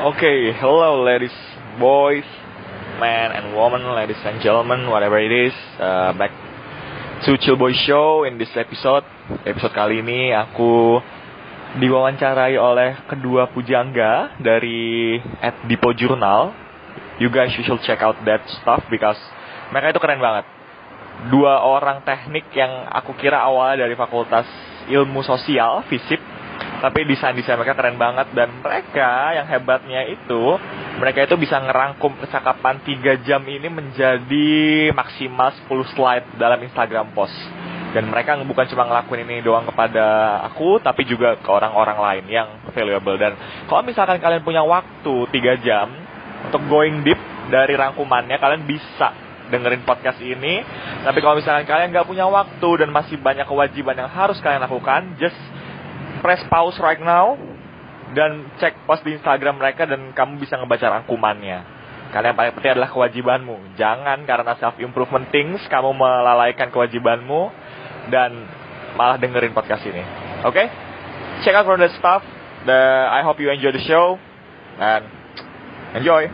Okay, hello ladies, boys, men and women, ladies and gentlemen, whatever it is. Uh, back to Chill Boy Show in this episode. Episode kali ini aku diwawancarai oleh kedua pujangga dari at Dipo Journal. You guys you should check out that stuff because mereka itu keren banget. Dua orang teknik yang aku kira awalnya dari fakultas ilmu sosial, FISIP, tapi desain-desain mereka keren banget. Dan mereka yang hebatnya itu mereka itu bisa ngerangkum percakapan 3 jam ini menjadi maksimal 10 slide dalam Instagram post. Dan mereka bukan cuma ngelakuin ini doang kepada aku tapi juga ke orang-orang lain yang valuable. Dan kalau misalkan kalian punya waktu 3 jam untuk going deep dari rangkumannya kalian bisa dengerin podcast ini. Tapi kalau misalkan kalian nggak punya waktu dan masih banyak kewajiban yang harus kalian lakukan just press pause right now dan cek post di Instagram mereka dan kamu bisa ngebaca rangkumannya. Karena yang paling penting adalah kewajibanmu. Jangan karena self improvement things kamu melalaikan kewajibanmu dan malah dengerin podcast ini. Oke? Okay? Check out for the stuff. The I hope you enjoy the show and enjoy.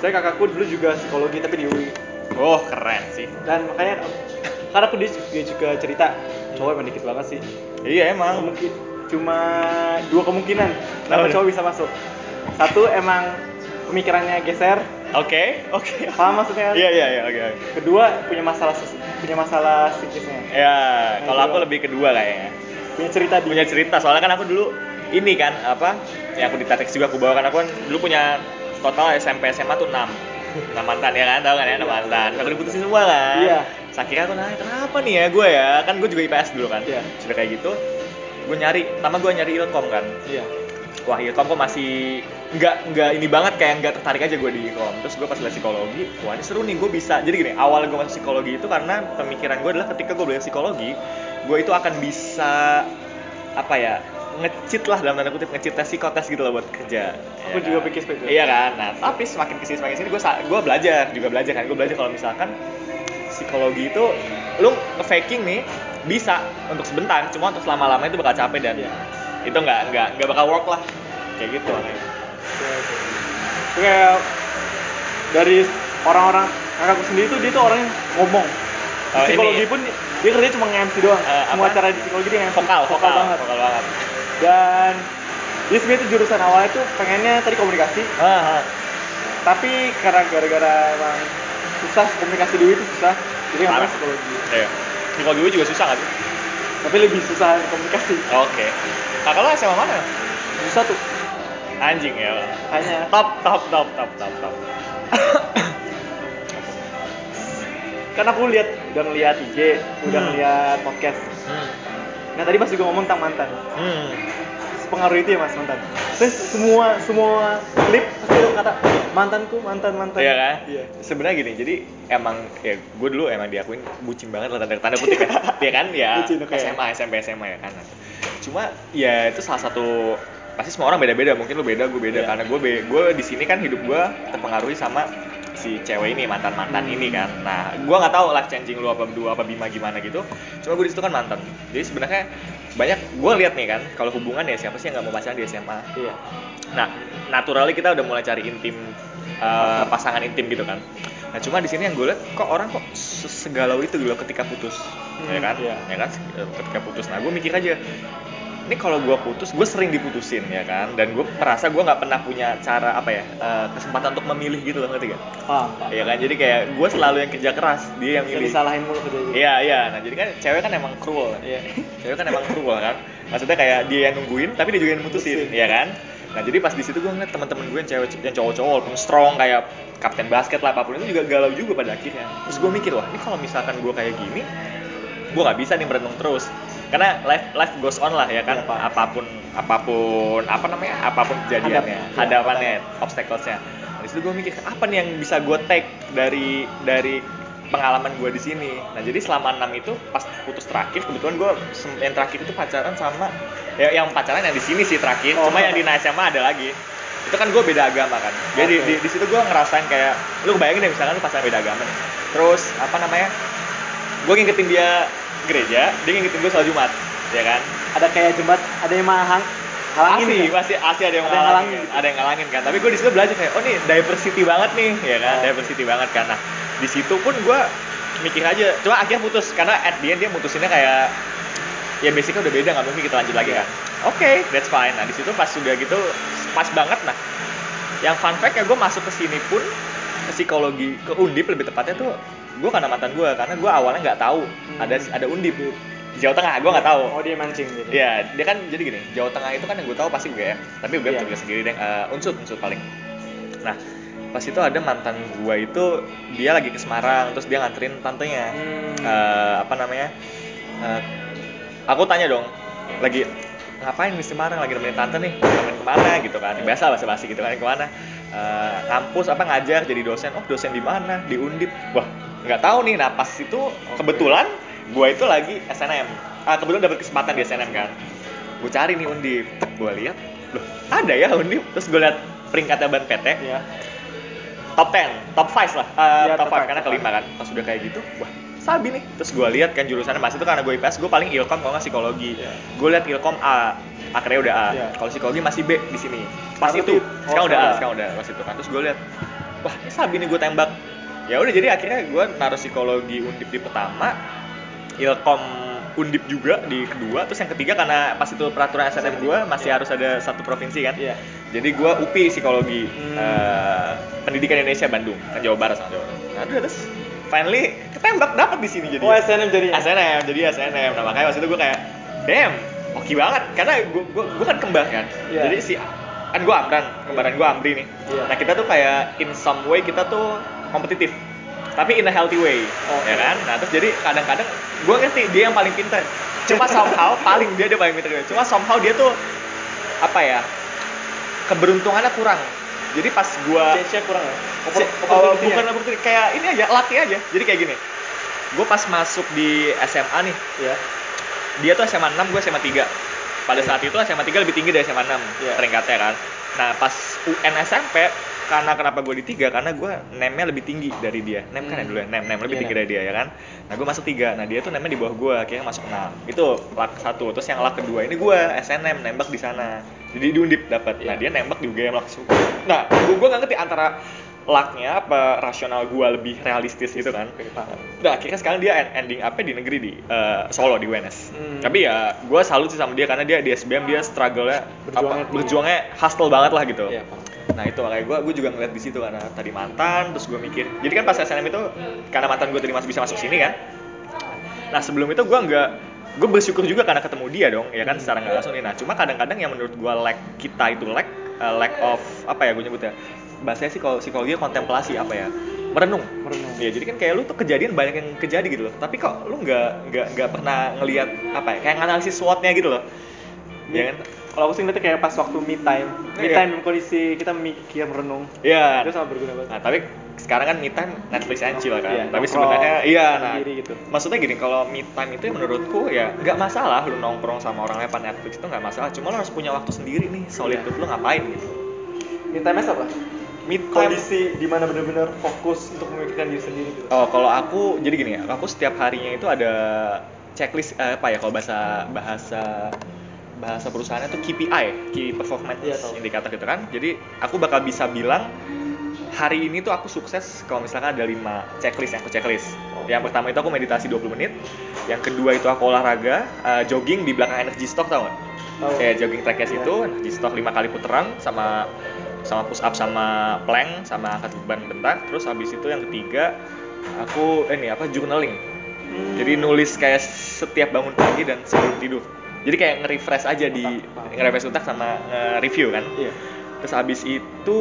Saya kakakku dulu juga psikologi tapi di UI. Oh, keren sih. Dan makanya karena aku dia juga, juga cerita cowok emang dikit banget sih Iya emang. mungkin cuma dua kemungkinan kenapa Oh. cowok bisa masuk satu emang pemikirannya geser Oke, oke. paham maksudnya kan? Iya iya iya oke. kedua punya masalah punya masalah psikisnya Ya, kalau Nah, aku lebih kedua kayaknya. punya cerita di punya cerita soalnya kan aku dulu ini kan apa yang aku di Tatex juga aku bawakan aku kan dulu punya total SMP SMA tuh 6 enam mantan ya kan tahu kan ya enam mantan aku diputusin semua kan Iya. Sakit aku nanya kenapa nih ya gue ya? Kan gue juga IPS dulu kan. Iya. sudah kayak gitu gue nyari pertama gue nyari ilkom kan. Iya. Wah ilkom kok masih nggak nggak ini banget kayak nggak tertarik aja gue di ilkom. Terus gue pas belajar psikologi wah ini seru nih gue bisa. Jadi gini awal gue masuk psikologi itu karena pemikiran gue adalah ketika gue belajar psikologi gue itu akan bisa apa ya ngecit lah dalam tanda kutip ngecit tes psikotes gitu loh buat kerja. Aku Ya juga kan? pikir seperti itu. iya kan? Nah tapi semakin ke sini semakin ke sini gue gue belajar juga belajar kan. Gue belajar kalau misalkan psikologi itu lu faking nih bisa untuk sebentar cuma untuk selama lama itu bakal capek dan Iya. itu nggak nggak nggak bakal work lah kayak gitu makanya Iya, iya. Kayak dari orang-orang kakakku sendiri tuh dia tuh orangnya ngomong Di Oh, psikologi ini. pun dia kerja cuma nge-MC doang Eh, semua acara di psikologi dia nge-MC vokal vokal banget vokal banget dan dia sebenarnya tuh jurusan awalnya tuh pengennya tadi komunikasi ah, ah. tapi karena gara-gara emang susah komunikasi dulu itu susah. Jadi Parah. psikologi. Iya. Psikologi gue juga susah kan? Tapi lebih susah komunikasi. Oke. Kakak lo SMA mana? Susah tuh. Anjing ya. Hanya. Top top top top top top. Kan aku lihat udah ngeliat IG udah Hmm. ngeliat podcast. Hmm. nah tadi pas juga ngomong tentang mantan. Hmm. Pengaruh itu ya mas mantan terus semua semua klip pasti ada kata mantanku mantan mantan Iya kan? iya Sebenarnya gini, jadi emang ya gue dulu emang diakuin bucin banget lah tanda tanda kutip ya. Iya kan? Ya Bucin, oke. SMA, SMP, SMA ya kan. Cuma ya itu salah satu pasti semua orang beda-beda. Mungkin lu beda, gue beda. Iya. Karena gue gue di sini kan hidup gue terpengaruhi sama si cewek ini mantan mantan ini kan. Nah, gue nggak tahu life changing lu apa berdua apa bima gimana gitu. Cuma gue di situ kan mantan. Jadi sebenarnya banyak gue lihat nih kan kalau hubungan ya siapa sih yang nggak mau pacaran di SMA iya Nah, naturally kita udah mulai cari intim eh, pasangan intim gitu kan. Nah, cuma di sini yang gue lihat kok orang kok se- segalau itu gitu ketika putus, Hmm, ya kan? iya. Ya kan ketika putus. Nah, gue mikir aja ini kalau gue putus, gue sering diputusin ya kan, dan gue merasa gue nggak pernah punya cara apa ya eh, kesempatan untuk memilih gitu loh ngerti gak? paham paham. Ya kan, jadi kayak gue selalu yang kerja keras, dia yang milih. disalahin mulu kerja Iya iya, nah jadi kan cewek kan emang cruel, iya. Cewek kan emang cruel kan? Maksudnya kayak dia yang nungguin tapi dia juga yang mutusin Mutusin. ya kan? Nah jadi pas di situ gue ngeliat teman-teman gue yang cewek yang cowok-cowok walaupun strong kayak kapten basket lah apa pun itu juga galau juga pada akhirnya. Terus gue mikir wah ini kalau misalkan gue kayak gini gue nggak bisa nih merenung terus karena life life goes on lah ya kan Iya, Pak. apa pun apa pun apa namanya apa pun kejadiannya Hadap. Iya, hadapannya obstaclesnya Nah, di situ gue mikir apa nih yang bisa gue take dari dari pengalaman gue di sini. Nah jadi selama enam itu pas putus terakhir kebetulan gue yang terakhir itu pacaran sama ya yang pacaran yang di sini sih terakhir. Oh. Cuma yang di SMA ada lagi. Itu kan gue beda agama kan. Jadi Oke. di, di situ gue ngerasain kayak lu bayangin deh misalkan lu pacaran beda agama nih. Terus apa namanya? Gue ngingetin dia gereja, dia ngingetin gue soal Jumat, ya kan? ada kayak jembat ada yang mahang halangin Asli, kan? masih asli ada yang Ada yang ngalangin, ngalangin. ada yang ngalangin kan. Tapi gue di situ belajar kayak, oh nih diversity banget nih, ya kan, Oh. diversity banget kan. Nah, di situ pun gue mikir aja, cuma akhirnya putus karena at the end dia mutusinnya kayak ya basicnya udah beda nggak mungkin kita lanjut lagi kan. Oke, that's fine. Nah di situ pas sudah gitu pas banget nah. Yang fun fact ya gue masuk ke sini pun ke psikologi ke undip lebih tepatnya tuh gue karena mantan gue karena gue awalnya nggak tahu ada ada undip di Jawa Tengah gue nggak tahu Oh dia mancing gitu. Iya, dia kan jadi gini, Jawa Tengah itu kan yang gue tahu pasti UGM, tapi UGM Iya. juga sendiri deh, eh, unsur unsur paling. Nah, pas itu ada mantan gue itu dia lagi ke Semarang, terus dia nganterin tantenya, Hmm. Eh, apa namanya? Eh, aku tanya dong, lagi ngapain di Semarang lagi nemenin tante nih, nemenin ke mana gitu kan? Biasa bahasa basi gitu kan, ke mana? Eh, kampus apa ngajar jadi dosen? Oh dosen di mana? Di Undip. Wah, nggak tahu nih. Nah pas itu kebetulan gue itu lagi SNM. Ah, kebetulan dapat kesempatan di SNM kan. Gue cari nih Undip, gue lihat, loh ada ya Undip. Terus gue lihat peringkatnya ban PT, Iya. top 10, top 5 lah, Eh, Iya, top top 5 five, karena kelima kan. Pas udah kayak gitu, wah sabi nih. Terus gue lihat kan jurusannya mas itu karena gue IPS, gue paling ilkom kalau nggak psikologi. Iya. Gue lihat ilkom A, akhirnya udah A. Iya. Kalau psikologi masih B di sini. Pas Sekarang itu, oh, sekarang udah A, sekarang. sekarang udah pas itu kan. Terus gue lihat, wah ini sabi nih gue tembak. Ya udah jadi akhirnya gue naruh psikologi undip di pertama, ilkom undip juga di kedua, terus yang ketiga karena pas itu peraturan SNM gue masih Iya. harus ada satu provinsi kan. Iya. Jadi gue UPI psikologi Hmm. eh, pendidikan Indonesia Bandung kan Jawa Barat sama Jawa Barat. Nah, terus finally ketembak dapat di sini jadi. Oh SNM jadinya. SNM jadi SNM. Nah makanya waktu itu gue kayak damn oke banget karena gue gue kan kembar kan. Iya. Jadi si kan gue Amran, kembaran gue Amri nih. Iya. Nah kita tuh kayak in some way kita tuh kompetitif tapi in a healthy way Oke. ya kan nah terus jadi kadang-kadang gue ngerti dia yang paling pintar cuma somehow paling dia dia paling pintar cuma somehow dia tuh apa ya keberuntungannya kurang jadi pas gua Chance-nya kurang ya? Oppor- oh, bukan opportunity kayak ini aja lucky aja jadi kayak gini gue pas masuk di SMA nih Iya. dia tuh SMA 6 gue SMA 3 pada Iya. saat itu SMA 3 lebih tinggi dari SMA 6 Iya. peringkatnya kan nah pas UN SMP karena kenapa gue di 3 karena gue nemnya lebih tinggi dari dia nem kan ya Hmm. dulu ya nem nem lebih Iya, tinggi dari dia ya kan nah gue masuk 3 nah dia tuh nemnya di bawah gue akhirnya masuk 6 itu lak satu terus yang lak kedua ini gue SNM nembak di sana jadi di Undip dapat nah Iya. dia nembak di UGM langsung nah gue gue nggak ngerti antara lucknya apa rasional gue lebih realistis gitu kan. Nah, akhirnya sekarang dia end- ending apa di negeri di eh, Solo di UNS. Hmm. Tapi ya gue salut sih sama dia karena dia di SBM dia struggle-nya Berjuangnya apa, berjuangnya hustle banget lah gitu. Iya, paham. Nah itu makanya gue gue juga ngeliat di situ karena tadi mantan terus gue mikir. Jadi kan pas SNM itu karena mantan gue tadi masih bisa masuk sini kan. Nah sebelum itu gue nggak gue bersyukur juga karena ketemu dia dong ya kan secara nggak langsung nih. Nah cuma kadang-kadang yang menurut gue lack kita itu lack eh, lack of apa ya gue nyebutnya bahasanya sih kalau psikologi kontemplasi apa ya merenung Merenung. Iya, jadi kan kayak lu tuh kejadian banyak yang kejadi gitu loh. Tapi kok lu nggak nggak nggak pernah ngelihat apa ya, kayak analisis SWOT-nya gitu loh. Iya kan? Kalau aku sih ngeliatnya kayak pas waktu me time. Me Iya. time dalam kondisi kita mikir merenung. Iya. Itu sangat berguna banget. Nah, tapi sekarang kan me time Netflix and chill kan. Iya, tapi nongkrong, sebenarnya iya nah. gitu. Maksudnya gini, kalau me time itu ya menurutku ya nggak masalah lu nongkrong sama orang lepas Netflix itu nggak masalah. Cuma lu harus punya waktu sendiri nih, solitude Iya. lu ngapain gitu. Me time apa? Time Kondisi di mana benar-benar fokus untuk memikirkan diri sendiri gitu. Oh, kalau aku jadi gini ya, aku setiap harinya itu ada checklist eh, apa ya kalau bahasa bahasa bahasa perusahaannya tuh KPI, Key Performance tahu. Indicator gitu kan. Jadi aku bakal bisa bilang hari ini tuh aku sukses kalau misalkan ada 5 checklist yang aku checklist. Yang pertama itu aku meditasi 20 menit, yang kedua itu aku olahraga, eh, jogging di belakang energy stock tau gak? Tahu. Kayak jogging tracknya Iya. situ, energy stock 5 kali puteran sama sama push up sama plank sama angkat beban bentar terus habis itu yang ketiga aku ini apa journaling Hmm. jadi nulis kayak setiap bangun pagi dan sebelum tidur jadi kayak nge-refresh aja di Otak, paham. nge-refresh otak sama nge-review kan Iya. terus habis itu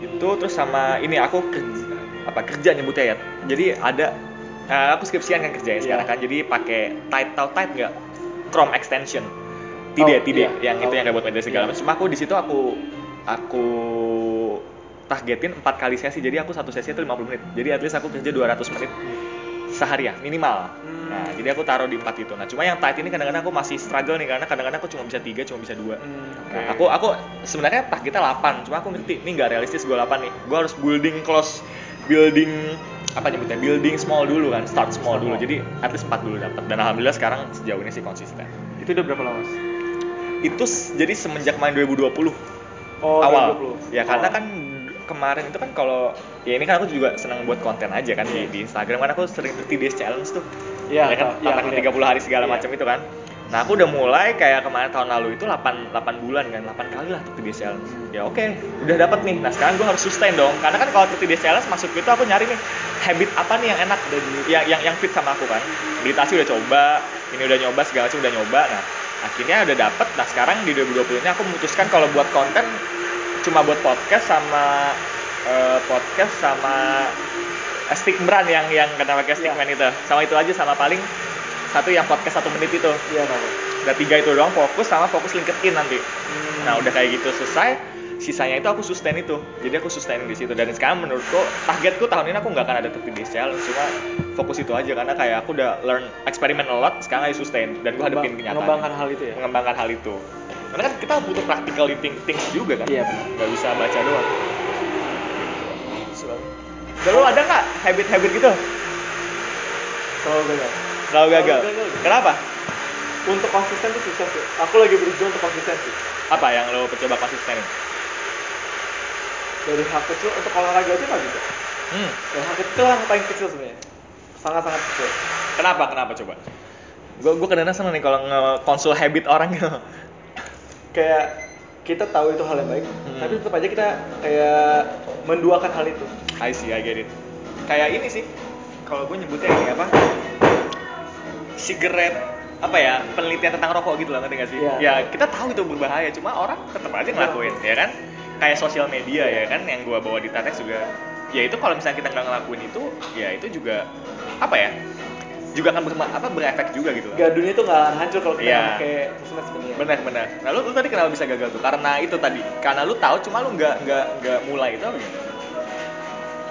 itu terus sama ini aku kerja apa kerja nyebutnya ya jadi ada eh, aku skripsian kan kerjanya Iya. sekarang kan jadi pakai tight tahu tight nggak Chrome extension tidak Oh, tidak iya. yang itu Oh. yang kayak buat media segala Iya. macam cuma aku di situ aku aku targetin empat kali sesi jadi aku satu sesi itu 50 menit jadi at least aku kerja 200 menit sehari ya minimal Hmm. nah jadi aku taruh di empat itu nah cuma yang tight ini kadang-kadang aku masih struggle nih karena kadang-kadang aku cuma bisa tiga cuma bisa dua Hmm, oke. Nah, aku aku sebenarnya targetnya 8, cuma aku ngerti ini nggak realistis gue 8 nih. Gue harus building close, building apa nyebutnya? Building small dulu kan, start small dulu. Jadi at least 4 dulu dapat. Dan alhamdulillah sekarang sejauh ini sih konsisten. Itu udah berapa lama? Itu jadi semenjak main 2020 Oh, awal 2020. ya karena kan kemarin itu kan kalau ya ini kan aku juga senang buat konten aja kan di, di Instagram kan aku sering 30 days challenge tuh. Iya, ya kan? iya, tantangan iya. 30 hari segala Iya. macam itu kan? Nah aku udah mulai kayak kemarin tahun lalu itu 8, 8 bulan kan 8 kali lah 30 days challenge. Ya oke udah dapet nih. Nah sekarang gue harus sustain dong karena kan kalau 30 days challenge maksudku itu aku nyari nih habit apa nih yang enak yang, yang, yang fit sama aku kan. Meditasi udah coba ini udah nyoba segala macam udah nyoba. Nah akhirnya udah dapet. Nah sekarang di 2020 ini aku memutuskan kalau buat konten cuma buat podcast sama eh, podcast sama stick brand yang yang kena pakai stickman itu. Sama itu aja sama paling satu yang podcast satu menit itu. Iya, tahu. udah tiga itu doang fokus sama fokus LinkedIn nanti. Hmm. nah udah kayak gitu selesai sisanya itu aku sustain itu. Jadi aku sustain di situ. Dan sekarang menurutku targetku tahun ini aku nggak akan ada 30 days challenge cuma fokus itu aja. Karena kayak aku udah learn eksperimen a lot sekarang aja sustain. Dan gue hadapin kenyataan. mengembangkan hal itu ya? mengembangkan hal itu karena kan kita butuh practical thing- things juga kan Iya, benar. nggak bisa baca doang dan lu ada nggak habit-habit gitu Selalu gagal. selalu gagal Selalu gagal. kenapa Untuk konsisten tuh susah sih. Aku lagi berjuang untuk konsisten sih. apa yang lo coba konsistenin Dari hal kecil untuk olahraga aja nggak bisa. hmm. Dari hal kecil yang paling kecil sebenarnya. Sangat-sangat kecil. Kenapa? Kenapa coba? Gue gue kadang seneng nih kalau nge-konsul habit orang gitu. Kayak kita tahu itu hal yang baik, Hmm. tapi tetap aja kita kayak menduakan hal itu. I see, I get it. Kayak ini sih, kalau gue nyebutnya ini apa? Cigarette apa ya penelitian tentang rokok gitu lah ngerti gak sih? Iya. Ya kita tahu itu berbahaya, cuma orang tetap aja ngelakuin, ya kan? Kayak sosial media ya kan, yang gue bawa di TEDx juga. Ya itu kalau misalnya kita nggak ngelakuin itu, ya itu juga apa ya? Juga akan apa berefek juga gitu. Gak dunia tuh nggak hancur kalau kita nggak pakai sosmed sebenarnya. benar benar nah lu, lu tadi kenapa bisa gagal tuh karena itu tadi karena lu tahu cuma lu nggak nggak nggak mulai itu apa?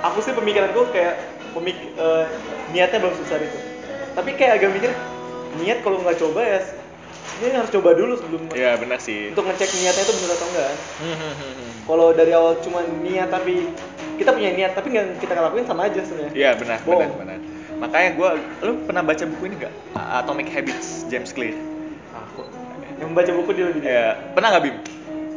Aku sih pemikiranku kayak pemik eh, niatnya belum sebesar itu. Tapi kayak agak mikir niat kalau nggak coba ya ini harus coba dulu sebelum Iya benar sih untuk ngecek niatnya itu benar atau enggak. Hmm, hmm, hmm. Kalau dari awal cuma niat tapi kita punya niat tapi nggak kita ngelakuin sama aja sebenarnya. Iya benar benar benar makanya gue lu pernah baca buku ini nggak? Atomic Habits James Clear. Aku. Yang baca buku dia lebih ya pernah nggak bim?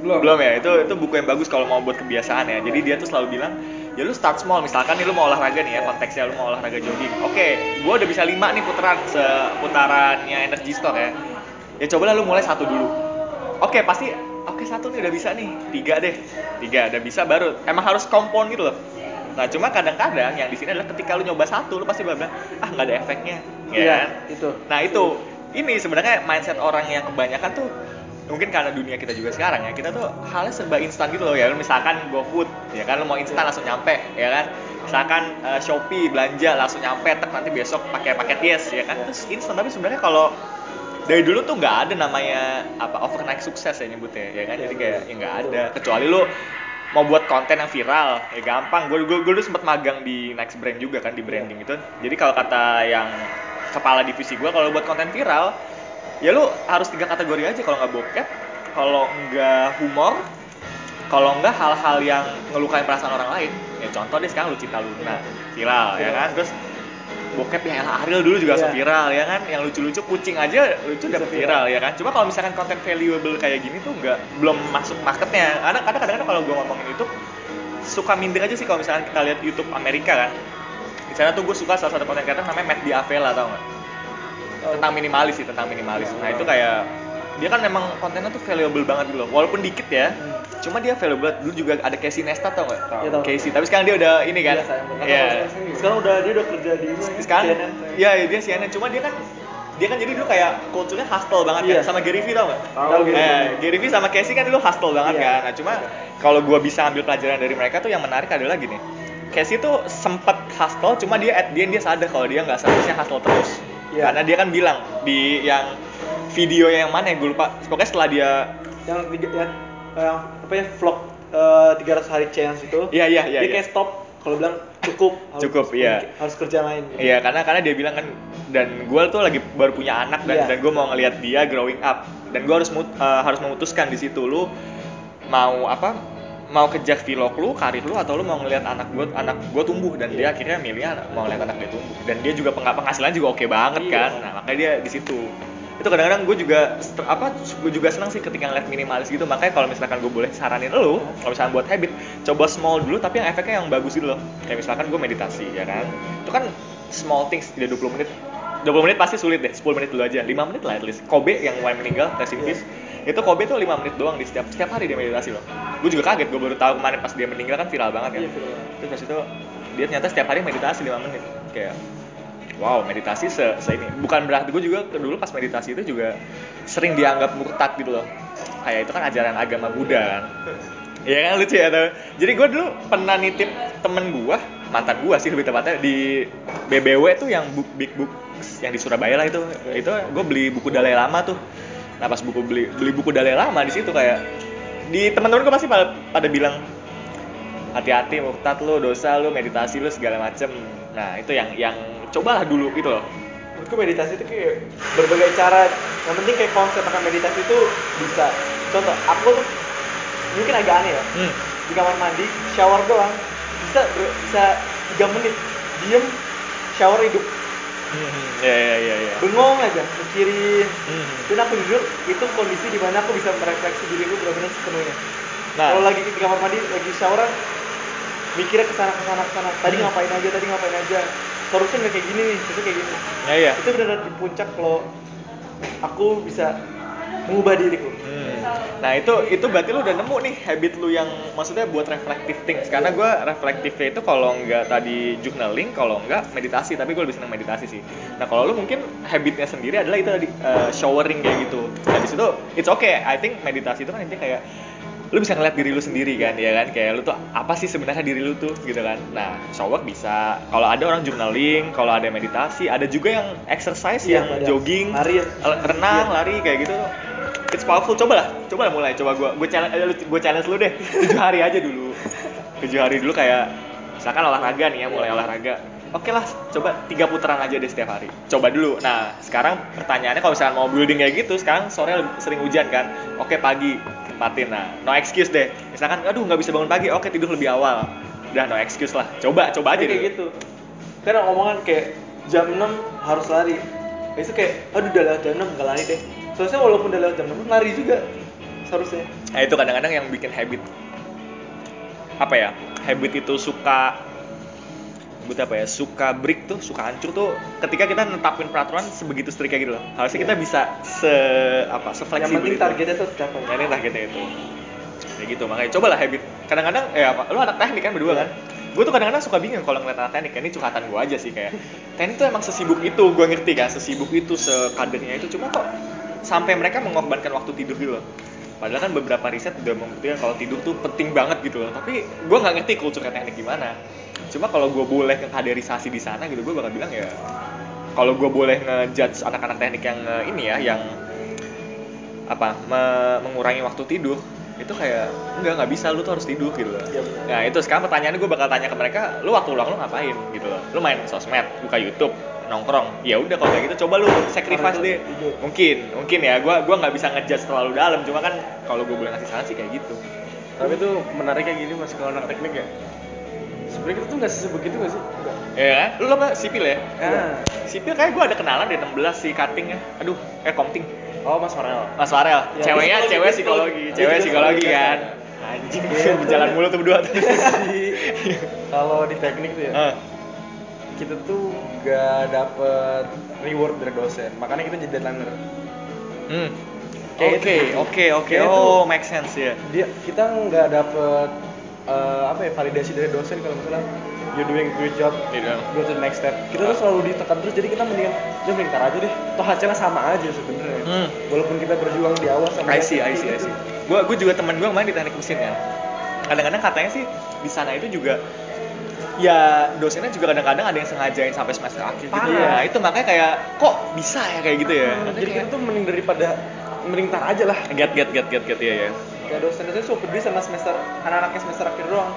Belum. belum ya? Itu itu buku yang bagus kalau mau buat kebiasaan ya. Jadi dia tuh selalu bilang ya lu start small. Misalkan nih lu mau olahraga nih ya konteksnya lu mau olahraga jogging. Oke gue udah bisa lima nih putaran seputarannya energy store ya. Ya cobalah lu mulai satu dulu. Oke pasti oke satu nih udah bisa nih. Tiga deh. Tiga udah bisa baru. Emang harus compound gitu loh nah cuma kadang-kadang yang di sini adalah ketika lu nyoba satu lu pasti bilang ah nggak ada efeknya. Ya Iya, kan? itu. Nah itu, ini sebenarnya mindset orang yang kebanyakan tuh mungkin karena dunia kita juga sekarang ya kita tuh halnya serba instan gitu loh ya. Lu misalkan GoFood ya kan? Lu mau instan langsung nyampe ya kan? Misalkan eh, Shopee belanja langsung nyampe tek nanti besok pakai paket yes ya kan? Terus instan. Tapi sebenarnya kalau dari dulu tuh nggak ada namanya apa overnight sukses ya nyebutnya ya kan? Jadi kayak ya nggak ada. Kecuali lu mau buat konten yang viral ya gampang. Gue gue gue dulu sempat magang di next brand juga kan di branding itu. Jadi kalau kata yang kepala divisi gue kalau buat konten viral ya lu harus tiga kategori aja. Kalau nggak bokep kalau nggak humor kalau nggak hal-hal yang ngelukain perasaan orang lain. Ya contoh deh sekarang Lucita Luna viral ya kan? Terus bokep ya Ella Ariel dulu juga Iya. viral ya kan? Yang lucu-lucu kucing aja lucu dapet viral. viral. ya kan? Cuma kalau misalkan konten valuable kayak gini tuh nggak belum masuk marketnya. Karena kadang kadang kalau gue ngomongin itu suka minder aja sih kalau misalkan kita lihat YouTube Amerika kan? Di sana tuh gue suka salah satu konten kreator namanya Matt Diavela tau nggak? Tentang minimalis sih tentang minimalis. Nah itu kayak dia kan memang kontennya tuh valuable banget gitu loh. Walaupun dikit ya cuma dia banget. dulu juga ada Casey Neistat tau nggak Iya, tahu. Casey tapi sekarang dia udah ini kan Iya, banget. Iya. Sekarang udah dia udah kerja di ini, sekarang CNN, sayang. ya dia CNN cuma dia kan dia kan jadi dulu kayak culture-nya hustle banget Iya. kan sama Gary Vee tau nggak Tahu Gary. Eh, Gary Vee sama Casey kan dulu hustle banget Iya. kan nah cuma kalau gua bisa ambil pelajaran dari mereka tuh yang menarik adalah gini Casey tuh sempet hustle cuma dia at the end dia sadar kalau dia nggak seharusnya hustle terus Iya. karena dia kan bilang di yang video yang mana ya gue lupa pokoknya setelah dia yang tiga yang, yang apa ya vlog eh, 300 hari challenge itu Iya, iya, iya, dia iya. kayak stop kalau bilang cukup harus, Cukup, iya. harus kerja lain Iya karena karena dia bilang kan dan gue tuh lagi baru punya anak dan Iya. dan gue mau ngelihat dia growing up dan gue harus mut- eh, harus memutuskan di situ lu mau apa mau kejar vlog lu karir lu atau lu mau ngelihat anak gue anak gue tumbuh dan dia Iya. akhirnya milih mau ngeliat anak dia tumbuh dan dia juga peng- penghasilan juga oke banget Iya. kan nah makanya dia di situ itu kadang-kadang gue juga apa gue juga senang sih ketika ngeliat minimalis gitu. Makanya kalau misalkan gue boleh saranin lo kalau misalkan buat habit coba small dulu tapi yang efeknya yang bagus gitu loh. Kayak misalkan gue meditasi ya kan? Itu kan small things tidak 20 menit. 20 menit pasti sulit deh 10 menit dulu aja. 5 menit lah at least. Kobe yang mulai meninggal rest in peace. Itu Kobe tuh 5 menit doang di setiap setiap hari dia meditasi loh. Gue juga kaget gue baru tahu kemarin pas dia meninggal kan viral banget kan Iya, viral. terus pas itu dia ternyata setiap hari meditasi 5 menit. Kayak wow meditasi se, se ini bukan berarti gue juga dulu pas meditasi itu juga sering dianggap murtad gitu loh kayak itu kan ajaran agama Buddha kan Iya kan lucu ya tuh. Jadi gue dulu pernah nitip temen gue, mantan gue sih lebih tepatnya di BBW tuh yang book, big book yang di Surabaya lah itu. Itu gue beli buku Dalai Lama tuh. Nah pas buku beli beli buku Dalai Lama di situ kayak di teman-teman gue pasti pada, pada bilang hati-hati murtad lu dosa lu meditasi lu segala macem nah itu yang yang cobalah dulu gitu loh. Menurutku meditasi itu kayak berbagai cara. Yang penting kayak konsep akan meditasi itu bisa. Contoh aku tuh mungkin agak aneh ya. Hmm. di kamar mandi shower doang. Bisa bisa tiga menit. Diem shower hidup. Hmm, ya ya ya ya. Bengong aja mikirin Hmm. dan aku jujur itu kondisi di mana aku bisa merefleksi diriku benar-benar sepenuhnya. Nah. kalau lagi di kamar mandi lagi showeran mikirnya ke sana ke sana ke sana tadi Hmm. ngapain aja tadi ngapain aja harusnya nggak kayak gini nih harusnya kayak gini ya ya itu benar-benar di puncak kalau aku bisa mengubah diriku Hmm. Nah itu itu berarti lu udah nemu nih habit lu yang maksudnya buat reflective things karena gue reflektifnya itu kalau nggak tadi journaling kalau nggak meditasi tapi gue lebih senang meditasi sih. Nah kalau lu mungkin habitnya sendiri adalah itu tadi uh, showering kayak gitu. Nah di situ it's okay. I think meditasi itu kan intinya kayak lu bisa ngeliat diri lu sendiri kan ya kan? Kayak lu tuh apa sih sebenarnya diri lu tuh gitu kan? Nah shower bisa. Kalau ada orang journaling kalau ada meditasi ada juga yang exercise Iya, yang ada. jogging Lari. renang Iya. lari kayak gitu. It's powerful. Coba lah coba lah mulai. Coba gue gue challenge eh, lu- gue challenge lu deh. Tujuh hari aja dulu. Tujuh hari dulu kayak misalkan olahraga nih ya mulai olahraga. Oke lah coba tiga putaran aja deh setiap hari. Coba dulu. Nah sekarang pertanyaannya kalau misalkan mau building kayak gitu sekarang sore sering hujan kan? Oke pagi tempatin. Nah no excuse deh. Misalkan aduh nggak bisa bangun pagi. Oke tidur lebih awal. Udah no excuse lah. Coba coba aja kayak dulu. gitu. Karena omongan kayak jam 6 harus lari. Itu kayak aduh udah lewat jam 6 nggak lari deh. Seharusnya walaupun udah lewat jam 6 lari juga. Seharusnya. Nah itu kadang-kadang yang bikin habit apa ya? Habit itu suka sebut apa ya? Suka break tuh, suka hancur tuh ketika kita netapin peraturan sebegitu striknya gitu loh. Harusnya kita bisa se apa? yang Sefleksibel penting itu. targetnya tuh tercapai Ya, ini targetnya itu. Kayak gitu, makanya cobalah habit. Kadang-kadang eh apa? Lu anak teknik kan berdua kan? Gue tuh kadang-kadang suka bingung kalau ngeliat anak teknik, ini curhatan gue aja sih kayak teknik tuh emang sesibuk itu, gue ngerti kan, sesibuk itu, sekadernya itu, cuma kok sampai mereka mengorbankan waktu tidur gitu loh. Padahal kan beberapa riset udah membuktikan kalau tidur tuh penting banget gitu loh. Tapi gue nggak ngerti kultur teknik gimana. Cuma kalau gue boleh kaderisasi di sana gitu, gue bakal bilang ya kalau gue boleh ngejudge anak-anak teknik yang eh, ini ya, yang apa me- mengurangi waktu tidur itu kayak enggak nggak bisa lu tuh harus tidur gitu loh. Iya. Nah itu sekarang pertanyaannya gue bakal tanya ke mereka, lu waktu luang lu ngapain gitu loh? Lu main sosmed, buka YouTube, nongkrong. Ya udah kalau kayak gitu coba lu sacrifice deh. Mungkin, mungkin ya. Gue gua nggak bisa ngejudge terlalu dalam, cuma kan kalau gue boleh ngasih saran sih kayak gitu. Tapi itu menarik kayak gini mas kalau anak teknik ya. Sebenarnya kita tuh nggak sesibuk itu nggak sih? Enggak. Ya kan? Lu apa sipil ya? Ah. Sipil kayak gue ada kenalan deh 16 si cutting ya. Aduh, eh komting. Oh mas Farel. Mas Farel, Ya, ceweknya psikologi, cewek psikologi. Dia cewek psikologi kan. kan. Anjing, Iya. berjalan mulu tuh berdua tuh. Kalau di teknik tuh ya, Ah. kita tuh nggak dapet reward dari dosen. Makanya kita jadi deadlineer. Hmm. Kayak Oke, itu. oke, oke. Kayak itu. Oh, make sense ya. Dia kita nggak dapet eh, apa ya validasi dari dosen kalau misalnya you're doing a great job Iya. go to the next step kita tuh selalu ditekan terus jadi kita mendingan mending ntar aja deh toh hasilnya sama aja sebenarnya Hmm. walaupun kita berjuang di awal sama I see, I see, I see. Gua, gua juga temen gua main di teknik mesin kan. Kadang-kadang katanya sih di sana itu juga ya dosennya juga kadang-kadang ada yang sengajain sampai semester akhir gitu ya. Itu makanya kayak kok bisa ya kayak gitu ya. Hmm, jadi kita tuh mending daripada mending aja lah get get get get get ya ya. Kayak dosen-dosen super peduli sama semester anak-anaknya semester akhir doang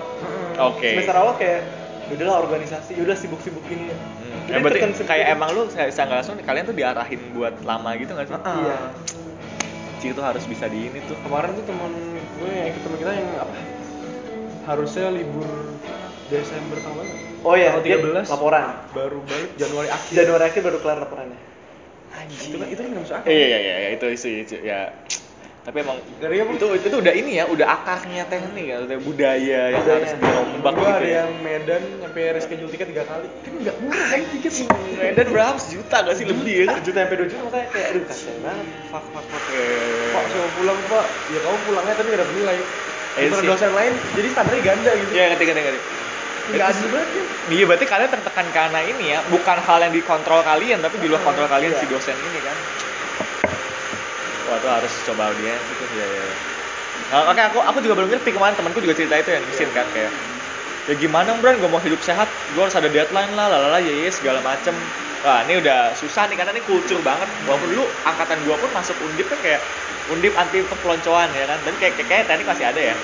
Oke. semester awal kayak yaudahlah organisasi yaudah sibuk-sibukin Hmm. Jadi Ya, berarti tekan sendiri. kayak emang lu saya nggak langsung kalian tuh diarahin buat lama gitu nggak sih? Ah. iya Cik itu harus bisa di ini tuh. kemarin tuh temen gue yang ikut temen kita yang apa harusnya libur Desember tahun lalu oh iya Tanggal dia 13 laporan baru balik Januari akhir Januari akhir baru kelar laporannya anjing itu kan itu kan nggak masuk akal iya iya iya itu isu itu ya tapi emang apa? itu itu udah ini ya udah akarnya teknik ya udah budaya yang Budaya. harus dirombak gitu ada ya yang Medan sampai reschedule tiket tiga kali kan nggak murah kan tiket Medan berapa sejuta gak sih lebih ya juta sampai dua juta makanya kayak aduh kasian banget fuck fuck fuck pak coba pulang pak ya kamu pulangnya tapi nggak dapat nilai Sementara sih. dosen lain jadi standarnya ganda gitu Iya ngerti ngerti ngerti. nggak adil banget kan Iya berarti kalian tertekan karena ini ya, bukan hal yang dikontrol kalian tapi di luar kontrol kalian Iya. si dosen ini kan. Wah itu harus coba audiens itu ya ya. Nah, Oke aku aku juga belum ngerti kemarin temanku juga cerita itu yang mesin kan kayak ya gimana Bran? Gue mau hidup sehat. Gue harus ada deadline lah lalala ya ya segala macem. Wah ini udah susah nih karena ini kultur banget. Walaupun dulu angkatan gue pun masuk undip kan kayak undip anti perpeloncoan ya kan? Dan kayak kayak, kayak teknik masih ada ya.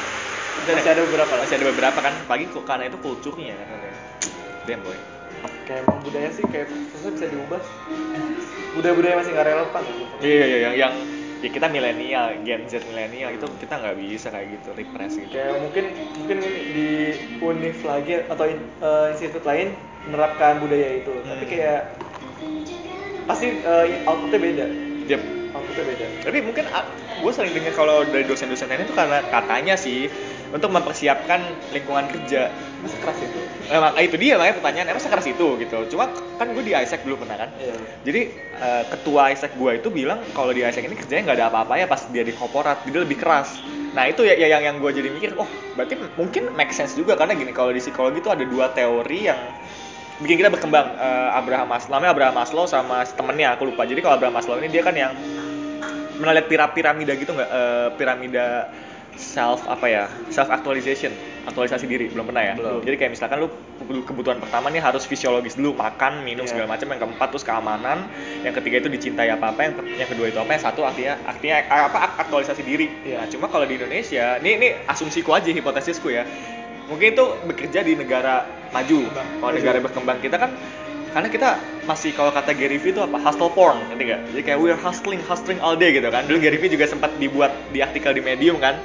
Masih ada beberapa masih ada beberapa kan? Pagi kok karena itu kulturnya kan? Kayak damn boy. Kayak emang budaya sih kayak susah bisa diubah. Budaya-budaya masih nggak relevan. Iya iya yang yang ya kita milenial Gen Z milenial itu kita nggak bisa kayak gitu repress gitu kayak mungkin mungkin di univ lagi atau in- eh, institut lain menerapkan budaya itu tapi Hmm. kayak pasti eh, outputnya beda Yep. outputnya beda tapi mungkin gue sering dengar kalau dari dosen-dosen lain itu karena katanya sih untuk mempersiapkan lingkungan kerja masa keras itu Emang itu dia makanya pertanyaan emang sekeras itu gitu cuma kan gue di ISEC dulu pernah kan iya Jadi eh, ketua ISEC gue itu bilang kalau di ISEC ini kerjanya nggak ada apa-apa ya pas dia di korporat, dia lebih keras. Nah itu ya, ya yang yang gue jadi mikir, oh berarti mungkin make sense juga karena gini kalau di psikologi itu ada dua teori yang bikin kita berkembang. Eh, Abraham Maslow, namanya Abraham Maslow sama temennya aku lupa. Jadi kalau Abraham Maslow ini dia kan yang pira- piramida gitu nggak? Eh, piramida self apa ya self actualization aktualisasi diri belum pernah ya? Belum. jadi kayak misalkan lu kebutuhan pertama nih harus fisiologis dulu makan minum Iya. segala macam. Yang keempat terus keamanan. Yang ketiga itu dicintai apa apa yang, ke- yang kedua itu apa? Yang satu artinya artinya eh, apa ak- aktualisasi diri. Iya. nah, cuma kalau di Indonesia ini ini asumsiku aja hipotesisku ya. Mungkin itu bekerja di negara maju. Kalau negara berkembang kita kan karena kita masih kalau kata Gary Vee itu apa? Hustle porn ngerti nggak? Jadi kayak we're hustling hustling all day gitu kan. Dulu Gary Vee juga sempat dibuat di artikel di Medium kan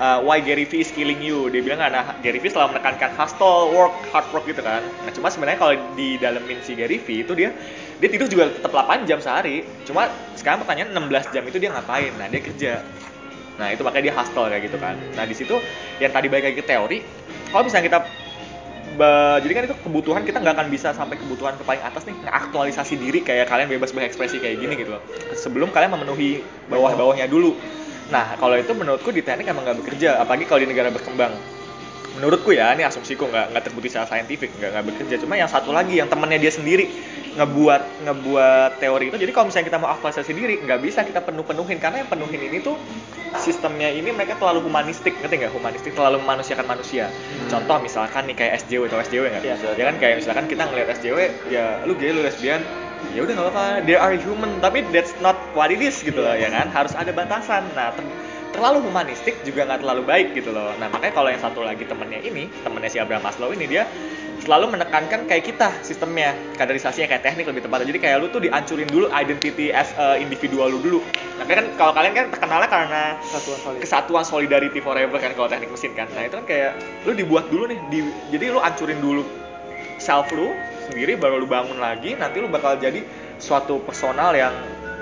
uh, why Gary Vee is killing you? Dia bilang nah Gary Vee selalu menekankan hustle work hard work gitu kan. Nah cuma sebenarnya kalau di dalemin si Gary Vee itu dia dia tidur juga tetap 8 jam sehari. Cuma sekarang pertanyaan 16 jam itu dia ngapain? Nah dia kerja. Nah itu makanya dia hustle kayak gitu kan. Nah di situ yang tadi balik lagi ke teori kalau misalnya kita jadi kan itu kebutuhan kita nggak akan bisa sampai kebutuhan ke paling atas nih aktualisasi diri kayak kalian bebas berekspresi kayak gini gitu loh. Sebelum kalian memenuhi bawah-bawahnya dulu nah kalau itu menurutku di teknik emang nggak bekerja apalagi kalau di negara berkembang. Menurutku ya ini asumsiku nggak nggak terbukti secara saintifik nggak nggak bekerja. Cuma yang satu lagi yang temennya dia sendiri ngebuat ngebuat teori itu. Jadi kalau misalnya kita mau aktualisasi diri nggak bisa kita penuh penuhin karena yang penuhin ini tuh sistemnya ini mereka terlalu humanistik. Ngerti nggak? Humanistik terlalu memanusiakan manusia. Contoh misalkan nih kayak SJW atau SJW nggak? Iya. ya kan kayak misalkan kita ngeliat SJW ya lu gay lu lesbian ya udah nggak apa-apa. They are human tapi that's not what it is gitu loh ya kan? Harus ada batasan. Nah ter- terlalu humanistik juga nggak terlalu baik gitu loh. Nah makanya kalau yang satu lagi temennya ini temennya si Abraham Maslow ini dia selalu menekankan kayak kita sistemnya. Kaderisasinya kayak teknik lebih tepatnya. Jadi kayak lu tuh dihancurin dulu identity as a individual lu dulu. Nah kan kalau kalian kan terkenalnya karena satuan solid kesatuan solidarity forever kan kalau teknik mesin kan. Nah itu kan kayak lu dibuat dulu nih di- jadi lu hancurin dulu self lu sendiri baru lu bangun lagi nanti lu bakal jadi suatu personal yang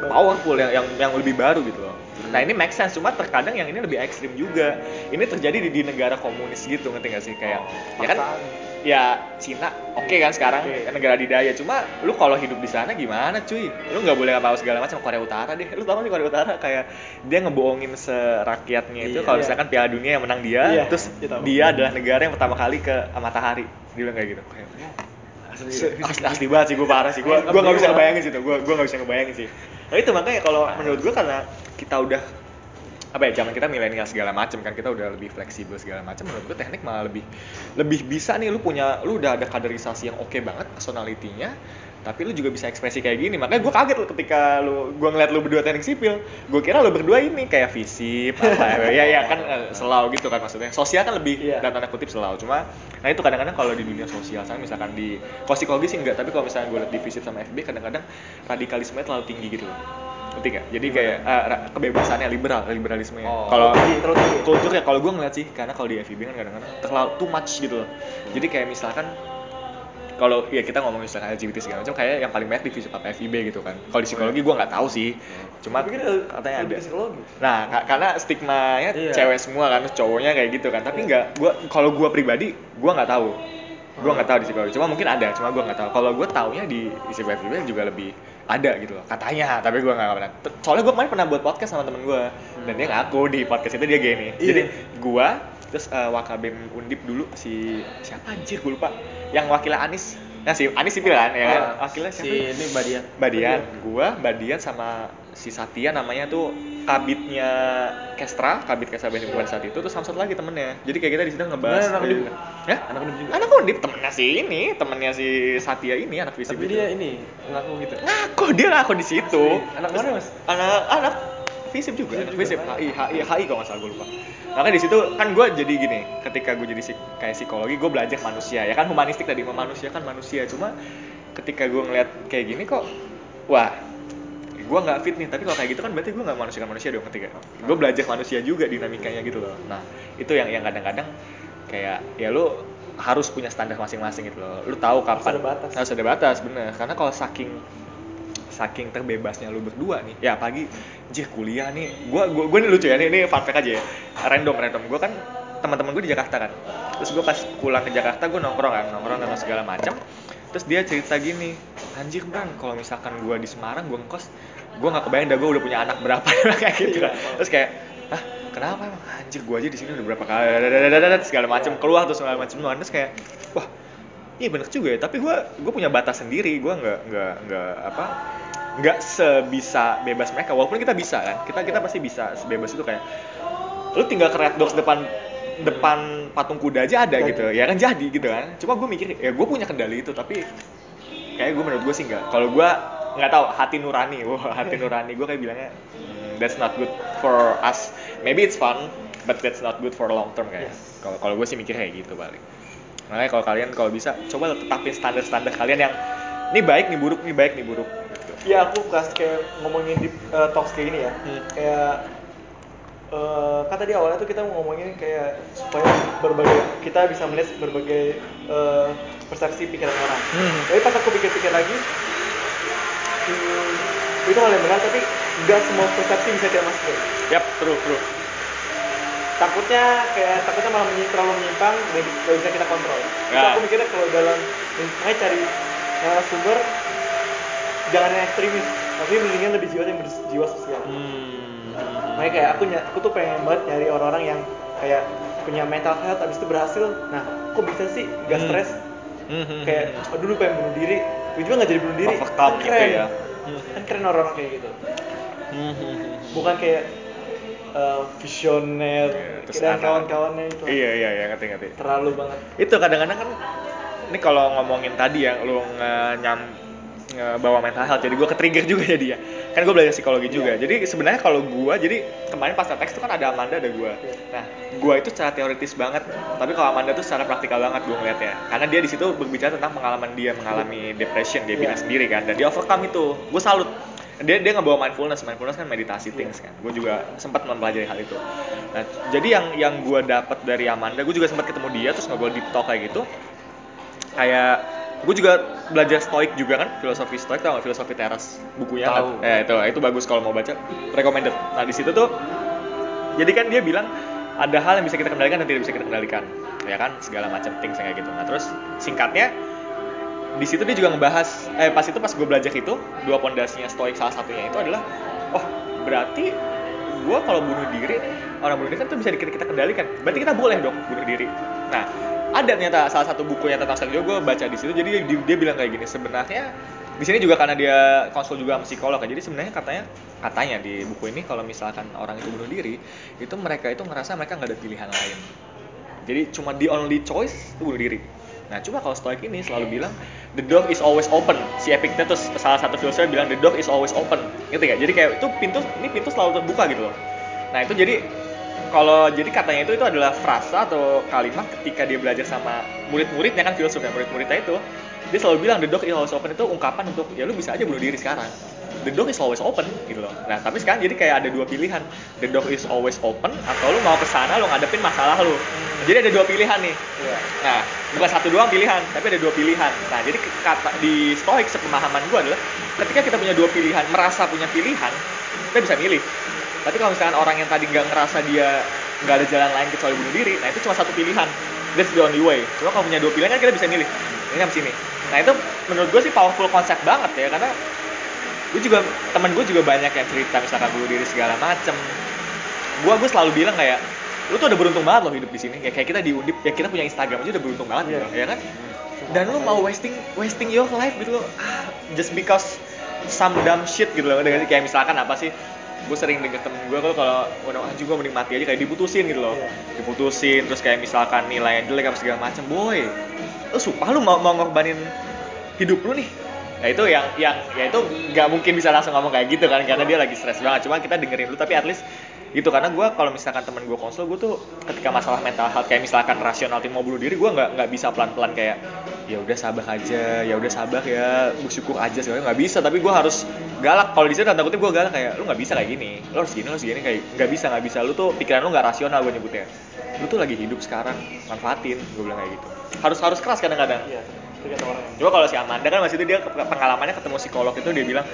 powerful yang yang yang lebih baru gitu loh. Nah ini make sense cuma terkadang yang ini lebih ekstrim juga. Ini terjadi di, di negara komunis gitu ngerti gak sih? Kayak ya kan. Ya Cina oke kan sekarang Oke. negara didaya cuma lu kalau hidup di sana gimana cuy? Lu nggak boleh apa-apa segala macam Korea Utara deh. Lu tau sih Korea Utara? Kayak dia ngebohongin serakyatnya itu Iya. kalau Iya. misalkan Piala Dunia yang menang dia Iya, terus iya dia adalah negara yang pertama kali ke matahari. Dia bilang kayak gitu. Kayak asli asli, asli banget sih gue parah sih. Gue gue nggak bisa ngebayangin sih tuh gue gue nggak bisa ngebayangin sih. Nah itu makanya kalau menurut gue karena kita udah apa ya zaman kita milenial segala macam kan kita udah lebih fleksibel segala macam menurut gue teknik malah lebih lebih bisa nih lu punya lu udah ada kaderisasi yang oke banget personalitinya tapi lu juga bisa ekspresi kayak gini. Makanya gue kaget loh ketika lu gue ngeliat lu berdua teknik sipil. Gue kira lu berdua ini kayak visip apa ya ya kan eh, selau gitu kan maksudnya. Sosial kan lebih Iya. dan tanda kutip selau. Cuma nah itu kadang-kadang kalau di dunia sosial sana misalkan di kalau psikologi sih enggak tapi kalau misalnya gue liat di visip sama FB kadang-kadang radikalismenya terlalu tinggi gitu loh ngerti gak? jadi kayak eh, ra- kebebasannya liberal liberalismenya. Oh, kalau kultur ya kalau gue ngeliat sih karena kalau di FIB kan kadang-kadang terlalu too much gitu loh. Jadi kayak misalkan kalau ya kita ngomongin tentang LGBT segala macam kayak yang paling banyak di apa FIB gitu kan. Kalau di psikologi gue nggak tahu sih. Cuma Tapi katanya ada. psikologi. nah ka- karena stigmanya Iya. cewek semua kan cowoknya kayak gitu kan. Tapi nggak gua kalau gue pribadi gue nggak tahu. Gue nggak tahu di psikologi. Cuma mungkin ada cuma gue nggak tahu. Kalau gue taunya di isi FIB juga lebih ada gitu loh katanya tapi gue nggak pernah. Soalnya gue kemarin pernah buat podcast sama temen gue dan dia ngaku di podcast itu dia gini. Iya. jadi gue terus eh, wakabim undip dulu si siapa? Anjir gue lupa. Yang wakilnya Anis nah si Anis sipil kan ya kan Ah, wakilnya siapa si ini Badian Badian, gua Badian sama si Satya namanya tuh kabitnya Kestra, kabit Kestra Band Himpunan saat itu terus sama satu lagi temennya. Jadi kayak kita di situ ngebahas. Nah, anak undip. Ya? anak undip juga Anak undip temennya si ini, temennya si Satya ini anak visip tapi itu. dia ini ngaku gitu ngaku dia ngaku di situ. Anak mana, Mas? Anak anak visip juga, Visip visip. HI, HI, HI kalau nggak salah gue lupa. Makanya di situ kan gue jadi gini, ketika gue jadi psik- kayak psikologi, gue belajar manusia ya. Kan humanistik tadi memanusiakan manusia. Cuma ketika gue ngeliat kayak gini kok, wah gue nggak fit nih. Tapi kalau kayak gitu kan berarti gue nggak manusia manusia dong ketika gue belajar manusia juga dinamikanya gitu loh. Nah itu yang yang kadang-kadang kayak ya lu harus punya standar masing-masing gitu loh. Lu tahu kapan. Ada batas. harus ada batas bener. Karena kalau saking saking terbebasnya lu berdua nih. Ya pagi jih kuliah nih. Gua gua, gua nih lucu ya nih, ini fun fact aja ya. Random random. Gua kan teman-teman gue di Jakarta kan. Terus gua pas pulang ke Jakarta gua nongkrong kan nongkrong sama segala macam terus dia cerita gini anjir bang kalau misalkan gua di Semarang gua ngekos gua nggak kebayang dah gua udah punya anak berapa. Kayak gitu kan. Terus kayak Hah, kenapa emang anjir gua aja di sini udah berapa kali segala macam keluar terus segala macam terus kayak wah Iya bener juga ya, tapi gue gue punya batas sendiri, gue nggak nggak nggak apa nggak sebisa bebas mereka, walaupun kita bisa kan, kita kita pasti bisa sebebas itu kayak lu tinggal ke Red depan depan patung kuda aja ada Jadi. gitu, ya kan jadi gitu kan. Cuma gue mikir ya gue punya kendali itu, tapi kayak gue menurut gue sih nggak. Kalau gue nggak tahu hati nurani, wah hati nurani gue kayak bilangnya "Hmm, that's not good for us. Maybe it's fun, but that's not good for long term kayak. Yes. Kalau kalau gue sih mikir kayak gitu balik. Makanya kalau kalian kalau bisa coba tetapin standar-standar kalian yang ini baik nih buruk nih baik nih buruk. Gitu. Iya aku pas kayak ngomongin di uh, talks kayak gini ya, Hmm. kayak eh kan tadi awalnya tuh kita mau ngomongin kayak supaya berbagai kita bisa melihat berbagai eh, persepsi pikiran orang. Hmm. Tapi pas aku pikir-pikir lagi, hmm, itu hal yang benar tapi nggak semua persepsi bisa kita masukin. Yap, true, true. Takutnya kayak takutnya malah menyi- terlalu menyimpang dan nggak bisa kita kontrol. Ya. aku mikirnya kalau dalam makanya cari narasumber jangan yang ekstremis, tapi mendingan lebih jiwa yang berjiwa sosial. Hmm. Makanya kayak aku ny- aku tuh pengen banget nyari orang-orang yang kayak punya mental health abis itu berhasil. Nah, kok bisa sih gak Hmm. stres? Hmm. Kayak aduh dulu pengen bunuh diri, tiba-tiba nggak jadi bunuh diri. Overcome Kan gitu keren. ya. Kan keren orang-orang kayak gitu. Hmm. Bukan kayak eh, visioner Iya, terus dan kawan-kawannya itu. Iya, iya, iya, ngerti, ngerti. Terlalu banget. itu kadang-kadang kan ini kalau ngomongin tadi ya lu nyam bawa mental health. Jadi gue ke trigger juga jadi ya kan gue belajar psikologi juga. Iya. jadi sebenarnya kalau gue jadi kemarin pas teks itu kan ada Amanda ada gue Iya. nah gue itu secara teoritis banget. Tapi kalau Amanda tuh secara praktikal banget gue ngeliatnya karena dia di situ berbicara tentang pengalaman dia mengalami depression. Dia Iya. bilang sendiri kan. Dan dia overcome itu. Gue salut. Dia dia nggak bawa mindfulness. Mindfulness kan meditasi things kan. Gue juga sempat mempelajari hal itu. Nah jadi yang yang gue dapat dari Amanda gue juga sempat ketemu dia terus ngobrol deep talk kayak gitu. Kayak gue juga belajar stoik juga kan filosofi stoik tau gak? Filosofi teras bukunya Tahu. eh itu itu bagus kalau mau baca recommended. Nah di situ tuh jadi kan dia bilang ada hal yang bisa kita kendalikan dan tidak bisa kita kendalikan. Ya kan? Segala macam things kayak gitu. Nah terus singkatnya di situ dia juga ngebahas eh pas itu pas gue belajar itu dua pondasinya stoik salah satunya itu adalah oh berarti gue kalau bunuh diri orang bunuh diri kan itu bisa kita, kita kendalikan berarti kita boleh dong bunuh diri nah ada ternyata salah satu bukunya tentang stoik juga gue baca di situ jadi dia, dia bilang kayak gini sebenarnya di sini juga karena dia konsul juga sama psikolog ya. jadi sebenarnya katanya katanya di buku ini kalau misalkan orang itu bunuh diri itu mereka itu ngerasa mereka nggak ada pilihan lain jadi cuma the only choice itu bunuh diri. Nah, cuma kalau Stoik ini selalu bilang the door is always open. Si Epictetus salah satu filsuf bilang the door is always open. Gitu ya. Jadi kayak itu pintu ini pintu selalu terbuka gitu loh. Nah, itu jadi kalau jadi katanya itu itu adalah frasa atau kalimat ketika dia belajar sama murid-muridnya kan filsuf ya murid-muridnya itu dia selalu bilang the door is always open itu ungkapan untuk ya lu bisa aja bunuh diri sekarang the door is always open gitu loh nah tapi sekarang jadi kayak ada dua pilihan the door is always open atau lu mau ke sana lu ngadepin masalah lu jadi ada dua pilihan nih Iya. Nah, bukan satu doang pilihan, tapi ada dua pilihan. Nah, jadi kata di stoik sepemahaman gue adalah ketika kita punya dua pilihan, merasa punya pilihan, kita bisa milih. Tapi kalau misalkan orang yang tadi nggak ngerasa dia nggak ada jalan lain kecuali bunuh diri, nah itu cuma satu pilihan. That's the only way. Cuma kalau punya dua pilihan kan kita bisa milih. Ini kan sini. Nah itu menurut gue sih powerful konsep banget ya karena gue juga temen gue juga banyak yang cerita misalkan bunuh diri segala macem. Gue gue selalu bilang kayak lu tuh udah beruntung banget loh hidup di sini. Kayak kayak kita di Undip, ya kita punya Instagram aja udah beruntung banget gitu, ya kan? Dan lu mau wasting wasting your life gitu loh, ah, just because some dumb shit gitu loh. Dengan kayak misalkan apa sih? Gue sering denger temen gue kalau kalau udah anjing gue mending mati aja kayak diputusin gitu loh. Iya. Diputusin terus kayak misalkan nilai jelek apa segala macem, boy. Lu sumpah lu mau mau ngorbanin hidup lu nih Nah itu yang yang ya itu nggak mungkin bisa langsung ngomong kayak gitu kan karena dia lagi stres banget. Cuma kita dengerin lu tapi at least gitu karena gue kalau misalkan temen gue konsul gue tuh ketika masalah mental health kayak misalkan rasional tim mau bunuh diri gue nggak nggak bisa pelan pelan kayak ya udah sabar aja ya udah sabar ya bersyukur aja sebenarnya nggak bisa tapi gue harus galak. Kalau di tanda kutip gue galak kayak lu nggak bisa kayak gini lu harus gini lu harus gini kayak nggak bisa nggak bisa. Lu tuh pikiran lu nggak rasional gue nyebutnya. Lu tuh lagi hidup sekarang manfaatin gue bilang kayak gitu. Harus harus keras kadang-kadang. Iya, Coba kalau si Amanda kan masih itu dia pengalamannya ketemu psikolog itu dia bilang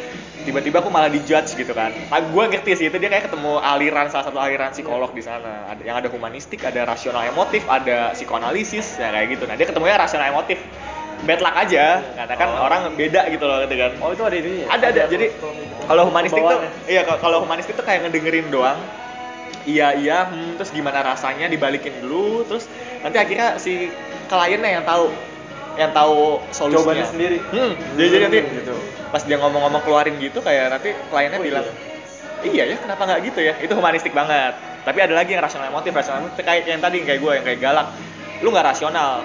tiba-tiba aku malah dijudge gitu kan. Nah, gue ngerti sih itu dia kayak ketemu aliran salah satu aliran psikolog di sana. Ada yang ada humanistik, ada rasional emotif, ada psikoanalisis ya kayak gitu. Nah dia ketemunya rasional emotif. Bad luck aja, karena kan orang beda gitu loh gitu kan. Oh itu ada ini. Ada ada. Jadi kalau humanistik tuh iya kalau- kalau humanistik tuh kayak ngedengerin doang. Iya iya, hmm, terus gimana rasanya dibalikin dulu, terus nanti akhirnya si kliennya yang tahu yang tahu solusinya. Jawabannya sendiri. Hmm, jadi, jadi nanti gitu. pas dia ngomong-ngomong keluarin gitu kayak nanti kliennya Oh, iya. bilang, iya ya kenapa nggak gitu ya? Itu humanistik banget. Tapi ada lagi yang rasional emotif, rasional emotif kayak yang tadi kayak gue yang kayak galak. Lu nggak rasional,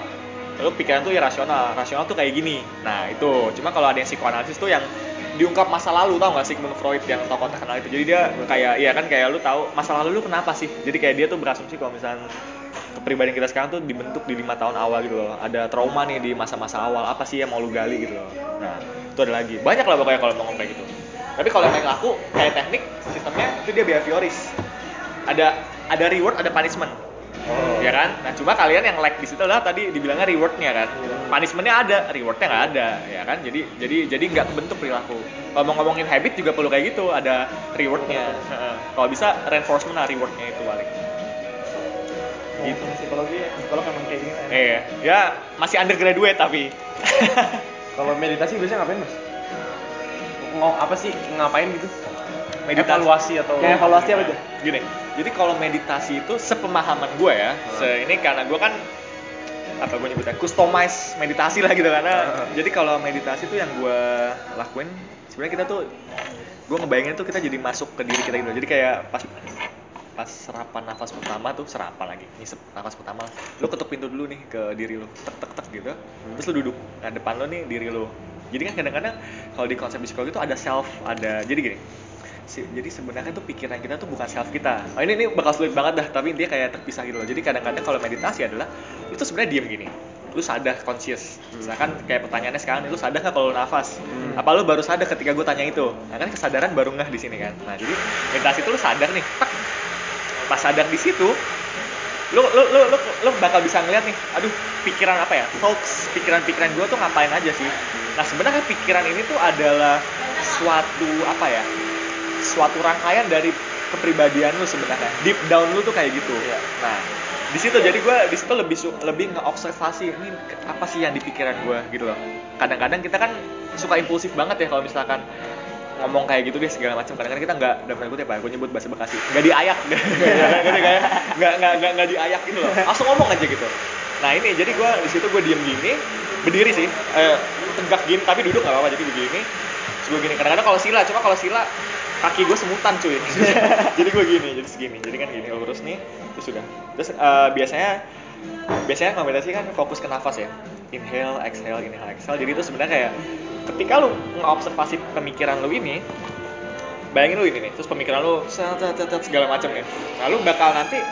lu pikiran tuh irasional. Rasional tuh kayak gini. Nah itu. Cuma kalau ada yang psikoanalisis tuh yang diungkap masa lalu tau gak Sigmund Freud yang tokoh terkenal itu jadi dia kayak iya kan kayak lu tahu masa lalu lu kenapa sih jadi kayak dia tuh berasumsi kalau misalnya kepribadian kita sekarang tuh dibentuk di lima tahun awal gitu loh. Ada trauma nih di masa-masa awal apa sih yang mau lu gali gitu loh. Nah itu ada lagi. Banyak lah pokoknya kalau mau ngomong kayak gitu. Tapi kalau yang laku kayak teknik sistemnya itu dia behavioris. Ada ada reward ada punishment. Oh. ya kan? Nah cuma kalian yang like di situ adalah tadi dibilangnya rewardnya kan. Punishmentnya ada rewardnya nggak ada. Ya kan? Jadi jadi jadi nggak kebentuk perilaku. Kalau mau ngomongin habit juga perlu kayak gitu ada rewardnya. Kalau bisa reinforcement lah rewardnya itu balik Gitu. Psikologi, psikolog emang kayak gini. Iya, ya masih undergraduate tapi. Kalau meditasi biasanya ngapain mas? Ngomong apa sih ngapain gitu? Meditasi. Evaluasi atau? Kayak evaluasi apa tuh? Gini, jadi kalau meditasi itu sepemahaman gue ya, se ini karena gue kan apa gue nyebutnya customize meditasi lah gitu karena jadi kalau meditasi itu yang gue lakuin sebenarnya kita tuh gue ngebayangin tuh kita jadi masuk ke diri kita gitu jadi kayak pas pas serapan nafas pertama tuh serapan lagi ngisep nafas pertama. Lu ketuk pintu dulu nih ke diri lu tek tek tek gitu. Terus lu duduk nah depan lu nih diri lu. Jadi kan kadang-kadang kalau di konsep psikologi itu ada self ada jadi gini. Si- jadi sebenarnya tuh pikiran kita tuh bukan self kita. Oh, ini ini bakal sulit banget dah tapi dia kayak terpisah gitu loh. Jadi kadang-kadang kalau meditasi adalah tuh sebenarnya diem gini. Lu sadar conscious. Misalkan kayak pertanyaannya sekarang lu sadar nggak kalau lu nafas? Hmm. apa lu baru sadar ketika gue tanya itu? Nah kan kesadaran baru ngeh di sini kan. Nah jadi meditasi itu lu sadar nih tak pas sadar di situ lu lu lu lu, lu bakal bisa ngeliat nih aduh pikiran apa ya thoughts pikiran-pikiran gue tuh ngapain aja sih. Nah sebenarnya pikiran ini tuh adalah suatu apa ya suatu rangkaian dari kepribadian lu sebenarnya. Deep down lu tuh kayak gitu. Iya. nah di situ jadi gue di situ lebih lebih ngeobservasi ini apa sih yang di pikiran gue gitu loh. Kadang-kadang kita kan suka impulsif banget ya kalau misalkan ngomong kayak gitu deh segala macam. Kadang-kadang kita nggak dalam tanda kutip ya gue nyebut bahasa bekasi. Nggak diayak. Nggak nggak nggak nggak diayak gitu loh. Langsung ngomong aja gitu. Nah ini jadi gue di situ gue diem gini berdiri sih. Eh, tegak gini tapi duduk nggak apa-apa jadi begini terus gue gini. Kadang-kadang kalau sila cuma kalau sila kaki gue semutan cuy. Jadi gue gini jadi segini. Jadi kan gini lurus nih terus sudah terus eh, biasanya biasanya meditasi kan fokus ke nafas ya. Inhale exhale inhale exhale. Jadi itu sebenarnya kayak ketika lu ngeobservasi pemikiran lu ini bayangin lu ini nih terus pemikiran lu segala macam nih nah lu bakal nanti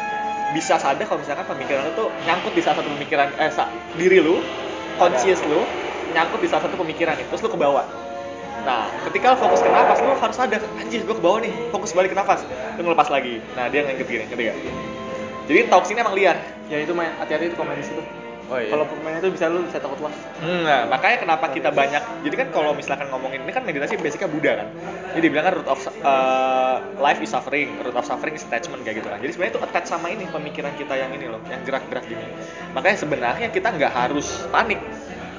bisa sadar kalau misalkan pemikiran lu tuh nyangkut di salah satu pemikiran eh sa, diri lu conscious lu nyangkut di salah satu pemikiran nih terus lu ke bawah. Nah ketika lu fokus ke nafas lu harus sadar anjir gua ke bawah nih fokus balik ke nafas lu ngelepas lagi. Nah dia ngikut gini ngerti gak jadi talks ini emang liar. Ya itu main hati-hati itu komen di situ oh Kalau pemain itu bisa lu bisa takut. Hmm, nah, makanya kenapa kita banyak jadi kan kalau misalkan ngomongin ini kan meditasi basicnya Buddha kan? Jadi dibilang kan root of uh, life is suffering root of suffering is attachment kayak gitu kan? Jadi sebenarnya itu attach sama ini pemikiran kita yang ini loh yang gerak-gerak gini. Makanya sebenarnya kita nggak harus panik.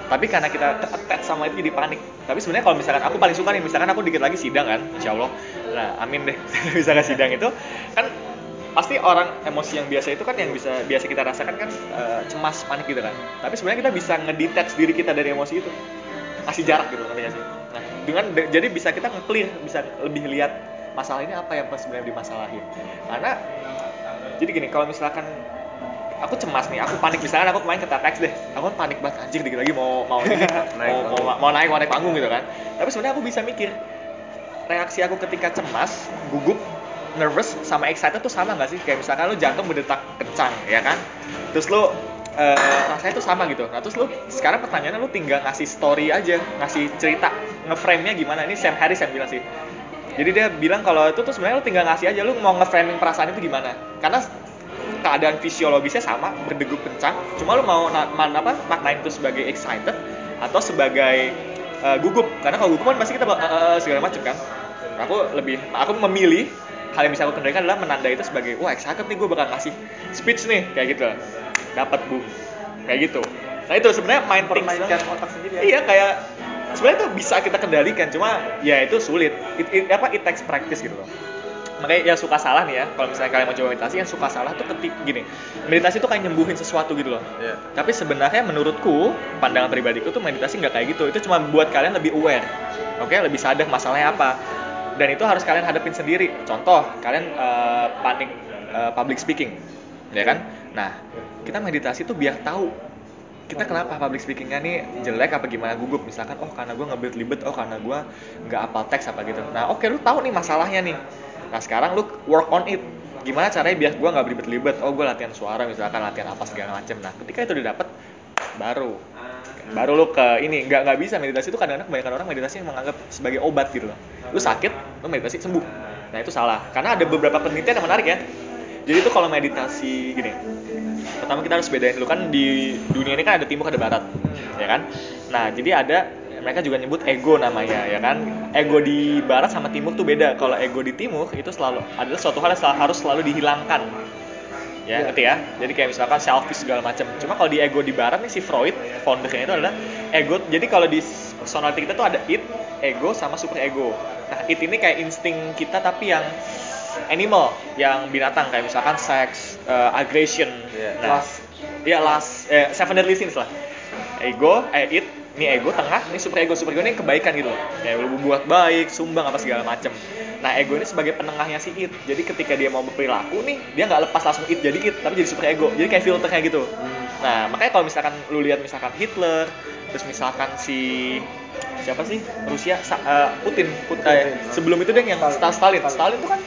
Tapi karena kita attach sama itu jadi panik. Tapi sebenarnya kalau misalkan aku paling suka nih misalkan aku dikit lagi sidang kan insya Allah. Nah amin deh bisa ke sidang itu. Kan pasti orang emosi yang biasa itu kan yang bisa biasa kita rasakan kan eh, cemas panik gitu kan. Tapi sebenarnya kita bisa ngedetach diri kita dari emosi itu. Kasih jarak gitu ngerti nggak sih. Nah dengan de- jadi bisa kita nge-clear bisa lebih lihat masalah ini apa yang sebenarnya dimasalahin. Karena jadi gini kalau misalkan aku cemas nih aku panik misalkan aku kemarin kata teks deh aku kan panik banget anjir dikit lagi mau mau ini, Naik mau, mau, mau naik mau naik panggung gitu kan. Tapi sebenarnya aku bisa mikir reaksi aku ketika cemas gugup nervous sama excited tuh sama nggak sih? Kayak misalkan lu jantung berdetak kencang ya kan? Terus lu eh, rasanya tuh sama gitu. Nah terus lu sekarang pertanyaannya lu tinggal ngasih story aja ngasih cerita ngeframe nya gimana? Ini Sam Harris yang bilang sih. Jadi dia bilang kalau itu tuh sebenarnya lu tinggal ngasih aja lu mau ngeframing perasaan itu gimana? Karena keadaan fisiologisnya sama berdegup kencang. Cuma lu mau na- man, apa maknain itu sebagai excited atau sebagai eh, gugup. Karena kalau gugup kan pasti kita eh, eh, segala macam kan. Aku lebih aku memilih hal yang bisa aku kendalikan adalah menandai itu sebagai wah excited nih gue bakal ngasih speech nih kayak gitu. Dapat bu. Kayak gitu. Nah itu sebenarnya main Permainkan otak sendiri ya. iya kayak sebenarnya itu bisa kita kendalikan cuma ya itu sulit. It, it- apa it takes practice gitu loh. Makanya yang suka salah nih ya kalau misalnya kalian mau coba meditasi yang suka salah tuh ketik gini. Meditasi tuh kayak nyembuhin sesuatu gitu loh. Iya. tapi sebenarnya menurutku pandangan pribadiku tuh meditasi nggak kayak gitu. Itu cuma buat kalian lebih aware. Oke lebih sadar masalahnya apa dan itu harus kalian hadapin sendiri. Contoh kalian eh, panik eh, public speaking ya kan? Nah kita meditasi tuh biar tahu kita kenapa public speakingnya nih jelek apa gimana gugup. Misalkan oh karena gue ngebet libet oh karena gue nggak apal teks apa gitu. Nah oke lu tahu nih masalahnya nih. Nah sekarang lu work on it. Gimana caranya biar gue nggak belibet libet oh gue latihan suara misalkan latihan apa segala macem. Nah ketika itu udah dapet baru baru lu ke ini nggak nggak bisa meditasi itu kadang-kadang kebanyakan orang meditasi yang menganggap sebagai obat gitu loh. Lu sakit lu meditasi sembuh. Nah itu salah. Karena ada beberapa penelitian yang menarik ya. Jadi itu kalau meditasi gini pertama kita harus bedain dulu. Kan di dunia ini kan ada timur ada barat ya kan? Nah jadi ada mereka juga nyebut ego namanya ya kan? Ego di barat sama timur tuh beda. Kalau ego di timur itu selalu adalah suatu hal yang harus selalu dihilangkan ya ngerti ya? Jadi kayak misalkan selfish segala macam cuma kalau di ego di barat nih si Freud foundernya itu adalah ego. Jadi kalau di personality kita tuh ada id ego sama super ego. Nah id ini kayak insting kita tapi yang animal yang binatang. Kayak misalkan seks eh, aggression. Iya. nah Lust. ya last eh, seven deadly sins lah. Ego eh id ini ego tengah ini super ego super ego ini kebaikan gitu. Loh kayak lu buat baik sumbang apa segala macem. Nah ego ini sebagai penengahnya si id jadi ketika dia mau berperilaku nih dia nggak lepas langsung id jadi id tapi jadi super ego. Jadi kayak filternya gitu. Nah makanya kalau misalkan lu lihat misalkan Hitler terus misalkan si siapa sih? Rusia Sa- eh, Putin, Put- eh, Putin. sebelum itu deh yang Stalin. Stalin. Stalin tuh kan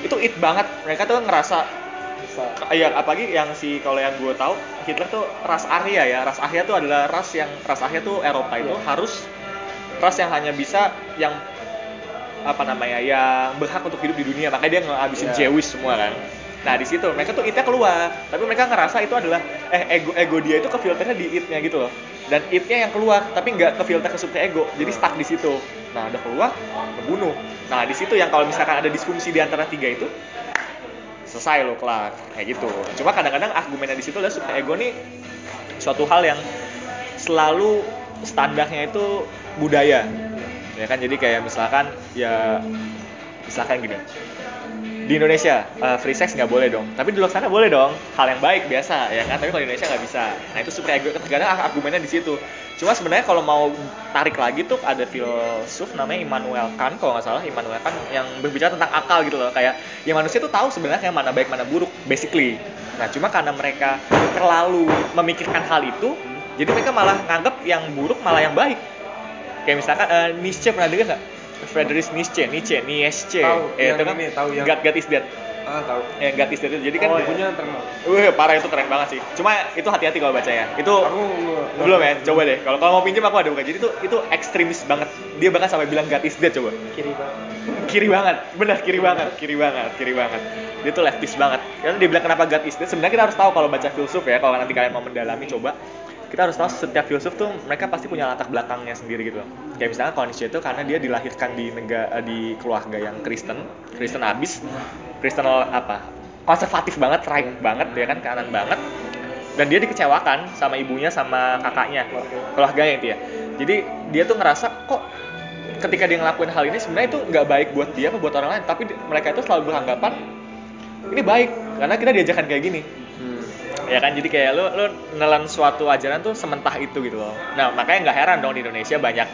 itu id banget. Mereka tuh ngerasa Bisa. Iya, apalagi yang si kalau yang gue tahu Hitler tuh ras Arya ya. Ras Arya tuh adalah ras yang ras Arya tuh Eropa itu Iya. harus ras yang hanya bisa yang apa namanya yang berhak untuk hidup di dunia. Makanya dia ngabisin Iya. Jewish semua kan. Nah di situ mereka tuh itnya keluar, tapi mereka ngerasa itu adalah eh ego ego dia itu ke filternya di itnya gitu loh. Dan itnya yang keluar, tapi nggak ke filter ke super ego. Jadi stuck di situ. Nah udah keluar, kebunuh. Nah di situ yang kalau misalkan ada disfungsi di antara tiga itu, selesai lo kelar kayak gitu. Cuma kadang-kadang argumennya di situ adalah super ego nih suatu hal yang selalu standarnya itu budaya. Ya kan? Jadi kayak misalkan ya misalkan gini di Indonesia eh, free sex nggak boleh dong. Tapi di luar sana boleh dong. Hal yang baik biasa ya kan? Tapi kalau di Indonesia nggak bisa. Nah itu super ego kadang argumennya di situ. Cuma sebenarnya kalau mau tarik lagi tuh ada filsuf namanya Immanuel Kant kalau nggak salah. Immanuel Kant yang berbicara tentang akal gitu loh. Kayak ya manusia tuh tahu sebenarnya mana baik mana buruk basically. Nah cuma karena mereka terlalu memikirkan hal itu jadi mereka malah nganggap yang buruk malah yang baik. Kayak misalkan eh, Nietzsche pernah dengar nggak Friedrich Nietzsche Nietzsche Nietzsche Tahu, yang itu kan ini, tahu yang- God, God is dead ah tahu ya God is dead itu jadi kan Oh, bukunya terkenal Wih, parah itu keren banget sih. Cuma itu hati-hati kalau baca ya. Itu aku belum ya, coba deh. Kalau kalau mau pinjam aku ada buka. Jadi itu itu ekstremis banget. Dia bahkan sampai bilang God is dead coba. Kiri banget. kiri banget benar kiri banget kiri banget kiri banget dia tuh leftist banget karena dia bilang kenapa God is dead sebenarnya kita harus tahu kalau baca filsuf ya kalau nanti kalian mau mendalami coba kita harus tahu setiap filsuf tuh mereka pasti punya latar belakangnya sendiri gitu. Kayak misalnya Nietzsche itu karena dia dilahirkan di negara di keluarga yang Kristen Kristen abis. Kristen apa? Konservatif banget right banget ya kan kanan banget. Dan dia dikecewakan sama ibunya sama kakaknya keluarganya itu ya. Jadi dia tuh ngerasa kok ketika dia ngelakuin hal ini sebenarnya itu nggak baik buat dia apa buat orang lain? Tapi mereka itu selalu beranggapan ini baik karena kita diajarkan kayak gini. Hmm. Ya kan jadi kayak lu lu nelan suatu ajaran tuh sementah itu gitu loh. Nah makanya nggak heran dong di Indonesia banyak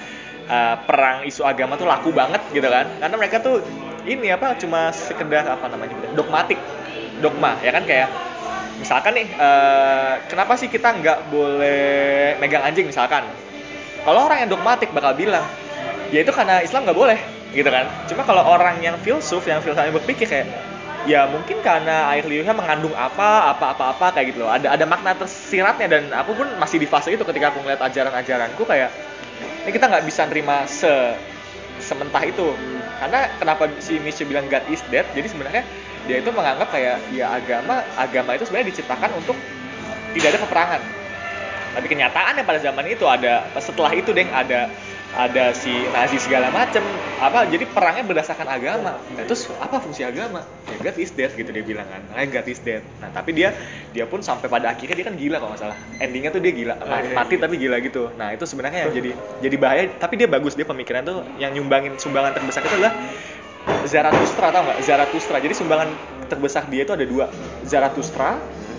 uh, perang isu agama tuh laku banget gitu kan. Karena mereka tuh ini apa cuma sekedar apa namanya dogmatik. Dogma ya kan kayak misalkan nih uh, kenapa sih kita nggak boleh megang anjing misalkan? Kalau orang yang dogmatik bakal bilang ya itu karena Islam nggak boleh gitu kan. Cuma kalau orang yang filsuf yang filsafat berpikir kayak ya mungkin karena air liurnya mengandung apa apa apa apa kayak gitu loh. Ada ada makna tersiratnya dan aku pun masih di fase itu ketika aku ngeliat ajaran-ajaranku kayak ini kita nggak bisa nerima se sementah itu. Karena kenapa si Nietzsche bilang God is dead jadi sebenarnya dia itu menganggap kayak ya agama agama itu sebenarnya diciptakan untuk tidak ada peperangan. Tapi kenyataannya pada zaman itu ada setelah itu deh ada ada si Nazi segala macem. Apa jadi perangnya berdasarkan agama. Nah, terus apa fungsi agama? Ya God is dead gitu dia bilang kan. Makanya God is dead. Nah tapi dia dia pun sampai pada akhirnya dia kan gila kalau nggak salah. Endingnya tuh dia gila. Ma- iya. mati tapi gila gitu. Nah itu sebenarnya yang jadi jadi bahaya. Tapi dia bagus dia pemikiran tuh yang nyumbangin sumbangan terbesar itu adalah Zarathustra tau nggak? Zarathustra. Jadi sumbangan terbesar dia itu ada dua. Zarathustra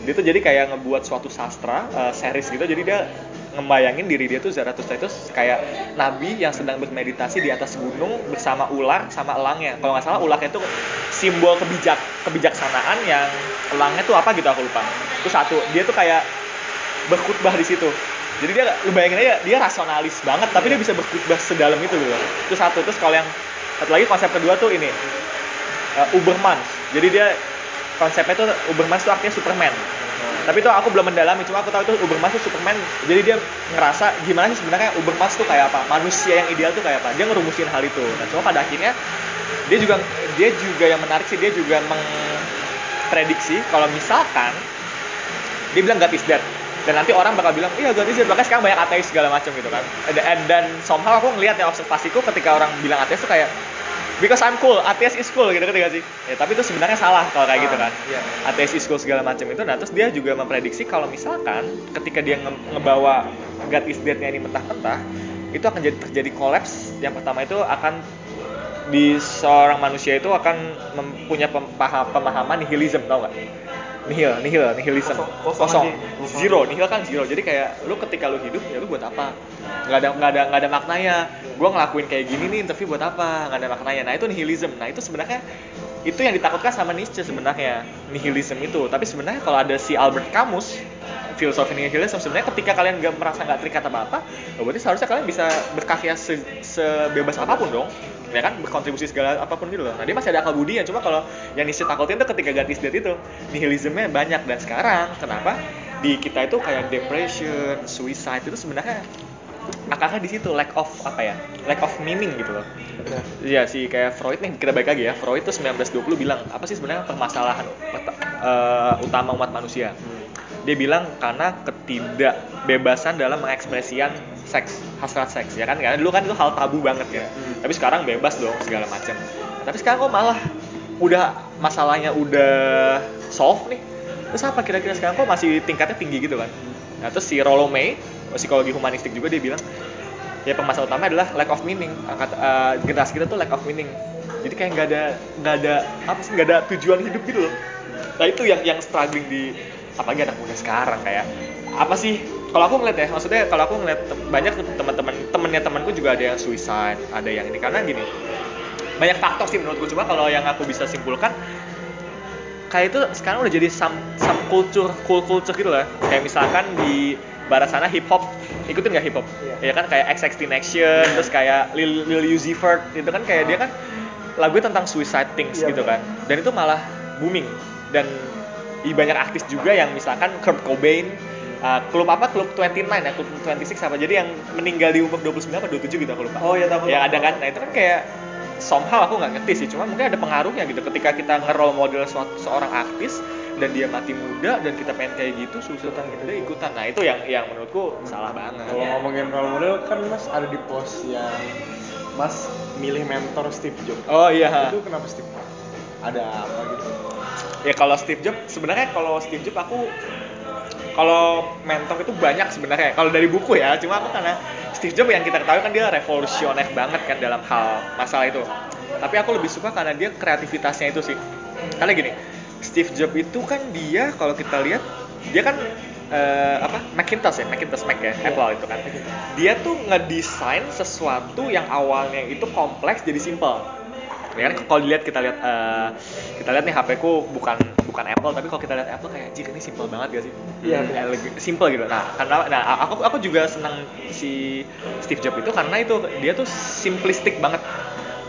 dia tuh jadi kayak ngebuat suatu sastra uh, series gitu. Jadi dia ngebayangin diri dia tuh Zarathustra itu kayak nabi yang sedang bermeditasi di atas gunung bersama ular sama elangnya. Kalau nggak salah ularnya itu simbol kebijak kebijaksanaan yang elangnya tuh apa gitu aku lupa. Itu satu. Dia tuh kayak berkhutbah di situ. Jadi dia lu bayangin aja dia rasionalis banget tapi dia bisa berkhutbah sedalam itu gitu itu satu. Terus kalau yang satu lagi konsep kedua tuh ini uh, Uberman. Jadi dia konsepnya tuh Uberman tuh artinya Superman tapi itu aku belum mendalami cuma aku tahu itu Uberman tuh Superman. Jadi dia ngerasa gimana sih sebenarnya Uberman tuh kayak apa? Manusia yang ideal tuh kayak apa? Dia ngerumusin hal itu. Nah cuma pada akhirnya dia juga dia juga yang menarik sih dia juga memprediksi kalau misalkan dia bilang God is dead. Dan nanti orang bakal bilang iya God is dead. Bahkan sekarang banyak ateis segala macam gitu kan. Dan, dan somehow aku ngelihat ya observasiku ketika orang bilang ateis tuh kayak because I'm cool ateis is cool gitu kan sih? Ya tapi itu sebenarnya salah kalau kayak gitu kan. Iya. ateis is cool segala macam itu nah terus dia juga memprediksi kalau misalkan ketika dia nge- ngebawa God is dead-nya ini mentah-mentah itu akan jadi terjadi kolaps yang pertama itu akan di seorang manusia itu akan mempunyai pemaha- pemahaman nihilism tau nggak nihil nihil nihilism Kosong- kosong kosong. aja. Kosong. zero nihil kan zero. Jadi kayak lu ketika lu hidup ya lu buat apa? Nggak ada nggak ada nggak ada maknanya. Gue ngelakuin kayak gini nih tapi buat apa? Nggak ada maknanya. Nah itu nihilism. Nah itu sebenarnya itu yang ditakutkan sama Nietzsche sebenarnya. Nihilism itu. Tapi sebenarnya kalau ada si Albert Camus filosofi nihilism sebenarnya ketika kalian nggak merasa nggak terikat apa apa berarti seharusnya kalian bisa berkarya se- sebebas apa pun dong ya kan berkontribusi segala apa pun gitu loh. Nah dia masih ada akal budi ya cuma kalau yang Nietzsche takutin tuh ketika God is dead itu nihilismnya banyak. Dan sekarang kenapa? Di kita itu kayak depression suicide itu sebenarnya akarnya di situ lack of apa ya? Lack of meaning gitu loh. Iya sih kayak Freud nih kita balik lagi ya. Freud tuh 1920 bilang apa sih sebenarnya permasalahan eh, utama umat manusia? Dia bilang karena ketidakbebasan dalam mengekspresian seks hasrat seks ya kan? Karena dulu kan itu hal tabu banget ya. Hmm. tapi sekarang bebas dong segala macam Nah, tapi sekarang kok malah udah masalahnya udah solve nih. Terus apa kira-kira sekarang? Kok masih tingkatnya tinggi gitu kan? Nah terus si Rollo May psikologi humanistik juga dia bilang ya permasalahan utama adalah lack of meaning. Angkat eh, generasi kita tuh lack of meaning. Jadi kayak nggak ada nggak ada apa sih nggak ada tujuan hidup gitu loh. Nah itu yang yang struggling di apalagi anak muda sekarang kayak apa sih kalau aku ngeliat ya maksudnya kalau aku ngeliat tem- banyak teman-teman temennya temanku juga ada yang suicide ada yang ini. Karena gini banyak faktor sih menurutku. Cuma kalau yang aku bisa simpulkan kayak itu sekarang udah jadi some some culture cool culture gitu lah. Kayak misalkan di barat sana hip hop ikutin nggak hip hop Iya. ya kan? Kayak XX Action terus kayak Lil, Lil Uzi Vert itu kan. Kayak dia kan lagunya tentang suicide things Iya, gitu kan. Dan itu malah booming. Dan banyak artis juga yang misalkan Kurt Cobain uh, klub apa? Klub 29 ya klub 26 apa jadi yang meninggal di umur 29 atau 27 gitu aku lupa. Oh, iya, tahu. yang ada kan? Nah itu kan kayak somehow aku nggak ngerti sih. Cuma mungkin ada pengaruhnya gitu. Ketika kita nge-role model suatu seorang artis dan dia mati muda dan kita pengen kayak gitu susutan gitu dia ikutan. Nah itu yang yang menurutku salah banget. Kalau ngomongin role model kan Mas ada di pos yang Mas milih mentor Steve Jobs. oh iya. Itu kenapa Steve? Ada apa gitu? ya kalau Steve Jobs sebenarnya kalau Steve Jobs aku kalau mentor itu banyak sebenarnya kalau dari buku ya. Cuma aku karena Steve Jobs yang kita ketahui kan dia revolusioner banget kan dalam hal masalah itu. Tapi aku lebih suka karena dia kreativitasnya itu sih. Karena gini Steve Jobs itu kan dia kalau kita lihat dia kan eh, apa Macintosh ya Macintosh Mac ya Apple itu kan. Dia tuh ngedesain sesuatu yang awalnya itu kompleks jadi simple ya kan kalau dilihat kita lihat eh, kita lihat nih HP ku bukan bukan Apple tapi kalau kita lihat Apple kayak anjir ini simple banget gak sih? Iya, Hmm, simple gitu. Nah karena nah aku aku juga senang si Steve Jobs itu karena itu dia tuh simplistik banget.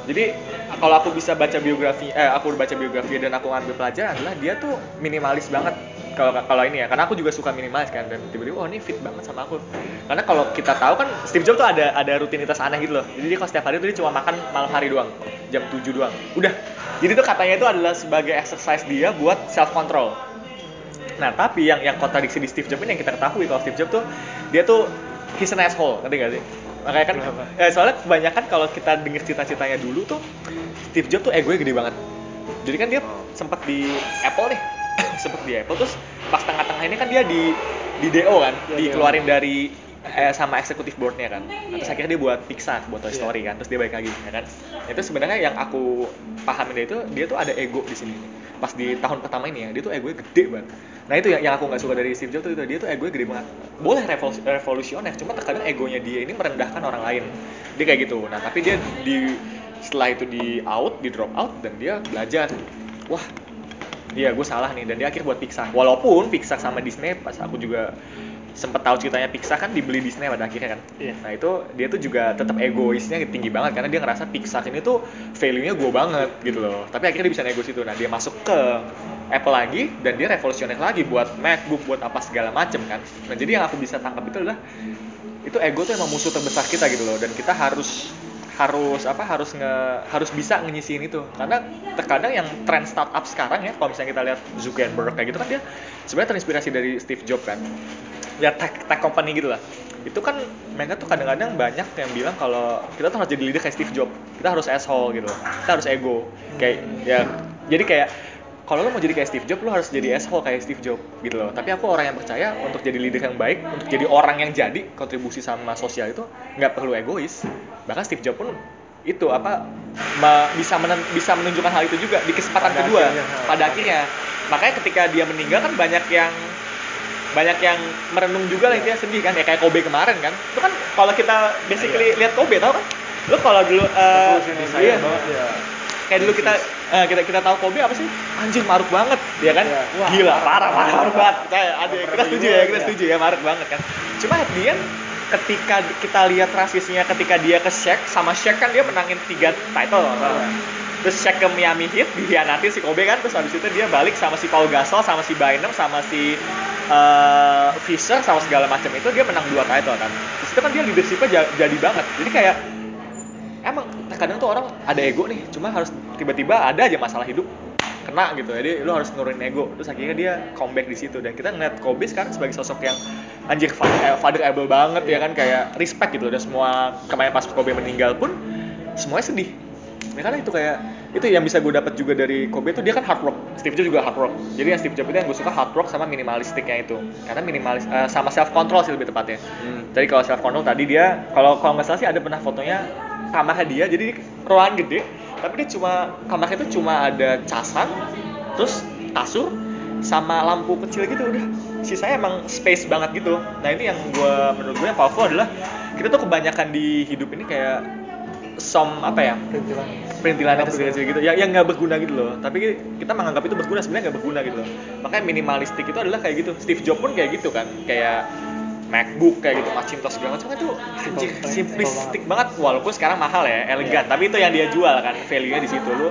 Jadi kalau aku bisa baca biografi eh aku baca biografi dan aku ngambil pelajaran adalah dia tuh minimalis banget kalau kalau ini ya karena aku juga suka minimalis kan dan tiba-tiba oh ini fit banget sama aku karena kalau kita tahu kan Steve Jobs tuh ada ada rutinitas aneh gitu loh jadi dia kalau setiap hari tuh dia cuma makan malam hari doang jam 7 doang udah jadi tuh katanya itu adalah sebagai exercise dia buat self control Nah, tapi yang yang kontradiksi di Steve Jobs ini yang kita ketahui kalau Steve Jobs tuh dia tuh he's an asshole, ngerti gak sih? Makanya kan eh, soalnya kebanyakan kalau kita denger cita-citanya dulu tuh Steve Jobs tuh egonya gede banget. Jadi kan dia sempat di Apple nih. Sempat di Apple terus pas tengah-tengah ini kan dia di di DO kan, Iya, dikeluarin dari eh, sama eksekutif boardnya kan. Nah, terus akhirnya dia buat Pixar, buat Toy Story kan, terus dia balik lagi ya kan. Itu sebenarnya yang aku pahamin dia itu dia tuh ada ego di sini. Pas di tahun pertama ini ya, dia tuh egonya gede banget. Nah itu yang, yang aku nggak suka dari Steve Jobs tuh itu dia tuh egonya gede banget. Boleh revol- revolusioner, cuma terkadang egonya dia ini merendahkan orang lain. Dia kayak gitu. Nah tapi dia di setelah itu di out, di drop out dan dia belajar. Wah, iya gue salah nih dan dia akhir buat Pixar. Walaupun Pixar sama Disney pas aku juga sempet tahu ceritanya Pixar kan dibeli Disney pada akhirnya kan. Iya. Nah itu dia tuh juga tetap egoisnya tinggi banget karena dia ngerasa Pixar ini tuh value-nya gue banget gitu loh. Tapi akhirnya dia bisa nego situ. Nah dia masuk ke Apple lagi dan dia revolusioner lagi buat MacBook buat apa segala macem kan. Nah jadi yang aku bisa tangkap itu adalah itu ego tuh emang musuh terbesar kita gitu loh dan kita harus harus apa harus nge harus bisa ngisiin itu. Karena terkadang yang tren startup sekarang ya kalau misalnya kita lihat Zuckerberg kayak gitu kan dia sebenarnya terinspirasi dari Steve Jobs kan. Ya tech, tech company gitu lah. Itu kan mereka tuh kadang-kadang banyak yang bilang kalau kita tuh harus jadi leader kayak Steve Jobs. Kita harus asshole gitu. Kita harus ego. Kayak ya jadi kayak kalau lo mau jadi kayak Steve Jobs lo harus jadi asshole kayak Steve Jobs gitu loh. Tapi aku orang yang percaya untuk jadi leader yang baik untuk jadi orang yang jadi kontribusi sama sosial itu nggak perlu egois bahkan Steve Jobs pun itu apa me- bisa menen- bisa menunjukkan hal itu juga di kesempatan Pada kedua akhirnya. pada akhirnya makanya ketika dia meninggal kan banyak yang banyak yang merenung juga lah Iya. intinya sedih kan ya kayak Kobe kemarin kan itu kan kalau kita basically lihat Kobe tau kan lu kalau dulu Revolusioner iya, banget ya. kayak dulu kita eh, kita kita tahu Kobe apa sih anjir maruk banget ya kan Iya. Wah, gila parah, parah maruk banget ada kita pernah setuju ya aja. kita setuju ya maruk banget kan cuma at the end, ketika kita lihat rasisnya ketika dia ke Shaq sama Shaq kan dia menangin tiga title. Salah. terus Shaq ke Miami Heat dihianatin si Kobe kan terus habis itu dia balik sama si Paul Gasol sama si Bynum sama si eh, Fisher sama segala macam itu dia menang dua title kan. Terus itu kan dia leadershipnya ja- jadi banget. Jadi kayak emang terkadang tuh orang ada ego nih cuma harus tiba-tiba ada aja masalah hidup kena gitu. Jadi lu harus nurunin ego. Terus akhirnya dia comeback di situ. Dan kita ngeliat Kobe sekarang sebagai sosok yang anjir father, eh, fatherable banget ya kan? Kayak respect gitu. Dan semua kemarin pas Kobe meninggal pun semuanya sedih. Ya karena itu kayak itu yang bisa gue dapat juga dari Kobe itu dia kan hard rock. Steve Jobs juga hard rock. Jadi yang Steve Jobs itu yang gue suka hard rock sama minimalistiknya itu. Karena minimalis eh, sama self control sih lebih tepatnya. Hmm. jadi kalau self control tadi dia kalau kalau nggak salah sih ada pernah fotonya kamarnya dia. Jadi ruangan gede tapi dia cuma kamarnya itu cuma ada casan terus kasur sama lampu kecil gitu udah. Sisanya emang space banget gitu. Nah ini yang gue menurut gue yang powerful adalah kita tuh kebanyakan di hidup ini kayak som apa ya? Perintilan. perintilan. yang kecil gitu. Yang yang nggak berguna gitu loh. Tapi kita menganggap itu berguna sebenarnya nggak berguna gitu loh. Makanya minimalistik itu adalah kayak gitu. Steve Jobs pun kayak gitu kan. Kayak MacBook kayak gitu Macintosh segala macam itu anjir, simplistik banget. Walaupun sekarang mahal ya elegan tapi itu yang dia jual kan value nya di situ. Lu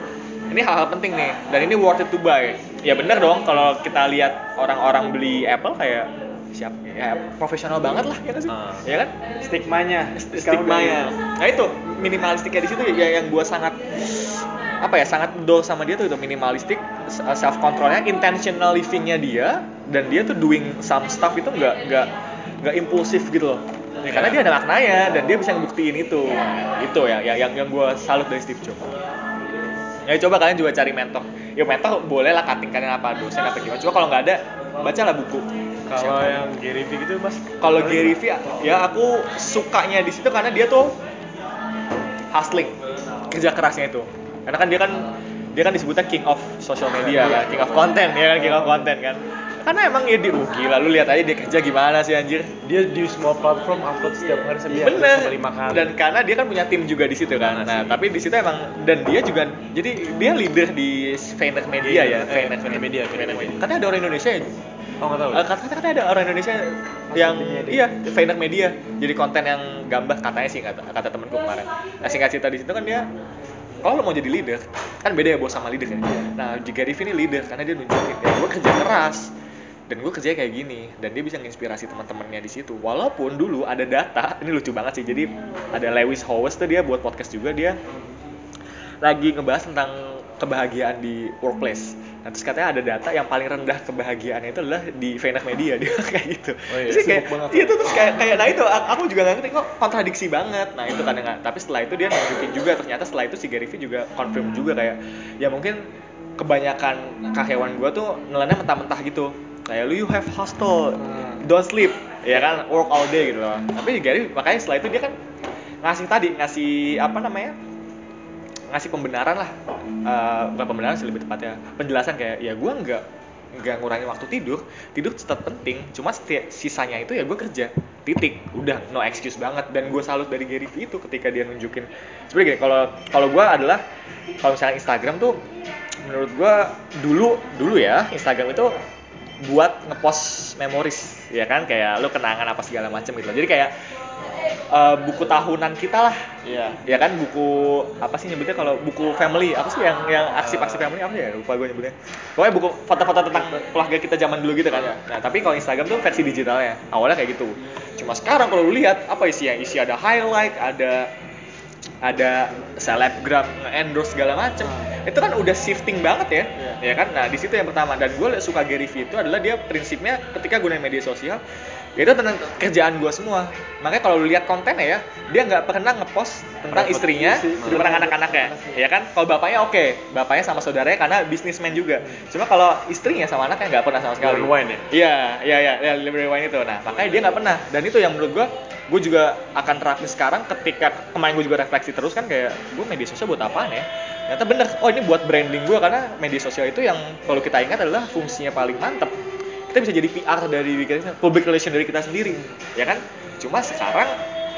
ini hal-hal penting nih dan ini worth it to buy. Ya bener dong kalau kita lihat orang-orang beli Apple kayak siap ya profesional banget lah ya sih? Ah. ya kan? Stigmanya. Stigmanya. Nah itu minimalistiknya di situ ya yang gua sangat apa ya sangat do sama dia tuh itu minimalistik self controlnya intentional livingnya dia dan dia tuh doing some stuff itu nggak nggak nggak impulsif gitu loh. Ya, karena dia ada maknanya dan dia bisa ngebuktiin itu. Itu ya yang yang, yang gue salut dari Steve Jobs. Ya coba kalian juga cari mentor. Ya mentor boleh lah cutting kalian apa dosen apa gimana. Cuma kalau nggak ada bacalah buku. Kalau yang Gary Vee gitu mas? Kalau Gary Vee ya aku sukanya di situ karena dia tuh hustling kerja kerasnya itu. Karena kan dia kan dia kan disebutnya king of social media kan king of content ya kan king of content kan karena emang ya di uh, gila lu lihat aja dia kerja gimana sih anjir. Dia di semua platform upload setiap hari sampai bener. lima kali. Dan karena dia kan punya tim juga di situ kan. Nah tapi di situ emang dan dia juga jadi dia leader di Vayner Media ya. Eh, Vayner Media, karena ada orang Indonesia ya? Oh nggak tahu. Eh, kata kata ada orang Indonesia yang iya Vayner Media. Jadi konten yang gambar katanya sih kata kata temanku kemarin. Nah singkat cerita di situ kan dia kalau lo mau jadi leader kan beda ya bos sama leader ya nah jika Rivi ini leader karena dia nunjukin ya gue kerja keras dan gue kerja kayak gini dan dia bisa menginspirasi teman-temannya di situ walaupun dulu ada data ini lucu banget sih jadi ada Lewis Howes tuh dia buat podcast juga dia lagi ngebahas tentang kebahagiaan di workplace. Nah, terus katanya ada data yang paling rendah kebahagiaannya itu adalah di Vayner Media dia kayak gitu. Oh iya, Terus kayak banget. itu terus kayak kayak nah itu aku juga nggak ngerti kok kontradiksi banget. Nah itu kadang nggak. Tapi setelah itu dia nunjukin juga ternyata setelah itu si Gary Vee juga confirm juga kayak ya mungkin kebanyakan karyawan gua tuh nelannya mentah-mentah gitu. Kayak lu you have Hmm. don't sleep, ya kan work all day gitu loh. Tapi Gary makanya setelah itu dia kan ngasih tadi ngasih apa namanya ngasih pembenaran lah. Eh, bukan pembenaran sih lebih tepatnya penjelasan kayak ya gue nggak nggak ngurangin waktu tidur tidur tetap penting cuma setiap sisanya itu ya gue kerja. Titik. Udah no excuse banget. Dan gue salut dari Gary Vee itu ketika dia nunjukin. Sebenarnya kalau kalau gue adalah kalau misalnya Instagram tuh menurut gue dulu dulu ya Instagram itu buat ngepost memoris ya kan? Kayak lu kenangan apa segala macam gitu. Jadi kayak eh, buku tahunan kita lah. Iya. Ya kan? Buku apa sih nyebutnya kalau buku family? Apa sih yang yang arsip-arsip family? Apa sih ya? Lupa gue nyebutnya. Pokoknya buku foto-foto tentang keluarga kita zaman dulu gitu kan. Iya. nah tapi kalau Instagram tuh versi digitalnya. Awalnya kayak gitu. Cuma sekarang kalau lu lihat apa isinya isi ada highlight ada ada selebgram endorse segala macem. Itu kan udah shifting banget ya. Ya kan? Nah di situ yang pertama. Dan gue suka Gary Vee itu adalah dia prinsipnya ketika gunain media sosial itu tentang kerjaan gue semua makanya kalau lu lihat kontennya ya dia nggak pernah ngepost tentang Repot istrinya sih, tentang anak-anaknya anaknya. ya kan kalau bapaknya oke bapaknya sama saudaranya karena bisnismen juga cuma kalau istrinya sama anaknya nggak pernah sama sekali Wine ya? Iya, iya, iya, ya, Liberty Wine itu. Nah, makanya dia nggak pernah. Dan itu yang menurut gua, gue juga akan terapin sekarang ketika kemarin gue juga refleksi terus kan kayak gue media sosial buat apaan ya? Ternyata bener, oh ini buat branding gue karena media sosial itu yang kalau kita ingat adalah fungsinya paling mantep. Kita bisa jadi PR dari diri kita, public relation dari kita sendiri, ya kan? Cuma sekarang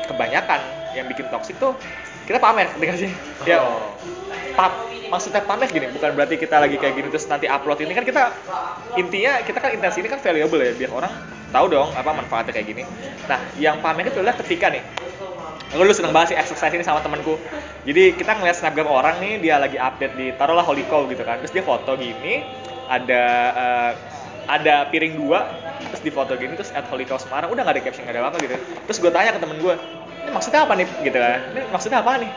kebanyakan yang bikin toxic tuh kita pamer, ngerti sih? Ya, Oh. pap maksudnya pamer gini bukan berarti kita lagi kayak gini terus nanti upload ini kan kita intinya kita kan intensi ini kan valuable ya biar orang tahu dong apa manfaatnya kayak gini nah yang pamer itu adalah ketika nih Aku dulu seneng banget sih exercise ini sama temanku. Jadi kita ngeliat snapgram orang nih, dia lagi update di taruhlah Holy Cow gitu kan. Terus dia foto gini, ada eh, ada piring dua, terus di foto gini, terus at Holy Cow Semarang, udah gak ada caption, gak ada apa gitu. Terus gue tanya ke temen gue, ini maksudnya apa nih? Gitu kan. Ini maksudnya apa nih?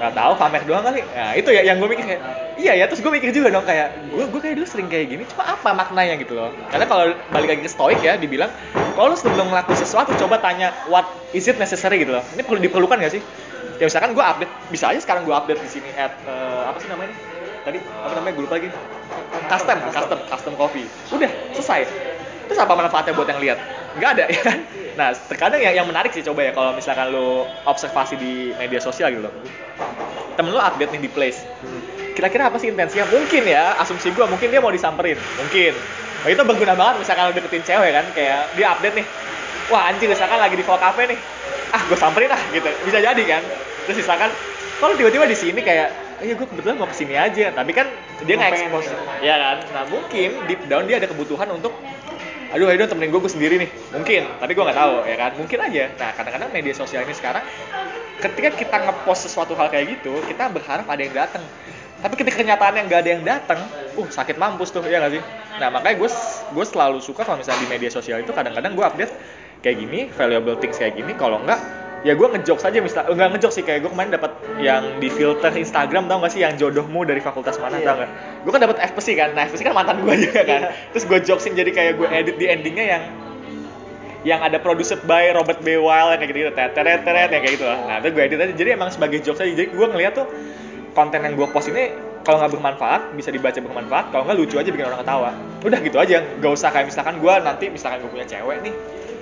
Gak tahu, pamer doang kali. Nah itu ya yang gue mikir kayak, iya ya. Terus gue mikir juga dong kayak, gue gue kayak dulu sering kayak gini, cuma apa maknanya gitu loh. Karena kalau balik lagi ke stoik ya, dibilang, kalau lu sebelum ngelakuin sesuatu, coba tanya what is it necessary gitu loh. Ini perlu diperlukan gak sih? Ya misalkan gue update, bisa aja sekarang gue update di sini at eh, apa sih namanya? Tadi apa namanya? Gue lupa lagi. Custom, custom, custom coffee. Udah selesai. Terus apa manfaatnya buat yang lihat? Nggak ada ya kan? Nah, terkadang yang, yang menarik sih coba ya kalau misalkan lo observasi di media sosial gitu loh. Temen lo update nih di place. Kira-kira apa sih intensinya? Mungkin ya, asumsi gue mungkin dia mau disamperin. Mungkin. Nah, itu berguna banget misalkan lo deketin cewek kan, kayak dia update nih. Wah anjing misalkan lagi di Vol Cafe nih. Ah, gue samperin ah gitu. Bisa jadi kan. Terus misalkan kalau tiba-tiba di sini kayak iya gue kebetulan mau ke sini aja tapi kan dia nggak gitu. ya. Kan? Nah mungkin deep down dia ada kebutuhan untuk aduh ayo temenin gue gue sendiri nih. Mungkin tapi gue nggak tahu ya kan? Mungkin aja. Nah kadang-kadang media sosial ini sekarang ketika kita ngepost sesuatu hal kayak gitu kita berharap ada yang datang tapi ketika kenyataannya nggak ada yang datang uh sakit mampus tuh ya nggak sih? Nah makanya gue gue selalu suka kalau misalnya di media sosial itu kadang-kadang gue update kayak gini valuable things kayak gini. Kalau nggak ya gue ngejokes aja misal enggak ngejokes sih kayak gue kemarin dapat yang di filter Instagram tau gak sih yang jodohmu dari fakultas mana Iya. tau gak gue kan dapat FPC kan nah FPC kan mantan gue juga kan? Terus gue jokesin jadi kayak gue edit di endingnya yang yang ada produced by Robert B. Weil yang kayak gitu-gitu teret teret teret kayak gitu. Lah nah itu gue edit aja jadi emang sebagai jokes aja jadi gue ngeliat tuh konten yang gue post ini kalau nggak bermanfaat bisa dibaca bermanfaat kalau nggak lucu aja bikin orang ketawa. Udah gitu aja gak usah kayak misalkan gue nanti misalkan gue punya cewek nih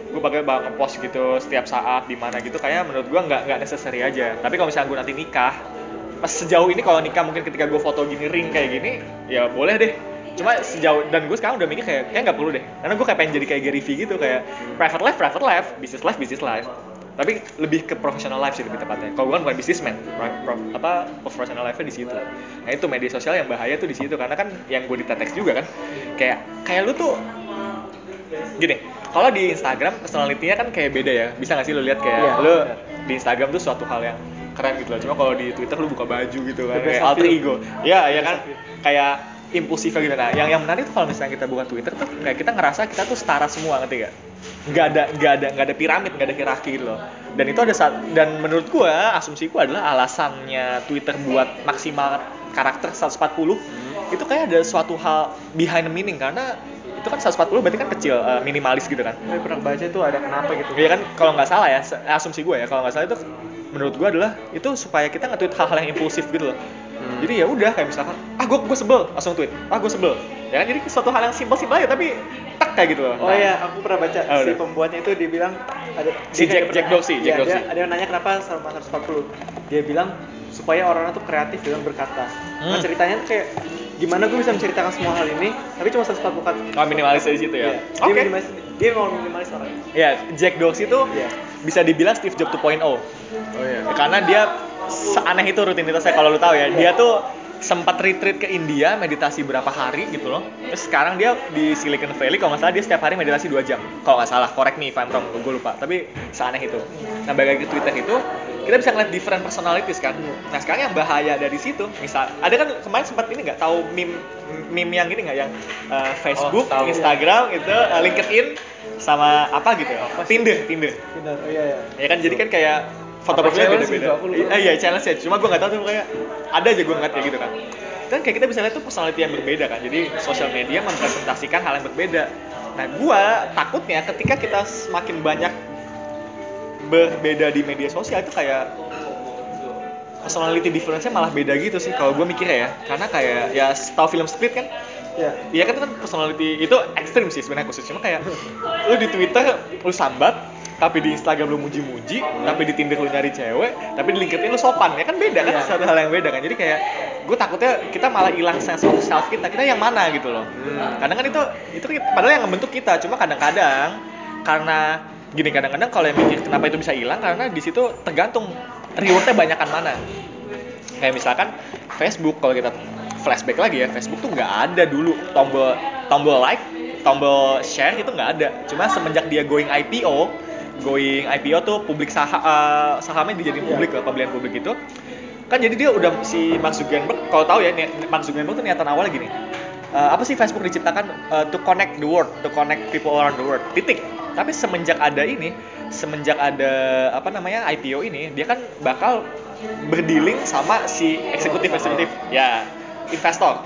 gue bakal bakal ngepost gitu setiap saat di mana gitu. Kayak menurut gue nggak nggak necessary aja. Tapi kalau misalnya gue nanti nikah pas sejauh ini kalau nikah mungkin ketika gue foto gini ring kayak gini ya boleh deh. Cuma sejauh dan gue sekarang udah mikir kayak kayak nggak perlu deh. Karena gue kayak pengen jadi kayak Gary V gitu kayak private life private life business life business life. Tapi lebih ke professional life sih lebih tepatnya. Kalau gue kan bukan businessman apa professional life nya di situ. Nah itu media sosial yang bahaya tuh di situ. Karena kan yang gue ditetex juga kan kayak kayak lu tuh gini kalau di Instagram personality-nya kan kayak beda ya. Bisa nggak sih lu lihat kayak lu benar. di Instagram tuh suatu hal yang keren gitu loh. Cuma kalau di Twitter lu buka baju gitu kan kayak alter ego. Ya ya kan? Kayak impulsif gitu. Nah yang yang menarik tuh kalau misalnya kita buka Twitter tuh kayak kita ngerasa kita tuh setara semua ngerti gak nggak ada nggak ada nggak ada piramid nggak ada hierarki gitu loh. Dan itu ada saat dan menurut gua asumsi gua adalah alasannya Twitter buat maksimal karakter 140 itu kayak ada suatu hal behind the meaning. Karena itu kan 140 berarti kan kecil eh, minimalis gitu kan Gue pernah baca tuh ada kenapa gitu. Iya kan kalau nggak salah ya, asumsi gue ya kalau nggak salah itu menurut gue adalah itu supaya kita nge-tweet hal-hal yang impulsif gitu loh. Hmm. Jadi ya udah kayak misalkan, ah gue gue sebel langsung tweet, ah gue sebel. Ya kan jadi suatu hal yang simpel-simpel aja tapi tak kayak gitu loh. Oh Nah, iya, aku pernah baca Oh, si udah. pembuatnya itu dia bilang ada Si dia Jack- Jack Dorsey, iya, Jack Dorsey. Ada yang nanya kenapa sama 140. Dia bilang supaya orang tuh kreatif dalam berkata. Nah, Hmm. ceritanya tuh kayak gimana gue bisa menceritakan semua hal ini tapi cuma 140 kata. Oh, minimalis di situ ya. Iya, Oke. Dia minimalis, dia mau minimalis orangnya. Ya, Jack Dorsey itu Iya. bisa dibilang Steve Jobs 2.0. Oh iya. Karena dia seaneh itu rutinitasnya kalau lu tahu ya. Dia tuh sempat retreat ke India meditasi berapa hari gitu loh. Terus sekarang dia di Silicon Valley kalau nggak salah dia setiap hari meditasi 2 jam. Kalau nggak salah, correct me if I'm wrong, gue lupa. Tapi seaneh itu. Nah, balik lagi ke Twitter itu, kita bisa ngeliat different personalities kan. Nah, sekarang yang bahaya dari situ, misal ada kan kemarin sempat ini nggak tahu meme meme yang ini nggak yang uh, Facebook, tahu. Instagram itu, uh, LinkedIn sama apa gitu ya? Tinder, Tinder. Benar. Oh iya iya. Ya kan jadi kan kayak foto profilnya beda-beda. lupa. Eh, iya challenge ya. Cuma gue nggak tahu tuh kayak ada aja gue ngeliat kayak gitu kan. Dan kayak kita bisa lihat tuh personality yang berbeda kan. Jadi sosial media mempresentasikan hal yang berbeda. Nah gue takutnya ketika kita semakin banyak berbeda di media sosial itu kayak personality difference-nya malah beda gitu sih kalau gue mikirnya ya karena kayak ya tahu film Split kan Iya. Iya kan itu kan personality itu ekstrim sih sebenarnya khusus cuma kayak lu di Twitter lu sambat tapi di Instagram lu muji-muji, tapi di Tinder lu nyari cewek, tapi di LinkedIn lu sopan ya kan beda kan? Iya. satu hal yang beda kan? Jadi kayak gue takutnya kita malah hilang sense of self kita. Kita yang mana gitu loh. Kadang kan itu itu padahal yang membentuk kita. Cuma kadang-kadang karena gini kadang-kadang kalau yang mikir kenapa itu bisa hilang karena di situ tergantung rewardnya banyakan mana. Kayak misalkan Facebook kalau kita flashback lagi ya Facebook tuh nggak ada dulu. Tombol tombol like tombol share itu nggak ada. Cuma semenjak dia going IPO going IPO tuh publik saham eh, sahamnya dijadiin Iya. publik lah pembelian publik itu kan jadi dia udah si Mark Zuckerberg kalau tahu ya Mark Zuckerberg tuh niatan awalnya gini eh, apa sih Facebook diciptakan eh, to connect the world to connect people around the world titik. Tapi semenjak ada ini semenjak ada apa namanya IPO ini dia kan bakal berdealing sama si eksekutif eksekutif ya investor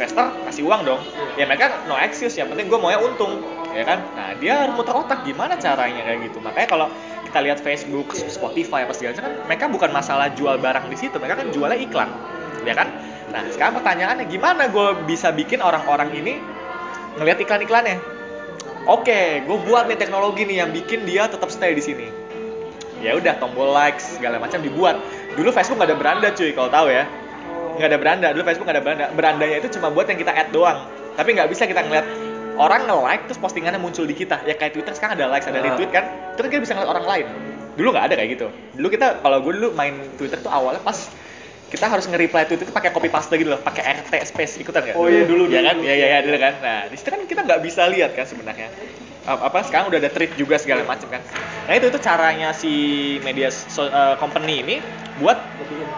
investor kasih uang dong. Ya mereka no excuse yang penting gue maunya untung ya kan? Nah dia harus muter otak gimana caranya kayak gitu? Makanya kalau kita lihat Facebook Spotify apa segala macam kan mereka bukan masalah jual barang di situ mereka kan jualnya iklan ya kan? Nah sekarang pertanyaannya gimana gue bisa bikin orang-orang ini ngelihat iklan-iklannya? Oke gue buat nih teknologi nih yang bikin dia tetap stay di sini. Ya udah tombol likes segala macam dibuat. Dulu Facebook nggak ada beranda cuy kalau tahu ya nggak ada beranda. Dulu Facebook nggak ada beranda. Berandanya itu cuma buat yang kita add doang. Tapi nggak bisa kita ngeliat orang nge-like terus postingannya muncul di kita. Ya kayak Twitter sekarang ada likes ada Ah. retweet kan. Itu kan kita bisa ngeliat orang lain. Dulu nggak ada kayak gitu. Dulu kita kalau gue dulu main Twitter tuh awalnya pas kita harus nge-reply tweet itu pakai copy paste gitu loh. Pakai RT space ikutan nggak? Oh iya, dulu, ya dulu, kan? dulu. ya ya ya dulu kan? Nah di situ kan kita nggak bisa lihat kan sebenarnya apa sekarang udah ada treat juga segala macam kan nah itu itu caranya si media so- eh, company ini buat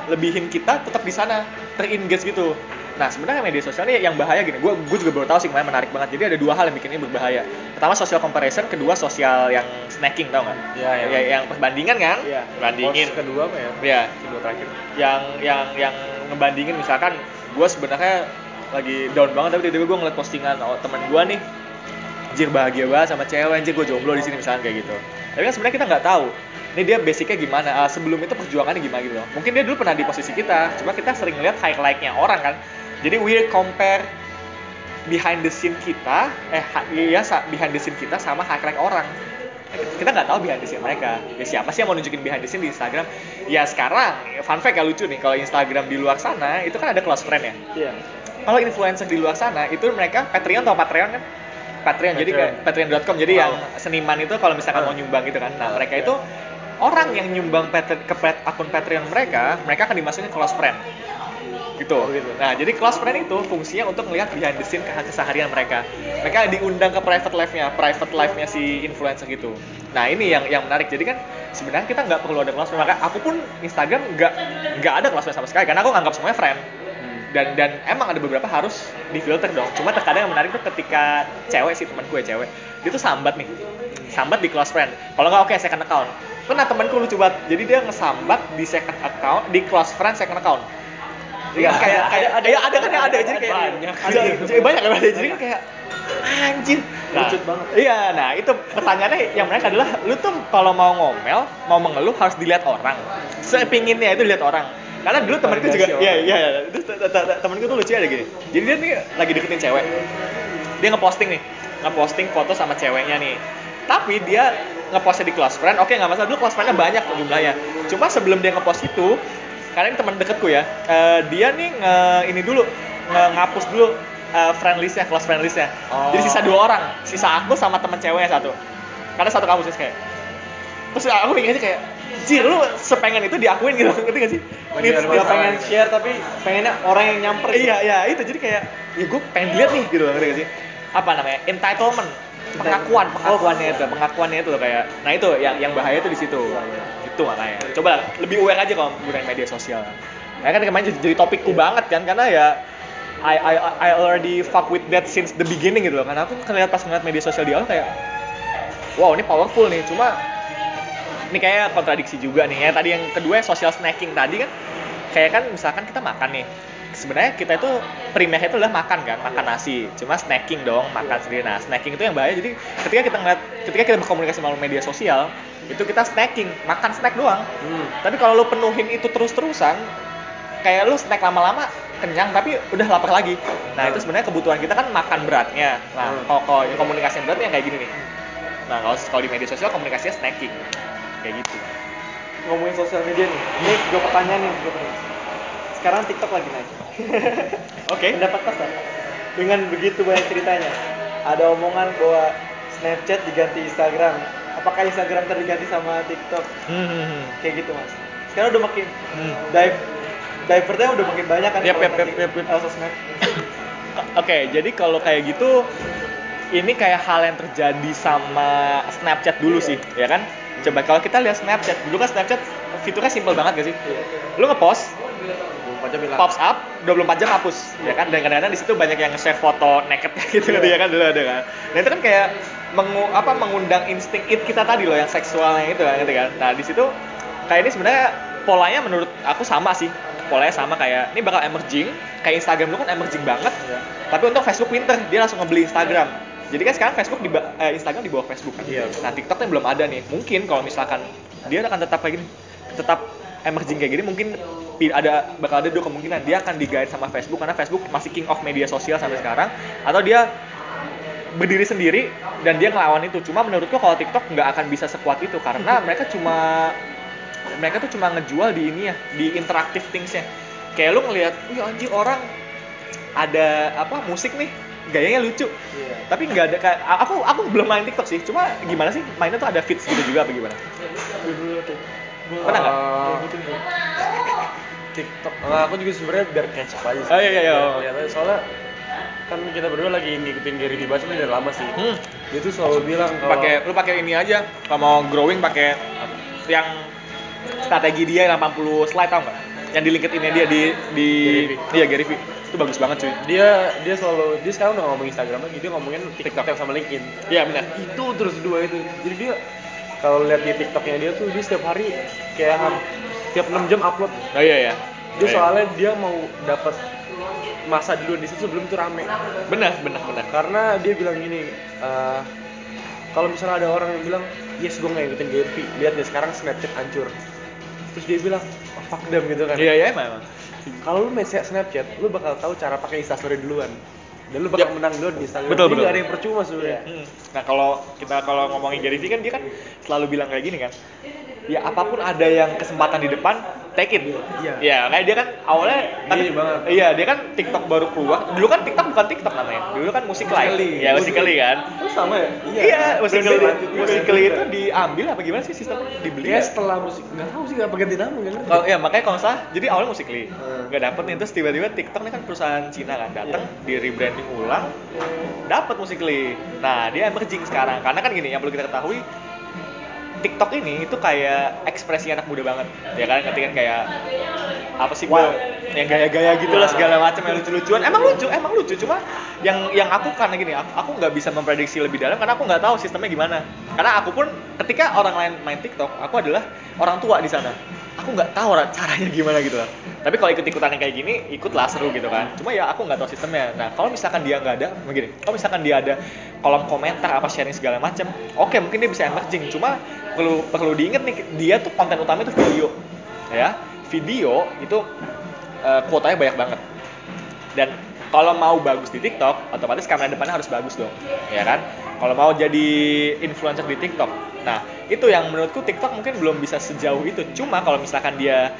Lebihin. kita tetap di sana terengage gitu nah sebenarnya media sosial ini yang bahaya gini gue gue juga baru tahu sih kemarin menarik banget jadi ada dua hal yang bikin ini berbahaya pertama social comparison kedua sosial yang snacking tau nggak Iya, iya. Ya, yang perbandingan kan Iya. bandingin Post kedua apa ya? ya Kedua terakhir. yang yang yang ngebandingin misalkan gue sebenarnya lagi down banget tapi tiba-tiba gue ngeliat postingan oh, teman gue nih anjir bahagia banget sama cewek. Anjir gue jomblo di sini misalkan kayak gitu. Tapi kan sebenarnya kita nggak tahu ini dia basicnya gimana Ah, sebelum itu perjuangannya gimana gitu. Loh mungkin dia dulu pernah di posisi kita cuma kita sering lihat highlightnya orang kan. Jadi we compare behind the scene kita eh iya behind the scene kita sama highlight orang. Kita nggak tahu behind the scene mereka. Ya siapa sih yang mau nunjukin behind the scene di Instagram? Ya sekarang fun fact ya lucu nih kalau Instagram di luar sana itu kan ada close friend ya Iya. kalau influencer di luar sana itu mereka Patreon atau Patreon kan Patreon jadi kayak patreon.com jadi yang seniman itu kalau misalkan mau nyumbang gitu kan nah mereka itu orang yang nyumbang pat- ke pat- akun Patreon mereka mereka akan dimasukin close friend gitu. Nah, jadi close friend itu fungsinya untuk melihat behind the scene ke- keseharian mereka. Mereka diundang ke private life-nya, private life-nya si influencer gitu. Nah, ini yang yang menarik. Jadi kan sebenarnya kita nggak perlu ada close friend. Maka aku pun Instagram nggak nggak ada close friend sama sekali karena aku nganggap semuanya friend. Dan dan emang ada beberapa harus difilter dong. Cuma terkadang yang menarik tuh ketika cewek sih temanku ya cewek, dia tuh sambat nih. Sambat di close friend. Kalau nggak oke second account. Pernah temanku lucu banget. Jadi dia ngesambat di second account, di close friend second account. Jadi kan kayak kayak ada ada, ada kan ya ada jadi kayak Banyak. ada jadi banyak kan ada jadi kayak anjir nah, Lucut banget. iya nah itu pertanyaannya yang mereka adalah lu tuh kalau mau ngomel mau mengeluh harus dilihat orang sepinginnya itu dilihat orang karena dulu temanku juga iya iya iya. Temanku tuh lucu ada gini. Jadi dia nih lagi deketin cewek. Dia ngeposting nih. Ngeposting foto sama ceweknya nih. Tapi dia ngepostnya di close friend. Oke nggak masalah. Dulu close friendnya banyak jumlahnya. Cuma sebelum dia ngepost itu karena ini teman deketku ya eh, dia nih nge ini dulu nge ngapus dulu eh, friend listnya close friend listnya. Oh. jadi sisa dua orang. Sisa aku sama teman ceweknya satu. Karena satu kampus kayak. Terus aku mikirnya kayak Jir, lu sepengen itu diakuin gitu, ngerti gak sih? Needs- needs- pengen share tapi pengennya orang yang nyamper. gitu. Iya, iya, itu jadi kayak ya gue pengen lihat nih gitu loh, ngerti gak sih? Apa namanya? Entitlement. Pengakuan, pengakuannya itu, pengakuannya itu loh kayak. Nah, itu yang yang bahaya itu di situ. Itu makanya. Coba lebih aware aja kalau menggunakan media sosial. Nah, kan kemarin jadi, jadi topikku banget kan karena ya I, I I already fuck with that since the beginning gitu loh. Karena aku ngeliat pas ngeliat media sosial di awal kayak wow, ini powerful nih. Cuma ini kayak kontradiksi juga nih. Ya tadi yang kedua social snacking tadi kan. Kayak kan misalkan kita makan nih. Sebenarnya kita itu primernya itu adalah makan kan makan nasi. Cuma snacking dong makan sendiri. Nah snacking itu yang bahaya. Jadi ketika kita ngeliat ketika kita berkomunikasi melalui media sosial itu kita snacking makan snack doang. Hmm. tapi kalau lu penuhin itu terus-terusan kayak lu snack lama-lama kenyang tapi udah lapar lagi. Nah itu sebenarnya kebutuhan kita kan makan beratnya. Nah Hmm. kalau, kalau komunikasi yang berat yang kayak gini nih. Nah kalau kalau di media sosial komunikasinya snacking kayak gitu Ngomongin sosial media nih. Ini gue pertanyaan nih. Gua pertanyaan. Sekarang TikTok lagi naik. oke Pendapat pasar. Dengan begitu banyak ceritanya. Ada omongan bahwa Snapchat diganti Instagram. Apakah Instagram terganti sama TikTok? Hmm, hmm, hmm. Kayak gitu mas. Sekarang udah makin Hmm. dive divernya udah makin banyak kan nanti yap, yap, yap. uh, sosmed. Oke, jadi kalau kayak gitu ini kayak hal yang terjadi sama Snapchat dulu sih, ya kan? Coba kalau kita lihat Snapchat, dulu kan Snapchat fiturnya simple banget gak sih? Lu ngepost, pops up, 24 jam hapus, ya kan? Dan kadang-kadang di situ banyak yang nge-share foto naked gitu, gitu ya kan dulu ada kan. Nah itu kan kayak mengu, apa mengundang insting it kita tadi loh yang seksualnya itu kan, gitu kan. Nah di situ kayak ini sebenarnya polanya menurut aku sama sih. Polanya sama kayak ini bakal emerging, kayak Instagram dulu kan emerging banget. Tapi untuk Facebook pinter, dia langsung ngebeli Instagram. Jadi kan sekarang Facebook di eh, Instagram di bawah Facebook kan. Iya. Nah TikTok yang belum ada nih. Mungkin kalau misalkan dia akan tetap kayak gini, tetap emerging kayak gini, mungkin ada bakal ada dua kemungkinan dia akan digait sama Facebook karena Facebook masih king of media sosial sampai sekarang, atau dia berdiri sendiri dan dia ngelawan itu. Cuma menurutku kalau TikTok nggak akan bisa sekuat itu karena mereka cuma mereka tuh cuma ngejual di ini ya, di interactive things-nya. Kayak lu ngelihat, wih anjir orang ada apa musik nih, gayanya lucu. Iya. Tapi nggak ada kayak aku aku belum main TikTok sih. Cuma gimana sih mainnya tuh ada feeds gitu juga apa gimana? Pernah nggak? TikTok. Nah, aku juga sebenarnya biar catch up aja sih. Oh, iya, iya, iya. Aja. Soalnya kan kita berdua lagi ngikutin Gary Vee Baca dari lama sih. Hmm. Dia tuh selalu bilang kalau Pakai lu pakai ini aja. Kalau mau growing pakai yang strategi dia yang 80 slide tau nggak? Yang di LinkedIn dia di di Gary Vee. iya Gary Vee. Itu bagus banget cuy. Dia dia selalu dia sekarang udah ngomong Instagram lagi dia ngomongin TikTok sama LinkedIn. Iya benar. Itu terus dua itu. Jadi dia kalau lihat di TikToknya dia tuh dia setiap hari kayak ham- tiap 6 jam upload. Oh iya ya dia soalnya dia mau dapat masa duluan di situ sebelum itu rame. Benar benar benar. Karena dia bilang gini eh, kalau misalnya ada orang yang bilang yes gue nggak ngikutin GRP lihat deh sekarang Snapchat hancur. Terus dia bilang oh, fuck them gitu kan. Iya iya emang emang. Kalau lu main Snapchat lu bakal tahu cara pakai Instastory duluan dan lu bakal Yap. menang duluan di Instagram Betul, Jadi betul. nggak ada yang percuma sebenarnya Hmm. Nah kalau kita kalau ngomongin Gary Vee kan dia kan selalu bilang kayak gini kan, ya apa pun ada yang kesempatan di depan, take it. Iya. Ya kayak dia kan awalnya tapi Iya, banget. iya dia kan TikTok baru keluar. Dulu kan TikTok bukan TikTok namanya. Dulu kan musik lain. Musical.ly. Ya Musical.ly kan. Oh sama ya? Iya, Musical.ly Berlanjut, Musical.ly itu diambil apa gimana sih sistemnya dibeli? Ya? setelah musik nggak tahu sih nggak ganti nama nggak ngerti Kalau ya makanya kalau salah, jadi awalnya Musical.ly Hmm. nggak dapet nih terus tiba-tiba TikTok ini kan perusahaan Cina kan datang di rebranding ulang, dapat Musical.ly. Nah dia emerging sekarang karena kan gini yang perlu kita ketahui TikTok ini itu kayak ekspresi anak muda banget. Ya kan ngerti kan? Kayak apa sih gue Wow. yang gaya-gaya gitu lah segala macam yang lucu-lucuan. Emang lucu emang lucu. Cuma yang yang aku karena gini aku aku nggak bisa memprediksi lebih dalam karena aku nggak tahu sistemnya gimana. Karena aku pun ketika orang lain main TikTok aku adalah orang tua di sana aku nggak tahu ra- caranya gimana gitu lah. Tapi kalau ikut-ikutan yang kayak gini ikutlah seru gitu kan. Cuma ya aku nggak tahu sistemnya. Nah kalau misalkan dia nggak ada begini kalau misalkan dia ada kolom komentar apa sharing segala macam oke mungkin dia bisa emerging. Cuma perlu perlu diingat nih dia tuh konten utama itu video ya. Video itu eh, kuotanya banyak banget. Dan kalau mau bagus di TikTok otomatis kamera depannya harus bagus dong ya kan kalau mau jadi influencer di TikTok nah itu yang menurutku TikTok mungkin belum bisa sejauh itu cuma kalau misalkan dia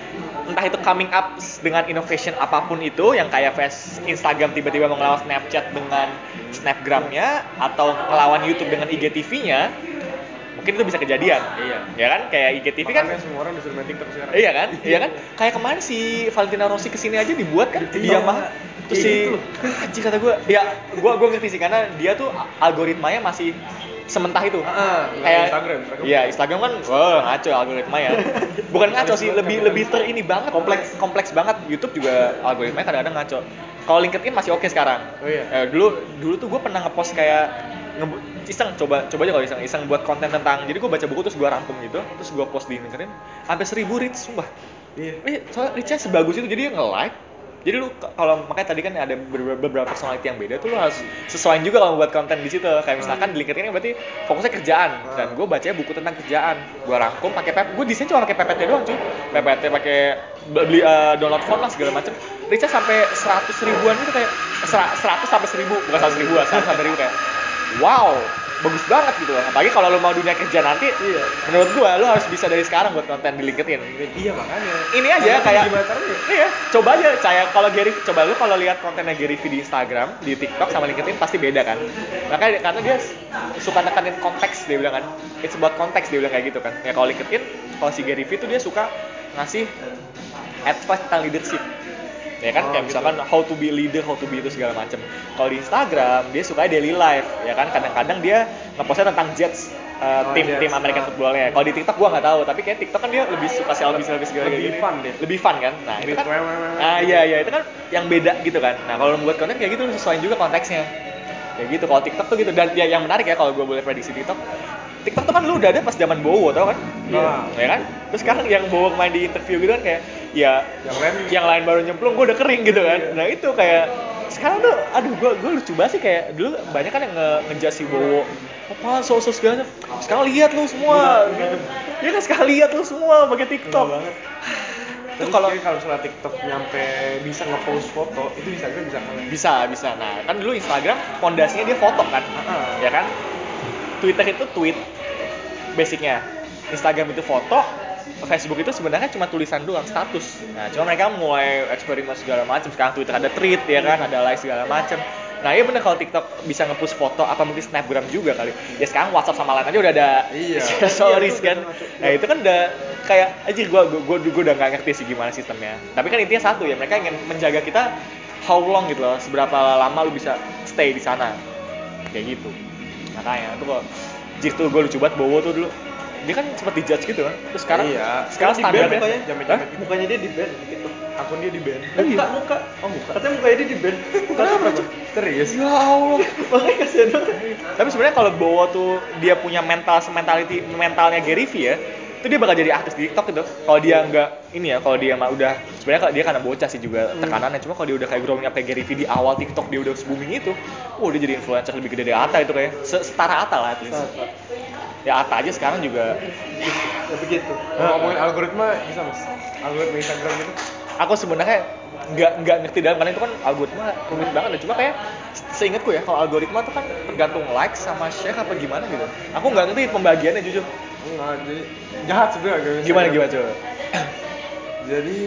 entah itu coming up dengan innovation apa pun itu yang kayak face Instagram tiba-tiba mau ngelawan Snapchat dengan Snapgramnya atau ngelawan YouTube dengan IGTV-nya mungkin itu bisa kejadian Iya. ya kan kayak IGTV kan Makanya semua orang disuruh main TikTok sekarang Iya kan? Iya kan? Kayak kemarin si Valentina Rossi ke sini aja dibuat kan? Iya. Dia mah terus Iya, si loh. anjir kata gue, ya gue gue ngerti sih karena dia tuh algoritmanya masih sementah itu. Ah, kayak Instagram. Iya, Instagram kan wah ngaco algoritmanya. Bukan ngaco sih, lebih lebih ter ini banget kompleks kompleks banget. YouTube juga algoritmanya kadang-kadang ngaco. Kalau LinkedIn masih oke sekarang. Oh iya. Eh, dulu dulu tuh gue pernah ngepost kayak ngebu- iseng coba coba aja kalau iseng iseng buat konten tentang jadi gue baca buku terus gue rangkum gitu terus gue post di LinkedIn sampai seribu reach sumpah Iya. Eh, soalnya reach-nya sebagus itu jadi dia nge-like. Jadi lu kalau makanya tadi kan ada beberapa, personality yang beda tuh lu harus sesuaiin juga kalau buat konten di situ. Kayak misalkan di LinkedIn kan berarti fokusnya kerjaan dan gue bacanya buku tentang kerjaan. Gue rangkum pakai pep, gue desain cuma pakai PPT doang cuy. PPT pakai beli eh, download font lah segala macem. Reach-nya sampai 100 ribuan gitu kayak sera- 100 sampai 1000, bukan 100 ribuan, 100 sampai 1000 kayak wow, bagus banget gitu loh. Apalagi kalau lu mau dunia kerja nanti, Iya. menurut gua lu harus bisa dari sekarang buat konten di LinkedIn. Iya makanya. Ini aja Makanya kayak gimana caranya? Iya, coba aja saya kalau Gary coba lu kalau lihat kontennya Gary Vee di Instagram, di TikTok sama LinkedIn pasti beda kan. Makanya karena dia suka nekanin konteks dia bilang kan. It's about konteks dia bilang kayak gitu kan. Ya kalau LinkedIn, kalau si Gary Vee tuh dia suka ngasih advice tentang leadership. Ya kan Oh, kayak gitu. misalkan how to be leader, how to be itu segala macem. Kalau di Instagram dia suka daily life, ya kan kadang-kadang dia ngepostnya tentang Jets uh, Oh, tim Jets, tim American ah. footballnya. Kalau di TikTok gua nggak tahu, tapi kayak TikTok kan dia lebih suka selfie selfie segala Lebih gitu. fun deh. Lebih fun kan? Nah, itu Lebih kan wewe-wewe Ah iya iya itu kan yang beda gitu kan. Nah, kalau membuat konten kayak gitu lu sesuaiin juga konteksnya. Kayak gitu. Kalau TikTok tuh gitu dan ya, yang menarik ya kalau gue boleh prediksi TikTok. TikTok tuh kan lu udah ada pas zaman Bowo tau kan? Iya. Ya kan? Terus sekarang yang Bowo main di interview gitu kan kayak ya Yang lain yang lain baru nyemplung gue udah kering gitu kan. Nah, itu kayak sekarang tuh aduh gue gue lucu banget sih kayak dulu banyak kan yang nge ngejudge si Bowo apa sosok segala sekarang lihat lu semua gitu. Iya kan sekarang lihat lu semua pakai TikTok Bener banget. itu kalau kalau misalnya TikTok nyampe bisa nge-post foto, itu Instagram bisa kalah. bisa bisa nah kan dulu Instagram fondasinya dia foto kan Ah. ya kan Twitter itu tweet basicnya. Instagram itu foto Facebook itu sebenarnya cuma tulisan doang status. Nah cuma mereka mulai eksperimen segala macam. Sekarang Twitter ada tweet ya kan ada like segala macam. Nah iya bener kalau TikTok bisa nge-push foto apa mungkin Snapgram juga kali. Ya sekarang WhatsApp sama lain aja udah ada Iya. stories Iya, kan. udah nah itu kan udah kayak aja gua gua, gua udah nggak ngerti sih gimana sistemnya. Tapi kan intinya satu ya mereka ingin menjaga kita how long gitu loh seberapa lama lu bisa stay di sana. Kayak gitu makanya itu kok jir tuh gue lucu banget Bowo tuh dulu dia kan sempat dijudge gitu kan terus sekarang Iya. sekarang Sekarang di ban standarnya mukanya, jamet-jamet Hah? gitu. Mukanya dia di ban di TikTok. Aku akun dia di band. Muka, muka. Oh, muka. Katanya mukanya dia di band. Kenapa, Bang? Serius? Ya Allah. Makanya kasihan banget. Tapi sebenarnya kalau Bowo tuh dia punya mental sementality mentalnya Gary V ya, itu dia bakal jadi artis di TikTok gitu. Kalau dia nggak ini ya, kalau dia mah udah sebenarnya kalau dia karena bocah sih juga tekanannya. Cuma kalau dia udah kayak growing up kayak Gary V di awal TikTok dia udah booming itu, wah dia jadi influencer lebih gede dari Ata itu kayak Se- setara Ata lah at least. Ya Ata aja sekarang juga Ya begitu. Ngomongin algoritma bisa mas? Algoritma Instagram gitu? aku sebenarnya nggak nggak ngerti dalam karena itu kan algoritma rumit banget ya. Cuma kayak seingatku ya kalau algoritma tuh kan tergantung like sama share apa gimana gitu. Aku nggak ngerti pembagiannya jujur. Enggak, jadi jahat sebenarnya Gimana Instagram. gimana coba? Jadi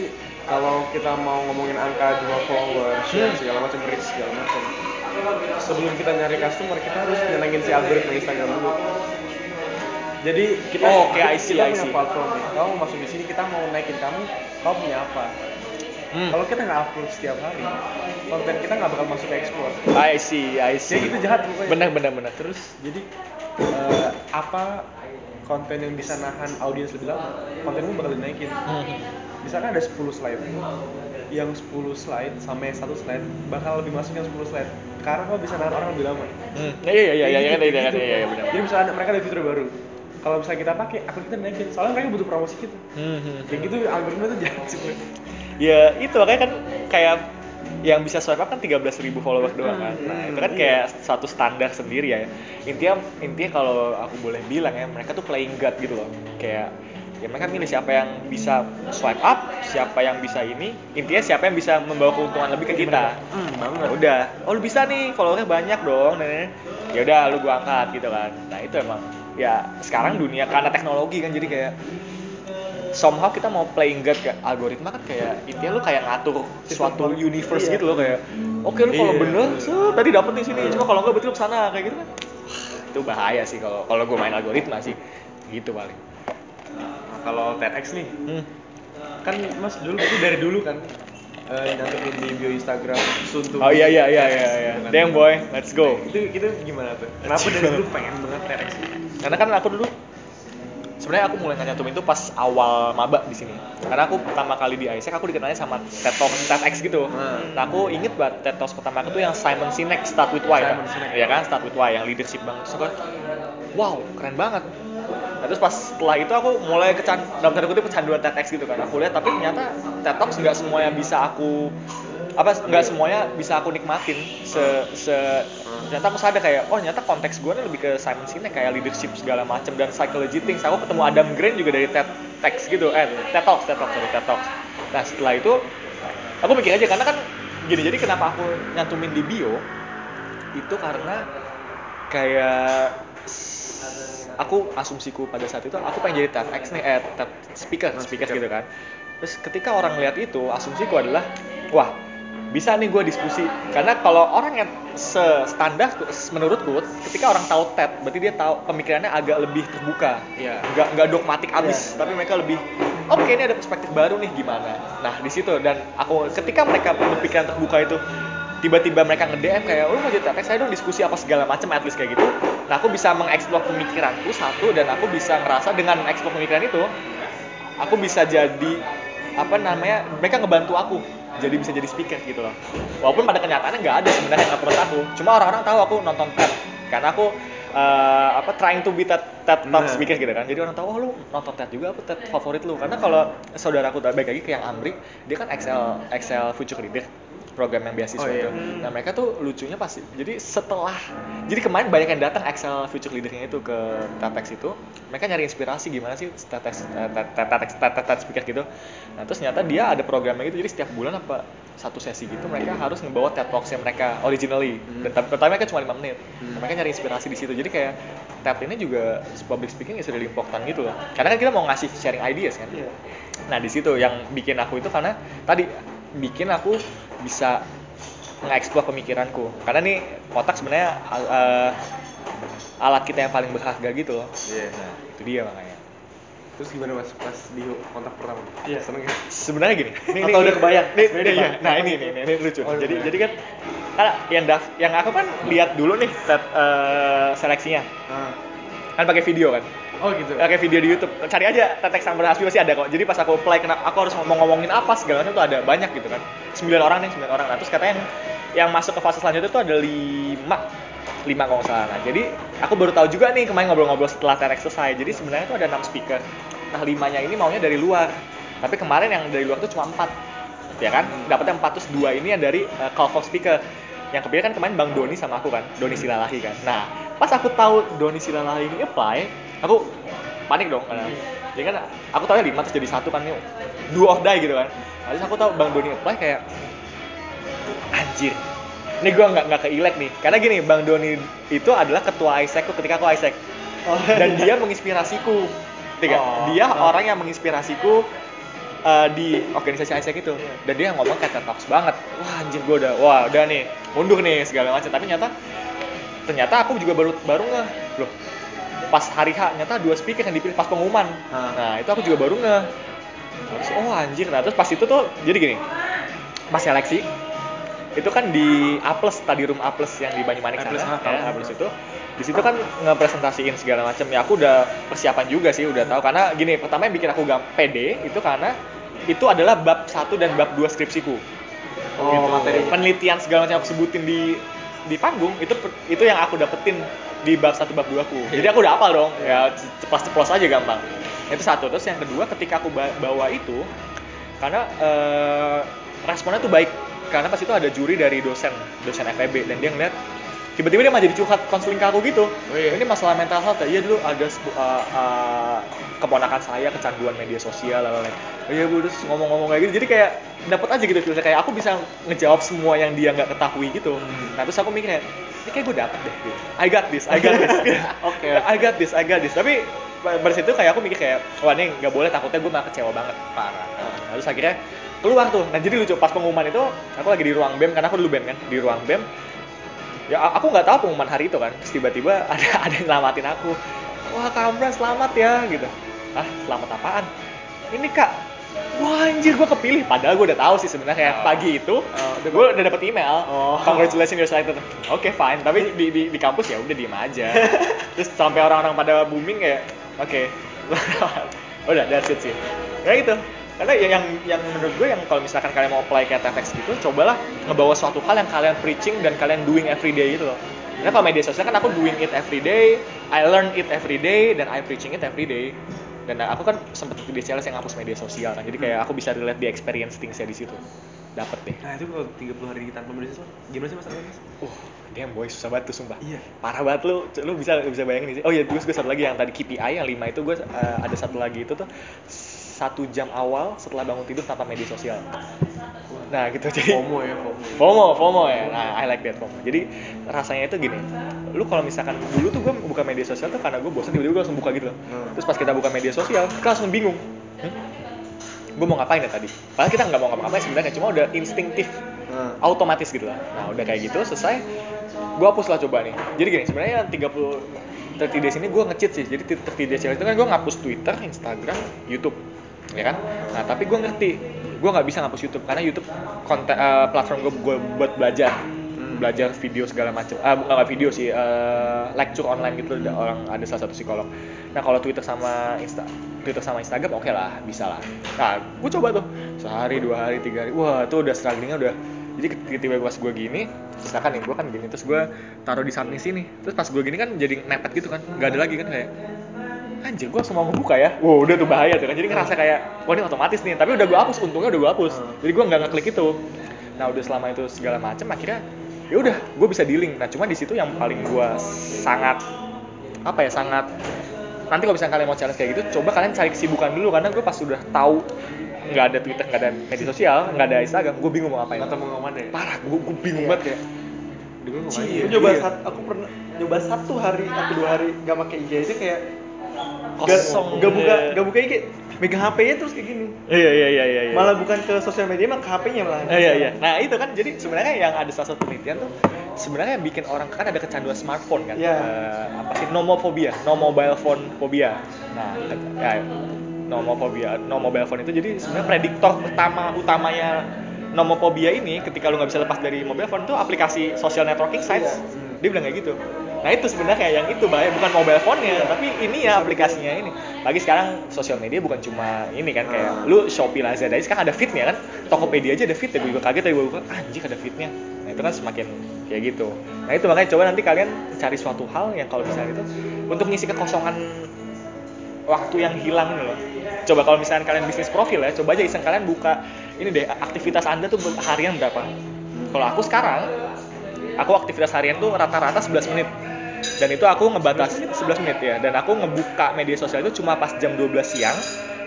kalau kita mau ngomongin angka jumlah follower, share segala macam reach segala macam. Sebelum kita nyari customer, kita harus nyenengin si algoritma Instagram dulu. Jadi kita Oh, oke, I see, kita I punya platform nih. Kamu masuk di sini, kita mau naikin kamu, kamu punya apa? Hmm. Kalau kita nggak upload setiap hari, konten kita nggak bakal masuk ke explore. I see, I see. Jadi itu jahat pokoknya. Benar, benar, benar. Terus jadi eh, apa konten yang bisa nahan audiens lebih lama, kontenmu bakal dinaikin. Hmm. Misalkan ada 10 slide, yang 10 slide sama yang satu slide bakal lebih masuk yang 10 slide karena kau bisa nahan orang lebih lama. Hmm. Iya, iya, iya, iya, iya, iya, gitu. iya, iya, iya, benar. Jadi misalnya mereka ada fitur baru, kalau misalnya kita pakai, akun kita naikin, soalnya mereka butuh promosi kita. Hmm, hmm. Kayak gitu algoritma itu jahat sih. Ya itu makanya kan kayak yang bisa swipe up kan 13.000 followers doang kan. Nah, itu kan kayak satu standar sendiri ya. Intinya intinya kalau aku boleh bilang ya, mereka tuh playing God gitu loh. Kayak ya mereka milih siapa yang bisa swipe up, siapa yang bisa ini, intinya siapa yang bisa membawa keuntungan lebih ke kita. Hmm, banget. udah, oh lu bisa nih, followernya banyak dong, nih. Ya udah, lu gua angkat gitu kan. Nah itu emang ya sekarang dunia karena teknologi kan jadi kayak somehow kita mau playing God kayak algoritma kan kayak intinya lu kayak ngatur suatu universe Iya. gitu loh kayak oke lu kalau Iya, bener betul. so, tadi dapet di sini. Cuma kalau enggak berarti lu ke sana kayak gitu kan. Itu bahaya sih kalau kalau gue main algoritma sih. Gitu paling. Nah, kalau TEDx nih, hmm. kan mas dulu itu dari dulu kan eh, nyantumin di bio Instagram to oh iya iya iya iya iya. Damn boy. Let's go. Itu itu gimana tuh? Kenapa dari dulu pengen banget TEDx? Karena kan aku dulu sebenarnya aku mulai nyantumin itu pas awal maba di sini karena aku pertama kali di Isaac aku dikenalnya sama TED Talk TEDx gitu Hmm. nah aku inget banget TED Talk pertama aku tuh yang Simon Sinek Start with Why Simon kan? Sinek. ya kan Start with Why yang leadership banget so, wow keren banget nah, terus pas setelah itu aku mulai kecan dalam tanda kutip kecanduan TEDx gitu kan aku lihat tapi ternyata TED Talks nggak semuanya bisa aku apa nggak semuanya bisa aku nikmatin. Se, se ternyata aku sadar kayak oh ternyata konteks gue lebih ke Simon Sinek kayak leadership segala macam dan psychology things. Aku ketemu Adam Grant juga dari TED Talks gitu. Eh TED Talks TED Talks sorry TED Talks. Nah setelah itu aku mikir aja karena kan gini jadi kenapa aku nyantumin di bio itu karena kayak aku asumsiku pada saat itu aku pengen jadi TEDx nih eh TED speaker speaker gitu kan. Terus ketika orang lihat itu asumsiku adalah wah bisa nih gue diskusi. Karena kalau orang yang standar menurutku ketika orang tahu TED berarti dia tahu pemikirannya agak lebih terbuka. Iya. nggak nggak dogmatik abis. Iya. tapi mereka lebih oke ini ada perspektif baru nih gimana? Nah di situ dan aku ketika mereka berpikiran terbuka itu tiba-tiba mereka nge-DM kayak lu mau jadi TEDx saya dong diskusi apa segala macam at least kayak gitu. Nah aku bisa mengeksplor pemikiranku satu dan aku bisa ngerasa dengan mengeksplor pemikiran itu aku bisa jadi apa namanya mereka ngebantu aku jadi bisa jadi speaker gitu loh. Walaupun pada kenyataannya nggak ada sebenarnya approach aku cuma orang-orang tahu aku nonton TED. Karena aku eh, apa trying to be TED, TED Talk Nah. speaker gitu kan. Jadi orang tahu oh lu nonton TED juga aku TED favorit lu. Karena kalau saudaraku baik lagi ke yang Amri dia kan Excel Excel Future Leader program yang beasiswa Oh, iya. itu. Nah mereka tuh lucunya pasti. Jadi setelah, jadi kemarin banyak yang datang Excel Future Leadernya itu ke TEDx itu, mereka nyari inspirasi gimana sih TEDx eh, TEDx TED TED speaker gitu. Nah terus ternyata dia ada programnya gitu, jadi setiap bulan apa satu sesi gitu mereka harus ngebawa TED Talks-nya mereka originally. Dan tapi pertama mereka cuma 5 menit. Nah, mereka nyari inspirasi di situ. Jadi kayak TED ini juga public speaking is really important gitu loh. Karena kan kita mau ngasih sharing ideas kan. Iya. Nah di situ yang bikin aku itu karena tadi bikin aku bisa nge-explore pemikiranku. Karena nih kotak sebenarnya uh, alat kita yang paling berharga gitu loh. Iya. Nah itu dia makanya. terus gimana mas pas di kontak pertama Iya. seneng ya Sebenarnya gini. Nih, Atau udah kebayang? Nih, iya. kebayang. Nah ini nih, ini, ini lucu. Oh, jadi kebayang. jadi kan karena yang daf, yang aku kan lihat dulu nih set, uh, seleksinya. ah kan pakai video kan Oh gitu. pakai video di YouTube. Cari aja tetek sambar hasbi masih ada kok. Jadi pas aku play kena aku harus ngomong ngomongin apa segala macam tuh ada. Banyak gitu kan. Sembilan orang nih sembilan orang. Nah terus katanya yang, masuk ke fase selanjutnya tuh ada lima. Lima kalau nggak salah. Nah jadi aku baru tahu juga nih kemarin ngobrol-ngobrol setelah TEDx selesai. Jadi sebenarnya tuh ada enam speaker. Nah limanya ini maunya dari luar. Tapi kemarin yang dari luar tuh cuma empat. Ya kan? Dapatnya empat terus dua ini yang dari uh, call for speaker. Yang kepilih kan kemarin Bang Doni sama aku kan. Doni Silalahi kan. Nah pas aku tahu Doni Silalahi ini apply aku panik dong karena jadi kan aku tahu ya lima terus jadi satu kan nih do or die gitu kan. Terus aku tahu Bang Doni apply kayak anjir. Ini gue nggak nggak keilek nih. Karena gini Bang Doni itu adalah ketua ISEC ketika aku ISEC Oh. dan dia menginspirasiku. Tiga Oh. dia Oh. orang yang menginspirasiku uh, di organisasi ISEC itu. Dan dia ngomong kayak TED Talks banget. Wah anjir gue udah wah udah nih. Mundur nih segala macam. Tapi ternyata ternyata aku juga baru baru nggak loh pas hari H ternyata dua speaker yang dipilih pas pengumuman Ah. nah itu aku juga baru nggak terus oh anjir nah terus pas itu tuh jadi gini pas seleksi itu kan di A plus tadi room A plus yang di Banyumanik sana tahu. ya, A plus itu di situ kan ngepresentasiin segala macam ya aku udah persiapan juga sih udah tahu karena gini pertama yang bikin aku gak pede itu karena itu adalah bab satu dan bab dua skripsiku Oh, Gitu. materi. penelitian segala macam aku sebutin di di panggung itu itu yang aku dapetin di bab satu bab dua aku. Jadi aku udah hafal dong. Ya ceplos ceplos aja gampang. Itu satu. Terus yang kedua ketika aku ba- bawa itu karena eh, responnya tuh baik. Karena pas itu ada juri dari dosen dosen FEB dan dia ngeliat tiba-tiba dia malah jadi curhat konseling ke aku gitu. Oh iya. ini masalah mental health ya. Iya dulu ada uh, uh, keponakan saya kecanduan media sosial lalu oh iya bu terus ngomong-ngomong kayak gitu. Jadi kayak dapat aja gitu feelnya kayak aku bisa ngejawab semua yang dia nggak ketahui gitu. Nah terus aku mikirnya ini kayak gue dapet deh gitu. I got this I got this. Oke. I got this I got this. Tapi pada situ kayak aku mikir kayak wah ini nggak boleh takutnya gue malah kecewa banget. Parah. Nah, terus akhirnya keluar tuh. Nah jadi lucu pas pengumuman itu aku lagi di ruang bem karena aku dulu bem kan di ruang bem ya aku nggak tahu pengumuman hari itu kan. Terus tiba-tiba ada ada yang ngelamatin aku. Wah Kamran selamat ya gitu. Ah selamat apaan? Ini kak. Wah anjir gue kepilih. Padahal gue udah tahu sih sebenarnya. Pagi itu gue udah dapet email. Oh. congratulations you're selected. Oke fine. Tapi di, di, di kampus ya udah diem aja. Terus sampai orang-orang pada booming kayak oke udah that's it sih. Ya gitu karena ya yang yang menurut gue yang kalau misalkan kalian mau apply kayak TEDx gitu cobalah ngebawa suatu hal yang kalian preaching dan kalian doing every day gitu loh karena kalau media sosial kan aku doing it every day I learn it every day dan I preaching it every day dan aku kan sempet di sales yang hapus media sosial kan jadi kayak aku bisa relate di experience things di situ dapet deh Nah itu kalau 30 hari tanpa media sosial, gimana sih mas Alex? Uh, damn boy, susah banget tuh sumpah. Iya. Parah banget lu, lu bisa bisa bayangin sih. Oh iya, terus gue satu lagi yang tadi KPI yang lima itu gue uh, ada satu lagi itu tuh satu jam awal setelah bangun tidur tanpa media sosial. Nah gitu jadi FOMO ya, FOMO. FOMO, FOMO ya. Nah, I like that FOMO. Jadi rasanya itu gini, lu kalau misalkan dulu tuh gue buka media sosial tuh karena gue bosan tiba-tiba gue langsung buka gitu loh. Hmm. Terus pas kita buka media sosial, kita langsung bingung. Hmm? Gue mau ngapain ya tadi? Padahal kita nggak mau ngapa-ngapain sebenarnya, cuma udah instinktif Nah, otomatis gitu lah. Nah udah kayak gitu selesai, gue hapus lah coba nih. Jadi gini sebenarnya 30 30 days ini gue nge-cheat sih. Jadi 30 days itu kan gue ngapus Twitter, Instagram, YouTube, ya kan. Nah tapi gue ngerti, gue nggak bisa ngapus YouTube karena YouTube konten eh, platform gue gue buat belajar, belajar video segala macam. Ah bukan nggak video sih, eh, lecture online gitu. Ada orang ada salah satu psikolog. Nah kalau Twitter sama Insta Twitter sama Instagram oke lah, bisa lah. Nah, gue coba tuh sehari, dua hari, tiga hari. Wah, tuh udah strugglingnya udah. Jadi ketika pas gue gini, misalkan nih gue kan gini, terus gue taruh di samping sini. Terus pas gue gini kan jadi nepet gitu kan, nggak ada lagi kan kayak anjir gue semua ngebuka ya. Wow udah tuh bahaya tuh kan. Jadi ngerasa kayak wah ini otomatis nih. Tapi udah gue hapus untungnya udah gue hapus. Jadi gue nggak ngeklik itu. Nah udah selama itu segala macam akhirnya ya udah gue bisa dealing nah cuma di situ yang paling gue sangat apa ya sangat nanti kalau misalnya kalian mau challenge kayak gitu coba kalian cari kesibukan dulu. Karena gue pas sudah tahu nggak ada Twitter nggak ada media sosial nggak ada Instagram gue bingung mau ngapain. Atau mau ke mana ya? parah gue, gue bingung Iya. banget gue Cie, ngapain ya? Aku nyoba Iya. sat- aku pernah nyoba satu hari atau dua hari gak pakai IG aja kayak Kosong. gak, gak buka gak buka IG megang HP-nya terus kayak gini iya iya iya iya iya. malah bukan ke sosial media mah ke HP-nya malah Eh, iya iya. Nah itu kan jadi sebenarnya yang ada salah satu penelitian tuh sebenarnya yang bikin orang kan ada kecanduan smartphone kan. Iya. Eh, apa sih nomophobia, no mobile phone phobia. Nah, ya, nomophobia, no mobile phone itu jadi sebenarnya prediktor utama utamanya nomophobia ini ketika lu nggak bisa lepas dari mobile phone tuh aplikasi social networking sites. Iya. Dia bilang kayak gitu. nah itu sebenarnya yang itu bahaya bukan mobile phone-nya tapi ini ya aplikasinya ini. Lagi sekarang sosial media bukan cuma ini kan kayak lu Shopee Lazada aja sekarang ada feed-nya kan? Tokopedia aja ada feed ya gue juga kaget tadi gue buka anjir ada feed-nya nah itu kan semakin kayak gitu. Nah itu makanya coba nanti kalian cari suatu hal yang kalau misalnya itu untuk ngisi kekosongan waktu yang hilang nih loh. Coba kalau misalnya kalian bisnis profil ya, coba aja iseng kalian buka ini deh aktivitas anda tuh harian berapa. Kalau aku sekarang, aku aktivitas harian tuh rata-rata 11 menit. Dan itu aku ngebatas 11 menit ya. Dan aku ngebuka media sosial itu cuma pas jam 12 siang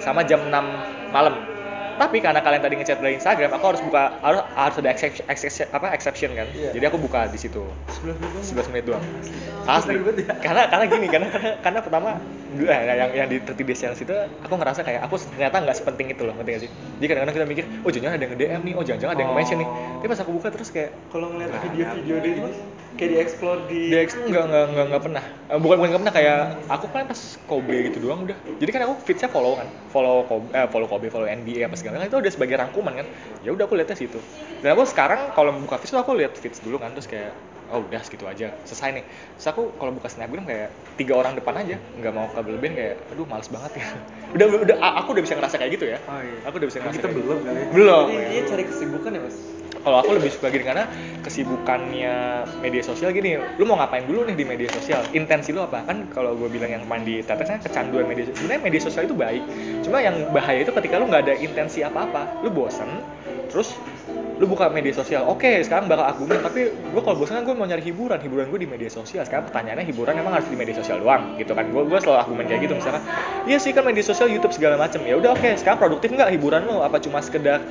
sama jam 6 malam. Tapi karena kalian tadi ngechat dari Instagram, aku harus buka harus harus ada exception, exception apa exception kan. Iya. Jadi aku buka di situ. 11 menit doang. 11 menit doang. Asli. Ya? Karena karena gini, karena karena, karena pertama eh, yang yang di 30 days challenge itu aku ngerasa kayak aku ternyata nggak sepenting itu loh, ngerti gak sih? Jadi kadang-kadang kita mikir, oh jangan ada yang nge-DM nih, oh jangan-jangan ada yang nge-mention nih. Tapi pas aku buka terus kayak Kalau ngeliat Nah, video-video dia itu kayak di-explore di di X enggak enggak enggak enggak pernah. Eh, bukan bukan enggak pernah kayak aku kan pas Kobe gitu doang udah. Jadi kan aku feeds-nya follow kan. Follow Kobe, eh, follow Kobe, follow NBA apa segala kan itu udah sebagai rangkuman kan. Ya udah aku lihatnya situ. Dan aku sekarang kalau buka feeds tuh aku lihat feeds dulu kan terus kayak oh udah segitu aja selesai nih terus aku kalau buka snapgram kayak tiga orang depan aja nggak mau ke berlebihan kayak aduh males banget ya udah udah aku udah bisa ngerasa kayak gitu ya Oh, iya. aku udah bisa ngerasa Kita kayak gitu. belum kali ya. belum ya. cari kesibukan ya mas kalau aku lebih suka gini karena kesibukannya media sosial gini lu mau ngapain dulu nih di media sosial? Intensi lu apa? Kan kalau gue bilang yang kemarin di kan kecanduan media sosial. Sebenarnya media sosial itu baik. Cuma yang bahaya itu ketika lu nggak ada intensi apa-apa. Lu bosen terus lu buka media sosial. Oke sekarang bakal argumen tapi gue kalau bosan kan gue mau nyari hiburan. Hiburan gue di media sosial. Sekarang pertanyaannya hiburan emang harus di media sosial doang gitu kan? Gue gue selalu argumen kayak gitu misalkan iya sih kan media sosial YouTube segala macem. Ya udah oke sekarang produktif nggak hiburan lo apa cuma sekedar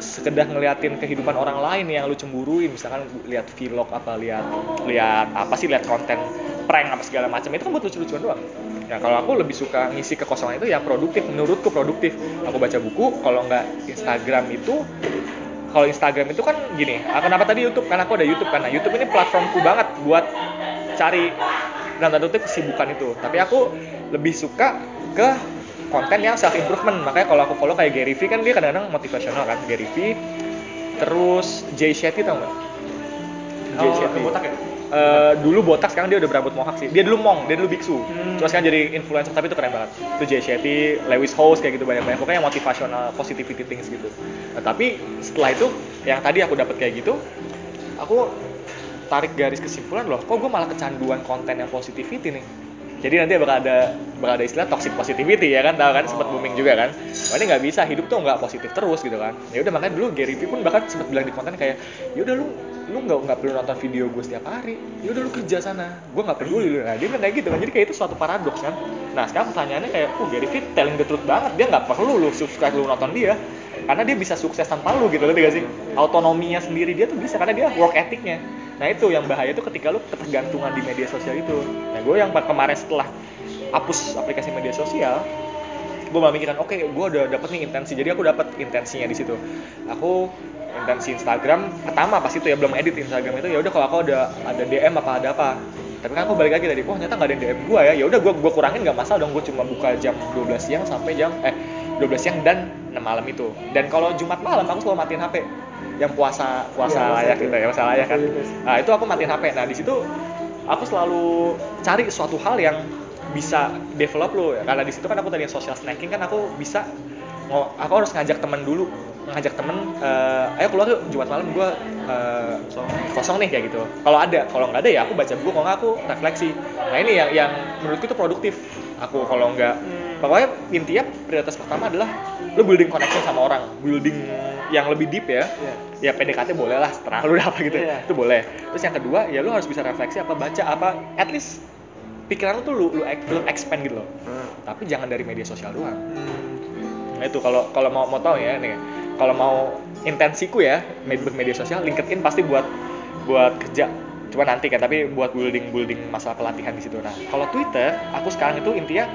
sekedar ngeliatin kehidupan orang lain yang lu cemburuin. Misalkan lihat vlog apa lihat lihat apa sih lihat konten prank apa segala macam. Itu kan buat lucu-lucuan doang. Ya kalau aku lebih suka ngisi kekosongan itu yang produktif. Menurutku produktif. Aku baca buku kalau nggak Instagram itu kalau Instagram itu kan gini kenapa tadi YouTube? Karena aku ada YouTube karena YouTube ini platformku banget buat cari dalam tanda kesibukan itu. Tapi aku lebih suka ke konten yang self improvement makanya kalau aku follow kayak Gary Vee kan dia kadang-kadang motivasional kan Gary Vee terus Jay Shetty tau nggak? Jay Oh, Shetty. yang botak ya? Eh, dulu botak sekarang dia udah berambut mohawk sih. Dia dulu mong dia dulu biksu. Hmm. terus sekarang jadi influencer tapi itu keren banget. Itu Jay Shetty Lewis Howes kayak gitu banyak banyak pokoknya yang motivasional positivity things gitu. Nah, tapi setelah itu yang tadi aku dapat kayak gitu aku tarik garis kesimpulan loh kok gue malah kecanduan konten yang positivity nih jadi nanti bakal ada bakal ada istilah toxic positivity ya kan? Tahu kan? Sempat booming juga kan? Wah ini nggak bisa hidup tuh nggak positif terus gitu kan? Ya udah makanya dulu Gary Vee pun bahkan sempat bilang di konten kayak ya udah lu lu nggak nggak perlu nonton video gue setiap hari. Ya udah lu kerja sana. Gue nggak peduli lu. Nah dia bilang kayak gitu kan. Jadi kayak itu suatu paradoks kan? Nah sekarang pertanyaannya kayak oh Gary Vee telling the truth banget. Dia nggak perlu lu subscribe lu nonton dia karena dia bisa sukses tanpa lu gitu ngerti gak sih? Autonominya sendiri dia tuh bisa karena dia work ethicnya. Nah itu yang bahaya tuh ketika lu ketergantungan di media sosial itu. Nah gue yang kemarin setelah hapus aplikasi media sosial gue malah mikiran oke gue udah dapet nih intensi jadi aku dapat intensinya di situ. Aku intensi Instagram pertama pas itu ya belum edit Instagram itu ya udah kalau aku ada ada DM apa ada apa. Tapi kan aku balik lagi tadi oh ternyata nggak ada yang DM gue ya. Ya udah gue gue kurangin nggak masalah dong gue cuma buka jam 12 siang sampai jam eh 12 siang dan 6 malam itu. Dan kalau Jumat malam aku selalu matiin HP yang puasa puasa puasa layak itu. gitu ya puasa layak kan. Nah itu aku matiin HP nah di situ aku selalu cari suatu hal yang bisa develop lo ya. Karena di situ kan aku tadi social snacking kan aku bisa aku harus ngajak temen dulu. Ngajak temen eh, ayo keluar yuk Jumat malam gue kosong. kosong nih kayak gitu. Kalau ada kalau nggak ada ya aku baca buku. Kalau nggak aku refleksi. Nah ini yang yang menurutku itu produktif. Aku kalau nggak pokoknya intinya prioritas pertama adalah lo building connection sama orang. Building yang lebih deep ya. Iya. ya PDKT boleh lah setelah lu udah apa gitu. Iya. itu boleh. Terus yang kedua ya lu harus bisa refleksi apa baca apa at least pikiran lu tuh lu lu, ex- lu expand gitu loh. Nah, tapi jangan dari media sosial doang. Hmm. nah itu kalau kalau mau mau tahu ya nih kalau mau intensiku ya med- bermedia sosial LinkedIn pasti buat buat kerja. Cuma nanti kan tapi buat building building masalah pelatihan di situ. Nah kalau Twitter aku sekarang itu intinya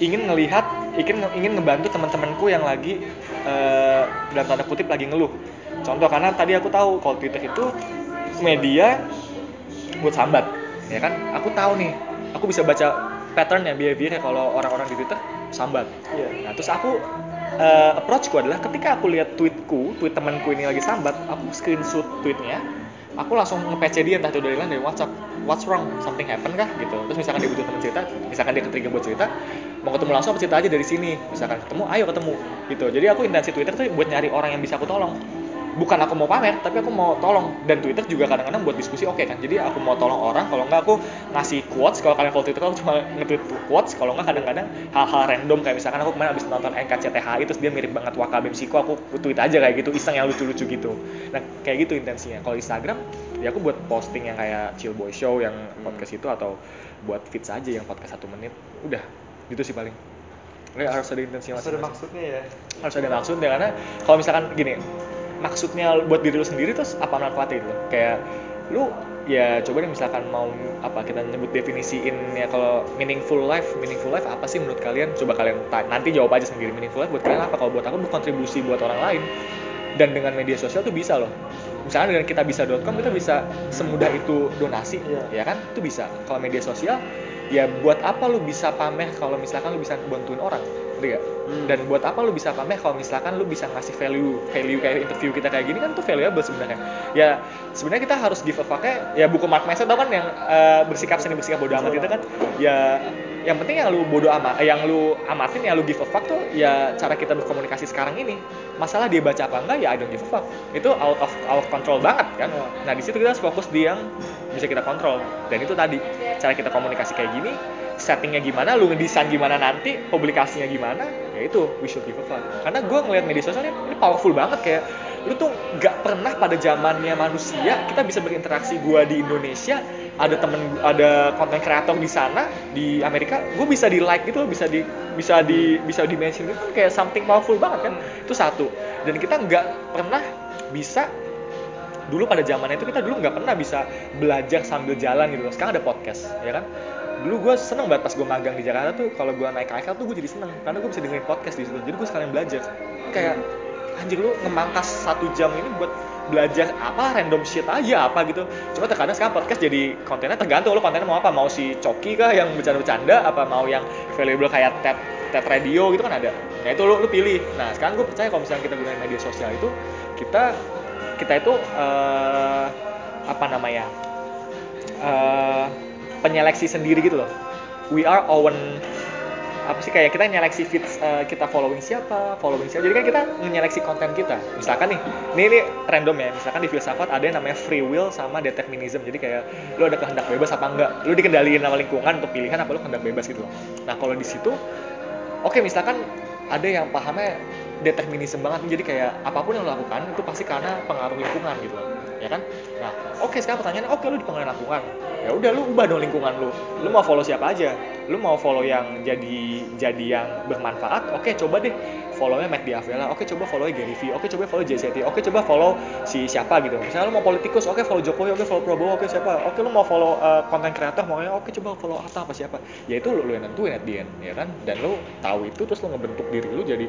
ingin ngelihat ingin ingin ngebantu teman-temanku yang lagi eh, dalam tanda kutip lagi ngeluh. Contoh karena tadi aku tahu kalau Twitter itu media buat sambat ya kan? Aku tahu nih aku bisa baca patternnya behaviornya kalau orang-orang di Twitter sambat. Iya. nah terus aku eh, approachku adalah ketika aku lihat tweetku tweet temanku ini lagi sambat aku screenshot tweetnya aku langsung nge-PC dia entah itu dari lain dari WhatsApp. What's wrong? Something happen kah? Gitu. Terus misalkan dia butuh teman cerita misalkan dia ketrigger buat cerita mau ketemu langsung apa cerita aja dari sini? Misalkan ketemu ayo ketemu. Gitu. Jadi aku intensi Twitter tuh buat nyari orang yang bisa aku tolong bukan aku mau pamer tapi aku mau tolong. Dan Twitter juga kadang-kadang buat diskusi oke kan jadi aku mau tolong orang kalau nggak aku ngasih quotes kalau kalian follow Twitter aku cuma nge-tweet quotes kalau nggak kadang-kadang hal-hal random kayak misalkan aku kemarin abis nonton NKCTHI terus dia mirip banget Wakabe Msiko aku tweet aja kayak gitu iseng yang lucu-lucu gitu. Nah kayak gitu intensinya. Kalau Instagram ya aku buat posting yang kayak chill boy show yang podcast itu atau buat feeds aja yang podcast satu menit. Udah gitu sih paling. Nggak, harus ada intensi Harus ada maksudnya ya. harus ada maksudnya karena kalau misalkan gini maksudnya buat diri lu sendiri terus apa manfaatnya gitu? Kayak lu ya coba deh misalkan mau apa kita nyebut definisiin ya kalau meaningful life meaningful life apa sih menurut kalian? Coba kalian nanti jawab aja sendiri meaningful life buat kalian apa? Kalau buat aku berkontribusi buat orang lain dan dengan media sosial tuh bisa loh. Misalnya dengan kita bisa.com kita bisa semudah itu donasi Iya. ya kan? Itu bisa. Kalau media sosial ya buat apa lu bisa pamer kalau misalkan lu bisa bantuin orang? Gak? Hmm. dan buat apa lu bisa pamer kalau misalkan lu bisa ngasih value value kayak interview kita kayak gini kan tuh valuable sebenarnya. Ya sebenarnya kita harus give a fuck ya. Buku Mark Manson tau kan yang eh, bersikap seni bersikap bodoh amat itu kan? Ya yang penting yang lu bodoh amat eh, yang lu amatin yang lu give a fuck tuh ya cara kita berkomunikasi sekarang ini. Masalah dia baca apa enggak ya I don't give a fuck. Itu out of out of control banget kan? Ya. nah di situ kita harus fokus di yang bisa kita kontrol. Dan itu tadi cara kita komunikasi kayak gini settingnya gimana lu ngedesain gimana nanti publikasinya gimana ya itu we should give a fuck. Karena gue ngeliat media sosial ini, powerful banget kayak lu tuh nggak pernah pada zamannya manusia kita bisa berinteraksi gue di Indonesia ada temen ada konten kreator di sana di Amerika gue bisa di like gitu bisa di bisa di bisa di mention gitu kayak something powerful banget kan. Itu satu. Dan kita nggak pernah bisa dulu pada zamannya itu kita dulu nggak pernah bisa belajar sambil jalan gitu loh. Sekarang ada podcast, ya kan? Dulu gue seneng banget pas gue magang di Jakarta tuh kalau gue naik KRL tuh gue jadi seneng karena gue bisa dengerin podcast di situ. Jadi gue sekalian belajar. Kayak anjir lu ngemangkas satu jam ini buat belajar apa random shit aja apa gitu. Cuma terkadang sekarang podcast jadi kontennya tergantung lu kontennya mau apa mau si Coki kah yang bercanda-bercanda apa mau yang valuable kayak TED TED radio gitu kan ada. Nah itu lu, lu pilih. Nah sekarang gue percaya kalau misalnya kita gunain media sosial itu kita kita itu eh, apa namanya eh, penyeleksi sendiri gitu loh. We are own apa sih kayak kita nyeleksi feeds eh, kita following siapa following siapa. Jadi kan kita nyeleksi konten kita. Misalkan nih ini, ini random ya. Misalkan di filsafat ada yang namanya free will sama determinism. Jadi kayak lu ada kehendak bebas apa enggak? Lu dikendaliin sama lingkungan untuk pilihan apa lu kehendak bebas gitu loh. Nah kalau di situ oke misalkan ada yang pahamnya determinisme banget. Jadi kayak apa pun yang lo lakukan itu pasti karena pengaruh lingkungan gitu ya kan? Nah oke sekarang pertanyaannya oke lu dipengaruhi lingkungan. Ya udah lu ubah dong lingkungan lu lu mau follow siapa aja? Lu mau follow yang jadi jadi yang bermanfaat? Oke coba deh follownya Matt Diavela. Oke coba follow Gary Vee. Oke coba follow JCT oke coba follow si siapa gitu. Misalnya lu mau politikus oke follow Jokowi oke follow Prabowo oke siapa? Oke lu mau follow uh, konten kreator mau oke coba follow Atta apa siapa? Ya itu lu, lu yang nentuin at the end ya kan? Dan lu tahu itu terus lu ngebentuk diri lu jadi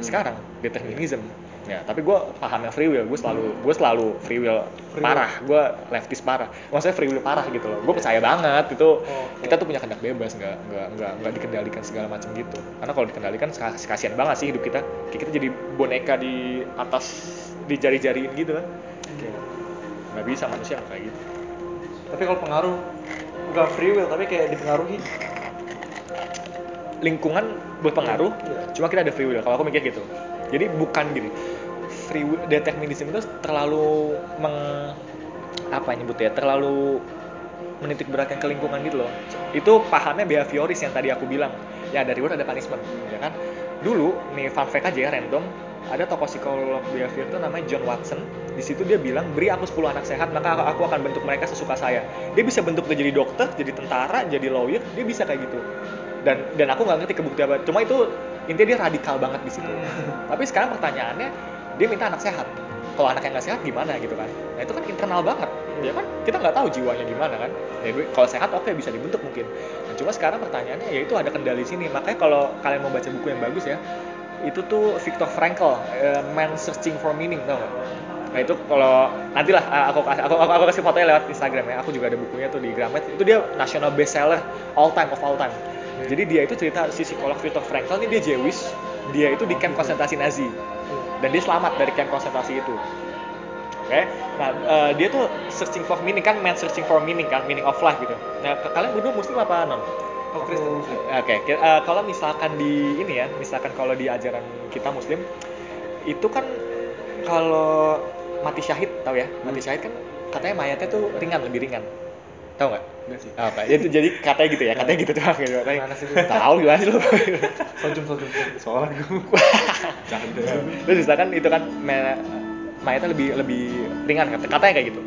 sekarang determinism. Ya. Tapi gue pahamnya free will. Gue selalu gue selalu free will Free parah. Gue leftist parah. Maksudnya free will parah gitu loh. Gue percaya banget itu. Oke. kita tuh punya kehendak bebas. Nggak nggak nggak nggak dikendalikan segala macam gitu. Karena kalau dikendalikan kas- kasihan banget sih hidup kita. Kayak kita jadi boneka di atas di jari-jariin gitu kan. Nggak bisa manusia nggak kayak gitu. Tapi kalau pengaruh bukan free will tapi kayak dipengaruhi. Lingkungan berpengaruh Iya. cuma kita ada free will. Kalau aku mikir gitu. Jadi bukan gini. Free will determinism itu terlalu meng apa nyebutnya terlalu menitik beratkan ke lingkungan gitu loh. Itu pahamnya behavioris yang tadi aku bilang. Ya ada reward ada punishment ya kan? Dulu nih fun fact aja ya random. Ada tokoh psikolog behavior itu namanya John Watson. Di situ dia bilang beri aku 10 anak sehat maka aku akan bentuk mereka sesuka saya. Dia bisa bentuk dia jadi dokter jadi tentara jadi lawyer dia bisa kayak gitu dan dan aku nggak ngerti kebukti apa. Cuma itu intinya dia radikal banget di situ. Tapi sekarang pertanyaannya dia minta anak sehat. Kalau anak yang nggak sehat gimana gitu kan? Nah itu kan internal banget. Ya kan? Kita nggak tahu jiwanya gimana kan? Ya, kalau sehat oke bisa dibentuk mungkin. Nah, cuma sekarang pertanyaannya ya itu ada kendali sini. Makanya kalau kalian mau baca buku yang bagus ya itu tuh Viktor Frankl eh, Man Searching for Meaning tau nggak? Nah itu kalau nantilah aku kasih aku, aku, aku kasih fotonya lewat Instagram ya. Aku juga ada bukunya tuh di Gramet. Itu dia national bestseller all time of all time. Jadi dia itu cerita si psikolog Viktor Frankl ini dia Jewish. Dia itu di camp konsentrasi Nazi dan dia selamat dari camp konsentrasi itu. Oke. Nah, eh, dia tuh searching for meaning kan, man searching for meaning kan, meaning of life gitu. Nah, ke- kalian berdua muslim apa non? Oh, Kristen Muslim. Oke, ki- eh, kalau misalkan di ini ya, misalkan kalau di ajaran kita muslim itu kan kalau mati syahid tahu ya, mati Hmm. syahid kan katanya mayatnya tuh ringan, lebih ringan. Tahu nggak? Enggak sih. Apa? Jadi, jadi katanya gitu ya, katanya gitu doang gitu. Katanya, Gimana sih itu? Tahu gimana sih lu? Sojum sojum. Soalnya gue. Canda. Terus misalkan itu kan mayatnya lebih lebih ringan kata katanya kayak gitu.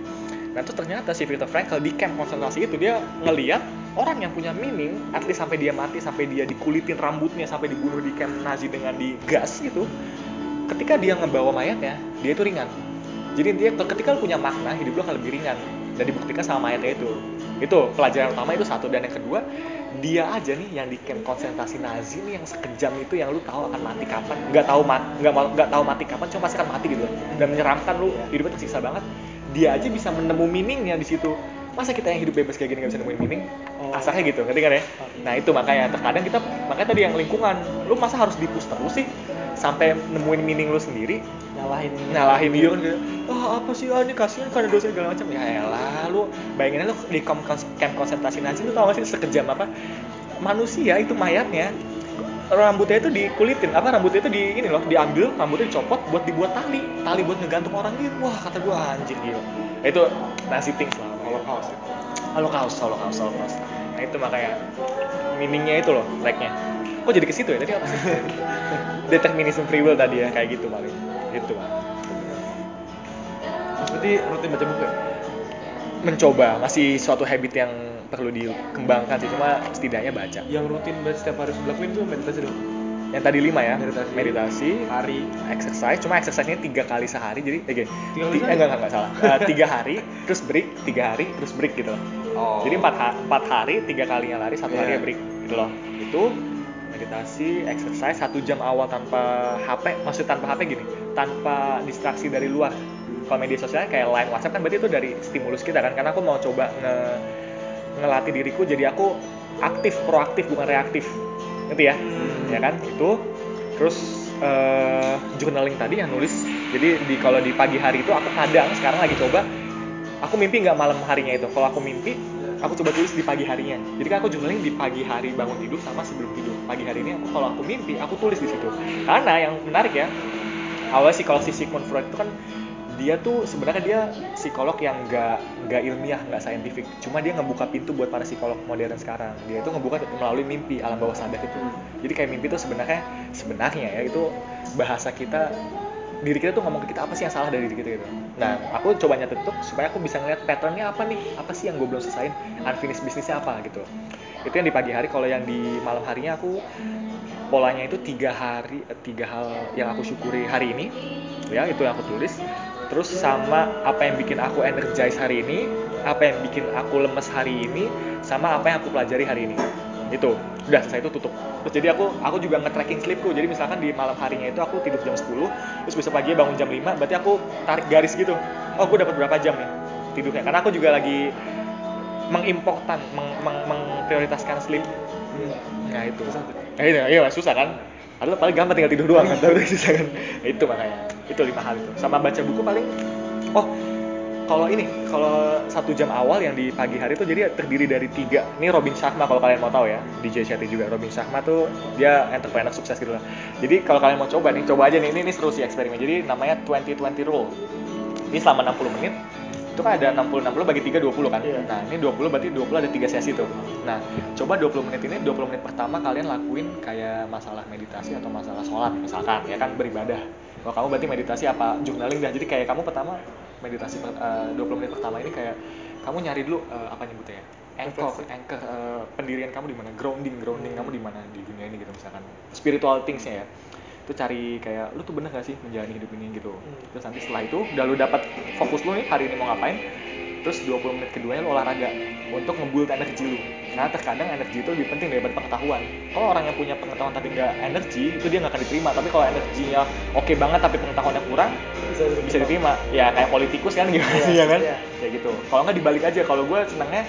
Nah terus ternyata si Viktor Frankl di camp konsentrasi itu dia ngeliat orang yang punya meaning, at least sampai dia mati, sampai dia dikulitin rambutnya, sampai dibunuh di camp Nazi dengan digas gitu. Ketika dia ngebawa mayatnya, dia itu ringan. Jadi dia ketika lu punya makna, hidup lu akan lebih ringan dan dibuktikan sama mayatnya itu. Itu pelajaran utama itu satu dan yang kedua, dia aja nih yang di camp konsentrasi Nazi nih yang sekejam itu yang lu tahu akan mati kapan, nggak tahu mat, nggak nggak tahu mati kapan, cuma pasti akan mati gitu. Dan menyeramkan lu hidupnya tersiksa banget. Dia aja bisa menemu meaningnya di situ. Masa kita yang hidup bebas kayak gini nggak bisa nemuin meaning? Oh. Kasarnya gitu, ngerti kan ya? Nah itu makanya terkadang kita makanya tadi yang lingkungan, lu masa harus dipus terus sih sampai nemuin meaning lu sendiri? Nyalahin nyalahin dia. Kan kayak ah apa sih? Ah ini kasihan karena dosa segala macam. Ya elah lu bayangin lu di camp, camp konsentrasi Nazi lu tau gak sih sekejam apa? Manusia itu mayatnya rambutnya itu dikulitin apa rambutnya itu di ini loh diambil rambutnya dicopot buat dibuat tali tali buat ngegantung orang gitu. Wah kata gua anjing gila. Itu Nazi things lah Holocaust ya. Holocaust Holocaust Holocaust nah itu makanya meaningnya itu loh like-nya kok jadi ke situ ya tadi apa sih determinism free will tadi ya kayak gitu paling itu Pak. Berarti rutin baca buku ya? mencoba masih suatu habit yang perlu dikembangkan sih cuma setidaknya baca Yang rutin baca setiap hari dilakuin tuh meditasi dong. Yang tadi lima ya Meditasi. meditasi Hari. exercise cuma exercise-nya tiga kali sehari jadi eh, gini, Tiga kali ti- sehari? eh, enggak enggak enggak salah Eh, tiga hari terus break tiga hari terus break gitu loh Oh. jadi empat, ha- empat hari tiga kalinya lari satu hari Iya. ya break gitu loh itu meditasi exercise satu jam awal tanpa HP maksud tanpa HP gini tanpa distraksi dari luar kalau media sosialnya kayak line WhatsApp kan berarti itu dari stimulus kita kan karena aku mau coba nge ngelatih diriku jadi aku aktif proaktif bukan reaktif ngerti ya? Ya kan? Itu. Terus eh, journaling tadi yang nulis. Jadi di kalau di pagi hari itu aku kadang sekarang lagi coba aku mimpi nggak malam harinya itu. Kalau aku mimpi aku coba tulis di pagi harinya. Jadi kan aku journaling di pagi hari bangun tidur sama sebelum tidur. Pagi hari ini aku kalau aku mimpi aku tulis di situ. Karena yang menarik ya awalnya psikolog si Sigmund Freud itu kan dia tuh sebenarnya dia psikolog yang nggak nggak ilmiah nggak saintifik cuma dia ngebuka pintu buat para psikolog modern sekarang. Dia itu ngebuka melalui mimpi alam bawah sadar itu. Jadi kayak mimpi itu sebenarnya sebenarnya ya itu bahasa kita diri kita tuh ngomong ke kita apa sih yang salah dari diri kita? gitu. Nah aku coba nyatet tuh supaya aku bisa ngeliat patternnya apa nih? Apa sih yang gue belum selesaiin? Unfinished bisnisnya apa gitu. Itu yang di pagi hari. Kalau yang di malam harinya aku polanya itu tiga hari eh, tiga hal yang aku syukuri hari ini. Ya itu yang aku tulis terus sama apa yang bikin aku energize hari ini apa yang bikin aku lemes hari ini sama apa yang aku pelajari hari ini. Itu. Udah selesai itu tutup. Terus jadi aku aku juga nge-tracking sleepku. Jadi misalkan di malam harinya itu aku tidur jam 10 terus besok pagi bangun jam 5 berarti aku tarik garis gitu. Oh gue dapat berapa jam nih tidurnya? Karena aku juga lagi mengimportan meng, meng, memprioritaskan sleep. Nah itu. Nah, itu iya susah kan Padahal paling gampang tinggal tidur doang kan? Tapi susah kan? Itu makanya. Itu lima hal itu. Sama baca buku paling oh kalau ini kalau satu jam awal yang di pagi hari itu jadi terdiri dari tiga. Ini Robin Sharma kalau kalian mau tahu ya. DJ Shetty juga Robin Sharma tuh dia entrepreneur sukses gitu lah. Jadi kalau kalian mau coba nih coba aja nih. Ini, ini seru sih eksperimen. Jadi namanya 20-20 rule. Ini selama 60 menit itu kan ada 60 60 bagi 3 20 kan. Iya. Nah, ini 20 berarti 20 ada 3 sesi tuh. Nah, coba 20 menit ini 20 menit pertama kalian lakuin kayak masalah meditasi atau masalah sholat misalkan ya kan beribadah. Kalau kamu berarti meditasi apa journaling dah. Jadi kayak kamu pertama meditasi eh, 20 menit pertama ini kayak kamu nyari dulu eh, apa nyebutnya ya? Anchor, anchor eh, pendirian kamu di mana? Grounding, grounding kamu di mana di dunia ini gitu misalkan. Spiritual things-nya ya itu cari kayak lu tuh bener gak sih menjalani hidup ini? gitu. Terus nanti setelah itu udah lu dapat fokus lu nih hari ini mau ngapain terus 20 menit keduanya lu olahraga untuk ngebuild energi lu. Karena terkadang energi itu lebih penting daripada pengetahuan. Kalau orang yang punya pengetahuan tapi nggak energi itu dia nggak akan diterima. Tapi kalau energinya oke banget tapi pengetahuannya kurang bisa bisa diterima. Ya kayak politikus kan gimana Iya, ya kan? iya. kayak gitu. Kalau nggak dibalik aja. Kalau gue senangnya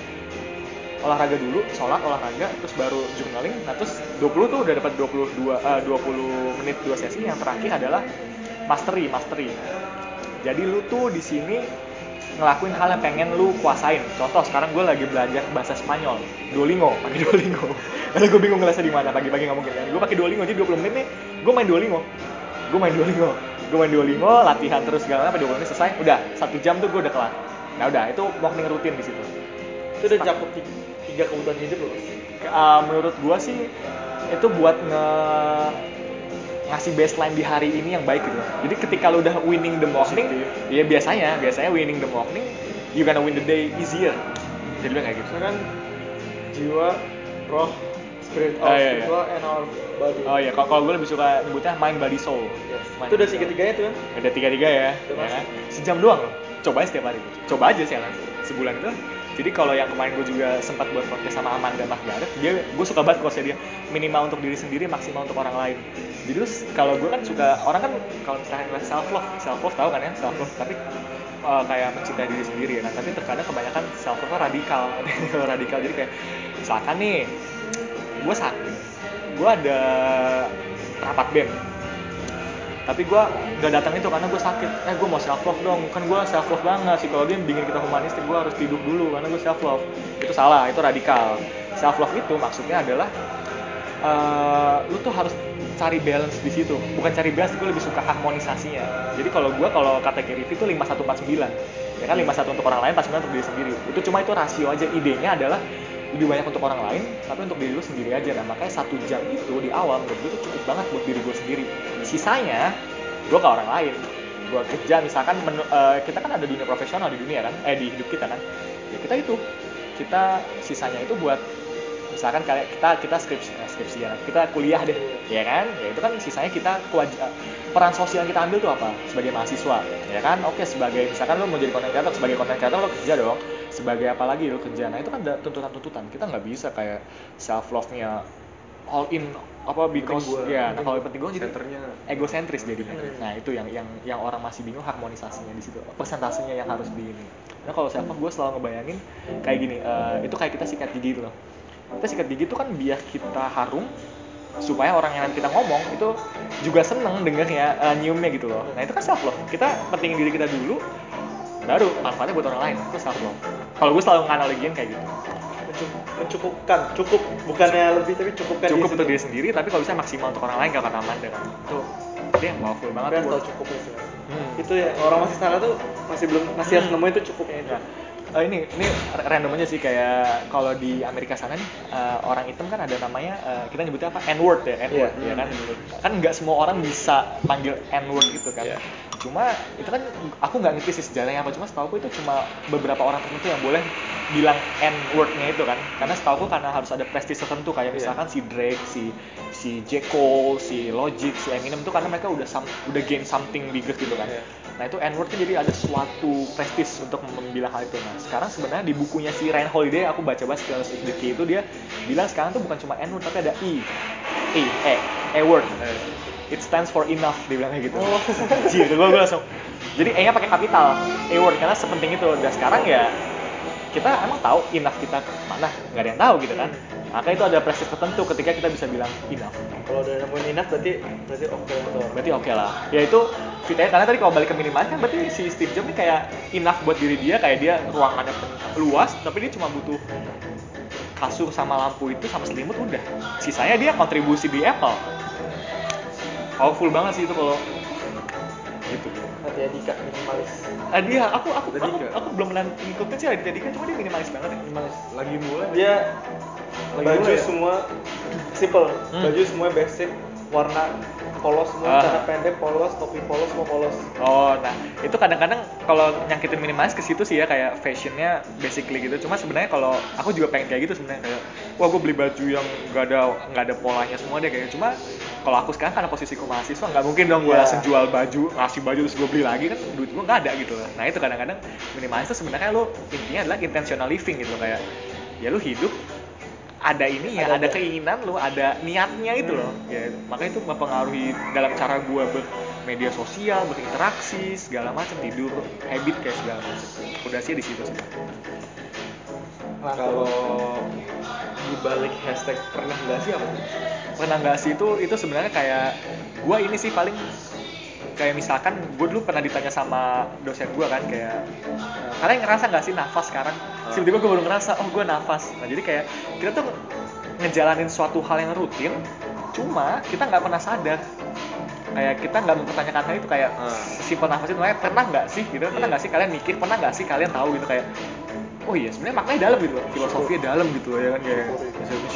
olahraga dulu, sholat, olahraga, terus baru journaling. Nah, terus 20 tuh udah dapat 22 eh, 20 menit dua sesi. Yang terakhir adalah mastery, mastery. jadi lu tuh di sini ngelakuin hal yang pengen lu kuasain. Contoh sekarang gue lagi belajar bahasa Spanyol. Duolingo pakai Duolingo. Karena gue bingung ngelasnya di mana pagi-pagi nggak mungkin kan gue pakai Duolingo jadi 20 menit nih gue main Duolingo. Gue main Duolingo. Gue main Duolingo latihan terus segala apa 20 menit selesai udah. Satu jam tuh gue udah kelar nah udah itu morning rutin di situ. Itu udah ti- tiga kebutuhan hidup loh Uh, menurut gua sih itu buat nge ngasih baseline di hari ini yang baik gitu. Jadi ketika lu udah winning the morning, ya biasanya biasanya winning the morning, you gonna win the day easier. Jadi bilang kayak gitu. Misalkan jiwa roh spirit Oh, our iya, iya. spiritual and our body Oh iya, kalau kalau gue lebih suka nyebutnya mind body soul. Yes. Mind itu udah tiga tiganya tuh kan Ada tiga tiga ya, ya kan? Sejam doang loh. Coba aja setiap hari. Coba aja sih langsung sebulan itu. Jadi kalau yang kemarin gue juga sempat buat podcast sama Amanda Margaret, dia gue suka banget quotesnya dia minimal untuk diri sendiri, maksimal untuk orang lain. Jadi terus kalau gue kan suka orang kan kalau misalnya self love, self love tahu kan ya self love, tapi uh, kayak mencintai diri sendiri ya kan. Tapi terkadang kebanyakan self love radikal, radikal. Jadi kayak misalkan nih, gue sakit, gue ada rapat bem, tapi gue gak datang itu karena gue sakit. Eh gue mau self love dong. Kan gue self love banget. Psikologi yang bikin kita humanistik gue harus tidur dulu karena gue self love itu salah itu radikal. Self love itu maksudnya adalah eh, lu tuh harus cari balance di situ. Bukan cari balance gue lebih suka harmonisasinya. Jadi kalau gue kalau Vee itu 5149 ya kan 51 untuk orang lain 49 untuk diri sendiri. Itu cuma itu rasio aja. Idenya adalah lebih banyak untuk orang lain tapi untuk diri lu sendiri aja. Nah makanya satu jam itu di awal menurut gue itu cukup banget buat diri gue sendiri sisanya gue ke orang lain. Gue kerja misalkan menu- eh, kita kan ada dunia profesional di dunia kan? Eh di hidup kita kan? Ya kita itu. Kita sisanya itu buat misalkan kayak kita kita skripsi eh, skripsi ya kita kuliah deh ya kan? Ya itu kan sisanya kita kewaj- eh, peran sosial yang kita ambil tuh apa? Sebagai mahasiswa ya kan? Oke sebagai misalkan lo mau jadi content creator sebagai content creator lo kerja dong. Sebagai apa lagi lo kerja? Nah itu kan ada tuntutan-tuntutan. Kita nggak bisa kayak self love nya all in apa because gua. ya nah, kalau penting gue jadi Centernya. egosentris jadinya Hmm. nah itu yang yang yang orang masih bingung harmonisasinya di situ persentasenya yang harus di ini nah kalau love gue selalu ngebayangin kayak gini eh, itu kayak kita sikat gigi gitu loh kita sikat gigi itu kan biar kita harum supaya orang yang nanti kita ngomong itu juga seneng dengernya eh, nyiumnya gitu loh nah itu kan self love kita pentingin diri kita dulu baru manfaatnya buat orang lain itu self love kalau gue selalu nganalogiin kayak gitu Mencukup- mencukupkan cukup bukannya lebih tapi cukupkan cukup diri untuk diri sendiri. tapi kalau bisa maksimal untuk orang lain kalau kata Amanda kan itu itu yang powerful banget. Harus buat- tahu cukupnya sih. Hmm. itu ya orang masih salah tuh masih belum masih harus Hmm. nemuin itu cukupnya itu. Nah, eh, ini ini random aja sih kayak kalau di Amerika sana nih eh, orang hitam kan ada namanya eh, kita nyebutnya apa N word ya N word Iya. ya kan kan nggak semua orang bisa manggil N word gitu kan Iya. cuma itu kan aku nggak ngerti sih sejarahnya apa cuma setahu itu cuma beberapa orang tertentu yang boleh bilang N wordnya itu kan karena setahu karena harus ada prestis tertentu kayak Iya. misalkan si Drake si si J Cole si Logic si Eminem itu karena mereka udah some- udah gain something bigger gitu kan Iya. Nah itu N-word kan jadi ada suatu prestis untuk membilang hal itu. Nah sekarang sebenarnya di bukunya si Ryan Holiday aku baca-baca the Key itu dia bilang sekarang tuh bukan cuma N-word tapi ada E, E, E, E-word. It stands for enough dia bilang kayak gitu. Oh. Jir, gue gue langsung. Jadi E-nya pakai kapital, E-word karena sepenting itu. Dan sekarang ya kita emang tahu enough kita mana nggak ada yang tahu gitu kan. Maka itu ada prestis tertentu ketika kita bisa bilang enough. kalau udah nemuin enough berarti berarti oke tuh. Berarti oke lah. Ya itu fitnya karena tadi kalau balik ke minimalis kan berarti si Steve Jobs ini kayak enough buat diri dia kayak dia ruangannya luas tapi dia cuma butuh kasur sama lampu itu sama selimut udah. Sisanya dia kontribusi di Apple. Powerful banget sih itu kalau gitu. Raditya Dika minimalis. Ah, dia aku aku aku, aku belum pernah ngikutin sih Raditya Dika cuma dia minimalis banget ya. Minimalis. Lagi mulai. Dia Lagi baju ya? semua simple Hmm. baju semua basic warna polos semua Ah. celana pendek polos topi polos semua polos Oh, nah itu kadang-kadang kalau nyangkitin minimalis ke situ sih ya kayak fashionnya basically gitu. Cuma sebenarnya kalau aku juga pengen kayak gitu sebenarnya kayak wah gue beli baju yang nggak ada nggak ada polanya semua deh kayak cuma kalau aku sekarang karena posisiku mahasiswa nggak mungkin dong gue Iya. langsung jual baju ngasih baju terus gue beli lagi kan duit gue nggak ada gitu. Nah itu kadang-kadang minimalis itu sebenarnya lo intinya adalah intentional living gitu kayak ya lu hidup ada ini ya, Ada- ada, keinginan lu, ada niatnya itu loh. Ya, makanya itu mempengaruhi dalam cara gua bermedia sosial, berinteraksi, segala macam tidur, habit kayak segala macam. Sih di situ sih. kalau di balik hashtag pernah nggak sih apa? Pernah nggak sih itu itu sebenarnya kayak gua ini sih paling kayak misalkan gue dulu pernah ditanya sama dosen gue kan kayak eh, kalian ngerasa nggak sih nafas sekarang? Tiba-tiba gue baru ngerasa oh gue nafas. Nah jadi kayak kita tuh ngejalanin suatu hal yang rutin cuma kita nggak pernah sadar. Kayak kita nggak mempertanyakan hal itu kayak Hmm. simpel nafas itu kayak pernah nggak sih? Gitu. Pernah nggak sih kalian mikir? Pernah nggak sih kalian tahu? Gitu kayak oh iya sebenarnya maknanya dalam gitu loh. Filosofinya dalam gitu loh ya kan? Kayak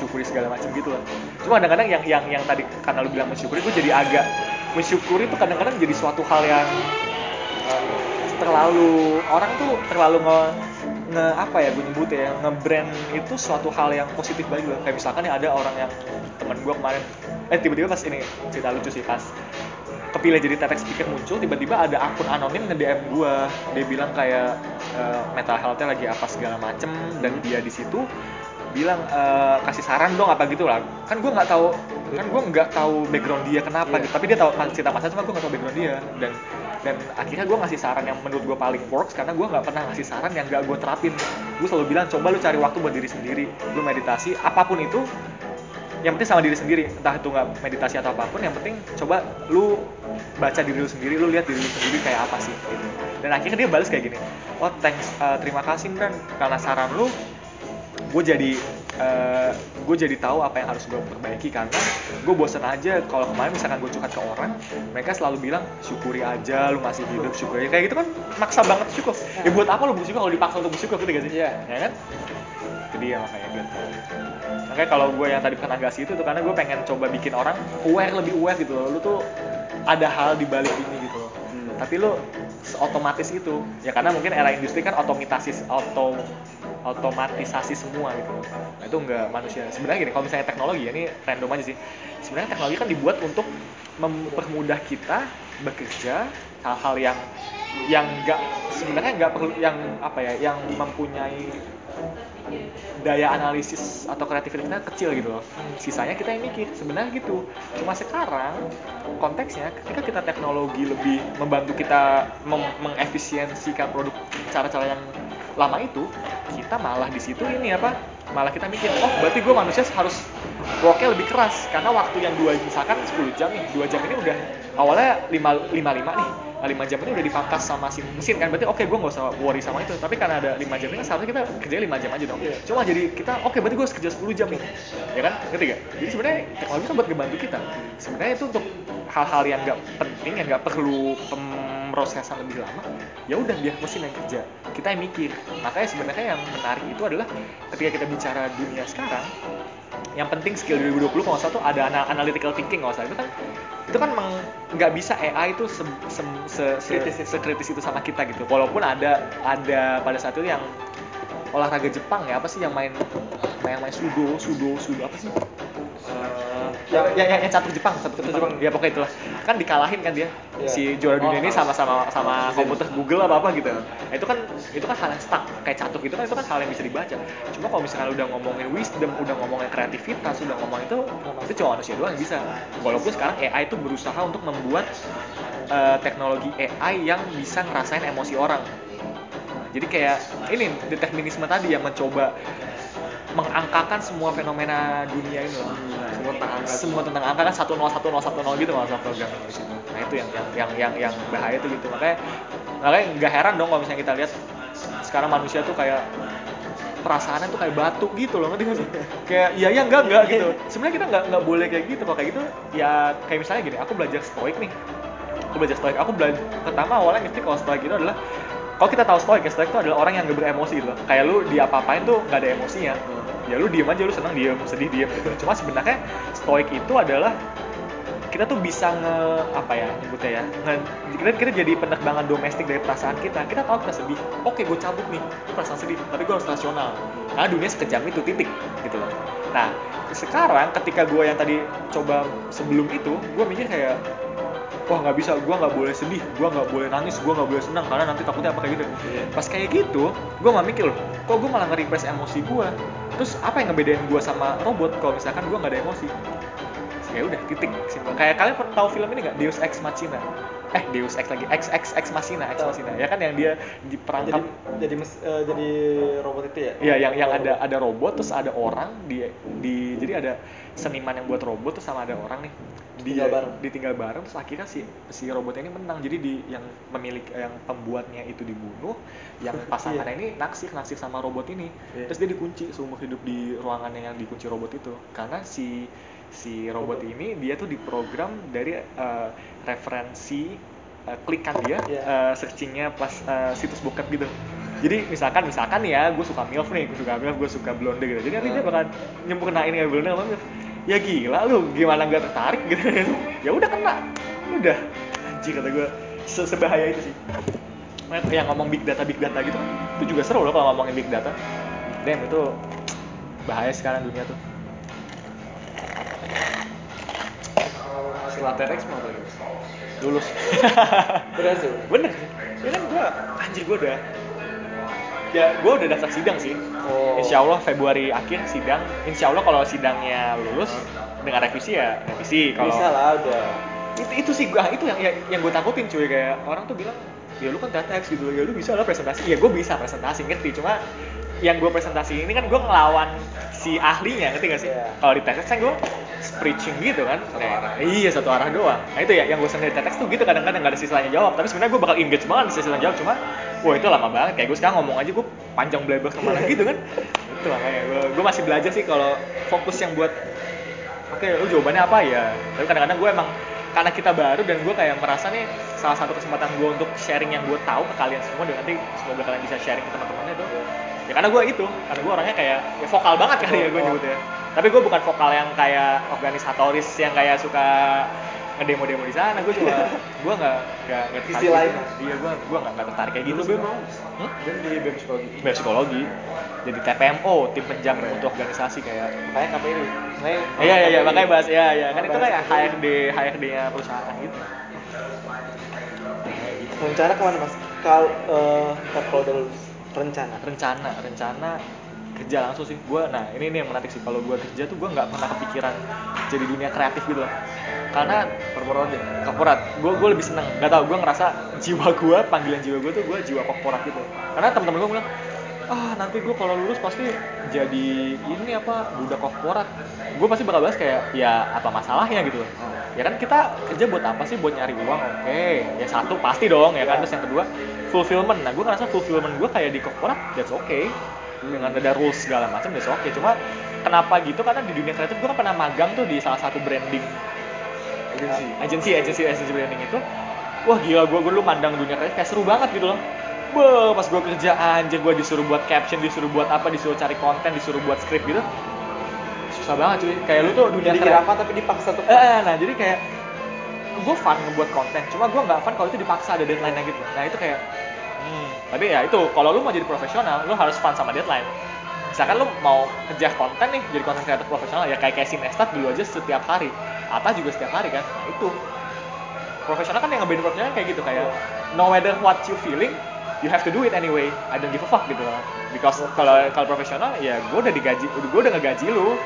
mensyukuri segala macam gitu lah cuma kadang-kadang yang yang yang tadi karena lu bilang mensyukuri gue jadi agak mensyukuri itu kadang-kadang jadi suatu hal yang terlalu orang tuh terlalu nge, nge apa ya gue nyebut ya nge-brand itu suatu hal yang positif banget gitu kayak misalkan nih ada orang yang teman gue kemarin eh tiba-tiba pas ini cerita lucu sih pas kepilih jadi TEDx speaker muncul tiba-tiba ada akun anonim nge DM gue dia bilang kayak eh, mental health-nya lagi apa segala macem dan dia di situ bilang eh, kasih saran dong apa gitu lah. Kan gue nggak tahu kan gue nggak tahu background dia kenapa Iya. gitu. Tapi dia tahu cerita pasal cuma gue nggak tahu background dia. Dan dan akhirnya gue ngasih saran yang menurut gue paling works karena gue nggak pernah ngasih saran yang gak gue terapin. Gue selalu bilang coba lu cari waktu buat diri sendiri. Lu meditasi apa pun itu yang penting sama diri sendiri entah itu nggak meditasi atau apa pun yang penting coba lu baca diri lu sendiri lu lihat diri lu sendiri kayak apa sih gitu. Dan akhirnya dia balas kayak gini oh thanks uh, terima kasih Dan karena saran lu gue jadi uh, gue jadi tahu apa yang harus gue perbaiki karena gue bosen aja kalau kemarin misalkan gue curhat ke orang mereka selalu bilang syukuri aja lu masih hidup syukuri. Kayak gitu kan maksa banget syukur ya buat apa lu bersyukur kalau dipaksa untuk bersyukur gitu gak sih? Iya. ya kan? Itu dia makanya gitu makanya kalau gue yang tadi pernah ngasih itu tuh karena gue pengen coba bikin orang aware lebih aware gitu loh. Lu tuh ada hal di balik ini gitu loh. Hmm. tapi lu otomatis itu ya karena mungkin era industri kan otomatis auto otomatisasi semua gitu nah itu enggak manusia. Sebenarnya gini kalau misalnya teknologi ya ini random aja sih. Sebenarnya teknologi kan dibuat untuk mempermudah kita bekerja hal-hal yang yang enggak sebenarnya enggak perlu yang apa ya yang mempunyai daya analisis atau kreativitas kita kecil gitu loh. Sisanya kita yang mikir sebenarnya gitu. Cuma sekarang konteksnya ketika kita teknologi lebih membantu kita mem- mengefisiensikan produk cara-cara yang lama itu kita malah di situ ini apa malah kita mikir oh berarti gue manusia harus worknya lebih keras. Karena waktu yang dua misalkan 10 jam nih dua jam ini udah awalnya 5 lima lima nih 5 jam ini udah dipangkas sama si mesin kan. Berarti oke gue nggak usah worry sama itu. Tapi karena ada 5 jam ini seharusnya kita kerja 5 jam aja dong. Cuma jadi kita oke berarti gue harus kerja 10 jam nih. Ya kan? Ngerti gak? jadi sebenarnya teknologi kan buat ngebantu kita. Sebenarnya itu untuk hal-hal yang nggak penting yang nggak perlu pemrosesan lebih lama ya udah biar mesin yang kerja. Kita yang mikir. Makanya sebenarnya yang menarik itu adalah ketika kita bicara dunia sekarang yang penting skill 2020 kalau tuh ada ana- analytical thinking kalau salah. Itu kan itu kan nggak bisa AI itu se, se, se, se, Kritis ya? sekritis itu sama kita gitu walaupun ada ada pada saat itu yang olahraga Jepang ya apa sih yang main main main sudo sudo sudo apa sih Eh, yang, yang, yang, yang catur Jepang catur Catur Jepang. Ya pokoknya itulah. Kan dikalahin kan dia Iya. si juara dunia Oh, ini sama sama sama Mesin. komputer Google apa apa gitu. Nah, itu kan itu kan hal yang stuck kayak catur gitu kan itu kan hal yang bisa dibaca. Cuma kalau misalnya udah ngomongin wisdom udah ngomongin kreativitas udah ngomongin itu itu cuma manusia doang yang bisa. Walaupun sekarang AI itu berusaha untuk membuat eh, teknologi AI yang bisa ngerasain emosi orang. Jadi kayak ini determinisme tadi yang mencoba mengangkakan semua fenomena dunia ini loh. semua tentang angka Semua tentang angka kan satu nol satu nol satu nol gitu nggak program di situ. Nah itu yang yang yang yang, yang bahaya tuh gitu. Makanya makanya nggak heran dong kalau misalnya kita lihat sekarang manusia tuh kayak perasaannya tuh kayak batu gitu loh ngerti nggak sih? Kayak iya ya enggak enggak gitu. Sebenarnya kita nggak nggak boleh kayak gitu. Kalau kayak gitu ya kayak misalnya gini aku belajar stoik nih. Aku belajar stoik. Aku belajar pertama awalnya ngerti kalau stoik itu adalah kalau kita tahu stoik ya stoik itu adalah orang yang gak beremosi gitu loh. kayak lu diapa-apain tuh nggak ada emosinya ya lu diem aja lu seneng diem sedih diem gitu. Cuma sebenarnya stoik itu adalah kita tuh bisa nge apa ya nyebutnya ya nge, kita, kita jadi penerbangan domestik dari perasaan kita. Kita tahu kita sedih. Oke gue cabut nih itu perasaan sedih tapi gue harus rasional. Karena dunia sekejam itu titik gitu loh. Nah sekarang ketika gue yang tadi coba sebelum itu gue mikir kayak wah nggak bisa gue nggak boleh sedih gue nggak boleh nangis gue nggak boleh senang karena nanti takutnya apa kayak gitu. Iya. pas kayak gitu gue malah mikir loh kok gue malah nge-repress emosi gue terus apa yang ngebedain gue sama robot kalau misalkan gue nggak ada emosi? Ya udah titik simpel. Kayak kalian pernah tahu film ini nggak? Deus Ex Machina. Eh Deus Ex lagi Ex Ex Ex Machina Ex Tahu. Machina. Ya kan yang dia jadi diperangkap. Jadi mes- eh, jadi robot itu ya? Iya, yang yang ada ada robot terus ada orang di di jadi ada seniman yang buat robot terus sama ada orang nih Tinggal bareng. ditinggal bareng terus akhirnya si si robot ini menang. Jadi di yang pemilik yang pembuatnya itu dibunuh yang pasangannya ini naksir naksir sama robot ini. Iya. terus dia dikunci seumur hidup di ruangannya yang dikunci robot itu. Karena si si robot ini dia tuh diprogram dari eh, referensi eh, klikan dia Iya. eh, searchingnya pas eh, situs bokep gitu. Jadi misalkan misalkan ya gue suka milf nih gue suka milf gue suka blonde gitu. Jadi nanti dia Hmm. bakal nyempurnain kayak blonde sama milf ya gila lu gimana nggak tertarik gitu? Ya udah kena. Udah. Anjing kata gue se sebahaya itu sih. Yang ngomong big data big data gitu. Itu juga seru loh kalau ngomongin big data. Damn itu bahaya sekarang dunia tuh. Setelah TEDx mau Mas? lulus. Berhasil. Bener. Ya kan gue anjir gue udah ya gue udah daftar sidang sih. Oh. Insya Allah Februari akhir sidang. Insya Allah kalau sidangnya lulus dengan revisi ya revisi. Kalau bisa lah udah. Itu itu sih gua itu yang yang, yang gue takutin cuy. Kayak orang tuh bilang ya lu kan TEDx gitu ya lu bisa lah presentasi. Ya gue bisa presentasi ngerti. Cuma yang gue presentasi ini kan gue ngelawan si ahlinya ngerti gak sih? Iya. kalau di TEDx kan gue preaching gitu kan? Kayak, iya satu arah doang. Nah itu ya yang gue seneng di TEDx tuh gitu kadang-kadang gak ada sisanya jawab. Tapi sebenarnya gue bakal engage banget di sisi jawab cuma wah itu lama banget. Kayak gue sekarang ngomong aja gue panjang bleber ke mana gitu kan? Itu makanya gue gue masih belajar sih kalau fokus yang buat oke lu jawabannya apa? Ya tapi kadang-kadang gue emang karena kita baru dan gue kayak merasa nih salah satu kesempatan gue untuk sharing yang gue tahu ke kalian semua dan nanti semoga kalian bisa sharing ke teman-temannya tuh. Ya karena gue itu karena gue orangnya kayak ya vokal banget kali ya gue Oh. nyebutnya tapi gue bukan vokal yang kayak organisatoris yang kayak suka ngedemo-demo di sana. Gue cuma gue nggak nggak nggak tertarik lain. gitu. iya gue gue nggak nggak tertarik kayak gitu BEM mau? Hmm? dan di BEM psikologi. Biar psikologi. Jadi TPMO tim penjamin untuk organisasi kayak. Makanya KPI Iya iya iya makanya bahas ya ya kan itu kayak. HRD HRD nya perusahaan gitu. rencana ke mana mas? Kalau eh, ntar kalau udah lulus rencana? Rencana rencana kerja langsung sih. Gue nah ini nih yang menarik sih. Kalau gue kerja tuh gue nggak pernah kepikiran jadi dunia kreatif gitu karena korporat korporat. Gue gue lebih seneng. Nggak tau gue ngerasa jiwa gue panggilan jiwa gue tuh gue jiwa korporat gitu. Karena teman-teman gue bilang ah nanti gue kalau lulus pasti jadi ini apa budak korporat. Gue pasti bakal bahas kayak ya apa masalahnya? gitu ya kan kita kerja buat apa sih? Buat nyari uang oke. Ya satu pasti dong ya kan. Terus yang kedua fulfillment. Nah gue ngerasa fulfillment gue kayak di korporat that's okay dengan ada rules segala macam that's okay cuma kenapa gitu karena di dunia kreatif gue kan pernah magang tuh di salah satu branding agensi agensi agensi agensi branding itu wah gila gue gue lu mandang dunia kreatif kayak seru banget gitu loh Wah, pas gue kerja anjir gue disuruh buat caption, disuruh buat apa, disuruh cari konten, disuruh buat script gitu. Susah banget cuy. Kayak lu tuh dunia kreatif. apa tapi dipaksa tuh Eh, eh, nah jadi kayak gue fun ngebuat konten, cuma gue nggak fun kalau itu dipaksa ada deadline-nya gitu. Nah itu kayak, hmm. Tapi ya itu, kalau lu mau jadi profesional, lu harus fun sama deadline. Misalkan lu mau kerja konten nih, jadi konten kreator profesional, ya kayak kayak Sinestat dulu aja setiap hari. Atta juga setiap hari kan. Nah itu, profesional kan yang ngebedain profesional kayak gitu kayak no matter what you feeling you have to do it anyway. I don't give a fuck gitu loh. Because kalau kalau profesional ya gue udah digaji udah gue udah ngegaji lu.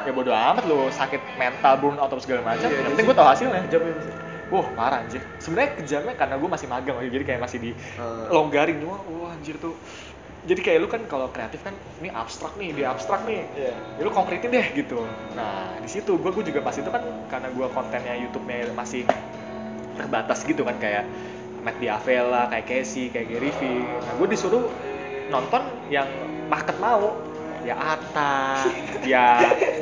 Ya bodo amat lu sakit mental burn out atau segala macam Iya, yang jadi penting gue tau hasilnya. Ya wah parah anjir. Sebenarnya kejamnya karena gue masih magang jadi kayak masih di Hmm. longgarin. Cuma wah anjir tuh. Jadi kayak lu kan kalau kreatif kan ini abstrak nih dia abstrak nih. Iya. ya lu konkretin deh gitu. Nah di situ gue gue juga pas itu kan karena gue kontennya YouTube-nya masih terbatas gitu kan kayak Matt Diavela kayak Casey kayak Gary Vee. Nah gue disuruh nonton yang market mau ya Atta ya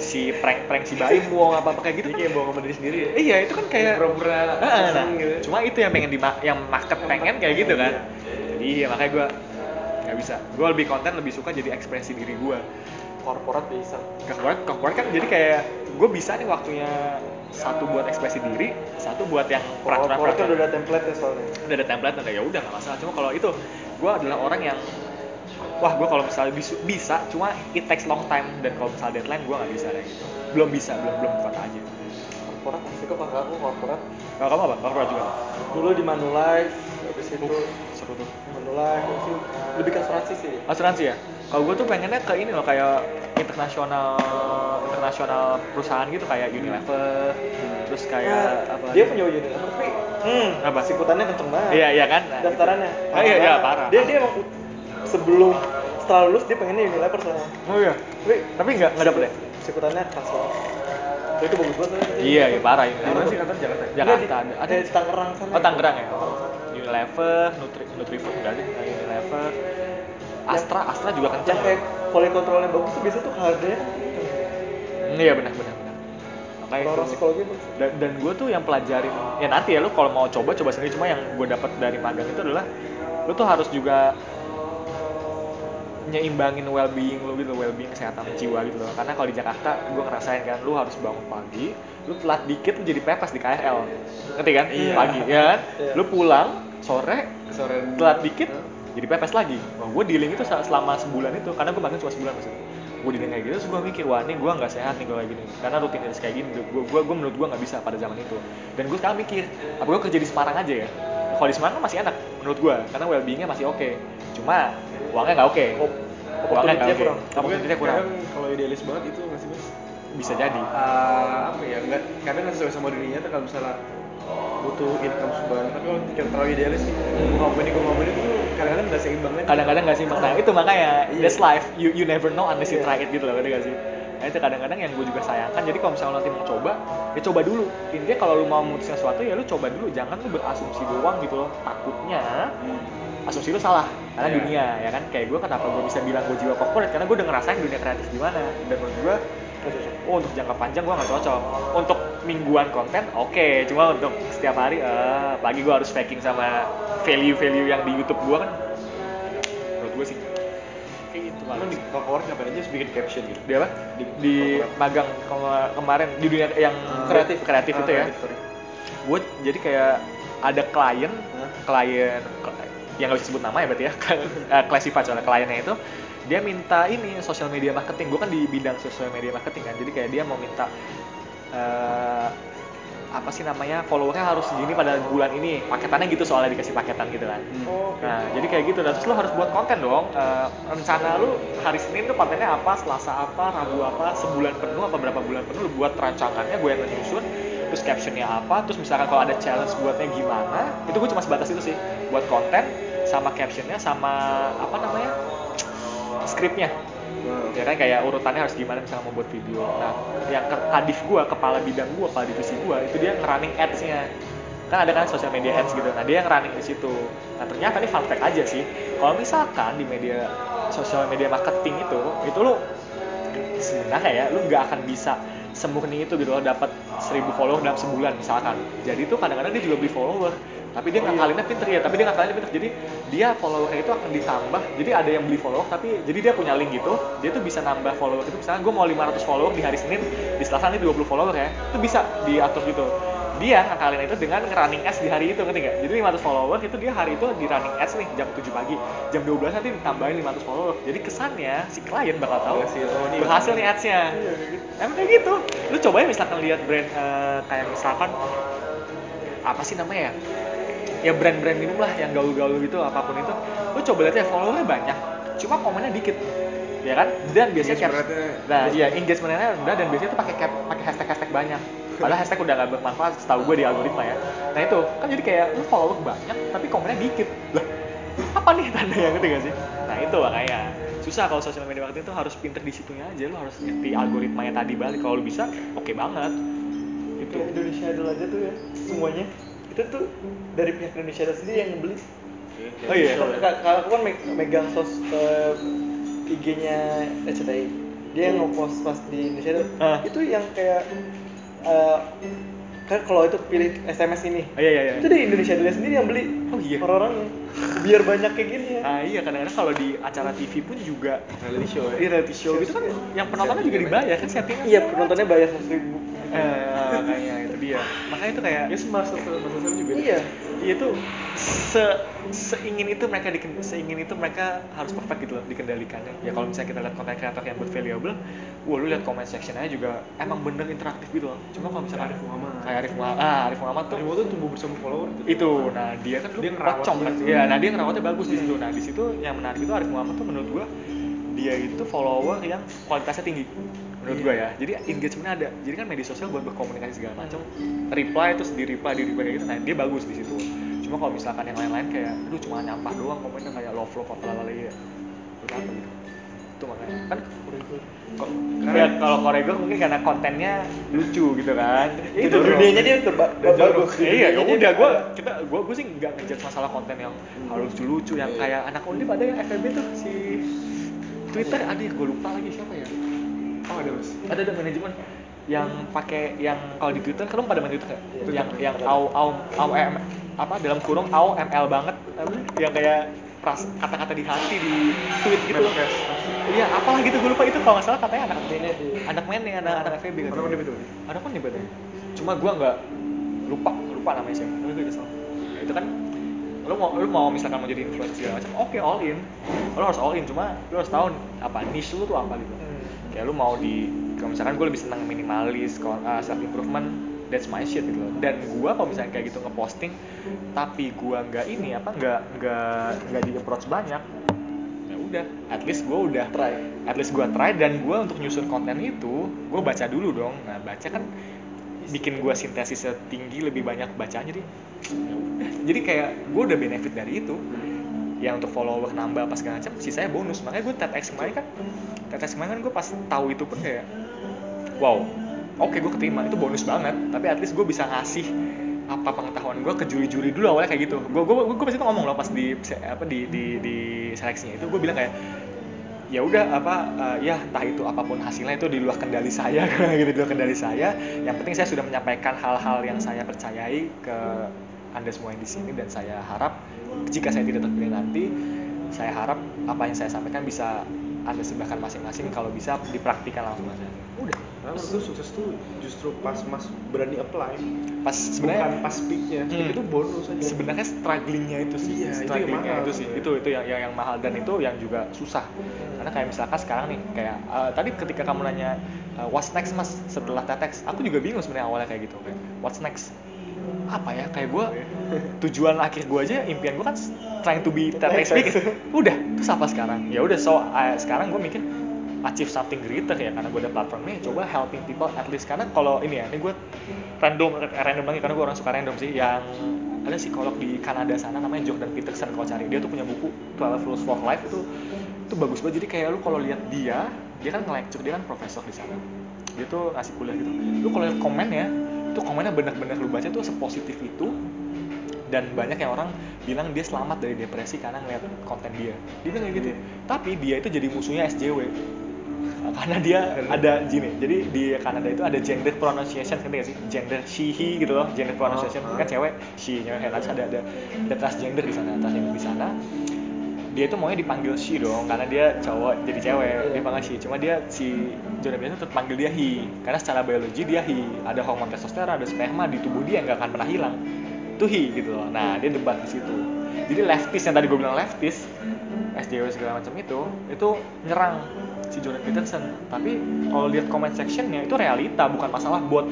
si prank-prank si Baim Wong apa apa kayak gitu kan. kayak bawa sama diri sendiri ya? Iya itu kan kayak pura-pura Heeh, nah, gitu. cuma itu yang pengen di yang market pengen kayak gitu kan. Jadi iya makanya gue nggak bisa. Gue lebih konten lebih suka jadi ekspresi diri gue korporat bisa. Corporate corporate kan jadi kayak gue bisa nih waktunya satu buat ekspresi diri satu buat yang peraturan korporat kan peraturan udah ada template ya soalnya. Udah ada template dan ya udah nggak masalah. Cuma kalau itu gue adalah orang yang wah gue kalau misalnya bisu- bisa cuma it takes long time dan kalau misalnya deadline gue nggak bisa kayak gitu belum bisa belum belum kota aja. Korporat asik kok kakak aku korporat. Kalau kamu apa corporate juga. Dulu di Manulife habis itu seru tuh. Manulife itu lebih ke asuransi sih. Asuransi ya? Kalau gue tuh pengennya ke ini loh kayak internasional internasional perusahaan gitu kayak Unilever terus kayak apa Ah, dia punya unit tapi hmm apa? sih sikutannya kenceng banget. Iya iya kan? Nah, daftarannya gitu. oh, iya iya parah. Dia dia emang sebelum setelah lulus dia pengennya Unilever soalnya. Oh iya? Tapi tapi nggak nggak dapet ya? sikutannya keras banget Oh, itu bagus banget iya iya parah ini Mana sih kata Jakarta? Jakarta ada ada di Tangerang sana. Oh Tangerang ya? Unilever Nutri Nutrifood sih Nah, Unilever. Astra Astra juga kencang yang kayak quality controlnya bagus tuh biasanya tuh harganya kan Hmm, iya benar benar makanya itu psikologi dan, dan gue tuh yang pelajarin ya nanti ya lu kalau mau coba coba sendiri. Cuma yang gue dapat dari magang itu adalah lu tuh harus juga nyeimbangin well being lu gitu well being kesehatan jiwa gitu. Loh karena kalau di Jakarta gue ngerasain kan lu harus bangun pagi lu telat dikit lu jadi pepes di KRL ngerti kan? Iya. pagi ya kan? Iya. lu pulang sore sore. telat dikit jadi pepes lagi. Wah gue dealing itu sel- selama sebulan itu karena gue magang cuma sebulan maksudnya gue dealing kayak gitu terus gue mikir wah ini gue nggak sehat nih gue kayak gini. Karena rutinitas kayak gini gue gue gue menurut gue nggak bisa pada zaman itu. Dan gue sekarang mikir apa gue kerja di Semarang aja ya? Kalau di Semarang kan masih enak menurut gue karena well beingnya masih oke. Cuma uangnya nggak oke. Op- uangnya nggak oke. kurang. opportunity-nya kurang. kadang kalau idealis banget itu nggak sih mas? Bisa jadi. Ah, apa ya nggak kadang nggak sesuai sama dirinya tuh kalau misalnya butuh income sebulan. Tapi kalau kita terlalu idealis gue ngomongin ini gue ngomongin itu tuh kadang-kadang nggak seimbang kan kadang-kadang nggak sih nah itu makanya Iya. that's life you you never know unless you Iya. try it gitu loh ngerti gak sih? Nah itu kadang-kadang yang gue juga sayangkan. Jadi kalau misalnya lo nanti mau coba ya coba dulu. Intinya kalau lu mau memutuskan sesuatu ya lu coba dulu. Jangan lu berasumsi doang gitu loh. Takutnya asumsi lu salah karena Iya. dunia ya kan? Kayak gue kenapa gue bisa bilang gue jiwa corporate? Karena gue udah ngerasain dunia kreatif gimana. Dan menurut gue oh untuk jangka panjang gue nggak cocok. Untuk mingguan konten oke. Cuma untuk setiap hari eh pagi gue harus faking sama value-value yang di YouTube gue kan. Menurut gue sih. Kayak gitu di corporate ngapain aja? Bikin caption gitu. Di apa? Di di corporate. magang kema- kemarin. Di dunia yang kreatif. Kreatif Ah, itu ya. gue jadi kayak ada klien klien yang nggak bisa sebut nama ya berarti ya Eh, classified soalnya kliennya itu dia minta ini sosial media marketing gue kan di bidang sosial media marketing kan jadi kayak dia mau minta eh, apa sih namanya followernya harus segini pada bulan ini paketannya gitu soalnya dikasih paketan gitu kan oh, oke. Nah, jadi kayak gitu. Dan terus lo harus buat konten dong. Eh, rencana lu hari Senin tuh kontennya apa, Selasa apa, Rabu apa, sebulan penuh apa berapa bulan penuh lu buat rancangannya gue yang nyusun. Terus captionnya apa, terus misalkan kalau ada challenge buatnya gimana, itu gue cuma sebatas itu sih. Buat konten sama captionnya sama apa namanya skripnya ya kan kayak urutannya harus gimana misalnya mau buat video. Nah yang ke kadif gua kepala bidang gua kepala divisi gua itu dia ngerunning ads-nya. Kan ada kan sosial media ads gitu. Nah dia yang running di situ. Nah ternyata ini fun fact aja sih. Kalau misalkan di media sosial media marketing itu itu lu sebenarnya ya lu nggak akan bisa semurni itu gitu loh dapat 1000 follower dalam sebulan misalkan. Jadi tuh kadang-kadang dia juga beli follower tapi dia ngakalinnya pinter ya tapi dia ngakalinnya pinter. Jadi dia followernya itu akan ditambah jadi ada yang beli follower tapi jadi dia punya link gitu dia tuh bisa nambah follower itu misalnya gue mau 500 follower di hari Senin di Selasa nih 20 follower ya itu bisa diatur gitu dia ngakalin itu dengan ngerunning ads di hari itu ngerti nggak? Jadi 500 follower itu dia hari itu di running ads nih jam 7 pagi, jam 12 nanti ditambahin 500 follower. Jadi kesannya si klien bakal tahu Berhasil. Oh, berhasil nih berhasil. ads-nya. Iya, kayak gitu. Emang kayak gitu. Lu cobain misalkan lihat brand eh, kayak misalkan apa sih namanya ya? Ya brand-brand minum lah yang gaul-gaul gitu apa pun itu. Lu coba lihat ya followernya banyak, cuma komennya dikit. Ya kan? Dan biasanya cap- Nah, iya engagement-nya rendah dan biasanya tuh pakai cap, pakai hashtag-hashtag banyak. Padahal hashtag udah gak bermanfaat setahu gue di algoritma ya. Nah itu kan jadi kayak lu follower banyak tapi komennya dikit. Lah, apa nih tanda yang ngerti gak sih? Nah itu makanya susah kalau social media marketing tuh harus pinter di situnya aja lu harus ngerti algoritmanya tadi balik kalau lu bisa oke banget itu Indonesia Idol aja tuh ya semuanya itu tuh dari pihak Indonesia Idol sendiri yang ngebeli Oh iya? Ka- kalau aku kan me- megang sos eh, IG-nya RCTI dia yang ngepost pas di Indonesia Idol Ah. itu yang kayak eh, kan kalau itu pilih SMS ini. Oh iya iya iya. Itu dari Indonesia Idol sendiri yang beli Oh iya? orang-orangnya. Biar banyak kayak gini ya. Ah iya kadang-kadang kalau di acara TV pun juga reality show di reality show gitu kan yang penontonnya juga dibayar kan settingan iya penontonnya bayar seratus ribu. Eh makanya itu dia. Makanya itu kayak ya semasa semasa juga. Iya. Iya itu se seingin itu mereka diken, seingin itu mereka harus perfect gitu loh dikendalikannya. Ya kalau misalnya kita lihat konten kreator yang buat valuable wah lu lihat comment sectionnya juga emang bener interaktif gitu loh. Cuma kalau misalnya Arif Muhammad. kayak Arif Muhammad ah Arif Muhammad tuh Harimau tuh tumbuh bersama follower tuh. itu nah dia kan Dia pocong kan? ya nah dia ngerawatnya bagus di situ. Nah di situ yang menarik itu Arif Muhammad tuh menurut gua dia itu follower yang kualitasnya tinggi menurut gue ya. Jadi engagementnya ada. Jadi kan media sosial buat berkomunikasi segala macam. Reply terus di reply di reply kayak gitu. Nah dia bagus di situ cuma kalau misalkan yang lain-lain kayak aduh cuma nyampah doang komennya kayak love love apa gitu Menurut apa gitu. Itu makanya. Kan kok ya kalau Koregor mungkin karena kontennya lucu gitu kan. Itu. bro. dunianya dia terba- Dan bagus. jorok. iya ya udah gue kita gue gue sih nggak ngejudge masalah konten yang harus lucu yang kayak anak undip ada yang FVB tuh si Twitter ada yang gue lupa lagi siapa ya. Oh ada mas? Ada ada manajemen. Yang pakai yang kalau di Twitter kan pada main Twitter yang yang au au au em, apa dalam kurung au ml banget. Apa, yang kayak pras kata-kata di hati di tweet gitu. Loh iya apalah gitu gue lupa. Itu kalau nggak salah katanya anak di- anak mainnya anak anak FVB gitu. Anak itu? ada kan ya cuma gue nggak lupa lupa namanya siapa. Tapi gue salah nah, itu kan lu mau lu mau misalkan mau jadi influencer segala macam oke all in. Lu harus all in cuma lu harus tahu apa niche lu tuh apa gitu. Kayak lu mau di kalau misalkan gue lebih senang minimalis kalau uh, self improvement that's my shit gitu loh dan gue kalau misalnya kayak gitu ngeposting tapi gue nggak ini apa nggak nggak nggak di approach banyak ya udah at least gue udah Try. at least gue try dan gue untuk nyusun konten itu gue baca dulu dong nah baca kan bikin gue sintesisnya tinggi lebih banyak bacanya jadi ya udah. jadi kayak gue udah benefit dari itu yang untuk follower nambah apa segala macam sisanya bonus makanya gue TEDx kemarin kan TEDx kemarin kan gue pas tahu itu pun kayak wow oke gue keterima. Itu bonus banget. Tapi at least gue bisa ngasih apa pengetahuan gue ke juri-juri dulu awalnya kayak gitu. Gue gue gue pas itu ngomong loh pas di apa di di, di seleksinya itu. Gue bilang kayak ya udah apa eh, ya entah itu apa pun hasilnya itu di luar kendali saya. Gitu di luar kendali saya. Yang penting saya sudah menyampaikan hal-hal yang saya percayai ke anda semua yang di sini dan saya harap jika saya tidak terpilih nanti saya harap apa yang saya sampaikan bisa anda sebarkan masing-masing kalau bisa dipraktikkan langsung aja udah. Karena menurut gue sukses tuh justru pas mas berani apply. Pas Bukan sebenarnya pas peaknya Peak Hmm. itu bonus aja. Sebenarnya strugglingnya itu sih Iya, itu yang strugglingnya mahal. itu sih. Itu itu yang, yang yang mahal. Dan itu yang juga susah. Karena kayak misalkan sekarang nih kayak eh, tadi ketika kamu nanya eh, what's next mas setelah TEDx aku juga bingung sebenarnya awalnya kayak gitu kayak what's next? Apa ya? Kayak gue tujuan akhir gue aja impian gue kan trying to be TEDx speaker udah terus apa sekarang? Ya udah so eh, sekarang gue mikir achieve something greater ya karena gue ada platformnya coba helping people at least. Karena kalau ini ya ini gue random random lagi karena gue orang suka random sih. Yang ada psikolog di Kanada sana namanya Jordan Peterson kalau cari. Dia tuh punya buku 12 Rules for Life. Itu itu bagus banget. Jadi kayak lu kalau lihat dia dia kan nge-lecture dia kan profesor di sana. Dia tuh ngasih kuliah gitu. Lu kalau lihat komennya itu komennya bener-bener lu baca tuh sepositif itu. Dan banyak yang orang bilang dia selamat dari depresi karena ngeliat konten dia. Dia bilang kayak gitu. Tapi dia itu jadi musuhnya SJW karena dia ada gini jadi di Kanada itu ada gender pronunciation kan sih? Gender she he gitu loh gender pronunciation. Oh, kan cewek she nya kan ada ada ada transgender di sana transgender di sana. Dia itu maunya dipanggil she dong karena dia cowok jadi cewek. Dia panggil she. Cuma dia si Jordan Peterson tetap panggil dia he. Karena secara biologi dia he. Ada hormon testosteron ada sperma di tubuh dia nggak akan pernah hilang. Itu he gitu loh. Nah dia debat di situ. Jadi leftist yang tadi gue bilang leftist SJW segala macam itu itu nyerang si Jordan Peterson. Tapi kalau lihat comment sectionnya itu realita bukan masalah buat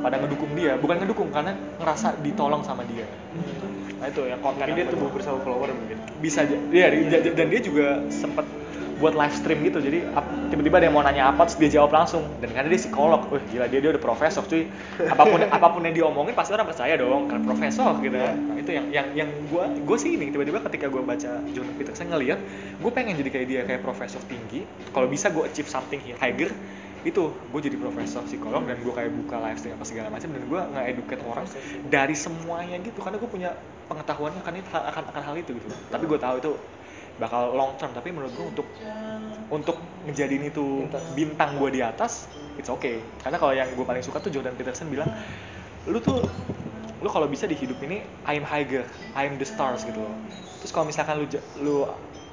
pada ngedukung dia. Bukan ngedukung karena ngerasa ditolong sama dia. Nah itu yang konten mungkin dia tumbuh bersama follower mungkin. Bisa aja. Dia- dan dia juga sempet buat live stream gitu. Jadi tiba-tiba dia mau nanya apa terus dia jawab langsung. Dan karena dia psikolog wah gila dia dia udah profesor cuy. Apa pun apa pun yang diomongin pasti orang percaya dong karena profesor gitu kan. Nah itu yang yang yang gue gue sih ini tiba-tiba ketika gue baca Jordan Peterson ngeliat gue pengen jadi kayak dia kayak profesor tinggi. Kalau bisa gue achieve something higher itu gue jadi profesor psikolog dan gue kayak buka live stream apa segala macam dan gue nge-educate orang dari semuanya gitu. Karena gue punya pengetahuannya akan itu akan akan hal itu gitu. Tapi gue tahu itu bakal long term. Tapi menurut gue untuk untuk ngejadiin itu Bintang. bintang gue di atas it's okay. Karena kalau yang gue paling suka tuh Jordan Peterson bilang lu tuh lu kalau bisa di hidup ini I'm higher I'm the stars gitu loh. Terus kalau misalkan lu lu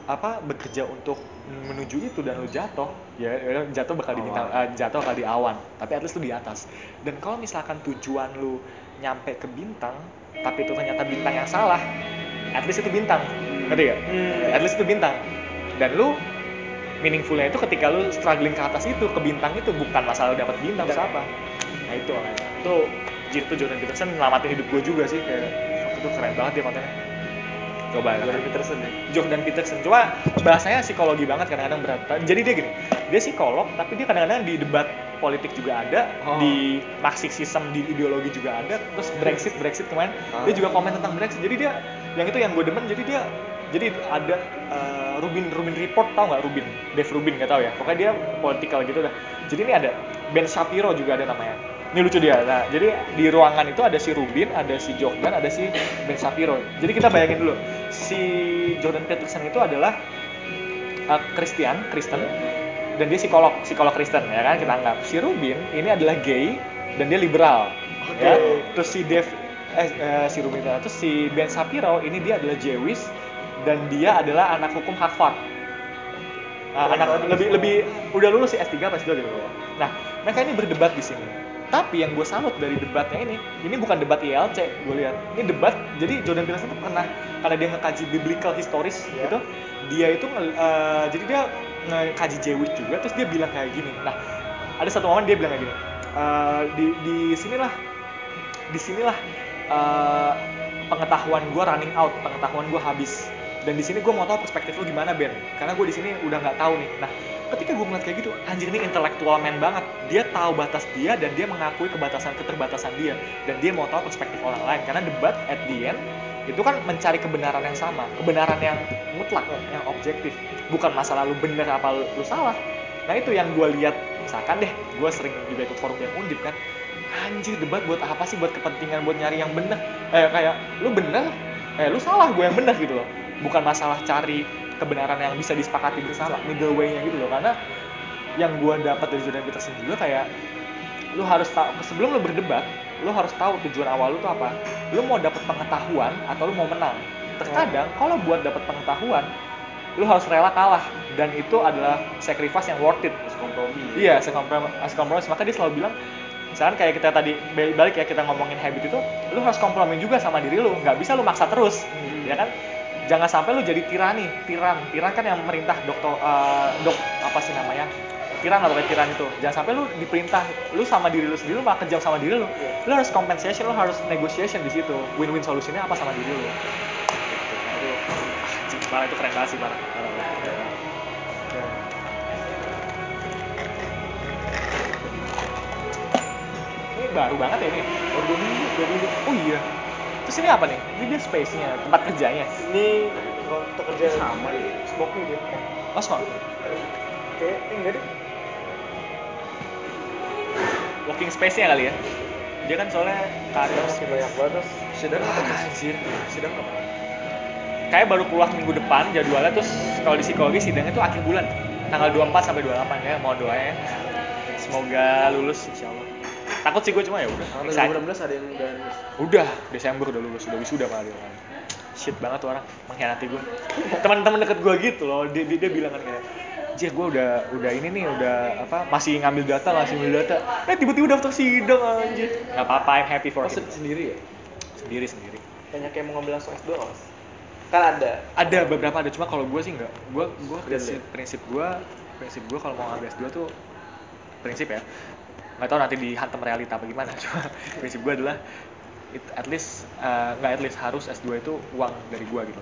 apa bekerja untuk menuju itu dan lu jatuh ya ya jatuh bakal di bintang eh, jatuh bakal di awan tapi at least lu di atas. Dan kalau misalkan tujuan lu nyampe ke bintang tapi itu ternyata bintang yang salah at least itu bintang. Ngerti gak? Hmm. at least itu bintang. Dan lu meaningfulnya itu ketika lu struggling ke atas itu ke bintang itu bukan masalah lu dapat bintang terus apa nah itu makanya. itu itu Jordan Peterson nyelamatin hidup gue juga sih kayak itu keren banget dia kontennya. Coba. Jordan Peterson ya. Jordan Peterson. Cuma bahasanya psikologi banget kadang-kadang berat. Jadi dia gini dia psikolog tapi dia kadang-kadang di debat politik juga ada Oh. di marxism di ideologi juga ada terus Brexit Brexit kemarin. Dia juga komen tentang Brexit. Jadi dia yang itu yang gue demen jadi dia jadi ada eh, Rubin Rubin Report tau nggak Rubin? Dave Rubin nggak tahu ya? Pokoknya dia political gitu dah. Jadi ini ada Ben Shapiro juga ada namanya. Ini lucu dia. Nah jadi di ruangan itu ada si Rubin ada si Jordan ada si Ben Shapiro. Jadi kita bayangin dulu si Jordan Peterson itu adalah uh, Kristen Kristen dan dia psikolog psikolog Kristen ya kan? Kita anggap. Si Rubin ini adalah gay dan dia liberal ya. Terus si Dave eh, eh, si Rubin terus si Ben Shapiro ini dia adalah Jewish dan dia adalah anak hukum Harvard. Ah, anak lebih lebih udah lulus sih S3 apa S2 gitu nah mereka ini berdebat di sini. Tapi yang gue salut dari debatnya ini ini bukan debat ILC gue lihat. Ini debat jadi Jordan Peterson tuh pernah karena dia ngekaji biblical historis gitu dia itu eh, jadi dia ngekaji Jewish juga terus dia bilang kayak gini. Nah ada satu momen dia bilang kayak gini eh, di di sinilah di sinilah eh, pengetahuan gue running out pengetahuan gue habis. Dan di sini gue mau tahu perspektif lu gimana Ben? Karena gue di sini udah nggak tahu nih. Nah ketika gue ngeliat kayak gitu anjir ini intelektual man banget. Dia tahu batas dia dan dia mengakui kebatasan keterbatasan dia. Dan dia mau tahu perspektif orang lain. Karena debat at the end itu kan mencari kebenaran yang sama. Kebenaran yang mutlak yang objektif. Bukan masalah lu bener apa lu, lu salah. Nah itu yang gue lihat. Misalkan deh gue sering juga ikut forum yang undip kan anjir debat buat apa sih? Buat kepentingan buat nyari yang bener. Eh kayak lu bener? Eh lu salah gue yang bener gitu loh. Bukan masalah cari kebenaran yang bisa disepakati bersama middle way-nya gitu loh. Karena yang gue dapat dari Jordan Peterson juga kayak lu harus tahu sebelum lu berdebat lu harus tahu tujuan awal lu tuh apa. Lu mau dapat pengetahuan atau lu mau menang? Terkadang kalau buat dapat pengetahuan lu harus rela kalah. Dan itu adalah sacrifice yang worth it. Harus kompromi. Iya, sekompromis, sekompromis. Maka dia selalu bilang, misalkan kayak kita tadi balik ya kita ngomongin habit itu, lu harus kompromi juga sama diri lu. Nggak bisa lu maksa terus, ya kan? Jangan sampai lu jadi tirani, tiran. Tiran kan yang memerintah dokter, eh, dok apa sih namanya? Tiran lah pokoknya tiran itu. Jangan sampai lu diperintah, lu sama diri lu sendiri, lu malah kejam sama diri lu. Lu harus compensation, lu harus negotiation di situ. Win-win solusinya apa sama diri lu. Gitu. Nah, itu, ah, itu keren banget sih, parah. Ini baru banget ya ini. Baru dua minggu, dua minggu. Oh iya. Terus ini apa nih? Ini dia space-nya, tempat kerjanya. ini kontak kerja sama nih smoking dia Oh, smart. kayak eh, enggak deh Working space-nya kali ya. Dia kan soalnya kantor masih banyak banget sidang apa Ah, anjir. sidang apa Kayak baru keluar minggu depan jadwalnya terus kalau di psikologi sidangnya tuh akhir bulan. Tanggal 24 sampai 28 ya, mau doanya. Semoga lulus insyaallah. Takut sih gue cuma ya udah. excited. 2016 ada yang udah lulus. Udah, Desember udah lulus, udah wisuda malah dia. Shit banget tuh orang, mengkhianati gue. Teman-teman deket gue gitu loh, dia, dia, dia bilang kan kayak, Jir gue udah udah ini nih udah apa masih ngambil data masih ngambil data. Eh tiba-tiba daftar sidang anjir. Nggak apa-apa I'm happy for oh, him. sendiri ya? Sendiri sendiri. Banyak yang mau ngambil langsung S2 mas? Kan ada. Ada beberapa ada cuma kalau gue sih nggak. Gue gue prinsip. prinsip gue prinsip gue kalau mau ngambil S2 tuh prinsip ya nggak tahu nanti dihantam realita apa gimana cuma prinsip gue adalah it, at least eh, nggak at least harus S2 itu uang dari gue gitu.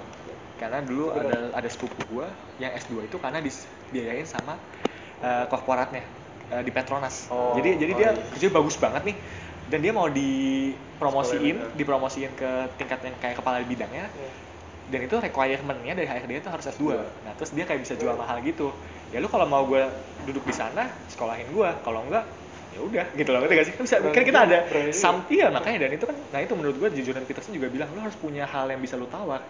Karena dulu ada ada sepupu gue yang S2 itu karena dibiayain sama eh, korporatnya eh, di Petronas. Oh, jadi jadi oh dia iya. kerja bagus banget nih. Dan dia mau dipromosiin Sekolah dipromosiin ke tingkat yang kayak kepala bidangnya. Dan itu requirement-nya dari HRD itu harus S2 Iya. nah terus dia kayak bisa jual mahal gitu. Ya lu kalau mau gue duduk di sana sekolahin gue kalau enggak ya udah gitu loh ngerti gak sih Kan bisa kan kita ada Berani. some iya makanya dan itu kan nah itu menurut gue Jordan Peterson juga bilang lu harus punya hal yang bisa lu tawar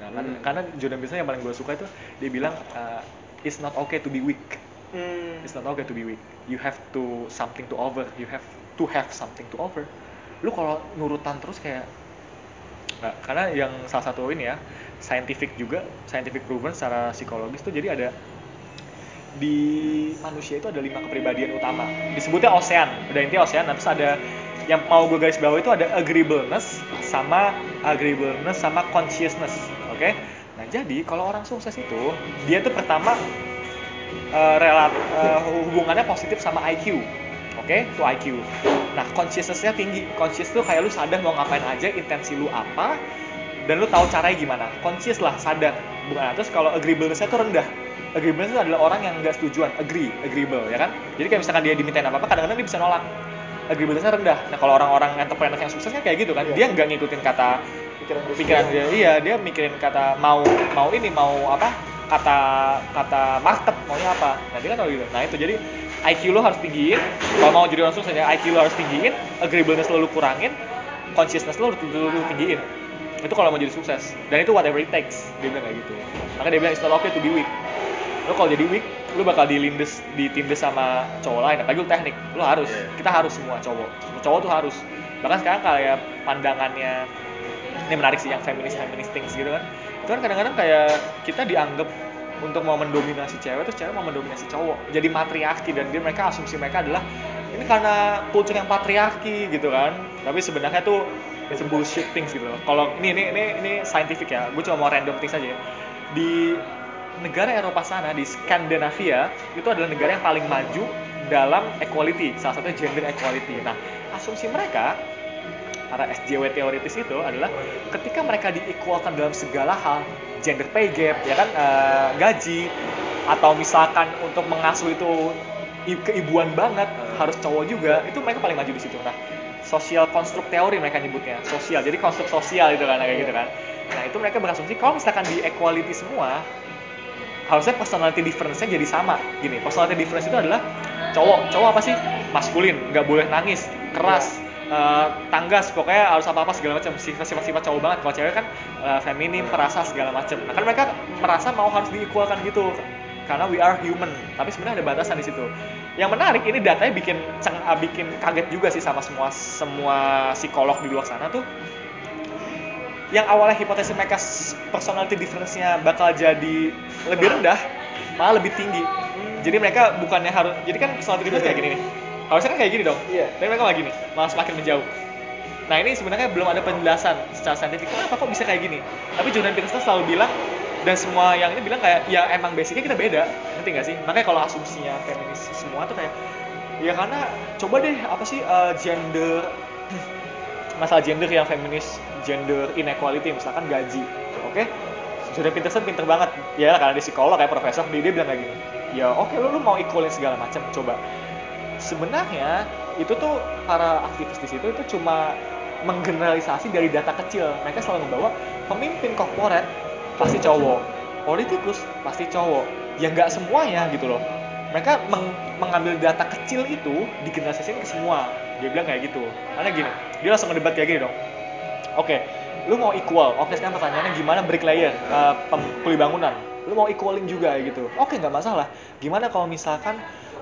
nah kan Hmm. karena Jordan Peterson yang paling gue suka itu dia bilang uh, it's not okay to be weak hmm. It's not okay to be weak. You have to something to offer. You have to have something to offer. Lu kalau nurutan terus kayak nggak karena yang salah satu ini ya scientific juga scientific proven secara psikologis tuh jadi ada di manusia itu ada lima kepribadian utama. Disebutnya ocean. Udah intinya ocean. Nah, terus ada yang mau gue garis bawah itu ada agreeableness sama agreeableness sama consciousness. Oke? Nah jadi kalau orang sukses itu dia tuh pertama eh, relat eh, hubungannya positif sama IQ. Oke, itu IQ. Nah, consciousness-nya tinggi. Conscious tuh kayak lu sadar mau ngapain aja, intensi lu apa, dan lu tahu caranya gimana. Conscious lah sadar. Bukan nah, terus kalau agreeableness-nya tuh rendah agreeableness itu adalah orang yang nggak setujuan agree agreeable ya kan? Jadi kayak misalkan dia dimintain apa apa kadang-kadang dia bisa nolak. Agreeableness-nya rendah. Nah kalau orang-orang entrepreneur yang sukses kan kayak gitu kan. Iya. dia nggak ngikutin kata pikiran dia iya dia mikirin kata mau mau ini mau apa? Kata kata market maunya apa? Nah dia kan kalau gitu. Nah itu jadi IQ lo harus tinggiin. Kalau mau jadi orang sukses ya IQ lo harus tinggiin. Agreeableness lo lu kurangin. Consciousness lo lu tinggiin. Itu kalau mau jadi sukses. Dan itu whatever it takes. Dia bilang kayak gitu. Makanya dia bilang it's not okay to be weak lo kalau jadi weak lo bakal dilindes ditindes sama cowok lain apalagi lo teknik. Lo harus Iya. kita harus semua cowok. Semua cowok tuh harus. Bahkan sekarang kayak pandangannya ini menarik sih yang feminis feminis things gitu kan. Itu kan kadang-kadang kayak kita dianggap untuk mau mendominasi cewek terus cewek mau mendominasi cowok. Jadi matriarki dan dia mereka asumsi mereka adalah ini karena culture yang patriarki gitu kan. Tapi sebenarnya tuh it's a bullshit things gitu loh. Kalau ini ini ini ini scientific ya. Gue cuma mau random things aja ya. Di negara Eropa sana di Skandinavia itu adalah negara yang paling maju dalam equality salah satunya gender equality. Nah asumsi mereka para SJW teoritis itu adalah ketika mereka diequalkan dalam segala hal gender pay gap ya kan eh, gaji atau misalkan untuk mengasuh itu keibuan banget harus cowok juga itu mereka paling maju di situ. Nah social construct teori mereka nyebutnya sosial. Jadi konstruk sosial itu kan kayak gitu kan. Nah itu mereka berasumsi kalau misalkan di equality semua harusnya personality difference-nya jadi sama. Gini personality difference itu adalah cowok. Cowok apa sih? Maskulin nggak boleh nangis keras eh, tanggas pokoknya harus apa apa segala macam. Sifat sifat sifat cowok banget. Kalau cewek kan eh, feminim perasa segala macam. Nah kan mereka merasa mau harus diikualkan gitu. Karena we are human. Tapi sebenarnya ada batasan di situ. Yang menarik ini datanya bikin ceng- bikin kaget juga sih sama semua semua psikolog di luar sana tuh yang awalnya hipotesis mereka personality difference-nya bakal jadi lebih rendah malah lebih tinggi. Jadi mereka bukannya harus jadi kan personality difference kayak gini nih. Harusnya kan kayak gini dong. Iya. tapi mereka malah gini malah semakin menjauh. Nah ini sebenarnya belum ada penjelasan secara saintifik kenapa kok bisa kayak gini? Tapi Jordan Peterson selalu bilang dan semua yang ini bilang kayak ya emang basicnya kita beda. Ngerti nggak sih? Makanya kalau asumsinya feminis semua tuh kayak ya karena coba deh apa sih eh, gender masalah gender yang feminis gender inequality misalkan gaji oke? Jordan Peterson pinter banget. Ya karena dia psikolog kayak profesor dia, dia bilang kayak gini. Ya oke lu lu mau equalin segala macam coba. Sebenarnya itu tuh para aktivis di situ itu cuma menggeneralisasi dari data kecil. Mereka selalu membawa pemimpin korporat pasti cowok. Politikus pasti cowok. Ya nggak semuanya gitu loh. Mereka meng- mengambil data kecil itu digeneralisasikan ke semua dia bilang kayak gitu. Karena gini dia langsung ngedebat kayak gini dong. Oke lu mau equal oke sekarang pertanyaannya gimana bricklayer eh, pem- kuli bangunan lu mau equalin juga gitu. Oke nggak masalah. Gimana kalau misalkan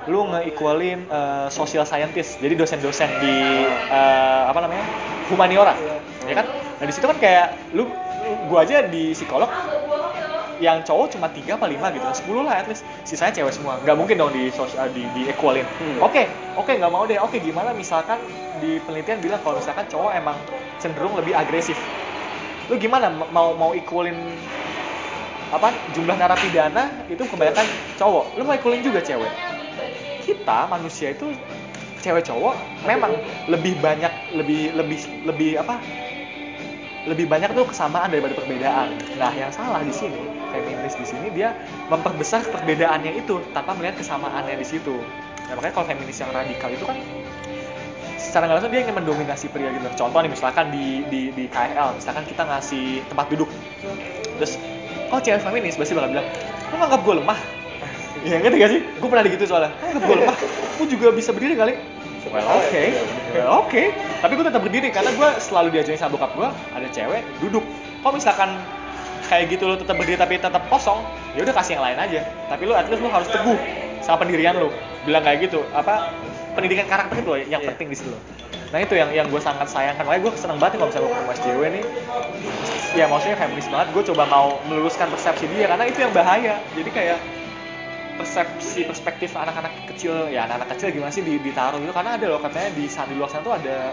lu nge-equalin eh, social scientist jadi dosen-dosen di eh, apa namanya? Humaniora. Ya kan? Nah di situ kan kayak lu- gua aja di psikolog yang cowok cuma tiga apa lima gitu, 10 lah at least. Sisanya cewek semua. Nggak mungkin dong di sosial di, di equalin. Hmm. Oke, oke nggak mau deh. Oke gimana misalkan di penelitian bilang kalau misalkan cowok emang cenderung lebih agresif. Lu gimana mau mau equalin apa jumlah narapidana itu kebanyakan cowok. Lu mau equalin juga cewek. Kita manusia itu cewek cowok memang lebih banyak lebih lebih lebih apa lebih banyak tuh kesamaan daripada perbedaan. Nah, yang salah di sini, feminis di sini dia memperbesar perbedaannya itu tanpa melihat kesamaannya di situ. Nah, makanya kalau feminis yang radikal itu kan secara nggak langsung dia ingin mendominasi pria gitu. Contoh nih misalkan di di di KRL, misalkan kita ngasih tempat duduk. Terus kalau cewek feminis pasti bakal bilang, "Lu nganggap gue lemah?" Iya ngerti gak sih? Gue pernah gitu soalnya. "Lu nganggap gue lemah? Gue juga bisa berdiri kali." Well, oke. Well, oke. Tapi gue tetap berdiri karena gue selalu diajarin sama bokap gue ada cewek duduk. Kalau misalkan kayak gitu lo tetap berdiri tapi tetap kosong, ya udah kasih yang lain aja. Tapi lo at least lo harus teguh sama pendirian lo. Bilang kayak gitu. Apa pendidikan karakter itu loh yang Iya. penting di situ. Nah itu yang yang gue sangat sayangkan. Makanya gue seneng banget kalau misalnya gue ketemu SJW nih. Ya maksudnya feminis banget. Gue coba mau meluruskan persepsi dia karena itu yang bahaya. Jadi kayak persepsi perspektif anak-anak kecil ya anak-anak kecil gimana sih di- ditaruh gitu karena ada loh katanya di di luar sana tuh ada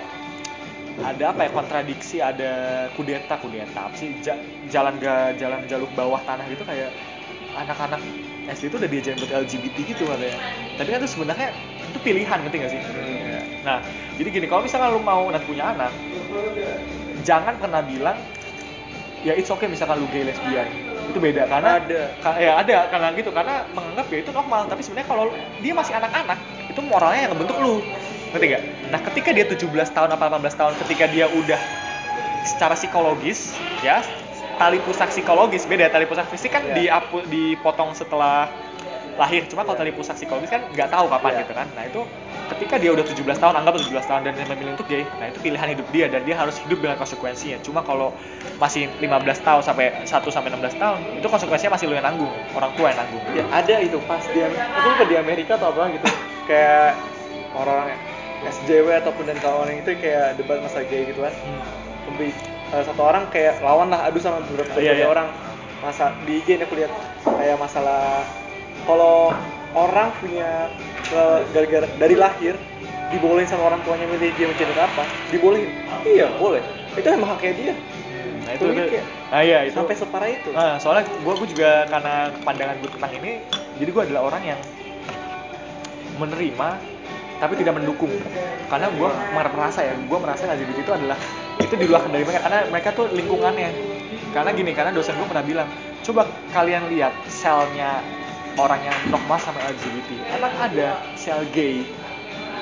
ada apa ya kontradiksi ada kudeta kudeta apa sih? Ja- jalan ga jalan jalur bawah tanah gitu kayak anak-anak SD itu udah diajarin buat LGBT gitu katanya. Tapi kan itu sebenarnya itu pilihan ngerti gak sih? Nah jadi gini kalau misalnya lu mau nanti punya anak jangan pernah bilang ya it's okay misalkan lu gay lesbian. Itu beda karena Ada. ka- ya ada karena gitu karena menganggap ya itu normal. Tapi sebenarnya kalau dia masih anak-anak itu moralnya yang ngebentuk lu ngerti gak? Nah ketika dia 17 tahun apa 18 tahun ketika dia udah secara psikologis ya tali pusat psikologis beda tali pusat fisik kan diapu- dipotong setelah lahir. Cuma kalau tali pusat psikologis kan nggak tahu kapan Iya. gitu kan. Nah itu ketika dia udah 17 tahun anggap 17 tahun dan dia memilih untuk gay nah itu pilihan hidup dia dan dia harus hidup dengan konsekuensinya. Cuma kalau masih 15 tahun sampai 1 sampai 16 tahun itu konsekuensinya masih lu yang nanggung orang tua yang nanggung. Ya ada itu pas di aku lupa di Amerika atau apa gitu. Kayak orang SJW ataupun dan kawan itu kayak debat masa gay gitu kan. Hmm. Satu orang kayak lawan lah adu sama beberapa Iya, iya. orang. Masa di IG ini aku lihat kayak masalah kalau orang punya gara-gara dari lahir dibolehin sama orang tuanya milih dia menjadi apa? Dibolehin? Iya boleh. Itu emang haknya dia. Nah itu, itu kayak nah iya itu sampai separah itu. Nah, soalnya gue gue juga karena pandangan gue tentang ini, jadi gue adalah orang yang menerima tapi tidak mendukung. Karena gue merasa ya, gue merasa LGBT itu adalah itu di luar dari mereka karena mereka tuh lingkungannya. Karena gini, karena dosen gue pernah bilang, coba kalian lihat selnya orang yang normal sama LGBT, emang ada sel gay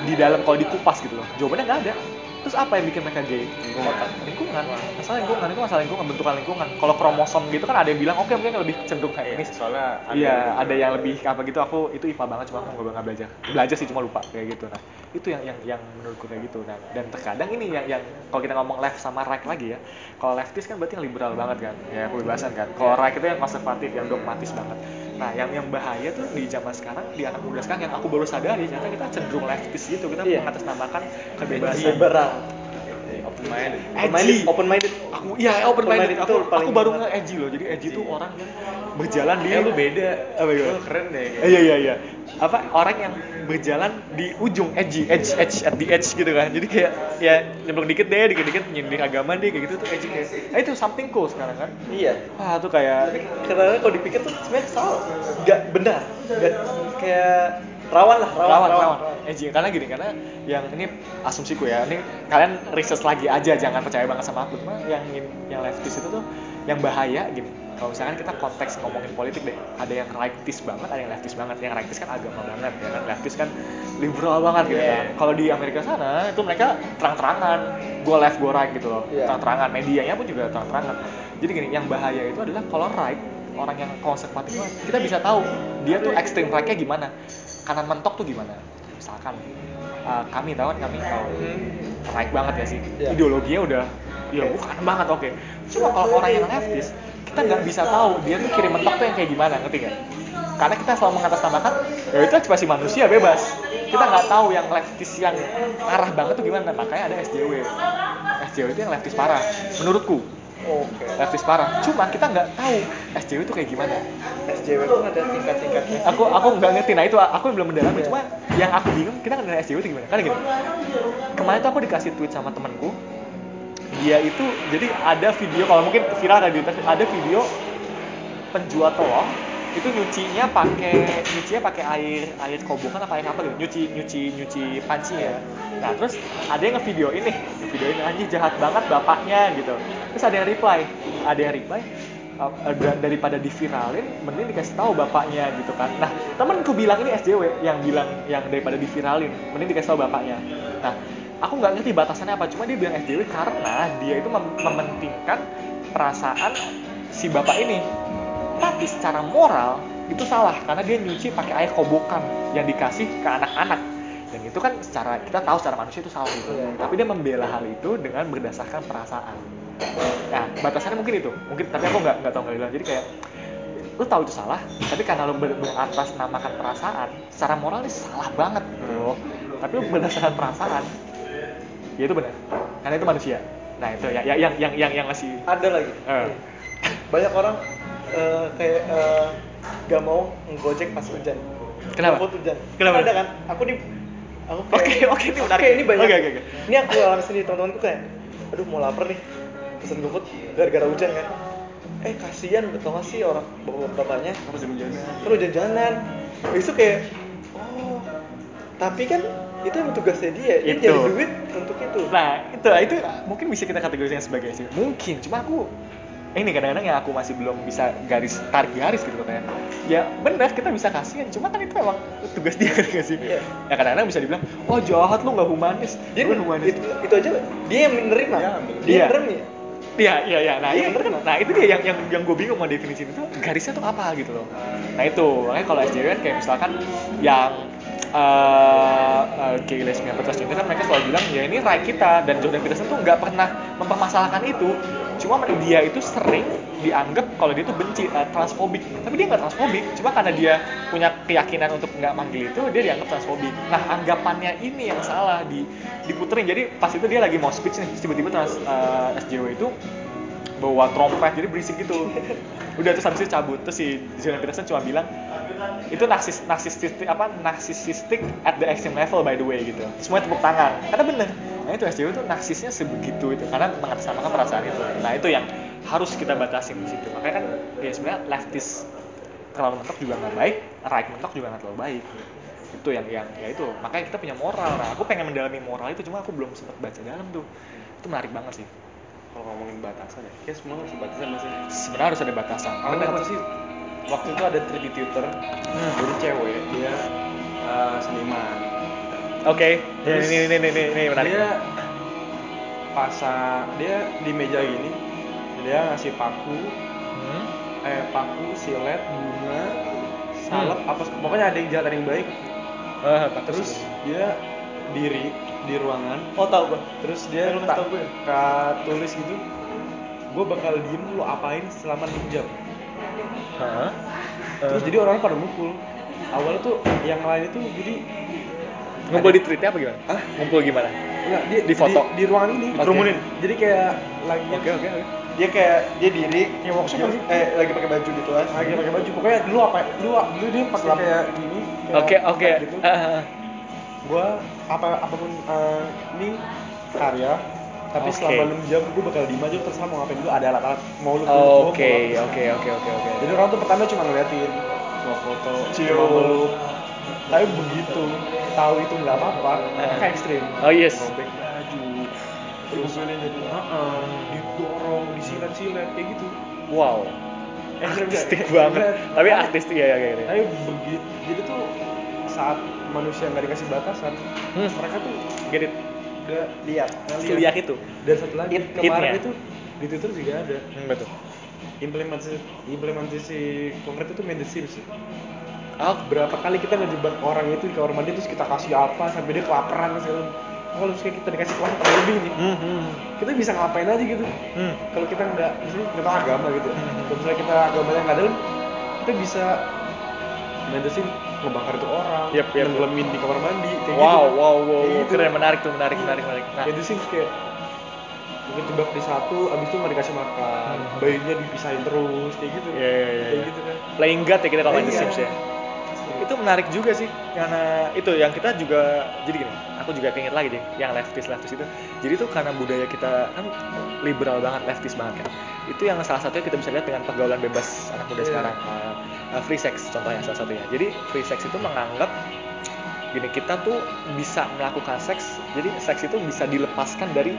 di dalam kalau dikupas gitu loh. Jawabannya nggak ada. Terus apa yang bikin mereka gay? Lingkungan. Lingkungan. Masalah lingkungan itu masalah lingkungan, bentukan lingkungan. Kalau kromosom gitu kan ada yang bilang, oke mungkin lebih cenderung kayak ini. soalnya Iya, ada yang lebih apa gitu. Aku itu IPA banget, cuma aku nggak nggak belajar. Belajar sih cuma lupa kayak gitu. Nah, itu yang yang yang menurutku kayak gitu. Nah, dan terkadang ini yang yang kalau kita ngomong left sama right lagi ya. Kalau leftist kan berarti yang liberal banget kan, ya kebebasan kan. Kalau right itu yang konservatif, yang dogmatis banget. Nah, yang yang bahaya tuh di zaman sekarang, di anak muda sekarang yang aku baru sadari, ternyata kita cenderung leftist gitu. Kita Iya. mengatasnamakan kebebasan. liberal open minded open minded open minded Aku iya open minded. Open-minded Aku, itu paling aku baru nge edgy loh. Jadi edgy itu orang yang berjalan di eh lu beda Apa gitu? lu keren deh Eh, iya iya iya. Apa orang yang berjalan di ujung edgy, edge edge at the edge gitu kan. Jadi kayak ya nyemplung dikit deh, dikit-dikit nyindir agama deh kayak gitu tuh edgy kayak. Ah, itu something cool sekarang kan. iya. Wah, tuh kayak tapi karena kalau dipikir tuh sebenarnya salah. Nggak benar. Nggak. Kayak rawan lah rawan rawan, rawan, edgy karena gini karena yang ini asumsiku ya ini kalian research lagi aja jangan percaya banget sama aku. Cuma yang yang leftist itu tuh yang bahaya gini kalau misalkan kita konteks ngomongin politik deh ada yang rightis banget ada yang leftist banget. Yang rightis kan agama banget ya kan? Leftist kan liberal banget gitu kan. Kalau di Amerika sana itu mereka terang-terangan gue left gue right gitu loh. Iya. terang-terangan. Medianya pun juga terang-terangan. Jadi gini yang bahaya itu adalah kalau right orang yang konservatif banget kita bisa tahu dia tuh ekstrim right-nya gimana. Kanan mentok tuh gimana? Misalkan uh, kami tahu kan kami? Tahu. Right banget ya sih. Iya. ideologinya udah ya bukan banget oke. Cuma kalau orang yang leftist kita nggak bisa tahu dia tuh kiri mentok tuh yang kayak gimana ngerti nggak? Karena kita selalu mengatasnamakan ya itu ekspresi manusia bebas. Kita nggak tahu yang leftist yang arah banget tuh gimana makanya ada SJW SJW itu yang leftist parah menurutku. Oke. Leftist parah. Cuma kita nggak tahu SJW itu kayak gimana. SJW pun ada tingkat-tingkatnya. Aku aku nggak ngerti nah itu aku belum mendalami cuma yang aku bingung kita nggak SJW itu gimana. Karena gini kemarin tuh aku dikasih tweet sama temanku dia itu jadi ada video kalau mungkin viral ada di internet ada video penjual telur itu nyucinya pakai nyucinya pakai air air kobokan apa air apa gitu nyuci nyuci nyuci pancinya nah terus ada yang ngevideo ini video ini anjir jahat banget bapaknya gitu. Terus ada yang reply ada yang reply uh, da- daripada diviralin mending dikasih tahu bapaknya gitu kan. Nah temenku bilang ini SJW yang bilang yang daripada diviralin mending dikasih tahu bapaknya. Nah aku nggak ngerti batasannya apa cuma dia bilang SJW karena dia itu mem- mementingkan perasaan si bapak ini. Tapi secara moral itu salah karena dia nyuci pakai air kobokan yang dikasih ke anak-anak. Dan itu kan secara kita tahu secara manusia itu salah gitu. Iya. tapi dia membela hal itu dengan berdasarkan perasaan. Nah batasannya mungkin itu. Mungkin tapi aku nggak nggak tahu nggak bilang jadi kayak lu tahu itu salah tapi karena lu ber- beratasnamakan perasaan secara moral ini salah banget gitu loh tapi lu berdasarkan perasaan ya itu benar. Karena itu manusia. Nah itu ya yang yang yang yang, yang masih ada lagi. Eh. banyak orang eh, kayak eh, gak mau ngegojek pas hujan. Kenapa? Ngikut hujan. Kenapa? ada kan? Aku di aku Oke, oke, ini menarik. Oke, ini banyak. Oke, oke, oke. ini aku alami sendiri teman-temanku kayak aduh mau lapar nih. Pesen GoFood gara-gara hujan kan. Eh kasihan betul gak sih orang bapak-bapaknya apa sih hujan terus jajanan itu kayak oh tapi kan itu emang tugasnya dia dia Itu. nyari duit untuk itu Nah, itu itu mungkin bisa kita kategorikan sebagai sih. Mungkin, cuma aku ini kadang-kadang yang aku masih belum bisa garis tarik garis gitu katanya ya benar kita bisa kasihan cuma kan itu emang tugas dia kan sih Iya. ya kadang-kadang bisa dibilang oh jahat lu nggak humanis Dia Lu humanis itu, itu aja dia yang menerima. Iya. dia yang menerima. Iya, iya, iya. Nah, Iya, iya, bener. nah itu dia yang yang yang gue bingung mau definisi itu garisnya tuh apa gitu loh. Nah itu makanya kalau SJW kan kayak misalkan yang uh, Gay Lesbian Plus Gender kan mereka selalu bilang ya ini right kita dan Jordan Peterson tuh nggak pernah mempermasalahkan itu. Cuma dia itu sering dianggap kalau dia tuh benci uh, transfobik. Tapi dia nggak transfobik. Cuma karena dia punya keyakinan untuk nggak manggil itu dia dianggap transfobik. Nah anggapannya ini yang salah di diputerin. Jadi pas itu dia lagi mau speech nih tiba-tiba trans, uh, SJW itu bawa trompet jadi berisik gitu. Udah terus habis itu cabut. Terus si Jordan Peterson cuma bilang itu narsis narsisistik apa narsisistik at the extreme level by the way gitu. Semua tepuk tangan. Karena bener. Nah itu SJW itu narsisnya sebegitu itu karena mengatasnamakan perasaan itu. Nah itu yang harus kita batasin di situ. Makanya kan ya sebenarnya leftist terlalu mentok juga nggak baik right mentok juga nggak terlalu baik. Itu yang yang ya itu. Makanya kita punya moral. Nah aku pengen mendalami moral itu cuma aku belum sempat baca dalam tuh. Itu menarik banget sih Kalau ngomongin batasan ya, kayak semua harus batasan masih. sebenarnya harus ada batasan Aku Bener. waktu sih waktu itu ada tweet di Twitter, jadi cewek dia uh, seniman. Oke, Terus ini ini ini ini, ini menarik. Dia pasang dia di meja gini, dia ngasih paku, Hmm. eh paku, silet, bunga, salep, apa pokoknya ada yang jahat ada yang baik. Bagus. Terus dia diri di ruangan, oh tahu gua. terus dia Eh, tak tau gue. ka- tulis gitu, gue bakal diem lu apain selama 6 jam. Heeh. Terus jadi orang pada mukul. Awalnya tuh yang lain itu jadi ngumpul di tweetnya apa gimana? Hah? Ngumpul gimana? Enggak, dia Di foto? di, di ruangan ini Dikerumunin? Jadi kayak lagi Oke oke oke. dia kayak dia diri Kayak workshop dia- sih? eh lagi pakai baju gitu kan lagi pakai baju. Pokoknya lu apa? Lu lu dia pakai kayak gini. Oke oke. Gitu. Ah, ah, ah. Gua apa apa pun eh, ini karya tapi Oke. selama 6 jam gue bakal diem aja terserah mau ngapain dulu ada alat-alat mau lu mau Oke oke oke oke oke. Jadi orang tuh pertama cuma ngeliatin, mau foto, Cium. meluk. Tapi begitu tahu itu nggak apa-apa, Eh. kayak ekstrim. Oh yes. Robek baju, terus Heeh, didorong, disilet-silet kayak gitu. Wow. Artistik banget. Tapi artistik ya ya kayak gitu. Tapi begitu, jadi tuh saat manusia nggak dikasih batasan, Hmm. mereka tuh Get it. udah lihat Seliak itu. Dan satu lagi It- kemarin itu di Twitter juga ada Hmm, betul. implementasi implementasi konkret itu main The Sims. Oh, berapa kali kita ngejebak orang itu di kamar mandi terus kita kasih apa sampai dia kelaparan segala kalau misalnya kita dikasih kuasa terlalu lebih nih hmm, hmm, kita bisa ngapain aja gitu hmm. kalau kita nggak misalnya kita agama gitu Hmm. kalau misalnya kita agamanya nggak dalam kita bisa mendesin ngebakar itu orang Yep, yep, yep. nenggelamin di kamar mandi kayak Wow, gitu wow, wow, wow. gitu. keren, menarik tuh, menarik, menarik, menarik. Nah, Sims kayak mungkin jebak di satu abis itu nggak dikasih makan Hmm. bayinya dipisahin terus kayak gitu Iya, iya, iya. kayak gitu kan playing God ya kita kalau main The Iya. Sims ya. Itu menarik juga sih, karena itu yang kita juga jadi gini. Aku juga keinget lagi deh, yang leftist leftist itu. Jadi itu karena budaya kita kan liberal banget, leftist banget kan. Itu yang salah satunya kita bisa lihat dengan pergaulan bebas anak muda Iya. sekarang. Uh, uh, free sex contohnya salah satunya. Jadi free sex itu menganggap gini kita tuh bisa melakukan seks. Jadi seks itu bisa dilepaskan dari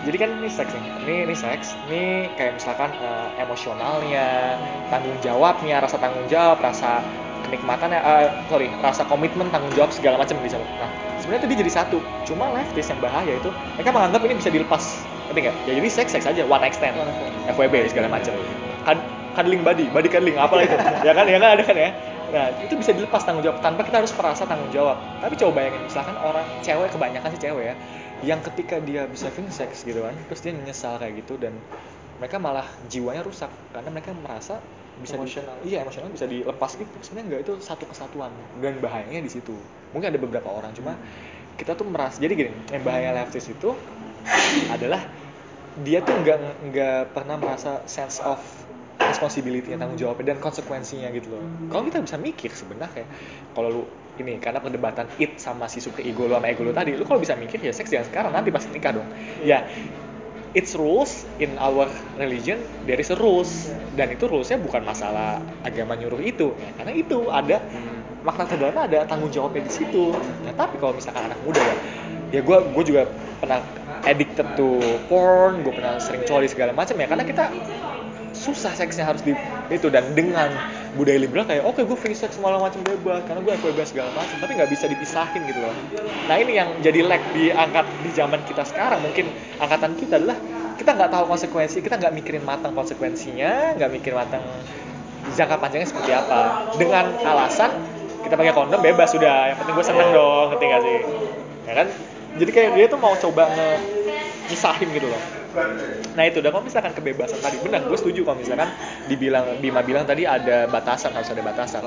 jadi kan ini seks nih, ini ini seks, ini kayak misalkan eh, emosionalnya, tanggung jawabnya, rasa tanggung jawab, rasa kenikmatannya, eh, sorry, rasa komitmen, tanggung jawab segala macam bisa. Nah, sebenarnya itu dia jadi satu. Cuma leftist yang bahaya itu mereka menganggap ini bisa dilepas, ngerti nggak? Ya jadi seks seks aja, one night stand, FWB segala macam. Kad- Cuddling body, body cuddling, apalah itu, ya kan, ya kan ada kan ya. Nah, itu bisa dilepas tanggung jawab tanpa kita harus merasa tanggung jawab. Tapi coba bayangin, misalkan orang cewek kebanyakan sih cewek ya, yang ketika dia bisa having sex gitu kan, terus dia menyesal kayak gitu dan mereka malah jiwanya rusak karena mereka merasa bisa di- Emosional. iya emosional bisa dilepas gitu sebenarnya enggak itu satu kesatuan dan bahayanya di situ mungkin ada beberapa orang cuma kita tuh merasa jadi gini yang bahaya leftist itu adalah dia tuh nggak nggak pernah merasa sense of responsibility tanggung jawabnya dan konsekuensinya gitu loh. Kalau kita bisa mikir sebenarnya kalau lu ini karena perdebatan it sama si super ego lu sama ego lu tadi lu kalau bisa mikir ya seks jangan sekarang nanti pas nikah dong. Ya it's rules in our religion there is a rules. Dan itu rulesnya bukan masalah agama nyuruh itu. Karena itu ada makna terdalamnya ada tanggung jawabnya di situ. Nah tapi kalau misalkan anak muda ya ya gue gue juga pernah addicted to porn gue pernah sering coli segala macam ya karena kita susah seksnya harus di itu dan dengan budaya liberal kayak oke gue free sex segala macam bebas karena gue bebas segala macam tapi nggak bisa dipisahin gitu loh. Nah ini yang jadi lag di angkat di zaman kita sekarang. Mungkin angkatan kita adalah kita nggak tahu konsekuensi kita nggak mikirin matang konsekuensinya nggak mikir matang jangka panjangnya seperti apa. Dengan alasan kita pakai kondom bebas sudah yang penting gue seneng dong ngerti gak sih? Ya kan? Jadi kayak dia tuh mau coba nge misahin gitu loh nah itu udah kalau misalkan kebebasan tadi benar gue setuju kalau misalkan dibilang Bima bilang tadi ada batasan harus ada batasan.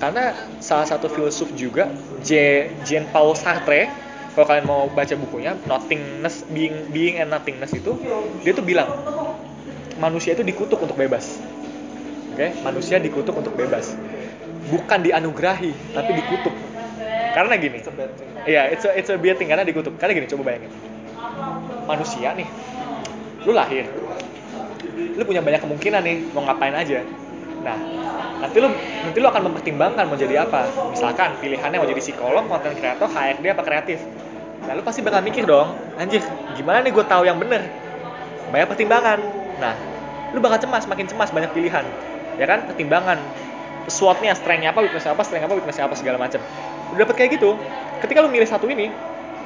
Karena salah satu filsuf juga J Jean Paul Sartre kalau kalian mau baca bukunya Nothingness Being Being and Nothingness itu dia tuh bilang manusia itu dikutuk untuk bebas. Oke? Manusia dikutuk untuk bebas. Bukan dianugerahi tapi dikutuk. Karena gini Iya, it's a, it's a bad thing karena dikutuk. Karena gini, coba bayangin. Manusia nih, lu lahir, lu punya banyak kemungkinan nih mau ngapain aja. Nah, nanti lu nanti lu akan mempertimbangkan mau jadi apa. Misalkan pilihannya mau jadi psikolog, konten kreator, HRD apa kreatif. Nah, lu pasti bakal mikir dong, anjir, gimana nih gue tahu yang bener? Banyak pertimbangan. Nah, lu bakal cemas, makin cemas banyak pilihan. Ya kan? Pertimbangan. SWOT-nya, strength-nya apa, weakness apa, strength apa, weakness apa segala macam. Udah dapet kayak gitu, ketika lu milih satu ini,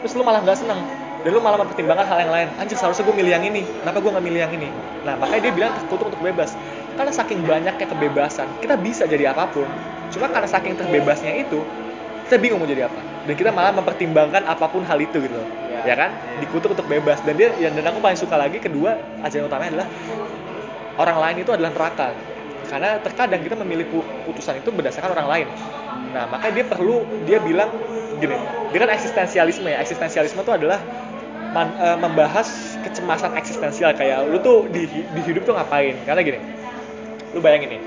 terus lu malah nggak seneng dan lu malah mempertimbangkan hal yang lain. Anjir seharusnya gue milih yang ini. Kenapa gue nggak milih yang ini? Nah makanya dia bilang terkutuk untuk bebas. Karena saking banyaknya kebebasan kita bisa jadi apa pun. Cuma karena saking terbebasnya itu kita bingung mau jadi apa. Dan kita malah mempertimbangkan apa pun hal itu gitu. Loh Ya. ya kan dikutuk untuk bebas. Dan dia yang dan aku paling suka lagi kedua ajaran utamanya adalah orang lain itu adalah neraka. Karena terkadang kita memilih pu- putusan itu berdasarkan orang lain. Nah makanya dia perlu dia bilang gini dia kan eksistensialisme ya. Eksistensialisme itu adalah man- eh, membahas kecemasan eksistensial. Kayak lu tuh di, di hidup tuh ngapain? Karena gini lu bayangin nih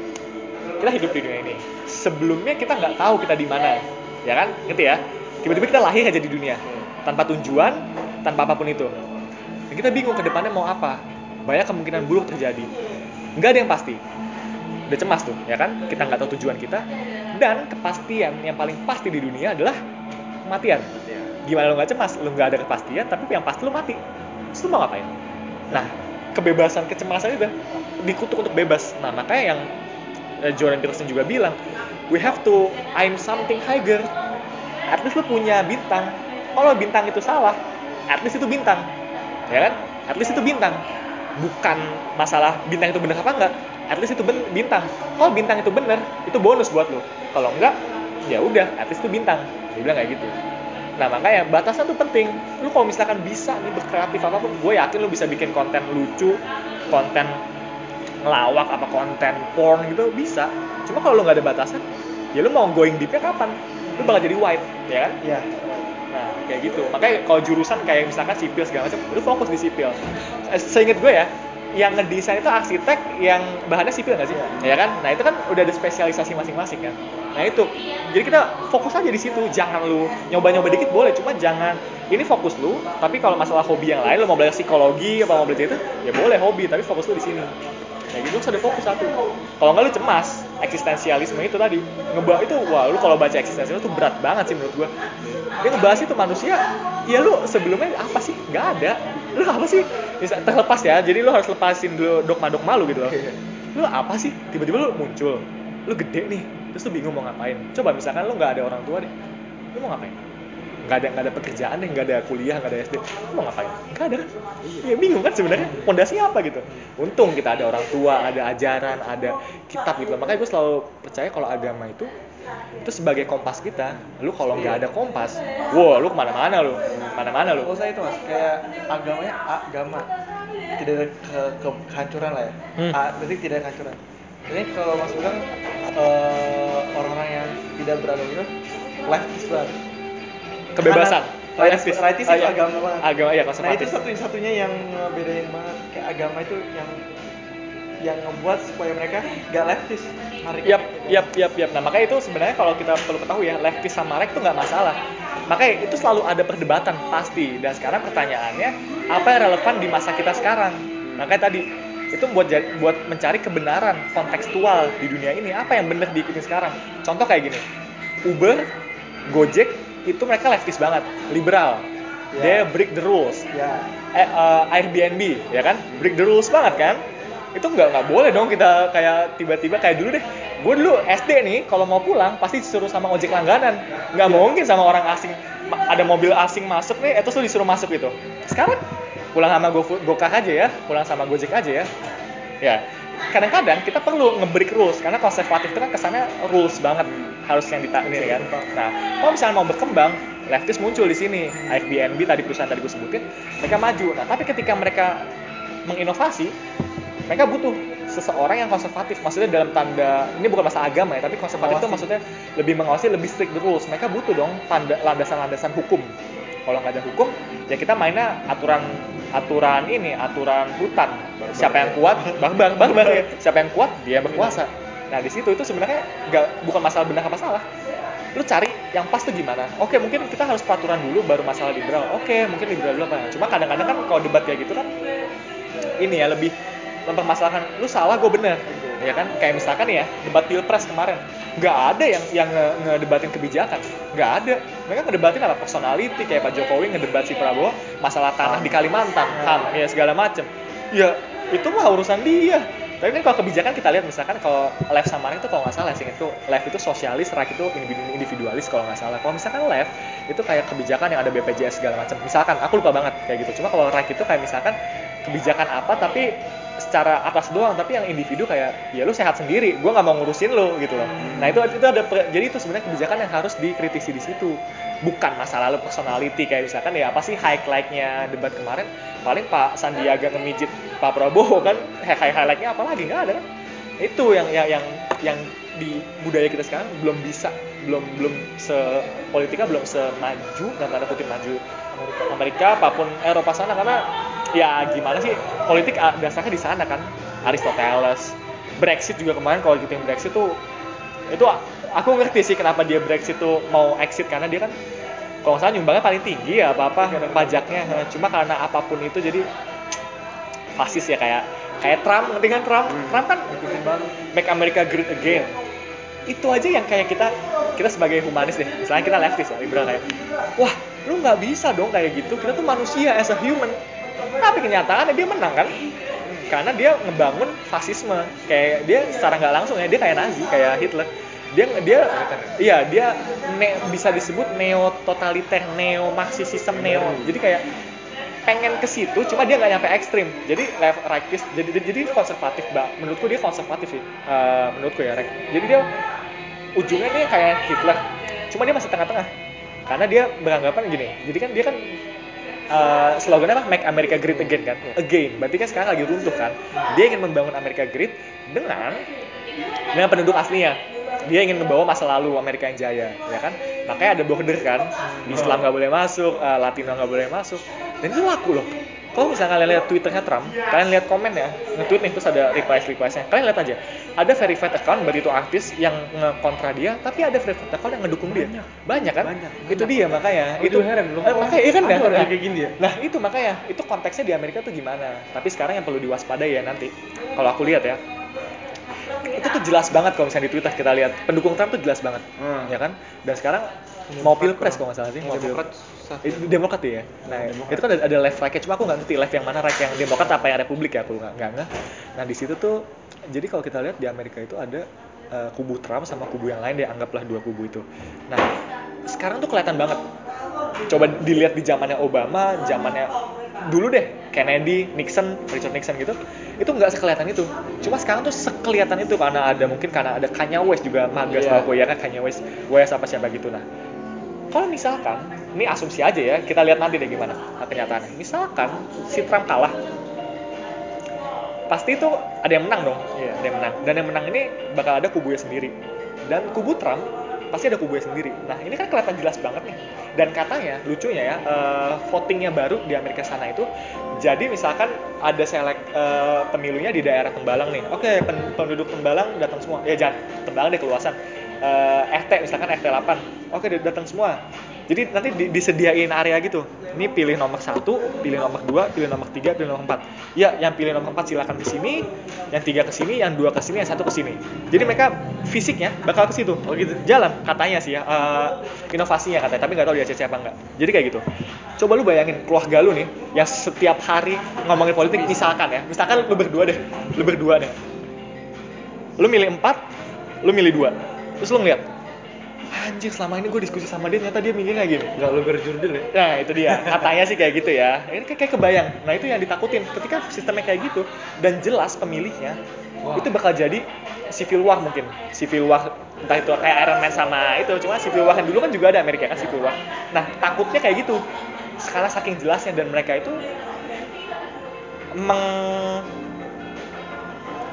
kita hidup di dunia ini. Sebelumnya kita nggak tahu kita di mana ya kan? Ngerti ya? Tiba-tiba kita lahir aja di dunia tanpa tujuan tanpa apa pun itu. Dan kita bingung ke depannya mau apa. Banyak kemungkinan buruk terjadi. Nggak ada yang pasti. Udah cemas tuh ya kan? Kita nggak tahu tujuan kita. Dan kepastian yang paling pasti di dunia adalah kematian gimana lo nggak cemas lo nggak ada kepastian tapi yang pasti lo mati. Terus lo mau ngapain? Nah kebebasan kecemasan itu dikutuk untuk bebas. Nah makanya yang eh, Jordan Peterson juga bilang we have to aim something higher. At least lo punya bintang. Kalau bintang itu salah. At least itu bintang. Ya kan? At least itu bintang. Bukan masalah bintang itu benar apa enggak. At least itu bintang. Kalau bintang itu benar itu bonus buat lo kalau enggak ya udah at least itu bintang. Dia bilang kayak gitu nah makanya batasan tuh penting lu kalau misalkan bisa nih berkreatif apa pun gue yakin lu bisa bikin konten lucu konten ngelawak apa konten porn gitu bisa cuma kalau lu nggak ada batasan ya lu mau going deepnya kapan lu bakal jadi white ya kan Iya. Nah, kayak gitu. Makanya kalau jurusan kayak misalkan sipil segala macam, lu fokus di sipil. Eh, Seinget gue ya, yang ngedesain itu arsitek yang bahannya sipil nggak sih? Ya kan? Nah, itu kan udah ada spesialisasi masing-masing kan. Nah, itu. Jadi kita fokus aja di situ. Jangan lu nyoba-nyoba dikit boleh, cuma jangan ini fokus lu, tapi kalau masalah hobi yang lain lu mau belajar psikologi apa mau belajar itu, ya boleh hobi, tapi fokus lu di sini. Kayak gitu harus ada fokus satu. Kalau nggak lu cemas, eksistensialisme itu tadi ngebahas itu wah lu kalau baca eksistensialisme itu berat banget sih menurut gua dia ngebahas itu manusia ya lu sebelumnya apa sih nggak ada lu apa sih? Bisa terlepas ya. Jadi lu harus lepasin dulu dogma-dogma lu gitu loh. Lu apa sih? Tiba-tiba lu muncul. Lu gede nih. Terus lu bingung mau ngapain. Coba misalkan lu nggak ada orang tua deh. Lu mau ngapain? Nggak ada nggak ada pekerjaan deh nggak ada kuliah nggak ada SD lu mau ngapain? Nggak ada. Kan ya bingung kan sebenarnya? Pondasinya apa gitu? Untung kita ada orang tua ada ajaran ada kitab gitu makanya gue selalu percaya kalau agama itu itu sebagai kompas kita lu kalau nggak ada kompas wow lu ke mana-mana lu mana-mana lu Kalau saya itu mas, kayak agamanya agama tidak ada ke, ke- kehancuran lah ya. Hmm. A, berarti tidak ada kehancuran. Ini kalau mas bilang eh, orang-orang yang tidak beragama itu leftis banget. kebebasan Rightis, rightis Oh, itu iya. agama banget. agama ya Nah itu konservatif satu-satunya yang ngebedain banget kayak agama itu yang yang ngebuat supaya mereka gak leftis. Yap, yap, yap, yap. Nah, makanya itu sebenarnya kalau kita perlu ketahui ya, leftist sama right itu nggak masalah. Makanya itu selalu ada perdebatan pasti. Dan sekarang pertanyaannya, apa yang relevan di masa kita sekarang? Makanya tadi itu buat buat mencari kebenaran kontekstual di dunia ini. Apa yang benar diikuti sekarang? Contoh kayak gini, Uber, Gojek itu mereka leftist banget, liberal. Ya. dia break the rules Ya. eh, eh, Airbnb ya kan break the rules banget kan itu nggak nggak boleh dong kita kayak tiba-tiba kayak dulu deh. Gue dulu SD nih kalau mau pulang pasti disuruh sama ojek langganan. Nggak mungkin sama orang asing. Ada mobil asing masuk nih itu tuh disuruh masuk gitu. Sekarang pulang sama go gokak aja ya pulang sama gojek aja ya. Ya kadang-kadang kita perlu nge-break rules karena konservatif itu kan kesannya rules banget harus yang dita ini kan. Nah kalau misalnya mau berkembang leftis muncul di sini. Airbnb tadi perusahaan tadi gue sebutin mereka maju. Nah tapi ketika mereka menginovasi mereka butuh seseorang yang konservatif. Maksudnya dalam tanda ini bukan masalah agama ya tapi konservatif itu maksudnya lebih mengawasi lebih strict the rules. Mereka butuh dong tanda landasan-landasan hukum. Kalau nggak ada hukum ya kita mainnya aturan aturan ini aturan hutan. Siapa yang kuat barbar barbar ya siapa yang kuat dia yang berkuasa. Nah di situ itu sebenarnya nggak bukan masalah benar apa salah. Lu cari yang pas tuh gimana. Oke mungkin kita harus peraturan dulu baru masalah liberal. Oke mungkin liberal dulu apa cuma kadang-kadang kan kalau debat kayak gitu kan ini ya lebih mempermasalahkan lu salah gue bener. Ya kan? Kayak misalkan ya debat pilpres kemarin. Nggak ada yang yang nge- ngedebatin kebijakan. Nggak ada. Mereka ngedebatin apa? Personality kayak Pak Jokowi ngedebat si Prabowo masalah tanah di Kalimantan ham ya segala macem. Ya itu mah urusan dia. Tapi kan kalau kebijakan kita lihat misalkan kalau left sama right itu kalau nggak salah sih itu left itu sosialis right itu individu- individualis kalau nggak salah. Kalau misalkan left itu kayak kebijakan yang ada BPJS segala macam misalkan aku lupa banget kayak gitu. Cuma kalau right itu kayak misalkan kebijakan apa tapi secara atas doang tapi yang individu kayak ya lu sehat sendiri gue nggak mau ngurusin lu gitu loh. Nah itu itu ada jadi itu sebenarnya kebijakan yang harus dikritisi di situ. Bukan masalah lu personality kayak misalkan ya apa sih highlight-nya debat kemarin paling Pak Sandiaga ngemijit Pak Prabowo kan? High highlight-nya apa lagi? Nggak ada. Kan itu yang yang yang yang di budaya kita sekarang belum bisa belum belum se politika belum semaju dalam tanda kutip maju. Amerika, Amerika apa pun Eropa sana karena ya gimana sih? Politik ah, dasarnya di sana kan. Aristoteles. Brexit juga kemarin kalau ikutin Brexit tuh itu aku ngerti sih kenapa dia Brexit tuh mau exit karena dia kan kalau nggak salah nyumbangnya paling tinggi ya apa apa pajaknya cuma karena apa pun itu jadi fasis ya kayak kayak Trump ngerti kan Trump? Trump kan make America great again. itu aja yang kayak kita kita sebagai humanis deh. Misalnya kita leftist ya liberal kayak wah lu nggak bisa dong kayak gitu. Kita tuh manusia as a human tapi kenyataannya dia menang kan? Karena dia ngebangun fasisme. Kayak dia secara nggak langsung ya dia kayak Nazi kayak Hitler. Dia dia iya dia ne- bisa disebut neo totaliter neo. Marxism neo jadi kayak pengen ke situ cuma dia nggak nyampe ekstrim. Jadi left rightist jadi jadi konservatif bang menurutku dia konservatif sih. Eh, menurutku ya right. jadi dia ujungnya dia kayak Hitler. Cuma dia masih tengah-tengah. Karena dia beranggapan gini. Jadi kan dia kan eh, slogannya apa? Make America Great Again kan? Again. Berarti kan sekarang lagi runtuh kan? Dia ingin membangun Amerika Great dengan dengan penduduk aslinya. Dia ingin membawa masa lalu Amerika yang jaya ya kan? Makanya ada border kan? Islam nggak boleh masuk eh, Latino nggak boleh masuk. Dan itu laku loh. Kalau misalnya kalian lihat twitternya Trump kalian lihat komen ya nge-tweet nih terus ada request requestnya kalian lihat aja ada verified account berarti itu artis yang nge-kontra dia tapi ada verified account yang ngedukung dia banyak kan Banyak, itu dia makanya Aku itu heran loh. Eh, makanya iya kan Ada ya? orang Nah, kayak gini ya? Nah itu makanya itu konteksnya di Amerika tuh gimana. Tapi sekarang yang perlu diwaspadai ya nanti. Kalau aku lihat ya, itu tuh jelas banget kalau misalnya di Twitter kita lihat pendukung Trump tuh jelas banget, Hmm. ya kan? Dan sekarang mau pilpres kalau nggak salah sih, mau Demokrat. Itu Demokrat ya. Nah Demokrat. itu kan ada, ada left right cuma aku nggak ngerti left yang mana right yang Demokrat apa yang Republik ya aku nggak nggak nggak. Nah di situ tuh jadi kalau kita lihat di Amerika itu ada eh, kubu Trump sama kubu yang lain deh anggaplah dua kubu itu. Nah sekarang tuh kelihatan banget coba dilihat di zamannya Obama, zamannya dulu deh Kennedy, Nixon, Richard Nixon gitu, itu nggak sekelihatan itu. Cuma sekarang tuh sekelihatan itu karena ada mungkin karena ada Kanye West juga magas Iya. aku ya kan Kanye West, West apa siapa gitu nah. Kalau misalkan, ini asumsi aja ya, kita lihat nanti deh gimana kenyataannya. Misalkan si Trump kalah, pasti itu ada yang menang dong, Iya. ada yang menang. Dan yang menang ini bakal ada kubunya sendiri. Dan kubu Trump pasti ada kubunya sendiri. Nah ini kan kelihatan jelas banget nih. Dan katanya lucunya ya, eh, votingnya baru di Amerika sana itu, jadi misalkan ada selek eh, pemilunya di daerah Tembalang nih. Oke pen- penduduk Tembalang datang semua. Ya jangan Tembalang deh keluasan. Eh, RT misalkan RT 8 oke dia datang semua jadi nanti di- disediain area gitu. Ini pilih nomor satu pilih nomor dua pilih nomor tiga pilih nomor empat. Ya yang pilih nomor empat silakan ke sini yang tiga ke sini yang dua ke sini yang satu ke sini. Jadi mereka fisiknya bakal ke situ. Oh gitu. Jalan katanya sih ya eh, inovasinya katanya tapi nggak tahu di ACC apa enggak jadi kayak gitu. Coba lu bayangin keluarga lu nih yang setiap hari ngomongin politik misalkan ya misalkan lu berdua deh lu berdua deh. Lu milih empat lu milih dua. Terus lu ngeliat anjir selama ini gue diskusi sama dia ternyata dia mikir kayak gini nggak lu berjurdil ya Nah itu dia, katanya sih kayak gitu ya. Ini kayak, kayak kebayang. Nah itu yang ditakutin. Ketika sistemnya kayak gitu dan jelas pemilihnya, Wah. itu bakal jadi civil war mungkin. Civil war entah itu kayak Iron Man sama itu, cuma civil war yang dulu kan juga ada Amerika kan civil war. Nah takutnya kayak gitu. Sekarang saking jelasnya dan mereka itu meng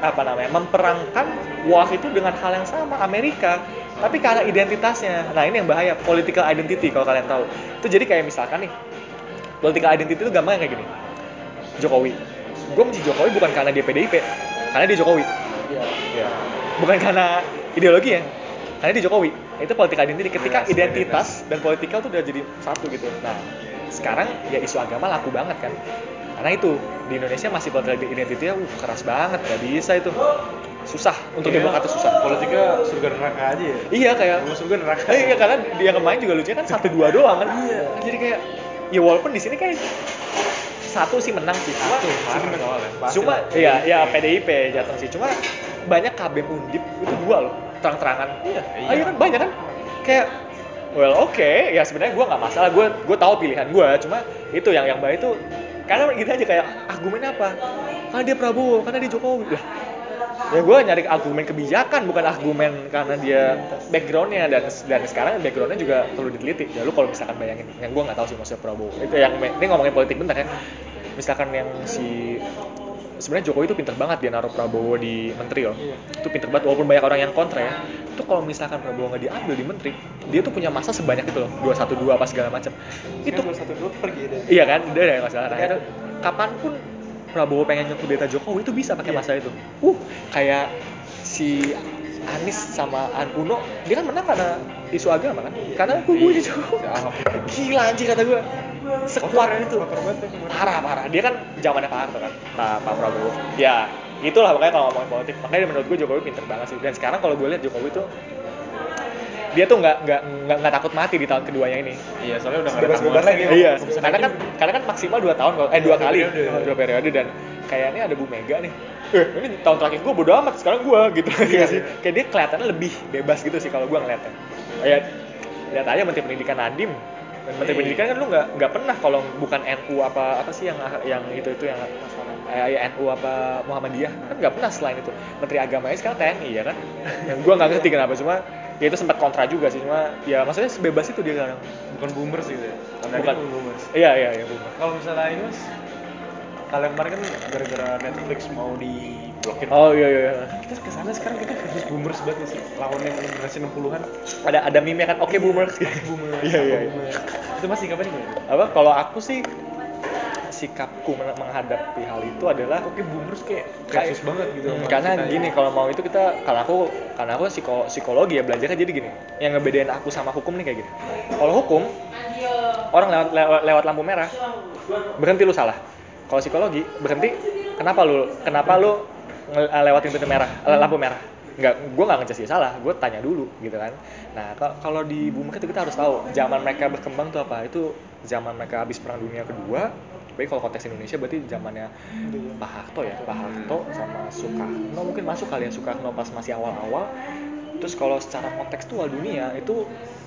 apa namanya memperangkan war itu dengan hal yang sama Amerika tapi karena identitasnya. Nah ini yang bahaya political identity kalau kalian tahu. Itu jadi kayak misalkan nih political identity itu gampang kayak gini. Jokowi. Gue benci Jokowi bukan karena dia PDIP karena dia Jokowi. Iya. bukan karena ideologi ya karena dia Jokowi. Itu political identity. Ketika Jelas, identitas dan politikal tuh udah jadi satu gitu. Nah sekarang ya isu agama laku banget kan karena itu di Indonesia masih political identity uh, keras banget gak bisa itu susah untuk Iya. demokrat itu susah politiknya surga neraka aja ya iya kayak Sama surga neraka Eh, iya karena dia kemarin juga lucunya kan satu dua doang kan. Jadi kayak ya walaupun di sini kayak satu sih menang sih. Cuma Satu, parah soalnya. Pasti cuma lah. iya ya PDIP jatuh sih. Cuma banyak KB Undip itu dua loh terang-terangan. Iya. Ah, iya kan banyak kan. Kayak well oke ya sebenarnya gue nggak masalah gue gue tahu pilihan gue cuma itu yang yang baik itu karena gitu aja kayak argumennya apa? Karena dia Prabowo karena dia Jokowi. Lah ya gue nyari argumen kebijakan bukan argumen karena dia backgroundnya. Dan dan sekarang backgroundnya juga perlu diteliti. Ya lu kalau misalkan bayangin yang gue nggak tahu sih maksudnya Prabowo. Itu yang ini ngomongin politik bentar ya. Misalkan yang si sebenarnya Jokowi itu pinter banget dia naruh Prabowo di menteri loh. Itu pinter banget walaupun banyak orang yang kontra ya. Itu kalau misalkan Prabowo nggak diambil di menteri dia tuh punya masa sebanyak itu loh. dua satu dua apa segala macam. Itu Itu satu dua pergi deh. Iya kan, udah ada masalah. Nah, itu kapan pun Prabowo pengen nyekudeta Jokowi itu bisa pakai masa itu. Uh, kayak si Anies sama An Uno, dia kan menang karena isu agama kan? Karena kubunya Jokowi. Gila anjir kata gue. Sekuat itu. ya. Parah, parah. Dia kan zamannya Pak Harto kan, Pak, Pak Prabowo. Ya, itulah makanya kalau ngomongin politik. Makanya menurut gue Jokowi pinter banget sih. Dan sekarang kalau gue lihat Jokowi tuh dia tuh nggak nggak nggak nggak takut mati di tahun keduanya ini iya soalnya udah nggak tanggungan lagi. iya karena kan karena kan maksimal dua tahun kalau- eh dua Dua kali periode. dua periode dan kayaknya ada Bu Mega nih ini tahun terakhir gue bodo amat sekarang gue gitu. Iya, sih. iya. kayak dia kelihatannya lebih bebas gitu sih kalau gue ngeliatnya. Kayak lihat aja Menteri Pendidikan Nadim Menteri Iya. Pendidikan kan lu nggak nggak pernah kalau bukan NU apa apa sih yang yang itu itu yang eh, ya NU apa Muhammadiyah? Kan nggak pernah selain itu. Menteri Agamanya sekarang TNI ya kan? Yang gue nggak ngerti kenapa cuma ya itu sempat kontra juga sih cuma ya maksudnya sebebas itu dia sekarang. Bukan boomers gitu ya? Bukan. boomers. Iya iya iya Bu. kalau misalnya ini mas kalian kemarin kan gara-gara Netflix mau diblokin Oh iya iya. iya. kita ke sana sekarang kita versus boomers banget sih lawan yang generasi 60-an Ada ada meme kan oke boomers. boomers Iya iya. iya. itu masih kapan gimana Apa kalau aku sih sikapku men- menghadapi hal itu adalah oke boomers kayak versus banget gitu Hmm, karena kita. gini kalau mau itu kita kalau aku karena aku psiko, psikologi ya belajarnya jadi gini yang ngebedain aku sama hukum nih kayak gini kalau hukum orang lewat, lewat lewat lampu merah berhenti lu salah kalau psikologi berhenti kenapa lu kenapa lu nge- lewatin pintu merah eh, lampu merah? Nggak gue nggak ngejudge dia salah gue tanya dulu gitu kan. Nah ka- kalau di bumi itu kita harus tahu zaman mereka berkembang tuh apa? Itu zaman mereka habis perang dunia kedua tapi kalau konteks Indonesia berarti zamannya Pak Harto ya? Pak Harto sama Soekarno mungkin masuk kali ya Soekarno pas masih awal-awal. Terus kalau secara kontekstual dunia itu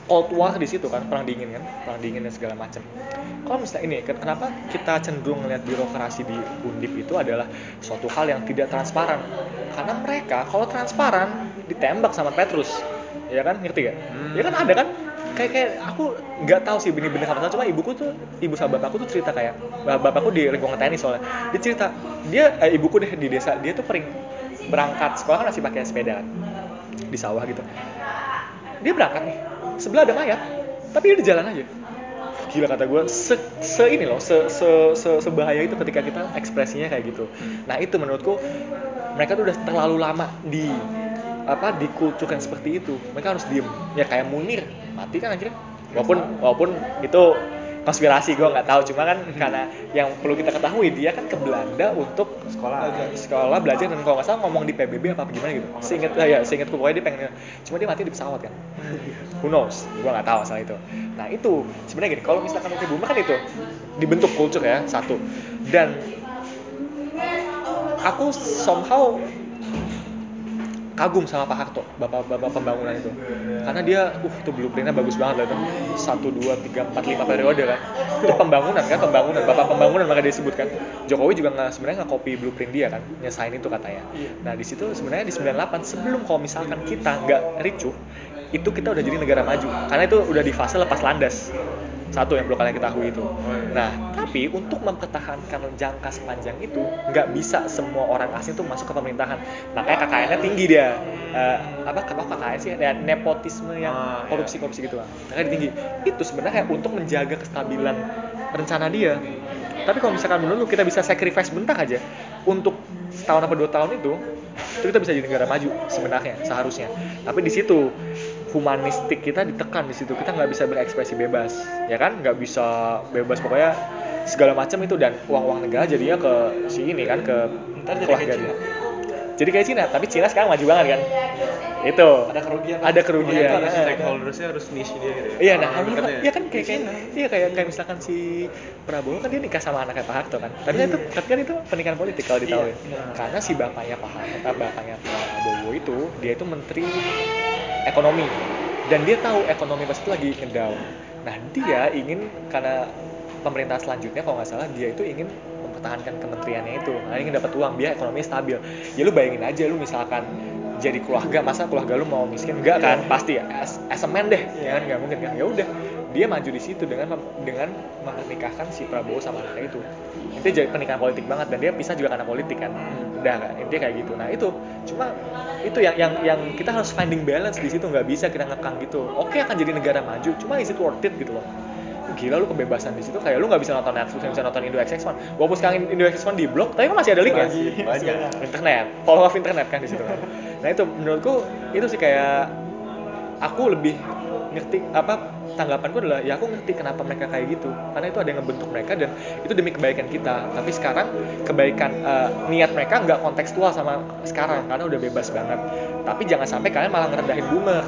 Cold War di situ kan perang dingin kan perang dingin dan segala macam. Kalau misalnya ini ken- kenapa kita cenderung melihat birokrasi di Undip itu adalah suatu hal yang tidak transparan? Karena mereka kalau transparan ditembak sama Petrus. Ya kan? Ngerti gak? Hmm. ya kan? Ada kan? Kayak kayak aku nggak tahu sih bener-bener apa. Cuma ibuku tuh ibu sama bapakku tuh cerita kayak bap- bapakku di lingkungan TNI soalnya. Dia cerita dia eh, ibuku deh di desa dia tuh pering berangkat sekolah kan masih pakai sepeda kan di sawah gitu dia berangkat nih. Sebelah ada mayat. Tapi dia di jalan aja. Gila kata gue se, se ini loh se, se, se, sebahaya itu ketika kita ekspresinya kayak gitu. Nah itu menurutku mereka tuh udah terlalu lama di apa dikulturkan seperti itu. Mereka harus diem. Ya kayak Munir mati kan akhirnya walaupun walaupun itu konspirasi gue nggak tahu. Cuma kan karena yang perlu kita ketahui dia kan ke Belanda untuk Sekolah. sekolah belajar dan kalau nggak salah ngomong di PBB apa gimana gitu. Seinget ya seingetku pokoknya dia pengen cuma dia mati di pesawat kan. Who knows? Gue nggak tahu asal itu. Nah itu sebenarnya gini kalau misalkan oke boomer kan itu dibentuk kultur ya satu. Dan aku somehow kagum sama Pak Harto, bapak-bapak pembangunan itu, karena dia, uh itu blueprintnya bagus banget lah itu, satu dua tiga empat lima periode kan, itu pembangunan kan, pembangunan, bapak pembangunan maka dia sebutkan. Jokowi juga nggak sebenarnya nggak copy blueprint dia kan, nyesain itu katanya. Nah di situ sebenarnya di 98 sebelum kalau misalkan kita nggak ricuh, itu kita udah jadi negara maju, karena itu udah di fase lepas landas satu yang perlu kalian ketahui itu. Nah, tapi untuk mempertahankan jangka sepanjang itu nggak bisa semua orang asing tuh masuk ke pemerintahan. Makanya KKN-nya tinggi dia. Eh, apa kalau KKN sih ada nepotisme yang Ah, iya. korupsi-korupsi gitu lah. Makanya tinggi. Itu sebenarnya untuk menjaga kestabilan rencana dia. Tapi kalau misalkan menurut lu kita bisa sacrifice bentar aja untuk setahun apa dua tahun itu, itu kita bisa jadi negara maju sebenarnya seharusnya. Tapi di situ humanistik kita ditekan di situ. Kita nggak bisa berekspresi bebas ya kan? Nggak bisa bebas. Pokoknya segala macam itu. Dan uang-uang negara jadinya ke si ini kan ke keluarga dia. Jadi kayak Cina tapi Cina sekarang maju banget kan itu Ada kerugian. ada kerugian ada Nah, stakeholdersnya harus niche dia gitu ya. Iya, nah, Orang kan, ya. iya kan kayak, kayak iya kayak kayak misalkan si Prabowo kan dia nikah sama anaknya Pak Harto kan. Tapi kan itu tapi kan itu pernikahan politik kalau ditahu. Karena si bapaknya Pak Harto, eh, bapaknya Prabowo itu dia itu menteri ekonomi dan dia tahu ekonomi pas itu lagi ngedown. Nah, dia ingin karena pemerintah selanjutnya kalau nggak salah dia itu ingin mempertahankan kementeriannya itu. Karena ingin dapat uang biar ekonominya stabil. Ya lu bayangin aja lu misalkan jadi keluarga masa keluarga lu mau miskin? Enggak kan? Pasti ya as, as a man deh ya kan? Nggak mungkin kan? Ya udah dia maju di situ dengan mem- dengan menikahkan si Prabowo sama anaknya itu. Itu jadi pernikahan politik banget dan dia pisah juga karena politik kan. Udah kan? Intinya kayak gitu. Nah itu cuma itu yang yang yang kita harus finding balance di situ. Nggak bisa kita ngekang gitu. Oke akan jadi negara maju cuma is it worth it gitu loh gila lu kebebasan di situ kayak lu nggak bisa nonton Netflix nggak bisa nonton Indo XX1 walaupun sekarang Indo XX1 di blok tapi kan masih ada link ya banyak internet follow up internet kan di situ. Kan nah itu menurutku itu sih kayak aku lebih ngerti apa tanggapanku adalah ya aku ngerti kenapa mereka kayak gitu. Karena itu ada yang ngebentuk mereka dan itu demi kebaikan kita. Tapi sekarang kebaikan eh, niat mereka nggak kontekstual sama sekarang karena udah bebas banget. Tapi jangan sampai kalian malah ngerendahin boomer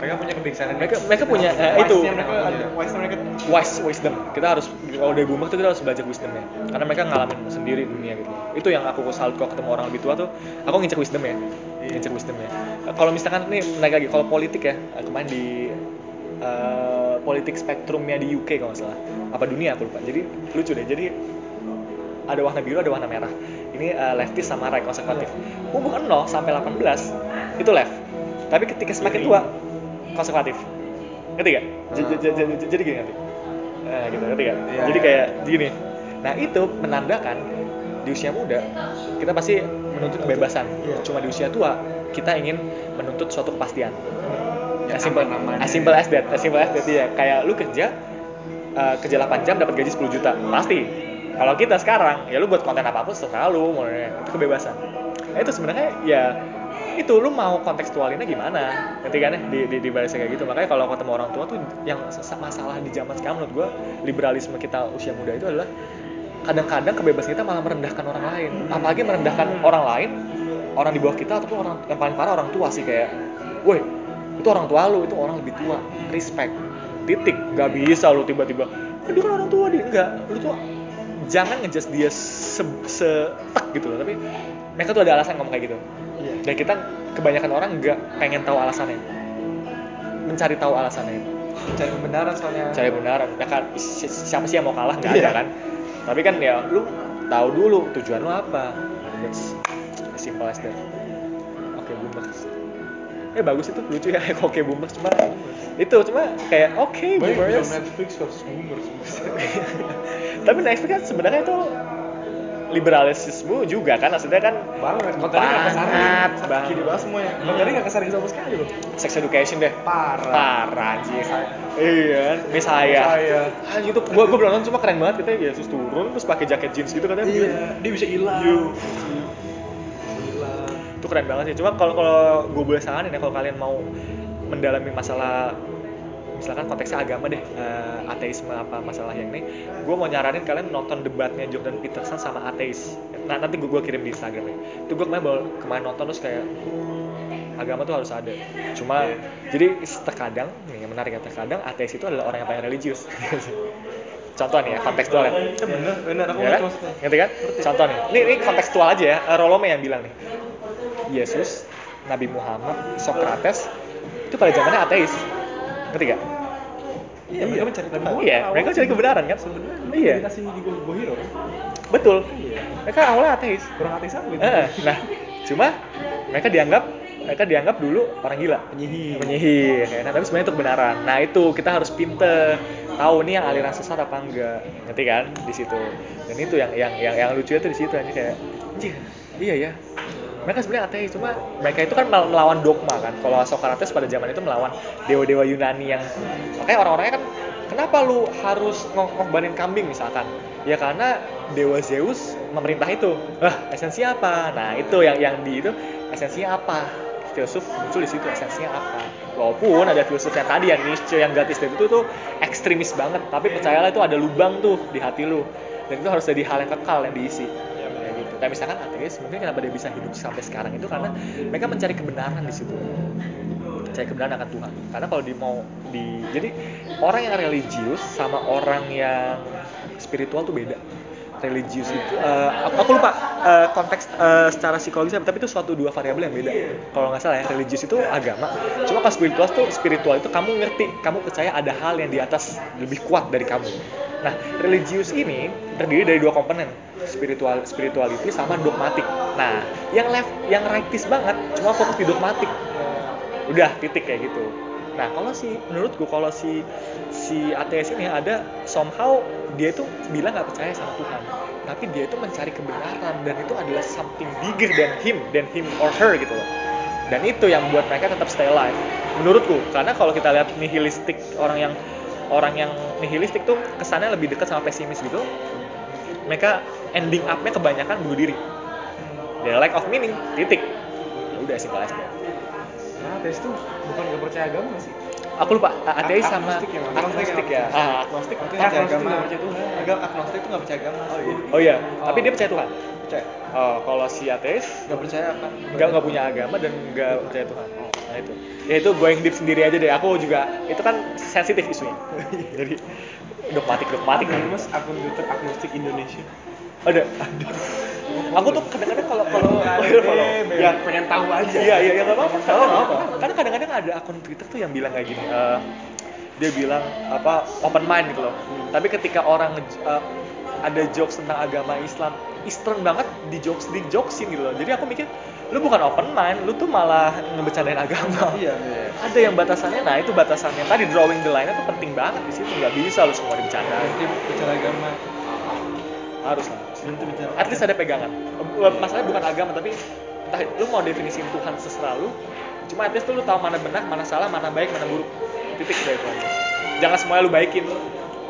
mereka punya kebijaksanaan mereka mereka punya eh, itu. Mereka ada. Wise mereka wise wisdom. Kita harus kalau dari boomer tuh kita harus belajar wisdomnya. Karena mereka ngalamin sendiri dunia gitu. Itu yang aku salut kalau ketemu orang lebih tua tuh aku ngincer wisdom ya. Ngincer wisdomnya Eh, kalau misalkan nih menaik lagi kalau politik ya eh, kemarin di eh, politik spektrumnya di UK kalau nggak salah. Apa dunia aku lupa. Jadi lucu deh. Jadi ada warna biru ada warna merah. Ini eh, leftist sama right konservatif. Umur 0 sampai 18 itu left. Tapi ketika semakin tua konservatif. Ngerti gak? Jadi gini nanti. Nah gitu ngerti gak? Iya, jadi iya. kayak gini. Nah itu menandakan di usia muda kita pasti menuntut kebebasan. Cuma di usia tua kita ingin menuntut suatu kepastian. Ya, as simple, as simple as that as simple as that ya kayak lu kerja eh, kerja 8 jam dapat gaji 10 juta pasti. Kalau kita sekarang ya lu buat konten apa pun terserah lu mau itu kebebasan. Nah, itu sebenarnya ya itu lu mau kontekstualinnya gimana? Ngerti kan ya? Di, di, di kayak gitu. Makanya kalau ketemu orang tua tuh yang masalah di zaman sekarang menurut gua liberalisme kita usia muda itu adalah kadang-kadang kebebasan kita malah merendahkan orang lain. Apalagi merendahkan orang lain orang di bawah kita ataupun orang yang paling parah orang tua sih. Kayak woi itu orang tua lu itu orang lebih tua. Respect. Titik. Nggak bisa lu tiba-tiba "Ah, dia kan orang tua dia. Enggak lu tuh jangan ngejudge dia se, setek gitu loh. Tapi mereka tuh ada alasan ngomong kayak gitu. Iya. dan kita kebanyakan orang nggak pengen tahu alasannya. Mencari tahu alasannya. Cari kebenaran soalnya. Cari benaran ya kan si- siapa sih yang mau kalah? Nggak Iya. ada kan. Tapi kan ya lu tahu dulu tujuan lu apa. That's as simple as that. Oke boomers eh bagus itu lucu ya. Oke boomers cuma itu cuma kayak oke Baik, boomers Netflix versus boomers. tapi Netflix kan sebenarnya itu liberalisme juga kan maksudnya kan Banget, kontennya nggak kesaring. Banget, banget. Kiri dibahas semua ya. Kontennya nggak kesaring sama sekali loh. sex education deh Parah. parah anjir iya Misalnya Saya. anjir itu gua gua belum nonton cuma keren banget kita Yesus turun terus pakai jaket jeans gitu katanya Iya, dia bisa hilang. Itu keren banget sih cuma kalau kalau gue boleh saranin ya kalau kalian mau mendalami masalah misalkan konteksnya agama deh eh, ateisme apa masalah yang ini gue mau nyaranin kalian nonton debatnya Jordan Peterson sama ateis nah nanti gue gua kirim di Instagram ya itu gue kemarin kemarin nonton terus kayak agama tuh harus ada cuma jadi terkadang nih yang menarik ya terkadang ateis itu adalah orang yang paling religius contoh nih ya kontekstual ya Eh, bener bener aku ya kan? Ngerti kan? Contoh nih, ini, ini kontekstual aja ya. Eh, Rolome yang bilang nih, Yesus, Nabi Muhammad, Socrates itu pada zamannya ateis. Ngerti gak? iya mereka mencari kebenaran. Iya, mereka cari kebenaran kan? Iya, dikasih di Go Hero. Betul. iya. Mereka awalnya ateis. kurang hati sama gitu Eh, nah, cuma mereka dianggap mereka dianggap dulu orang gila. Penyihir. Penyihir ya. Kan? tapi sebenarnya itu kebenaran. Nah itu kita harus pinter tahu nih yang aliran sesat apa enggak. Ngerti kan? Di situ. Dan itu yang yang yang yang lucu itu di situ aja kayak iya ya mereka sebenarnya ateis cuma mereka itu kan mel- melawan dogma kan. Kalau Socrates pada zaman itu melawan dewa-dewa Yunani yang makanya orang-orangnya kan kenapa lu harus ngor- ngorbanin kambing misalkan? Ya karena dewa Zeus memerintah itu. Ah esensinya apa? Nah itu yang yang di itu esensinya apa? Filsuf muncul di situ esensinya apa? Walaupun ada filsuf yang tadi yang Nietzsche yang gratis itu tuh ekstremis banget. Tapi percayalah itu ada lubang tuh di hati lu. Dan itu harus jadi hal yang kekal yang diisi kayak misalkan ateis mungkin kenapa dia bisa hidup sampai sekarang itu karena mereka mencari kebenaran di situ. Mencari kebenaran akan Tuhan. Karena kalau di mau di jadi orang yang religius sama orang yang spiritual tuh beda religius itu eh, aku, lupa eh, konteks eh, secara psikologis tapi itu suatu dua variabel yang beda. Kalau nggak salah ya religius itu agama. Cuma kalau spiritual tuh spiritual itu kamu ngerti kamu percaya ada hal yang di atas lebih kuat dari kamu. Nah religius ini terdiri dari dua komponen spiritual spirituality sama dogmatik. Nah yang left yang rightis banget cuma fokus di dogmatik. Udah titik kayak gitu. Nah kalau si menurutku kalau si si ateis ini ada somehow dia itu bilang nggak percaya sama Tuhan. Tapi dia itu mencari kebenaran dan itu adalah something bigger than him than him or her gitu loh. Dan itu yang buat mereka tetap stay alive. Menurutku karena kalau kita lihat nihilistik orang yang orang yang nihilistik tuh kesannya lebih dekat sama pesimis gitu mereka ending up-nya kebanyakan bunuh diri. Their lack of meaning titik. Ya udah simpel aja nah ateis tuh bukan gak percaya agama sih aku lupa ateis sama agnostik ya, agnostik ya ah. Agnostik Agnostik Eh, percaya agnostik agama. nggak percaya Tuhan agama agnostik itu nggak percaya agama oh iya. Oh iya. Tapi dia percaya Tuhan. Percaya? Oh kalau si ateis nggak percaya akan nggak nggak punya agama dan nggak percaya Tuhan. Nah itu. Ya itu going deep sendiri aja deh. Aku juga itu kan sensitif isunya. Jadi dogmatik dogmatik. Mas akun twitter agnostik Indonesia. Ada aku tuh kadang-kadang kalau kalau kalau ya pengen tahu aja Iya iya ya nggak apa-apa. Karena apa? Karena kadang-kadang ada akun Twitter tuh yang bilang kayak gini. eh, dia bilang apa open mind gitu loh. Tapi ketika orang eh, ada jokes tentang agama Islam, Eastern banget di jokes di jokesin gitu loh. Jadi aku mikir lu bukan open mind, lu tuh malah ngebecandain agama. iya iya Ada yang batasannya, nah itu batasannya. Tadi drawing the line itu penting banget di situ. Nggak bisa lu semua dibicarain. berarti bicara agama Harus lah. Bicara At least ada pegangan. Masalahnya bukan agama tapi entah lu mau definisiin Tuhan seserah lu. Cuma at least lu tahu mana benar, mana salah, mana baik, mana buruk. Titik udah itu aja. Jangan semuanya lu baikin.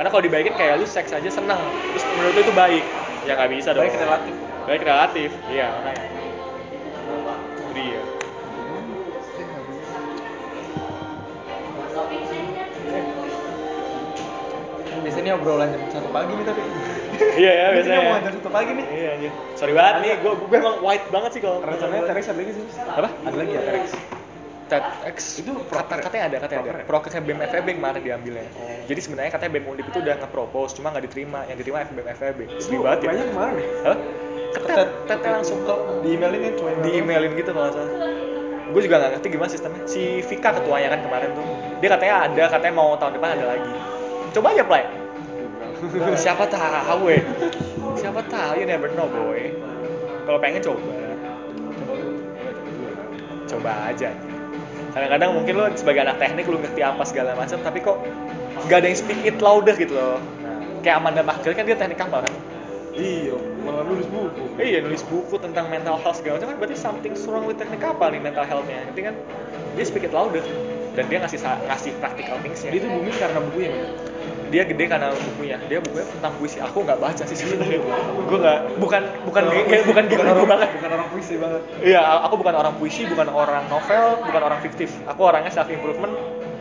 Karena kalau dibaikin kayak lu seks aja seneng. Terus menurut lu itu baik. Ya nggak bisa dong. Baik relatif. Baik relatif. Iya, makanya. Dia. biasanya obrolan jam satu pagi nih tapi Iya ya Ini biasanya. mau jam satu pagi nih. Iya anjir. Sorry banget. Nih, gue gue emang white banget sih kalau rencananya TRX ada lagi sih. Apa? ada lagi ya TRX TEDx Itu kata katanya ada katanya ada. Prokesnya BEM FEB kemarin diambilnya. Jadi sebenarnya katanya BEM Undip itu udah nge-propose cuma nggak diterima. Yang diterima BEM FEB sedih banget ya. banyak kemarin Hah? ketet teteh langsung. Kok di emailin ya cuma di emailin gitu kalau salah. Gue juga nggak ngerti gimana sistemnya. Si Vika ketuanya kan kemarin tuh. Dia katanya ada katanya mau tahun depan ada lagi. Coba aja play siapa tahu eh. Siapa tahu you never know boy. Kalau pengen coba. Coba aja. Kadang-kadang mungkin lo sebagai anak teknik lo ngerti apa segala macam tapi kok nggak ada yang speak it louder gitu loh. Nah, kayak Amanda Makel kan dia teknik kapal kan iya malah nulis buku. Iya nulis buku tentang mental health segala macam kan berarti something wrong with teknik kapal nih mental healthnya? Nanti kan? Dia speak it louder dan dia ngasih ngasih practical thingsnya. Dia tuh booming karena bukunya. Dia gede karena bukunya. Dia bukunya tentang puisi. Aku nggak baca sih sebenarnya. Gue nggak bukan bukan bukan bukan bukan gitu orang banget. Bukan orang puisi banget. Iya, aku bukan orang puisi, bukan orang novel, bukan orang fiktif. Aku orangnya self improvement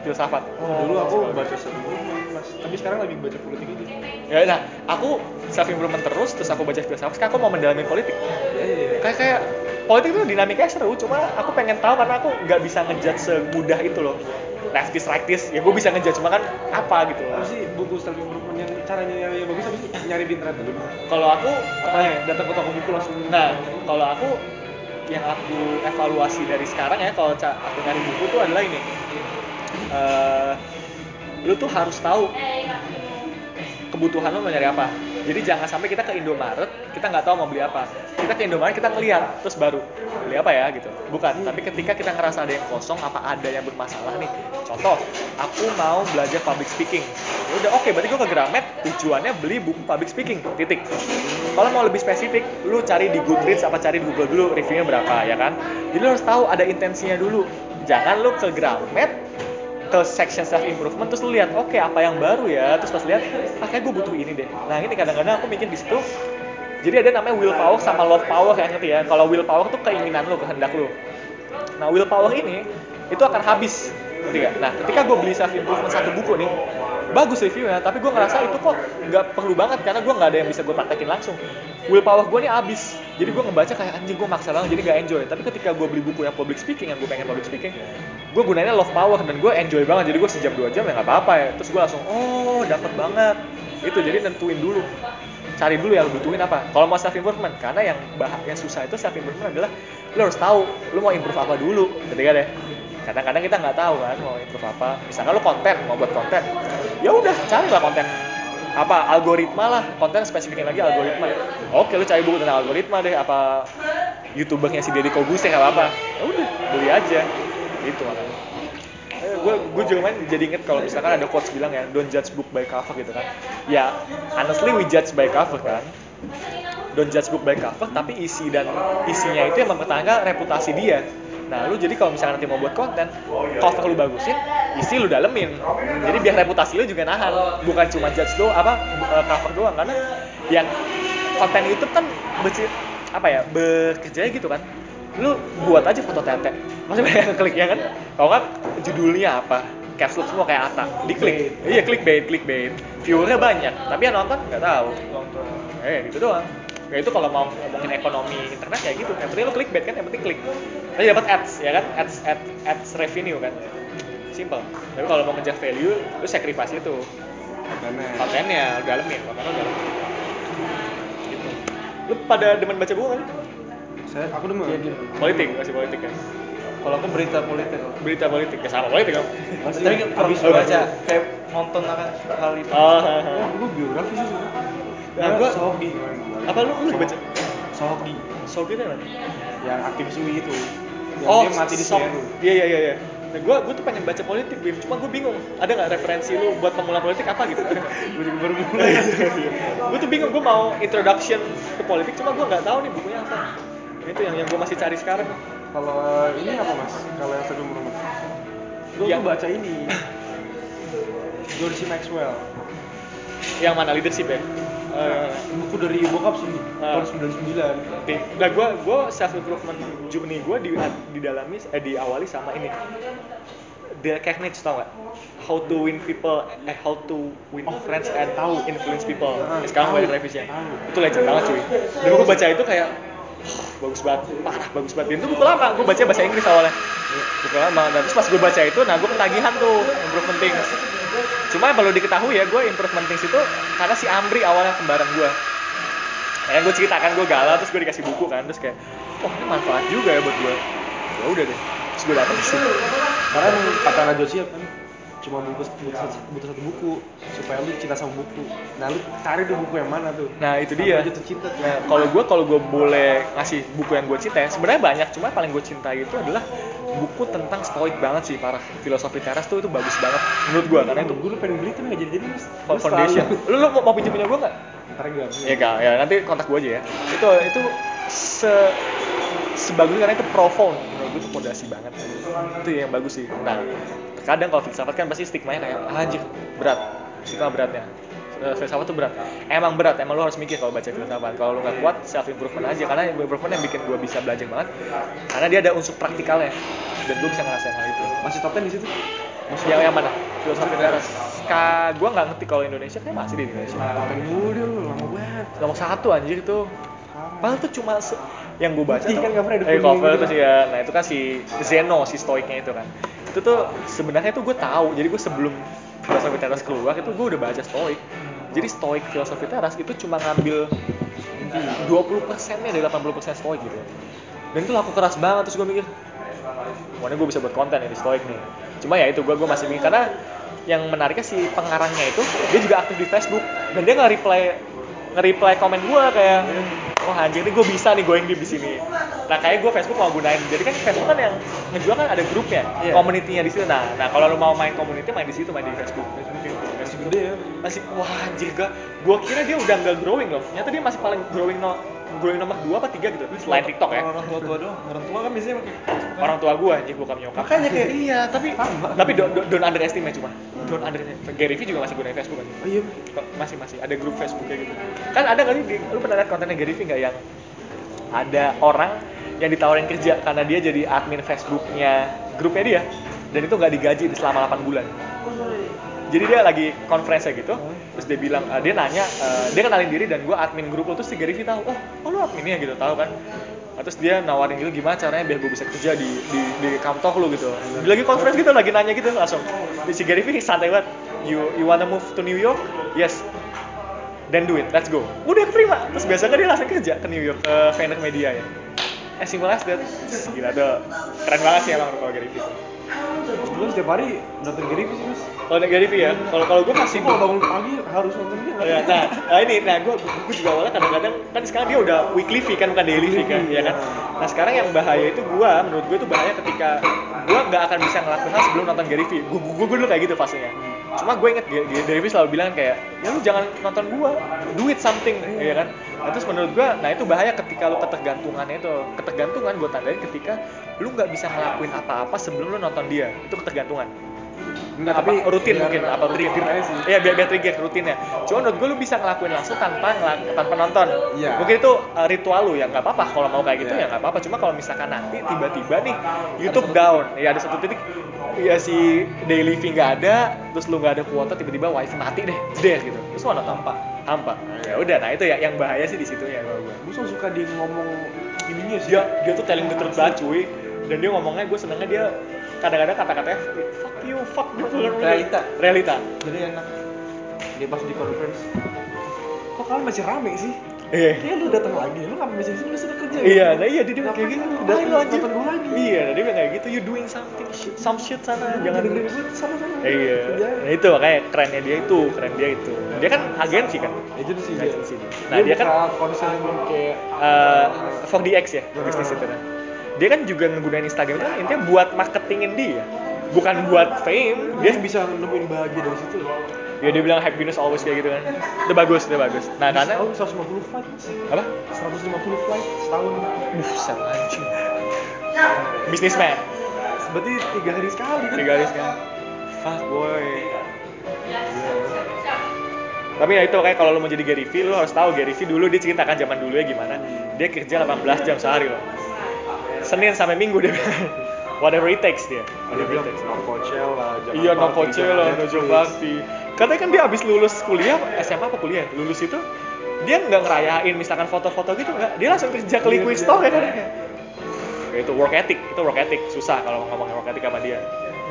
filsafat. Oh, dulu aku baca self improvement mas, tapi sekarang lagi baca politik aja. ya nah aku self improvement terus terus aku baca filsafat sekarang aku mau mendalami politik. Iya, iya, iya. kayak kayak politik itu dinamikanya seru cuma aku pengen tahu karena aku nggak bisa ngejudge semudah itu loh leftist rightis ya gue bisa ngejudge cuma kan apa gitu Apa sih buku self improvement yang caranya yang bagus apa sih? Nyari di internet dulu. kalau aku Apa ya? Datang ke toko buku langsung. nah kalau aku yang aku evaluasi dari sekarang ya kalau aku nyari buku tuh adalah ini Eh, lu tuh harus tahu kebutuhan lu mau nyari apa. Jadi jangan sampai kita ke Indomaret kita nggak tahu mau beli apa. Kita ke Indomaret kita ngeliat terus baru beli apa ya? Gitu. Bukan tapi ketika kita ngerasa ada yang kosong apa ada yang bermasalah nih? Contoh aku mau belajar public speaking. Ya udah oke berarti gue ke Gramet tujuannya beli buku public speaking. Titik. Kalau mau lebih spesifik lu cari di Goodreads apa cari di Google dulu reviewnya berapa ya kan? Jadi lu harus tahu ada intensinya dulu. Jangan lu ke Gramet ke section self improvement terus lu lihat oke apa yang baru ya? Terus pas lihat ah kayak gue butuh ini deh. Nah ini kadang-kadang aku mikir di situ jadi ada namanya willpower sama love power kayak ngerti ya? Kalau willpower tuh keinginan lu kehendak lu. Nah willpower ini itu akan habis. Ngerti gak? nah ketika gue beli self improvement satu buku nih bagus reviewnya tapi gue ngerasa itu kok nggak perlu banget karena gue nggak ada yang bisa gue praktekin langsung. Willpower gue nih habis. Jadi gue ngebaca kayak anjing gue maksa banget jadi nggak enjoy. Tapi ketika gue beli buku yang public speaking yang gue pengen public speaking gue gunainnya love power dan gue enjoy banget. Jadi gue sejam dua jam ya nggak apa-apa ya. Terus gue langsung oh dapat banget. Itu jadi nentuin dulu. Cari dulu yang lu butuhin apa. Kalau mau self improvement karena yang bah yang susah itu self improvement adalah lu harus tahu lu mau improve apa dulu ketika deh kadang-kadang kita nggak tahu kan mau improve apa. Misalkan lu konten mau buat konten. Ya udah carilah konten apa algoritma lah. Konten spesifikin lagi algoritma. Oke lu cari buku tentang algoritma deh apa youtubernya si Deddy Kobusek apa apa ya udah beli aja. Gitu makanya. Gue gue juga main jadi inget kalau misalkan ada quotes bilang ya don't judge book by cover gitu kan. Ya honestly we judge by cover kan. Don't judge book by cover tapi isi dan isinya itu yang mempertahankan reputasi dia nah lu jadi kalau misalkan nanti mau buat konten cover lu bagusin isi lu dalemin. Jadi biar reputasi lu juga nahan. Bukan cuma judge lu apa eh, cover doang. Karena yang konten YouTube kan berci- apa ya bekerja gitu kan. Lu buat aja foto tete. Masih banyak yang klik ya kan? Kalau kan judulnya apa? Caps lock semua kayak Ata diklik iya clickbait clickbait. Viewernya banyak. Tapi yang nonton nggak tahu. Eh gitu doang ya itu kalau mau ngomongin ekonomi internet kayak gitu. Yang penting lu clickbait kan yang penting klik. Tapi dapat ads ya kan? Ads ads, ads revenue kan? Simple. Tapi kalau mau ngejar value lu sacrifice itu. Kontennya. kontennya lu dalemin kontennya lu dalemin. Gitu. Lu pada demen baca buku kan Saya aku demen. Iya, gitu. politik masih politik kan? Kalau aku berita politik. berita politik ya sama politik kan Masih Tapi kurang habis baca, kayak nonton akan hal itu. oh Oh, dulu biografi sih. Nah, gua- Sohoki. apa lu lu baca Sohoki Sogi itu mana yang aktivis UI itu. Yang oh dia mati di. Semeru. iya iya iya iya nah gue gue tuh pengen baca politik Bim cuma gue bingung ada nggak referensi lu buat pemula politik apa gitu Gue juga baru mulai. gue tuh bingung gue mau introduction ke politik cuma gue nggak tahu nih bukunya apa itu yang yang gue masih cari sekarang Kalau ini apa mas? Kalau yang sebelum rumah? Gue Yang- tuh baca ini. Dorsey Maxwell. yang mana leadership ya Eh, Buku dari bokap sih. Ah. Tahun 99. Oke. Nah, gue gue self improvement journey gue di didalami eh diawali sama ini. Dale Carnegie tau gak? How to win people, eh how to win friends and tahu. influence people. Ah, Eh, sekarang banyak revisinya. Itu legend banget cuy. Dan gue baca itu kayak "Wah, bagus banget, parah bagus banget. Dan itu buku lama, gue baca bahasa Inggris awalnya. Buku lama. Dan terus pas gue baca itu, nah gue ketagihan tuh improvement things. Cuma perlu diketahui ya, gue improvement things itu karena si Amri awalnya kembaran gue yang gue ceritakan gue galau terus gue dikasih buku kan terus kayak oh ini manfaat juga ya buat gue ya udah deh terus gue datang situ. Karena kata Najwa Shihab kan cuma butuh, butuh, satu, butuh satu buku supaya lu cinta sama buku. Nah lu cari tuh buku yang mana tuh? nah itu dia. jatuh cinta tuh. nah kalau gue kalau gue boleh ngasih buku yang gue cintai sebenarnya banyak cuma paling gue cintai itu adalah buku tentang stoik banget sih parah. Filosofi teras tuh itu bagus banget menurut gue karena itu gue pengen beli tapi nggak jadi jadi foundation. lu, lu mau, mau pinjam punya gue nggak? Ntar enggak. ya gak ya nanti kontak gue aja ya. Itu itu se sebagus karena itu profound menurut gue itu fondasi banget. Itu yang bagus sih. Nah terkadang kalau filsafat kan pasti stigmanya kayak "Ah, anjir berat stigma beratnya Eh, filsafat tuh berat emang berat emang lu harus mikir kalau baca filsafat kalau lu nggak kuat self improvement aja karena improvement yang bikin gue bisa belajar banget karena dia ada unsur praktikalnya dan gue bisa ngerasain hal itu Masih top 10 di situ. yang yang mana ka gue nggak ngerti kalau Indonesia kayak masih di Indonesia dulu dia lu lama banget. nomor satu anjir itu Padahal tuh cuma se- yang gue baca tuh, kan eh, cover tuh kan. sih ya. Nah itu kan si Zeno, si stoiknya itu kan. Itu tuh sebenarnya tuh gue tahu. Jadi gue sebelum filosofi teras keluar itu gue udah baca stoik. Jadi stoik filosofi teras itu cuma ngambil 20 persennya dari 80 persen stoik gitu. Dan itu laku keras banget terus gue mikir, mana gue bisa buat konten ya di stoik nih. Cuma ya itu gue gue masih mikir karena yang menariknya si pengarangnya itu dia juga aktif di Facebook dan dia nge-reply nge-reply komen gue kayak oh anjir ini gue bisa nih going deep di sini nah kayak gue Facebook mau gunain. Jadi kan Facebook kan yang ngejual kan ada grupnya Iya. community-nya di situ. Nah nah kalau lu mau main community main di situ main di Facebook. Masih gede ya. masih wah anjir gak gue kira dia udah nggak growing loh. Ternyata dia masih paling growing no growing nomor dua apa tiga gitu? Selain TikTok ya? Orang tua tua doang. Orang tua kan biasanya pakai orang tua gue anjir bukan nyokap. Makanya kayak- iya tapi Sama. tapi don't, don't, don't underestimate cuma. Don't underestimate. Gary Vee juga masih gunain Facebook kan Oh iya. Masih masih. Ada grup Facebook kayak gitu. Kan ada kali di, lu pernah lihat kontennya Gary Vee nggak yang ada orang yang ditawarin kerja karena dia jadi admin Facebooknya grupnya dia? Dan itu nggak digaji selama 8 bulan. Jadi dia lagi conference gitu terus dia bilang eh, dia nanya eh, dia kenalin diri dan gue admin grup lo terus si Gary tahu oh oh lu adminnya gitu tahu kan. Nah, terus dia nawarin gitu gimana caranya biar gue bisa kerja di di, di kantor lu? Gitu. Dia lagi conference gitu lagi nanya gitu langsung. Si Gary Vee santai banget. You you wanna move to New York? Yes. Then do it. Let's go. Udah terima terus biasanya dia langsung kerja ke New York ke Vayner Media ya. As simple as that. Gila tuh keren banget sih emang kalau Gary Vee. Gue setiap hari nonton Gary Vee mas. Kalau Vee ya kalau kalau gue masih Kalau bangun pagi harus nonton dia. Ya, bisa. nah, nah ini, nah gue gue juga awalnya kadang-kadang kan sekarang dia udah weekly fee kan bukan daily fee kan, ya kan. Nah sekarang yang bahaya itu gue, menurut gue itu bahaya ketika gue nggak akan bisa ngelakuin hal sebelum nonton Gary Vee. Gue gue dulu kayak gitu fasenya. Cuma gue inget Gary Vee selalu bilang kayak, ya lu jangan nonton gue, do it something, ya kan. Nah, terus menurut gue, nah itu bahaya ketika lu ketergantungannya itu, ketergantungan gue tandain ketika lu nggak bisa ngelakuin apa-apa sebelum lu nonton dia, itu ketergantungan Enggak, apa tapi rutin biar mungkin? Apa rutin? trigger aja sih. iya biar biar trigger rutinnya cuma menurut gue lu bisa ngelakuin langsung tanpa tanpa nonton. Iya. mungkin itu uh, ritual lu ya nggak apa-apa. Kalau mau kayak gitu Iya. ya nggak apa-apa. Cuma kalau misalkan nanti tiba-tiba nih YouTube down. Ya ada satu titik. Ya si daily fee nggak ada terus lu nggak ada kuota tiba-tiba wifi mati deh. Deh gitu. Terus lu nonton hampa. Ya udah nah itu ya yang bahaya sih di situ ya. Kalau gue Gue suka dia ngomong ininya sih. dia dia tuh telling the truth banget cuy. Dan dia ngomongnya gue senengnya dia kadang-kadang kata-katanya you fuck gitu kan Realita. realita Jadi enak. Dia pas di conference. Kok kalian masih rame sih? iya Kayaknya lu datang lagi, lu ngapain masih di sini? Lu sudah kerja. Iya, nah iya dia bilang kayak gitu. datang lu nonton gua lagi? Iya, nah dia bilang kayak gitu. You doing something shit, some shit sana, Jangan jangan dengerin gue sama-sama. Iya, Kerja. nah itu makanya kerennya dia itu, keren dia itu. Dia kan agensi kan, Agency dia. Agency dia. Nah, Nah, dia dia, kan- buka konser kayak uh, for the X ya, bisnis itu kan. Dia kan juga ngegunain Instagram itu kan intinya buat marketingin dia, bukan buat fame. dia bisa nemuin bahagia dari situ. ya dia bilang happiness always kayak gitu kan. Itu bagus, itu bagus. Nah karena Tahun 150 flight apa? 150 flight setahun. Buset anjing. Businessman. Berarti tiga hari sekali kan? tiga hari sekarang fuck boy tapi ya itu kayak kalau lu mau jadi Gary Vee lu harus tahu Gary Vee dulu dia ceritakan zaman dulu ya gimana dia kerja 18 jam sehari loh Senin sampai Minggu dia whatever it takes dia. Dia bilang takes. No Coachella, Jakarta, iya no Coachella no bakti katanya kan dia abis lulus kuliah SMA apa kuliah? Lulus itu dia nggak ngerayain misalkan foto-foto gitu nggak. Dia langsung kerja ke Iya, liquid iya. store ya kan Ya, itu work ethic itu work ethic. Susah kalau ngomongin work ethic sama dia.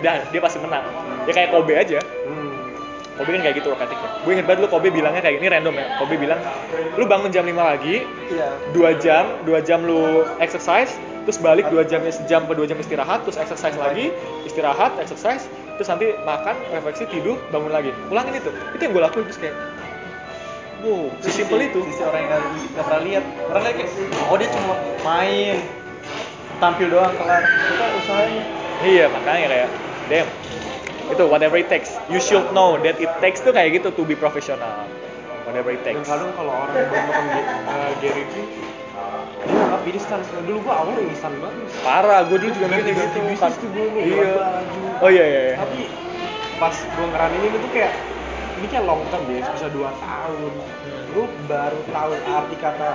Dan dia pasti menang. Dia kayak Kobe aja. Hmm. Kobe kan kayak gitu work ethicnya. Gue inget banget lu Kobe bilangnya kayak ini random ya. Kobe bilang lu bangun jam 5 pagi Iya. dua jam dua jam lu exercise terus balik dua jam sejam atau dua jam istirahat terus exercise lagi istirahat exercise terus nanti makan refleksi tidur bangun lagi. Ulangin itu. Itu yang gue lakuin terus kayak wow sesimpel itu. Sisi orang yang nggak nggak pernah lihat. Orang kayak oh dia cuma main tampil doang kelar. Kita usahanya. iya makanya kayak damn. Itu whatever it takes. You should know that it takes tuh kayak gitu to be professional. Whatever it Dan takes kadang kalau orang nonton Ge- eh, Gary Vee, dia nggak instan. Dulu gua awalnya instan banget. Parah gue dulu juga mikir gitu bisnis tuh gua iya oh iya iya, iya. Tapi pas gua ngeranin itu kayak ini kayak long term ya, bisa dua tahun. Lu baru tahu arti kata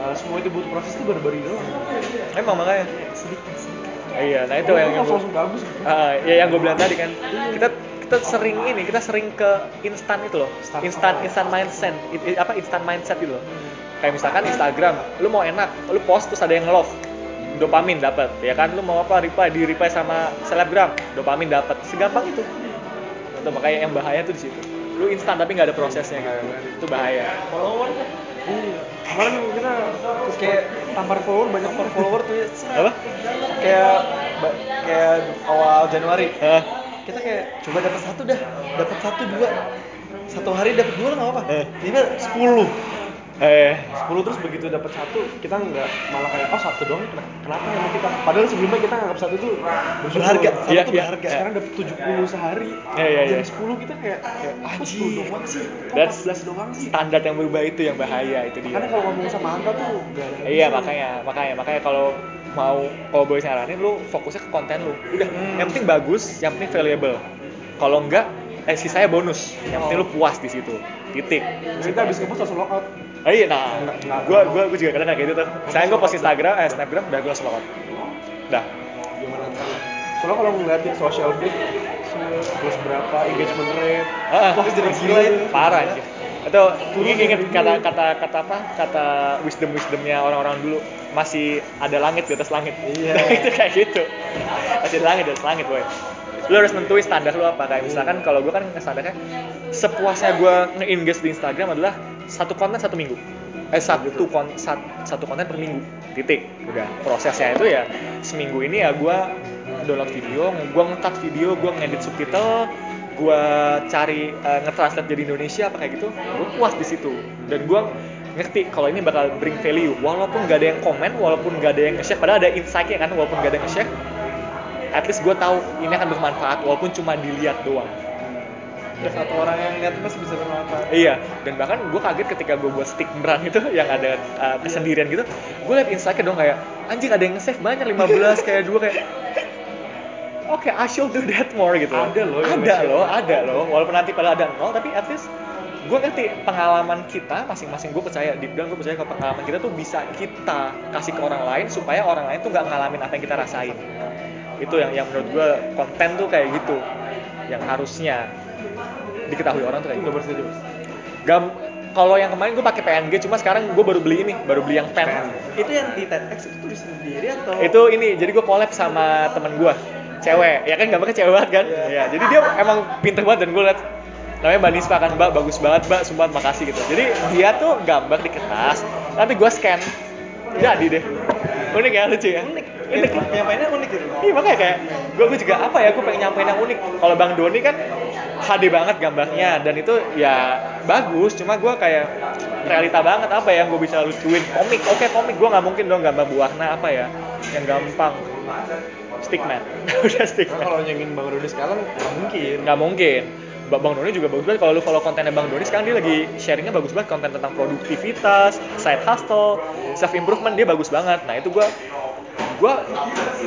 eh, semua itu butuh proses itu baru-baru ini doang. emang makanya Sedikit sedikit. iya nah itu Gua- yang gua yang langsung gua- bagus gitu. Ya yang gue bilang tadi kan kita kita sering ini kita sering ke instan itu loh Instan. instan mindset apa instan mindset gitu loh kayak misalkan Instagram lu mau enak lu post terus ada yang love dopamin dapat ya kan? Lu mau apa reply di reply sama selebgram dopamin dapat segampang itu. Itu makanya yang bahaya tuh di situ. Lu instan tapi nggak ada prosesnya gitu. Itu bahaya. Follower Iya. Kemarin kita terus kayak tampar follower banyak follower tuh ya. Apa? Kayak kayak awal Januari. Hah? kita kayak coba dapat satu dah dapat satu dua. Satu hari dapat dua nggak apa Eh. ini sepuluh eh 10 terus begitu dapat satu kita nggak malah kayak oh satu doang ken- kenapa ya kita padahal sebelumnya kita nganggap satu tuh bersyukur. Berharga. Satu Iya, tuh iya. berharga. sekarang dapat 70 sehari Iya, iya, jadi iya. 10 kita kayak kayak ah, 10 doang sih That's 14 doang sih standar yang berubah itu yang bahaya itu dia karena kalau ngomong sama angka tuh gak ada Iya makanya makanya makanya kalau mau kalau boleh saranin lu fokusnya ke konten lu. Udah, yang penting bagus, yang penting valuable. Kalau enggak eh sisanya bonus. Yang penting lu puas di situ. Titik. kita habis ngepost langsung lockout Oh iya, nah, gua gua gua juga kadang kayak gitu tuh. Saya gua post Instagram, eh Snapgram, udah gua langsung login. Udah. gimana soalnya kalau ngeliatin social blade terus berapa engagement rate Ah, wah jadi gila itu parah anjir. Itu Turun inget kata kata kata apa? Kata wisdom wisdomnya orang-orang dulu masih ada langit di atas langit. Iya. itu kayak gitu. Masih ada langit di atas langit, boy. Lu harus nentuin standar lu apa. Kayak misalkan kalau gua kan standarnya sepuasnya gua nge-engage di Instagram adalah satu konten satu minggu. Eh satu kon sat- satu konten per minggu. Titik. Udah. Prosesnya itu ya seminggu ini ya gua download video, gua nge-cut video, gua ngedit subtitle, gua cari eh, nge-translate jadi Indonesia apa kayak gitu, gua puas di situ. Dan gua ngerti kalau ini bakal bring value walaupun gak ada yang komen, walaupun gak ada yang nge-share, padahal ada insight-nya kan walaupun gak ada yang nge-share, at least gue tahu ini akan bermanfaat walaupun cuma dilihat doang. Ada satu orang yang lihat masih bisa bermanfaat Iya, dan bahkan gue kaget ketika gue buat stick brand itu yang ada uh, kesendirian gitu, gue liat insight dong kayak anjing ada yang nge-save banyak 15 kayak dua kayak Oke, I should do that more gitu. Ada loh ada loh, ada loh. Walaupun nanti pada ada nol, tapi at least gue ngerti pengalaman kita masing-masing gue percaya deep down gue percaya kalau pengalaman kita tuh bisa kita kasih ke orang lain supaya orang lain tuh nggak ngalamin apa yang kita rasain. Itu yang yang menurut gue konten tuh kayak gitu yang harusnya diketahui orang tuh kayak itu gitu. Gam kalau yang kemarin gue pakai PNG cuma sekarang gue baru beli ini baru beli yang pen itu yang di TEDx itu tulis sendiri atau? Itu ini jadi gue collab sama temen gue cewek. Ya kan gambarnya cewek banget kan? Iya. ya jadi dia emang pinter banget dan gue liat namanya Mbak Nispa kan? Mbak bagus banget Mbak sumpah makasih gitu. Jadi dia tuh gambar di kertas nanti gue scan. Jadi deh. Unik ya lucu ya? Unik. Unik. Penyampaiannya unik gitu. Iya makanya kayak gue gue juga apa ya gue pengen nyampein yang unik. Kalau Bang Doni kan HD banget gambarnya dan itu ya bagus. Cuma gue kayak realita banget apa yang gue bisa lucuin komik. Oke komik gue nggak mungkin dong gambar berwarna apa ya yang gampang. Stickman, udah stickman. kalau nyengin Bang Rudi sekarang nggak mungkin Nggak mungkin. Ba- Bang Doni juga bagus banget. Kalau lu follow kontennya Bang Doni sekarang dia lagi sharingnya bagus banget konten tentang produktivitas, side hustle, self improvement dia bagus banget. Nah itu gue gue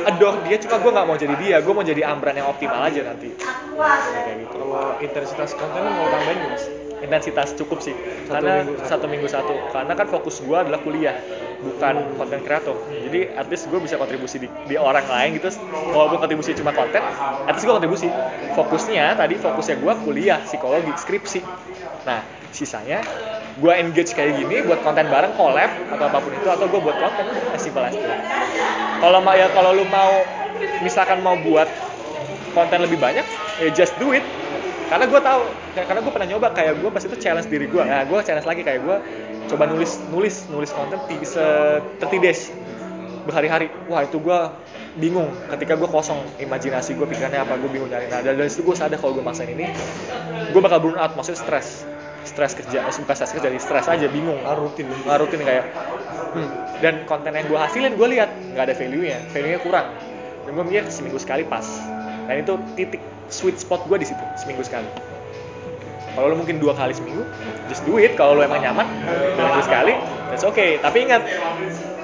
adore dia cuma gue nggak mau jadi dia. Gue mau jadi Ambran yang optimal aja nanti. Nah, kayak gitu. Kalau intensitas konten mau tambahin mas? Intensitas cukup sih. Satu karena minggu satu. satu minggu satu. Karena kan fokus gue adalah kuliah bukan konten kreator. Jadi at least gue bisa kontribusi di, di orang lain gitu. Walaupun kontribusi cuma konten at least gue kontribusi. Fokusnya tadi fokusnya gue kuliah psikologi skripsi. Nah sisanya gue engage kayak gini buat konten bareng collab atau apa pun itu atau gue buat konten as simple as kalau ya kalau lu mau misalkan mau buat konten lebih banyak ya just do it. Karena gue tahu karena gue pernah nyoba kayak gue pas itu challenge diri gue nah gue challenge lagi kayak gue coba nulis nulis nulis konten se 30 days berhari-hari. Wah itu gue bingung ketika gue kosong imajinasi gue pikirannya apa gue bingung nyari. Nada dan situ gue sadar kalau gue maksain ini gue bakal burn out maksudnya stres stres kerja eh, bukan stres kerja jadi stres aja bingung. Ah, rutin nggak rutin kayak hmm. dan konten yang gue hasilin gue lihat nggak ada value nya value nya kurang. Dan gue mikir seminggu sekali pas. Dan itu titik sweet spot gue di situ seminggu sekali. Kalau lo mungkin dua kali seminggu just do it. Kalau lo emang nyaman dua minggu sekali that's okay. Tapi ingat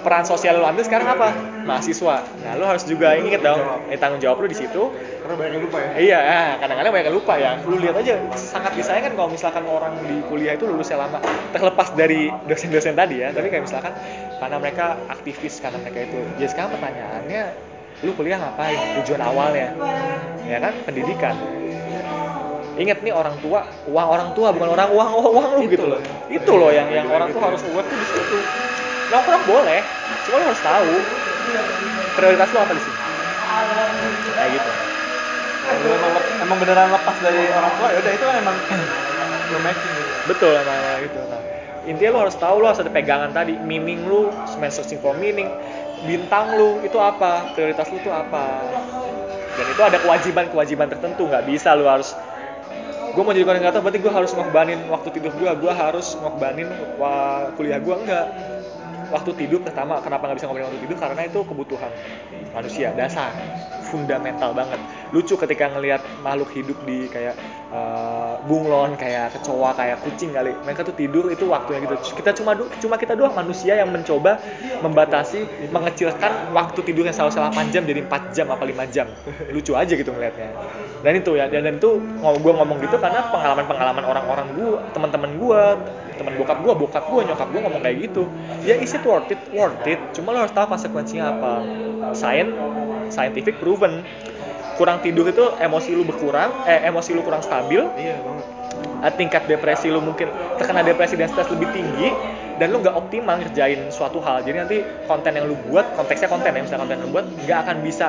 peran sosial lo ambil sekarang apa mahasiswa nah lo harus juga ingat dong eh, tanggung jawab lo di situ karena banyak yang lupa ya Iya, ah, kadang-kadang banyak yang lupa ya. Lu lihat aja, sangat disayangkan kalau misalkan orang di kuliah itu lulusnya lama. Terlepas dari dosen-dosen tadi ya, tapi kayak misalkan karena mereka aktivis, karena mereka itu. Ya sekarang pertanyaannya, lu kuliah ngapain tujuan awalnya ya kan pendidikan Ingat nih orang tua, uang orang tua bukan orang uang uang, uang lu gitu loh. Itu loh yang yang orang tua harus aware tuh di situ. Nongkrong boleh, cuma lu harus tahu prioritas lu apa di sini. Kayak gitu. Lu emang, emang beneran lepas dari orang tua ya udah itu kan emang lo making gitu. Betul emang, emang gitu. Nah, intinya lu harus tahu lu harus ada pegangan tadi, meaning lu, searching for meaning, bintang lu itu apa, prioritas lu tuh apa. Dan itu ada kewajiban-kewajiban tertentu, nggak bisa lu harus gue mau jadi koordinator berarti gue harus ngorbanin waktu tidur gue gue harus ngorbanin kuliah gue enggak waktu tidur pertama kenapa nggak bisa ngomongin waktu tidur? Karena itu kebutuhan manusia dasar fundamental banget. Lucu ketika ngelihat makhluk hidup di kayak eh, bunglon kayak kecoa kayak kucing kali. Mereka tuh tidur itu waktunya gitu. Kita cuma cuma kita doang manusia yang mencoba membatasi mengecilkan waktu tidur yang selalu 8 jam jadi 4 jam apa 5 jam. Lucu aja gitu ngelihatnya. Dan itu ya dan, dan itu gue ngomong gitu karena pengalaman-pengalaman orang-orang gue teman-teman gue teman bokap gue bokap gue nyokap gue ngomong kayak gitu. Ya is it worth it? Worth it. Cuma lo harus tahu konsekuensinya apa. Science scientific proven. Kurang tidur itu emosi lu berkurang eh emosi lu kurang stabil. Iya banget. eh, tingkat depresi lu mungkin terkena depresi dan stres lebih tinggi dan lu nggak optimal ngerjain suatu hal. Jadi nanti konten yang lu buat konteksnya konten ya misalnya konten yang lu buat nggak akan bisa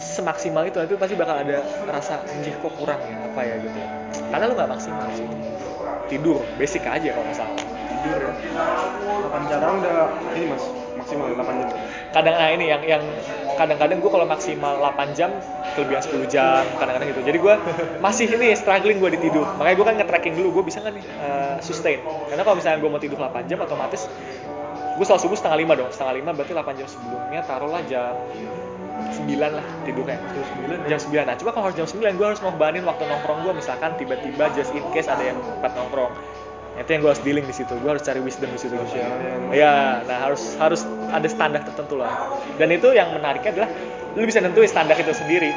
semaksimal itu. Nanti pasti bakal ada rasa anjir kok kurang ya? Apa ya? gitu. Karena lu nggak maksimal sih tidur basic aja kalau nggak salah. Tidur ya. 8 jam. Sekarang udah ini mas. Maksimal 8 jam. kadang nah ini yang yang kadang-kadang gue kalau maksimal 8 jam kelebihan 10 jam kadang-kadang gitu. Jadi gue masih ini struggling gue di tidur. Makanya gue kan nge-tracking dulu gue bisa nggak nih eh, sustain? Karena kalau misalnya gue mau tidur 8 jam otomatis gue selalu subuh setengah lima dong. Setengah lima berarti 8 jam sebelumnya taruhlah jam 9 lah tidurnya jam 9 nah coba kalau harus jam 9 gue harus ngorbanin waktu nongkrong gue misalkan tiba-tiba just in case ada yang empat nongkrong. Itu yang gue harus dealing di situ. Gue harus cari wisdom di situ Iya, nah harus harus ada standar tertentu lah. Dan itu yang menariknya adalah lu bisa nentuin standar itu sendiri.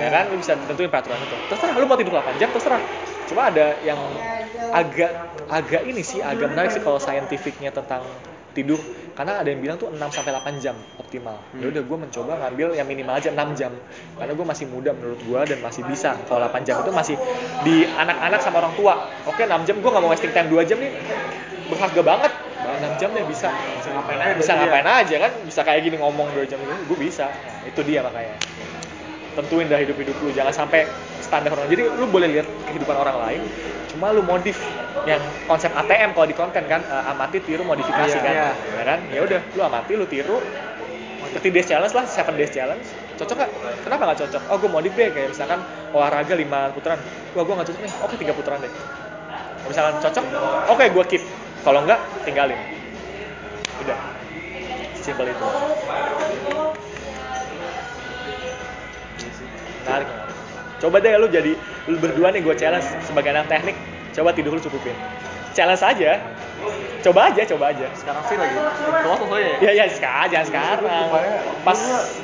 Ya kan, lu bisa tentuin peraturan itu. Terserah lu mau tidur 8 jam terserah. Cuma ada yang agak agak ini sih agak menarik sih kalau scientificnya tentang tidur karena ada yang bilang tuh 6 sampai 8 jam optimal. Ya udah gue mencoba ngambil yang minimal aja 6 jam. Karena gue masih muda menurut gue dan masih bisa. Kalau 8 jam itu masih di anak-anak sama orang tua. Oke, 6 jam gue nggak mau wasting time 2 jam nih. Berharga banget. 6 jam deh bisa. Bisa ngapain aja. Bisa ngapain aja kan? Bisa kayak gini ngomong 2 jam ini. Gue bisa. Nah, itu dia makanya. Tentuin dah hidup-hidup lu. Jangan sampai standar orang. Jadi lu boleh lihat kehidupan orang lain. Cuma lu modif yang konsep ATM kalau di konten kan eh, amati tiru modifikasi Iya, kan iya. ya kan ya udah lu amati lu tiru 30 days challenge lah 7 days challenge cocok gak? kenapa nggak cocok? oh gue modif deh kayak misalkan olahraga 5 putaran wah gue nggak cocok nih oke 3 putaran deh misalkan cocok oke gue keep kalau nggak tinggalin udah simpel itu menarik. Coba deh lu jadi lu berdua nih gue challenge sebagai anak teknik. Coba tidur lu cukupin. Challenge aja. Coba aja coba aja. Sekarang sih lagi kelas soalnya ya. ya ya sekarang. jangan sekarang pas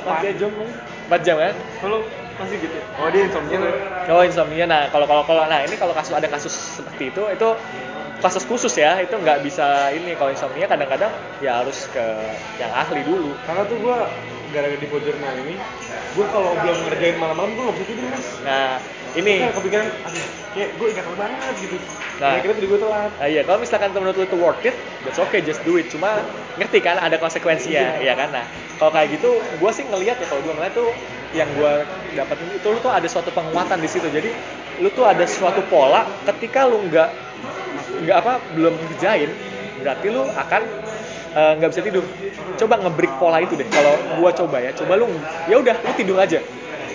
pas dia jam 4 jam kan Kalau masih gitu. ya? Oh dia insomnia. Tuh. Oh insomnia, nah kalau kalau kalau nah ini kalau kasus ada kasus seperti itu itu kasus khusus ya. Itu nggak bisa ini. Kalau insomnia kadang-kadang ya harus ke yang ahli dulu. Karena tuh gua gara-gara di jurnal ini, gua kalau belum ngerjain malam-malam gua nggak bisa tidur mas. Nah ini Kayak kepikiran, aduh, kayak gue ingat banget gitu. Nah. Kira tidur gue telat. Ah, iya, kalau misalkan menurut lu itu worth it, that's okay, just do it. Cuma ngerti kan ada konsekuensinya, ya kan? Nah, kalau kayak gitu, gue sih ngelihat ya kalau gue ngeliat tuh yang gue dapetin itu lu tuh ada suatu penguatan di situ. Jadi lu tuh ada suatu pola ketika lu nggak nggak apa belum ngerjain, berarti lu akan eh, nggak bisa tidur. Coba ngebreak pola itu deh. Kalau gua coba ya, coba lu ya udah lu tidur aja.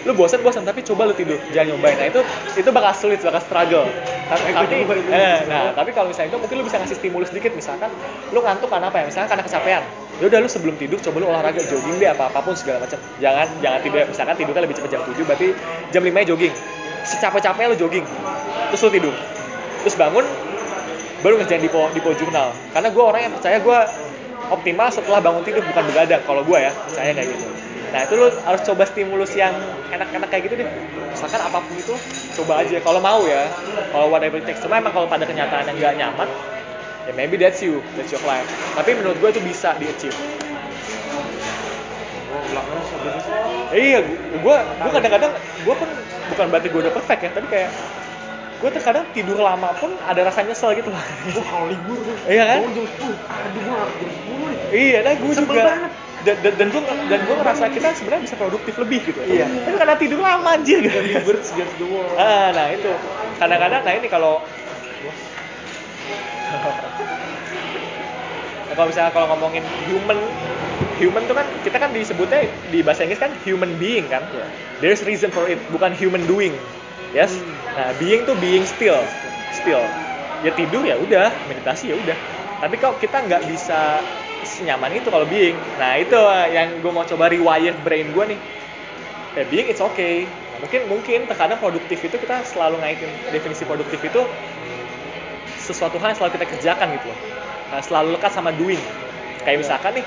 Lu bosan bosan tapi coba lu tidur, jangan nyobain. Nah itu itu bakal sulit, bakal struggle. Tapi, tapi eh, nah tapi kalau misalnya itu mungkin lu bisa ngasih stimulus sedikit misalkan lu ngantuk karena apa ya? Misalkan karena kecapean. Ya udah lu sebelum tidur coba lu olahraga jogging deh apa apa pun segala macam. Jangan jangan tidur misalkan tidurnya lebih cepat jam 7 berarti jam 5 nya jogging. Secapek-capeknya lu jogging. Terus lu tidur. Terus bangun baru ngerjain di po, di po jurnal. Karena gue orang yang percaya gue optimal setelah bangun tidur bukan begadang. Kalau gue ya percaya kayak gitu. Nah itu lu harus coba stimulus yang enak-enak kayak gitu deh. Misalkan apa pun itu coba aja. Kalau mau ya, kalau whatever it takes. Cuma emang kalau pada kenyataan yang nggak nyaman, ya maybe that's you, that's your life. Tapi menurut gue itu bisa di achieve. Iya gue gue kadang-kadang gue pun bukan berarti gue udah perfect ya tapi kayak gue terkadang tidur lama pun ada rasa nyesel gitu loh Gua kalau libur tuh, Iya kan? bangun jam 10, aduh gua harus jam 10 nih. iya nah gue juga banget. dan dan, dan gue dan gue ngerasa kita sebenarnya bisa produktif lebih gitu Iya. tapi karena tidur lama anjir gitu the world. ah nah itu kadang-kadang nah ini kalau Nah, kalau misalnya kalau ngomongin human human tuh kan kita kan disebutnya di bahasa Inggris kan human being kan Iya. there's reason for it bukan human doing yes. Hmm. nah being tuh being still still. Ya tidur ya udah meditasi ya udah. Tapi kalau kita nggak bisa senyaman itu kalau being. Nah itu yang gue mau coba rewire brain gue nih. Ya being it's okay. Nah, mungkin mungkin terkadang produktif itu kita selalu ngaitin definisi produktif itu sesuatu hal yang selalu kita kerjakan gitu loh. Nah, selalu lekat sama doing. Kayak misalkan nih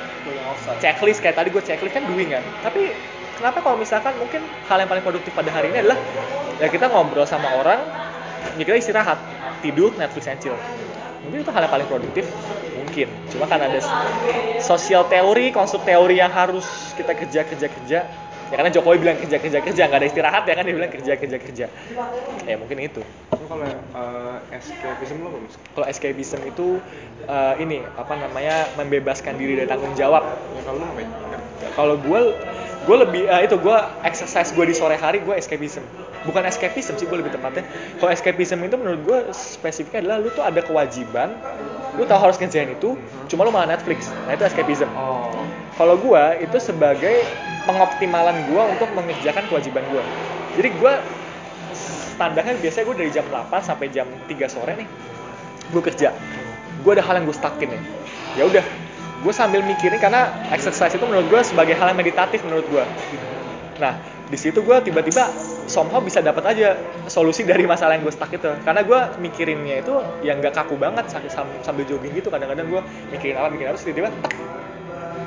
offside. checklist kayak tadi gue checklist kan doing kan. Tapi kenapa kalau misalkan mungkin hal yang paling produktif pada hari ini adalah ya kita ngobrol sama orang ya kita istirahat tidur Netflix and chill. Mungkin itu hal yang paling produktif mungkin. Cuma kan ada sosial teori konstruk teori yang harus kita kerja kerja kerja. Ya karena Jokowi bilang kerja kerja kerja nggak ada istirahat ya kan? Dia bilang kerja kerja kerja. Ya mungkin itu. Kalau uh, escapism lo kalau escapism itu eh, ini apa namanya membebaskan diri dari tanggung jawab. Ya kalau gue gue lebih eh, itu gue exercise gue di sore hari gue escapism. Bukan escapism sih gue lebih tepatnya. Kalau escapism itu menurut gue spesifiknya adalah lu tuh ada kewajiban lu tahu harus ngerjain itu cuma lu malah Netflix. Nah itu escapism. Oh. kalau gue itu sebagai pengoptimalan gue untuk mengerjakan kewajiban gue jadi gue standarnya biasanya gue dari jam 8 sampai jam 3 sore nih gue kerja. Gue ada hal yang gue stuckin ya ya udah gue sambil mikirin karena exercise itu menurut gue sebagai hal yang meditatif menurut gue nah di situ gue tiba-tiba somehow bisa dapat aja solusi dari masalah yang gue stuck itu. Karena gue mikirinnya itu yang gak kaku banget sambil, jogging gitu. Kadang-kadang gue mikirin apa mikirin apa terus tiba-tiba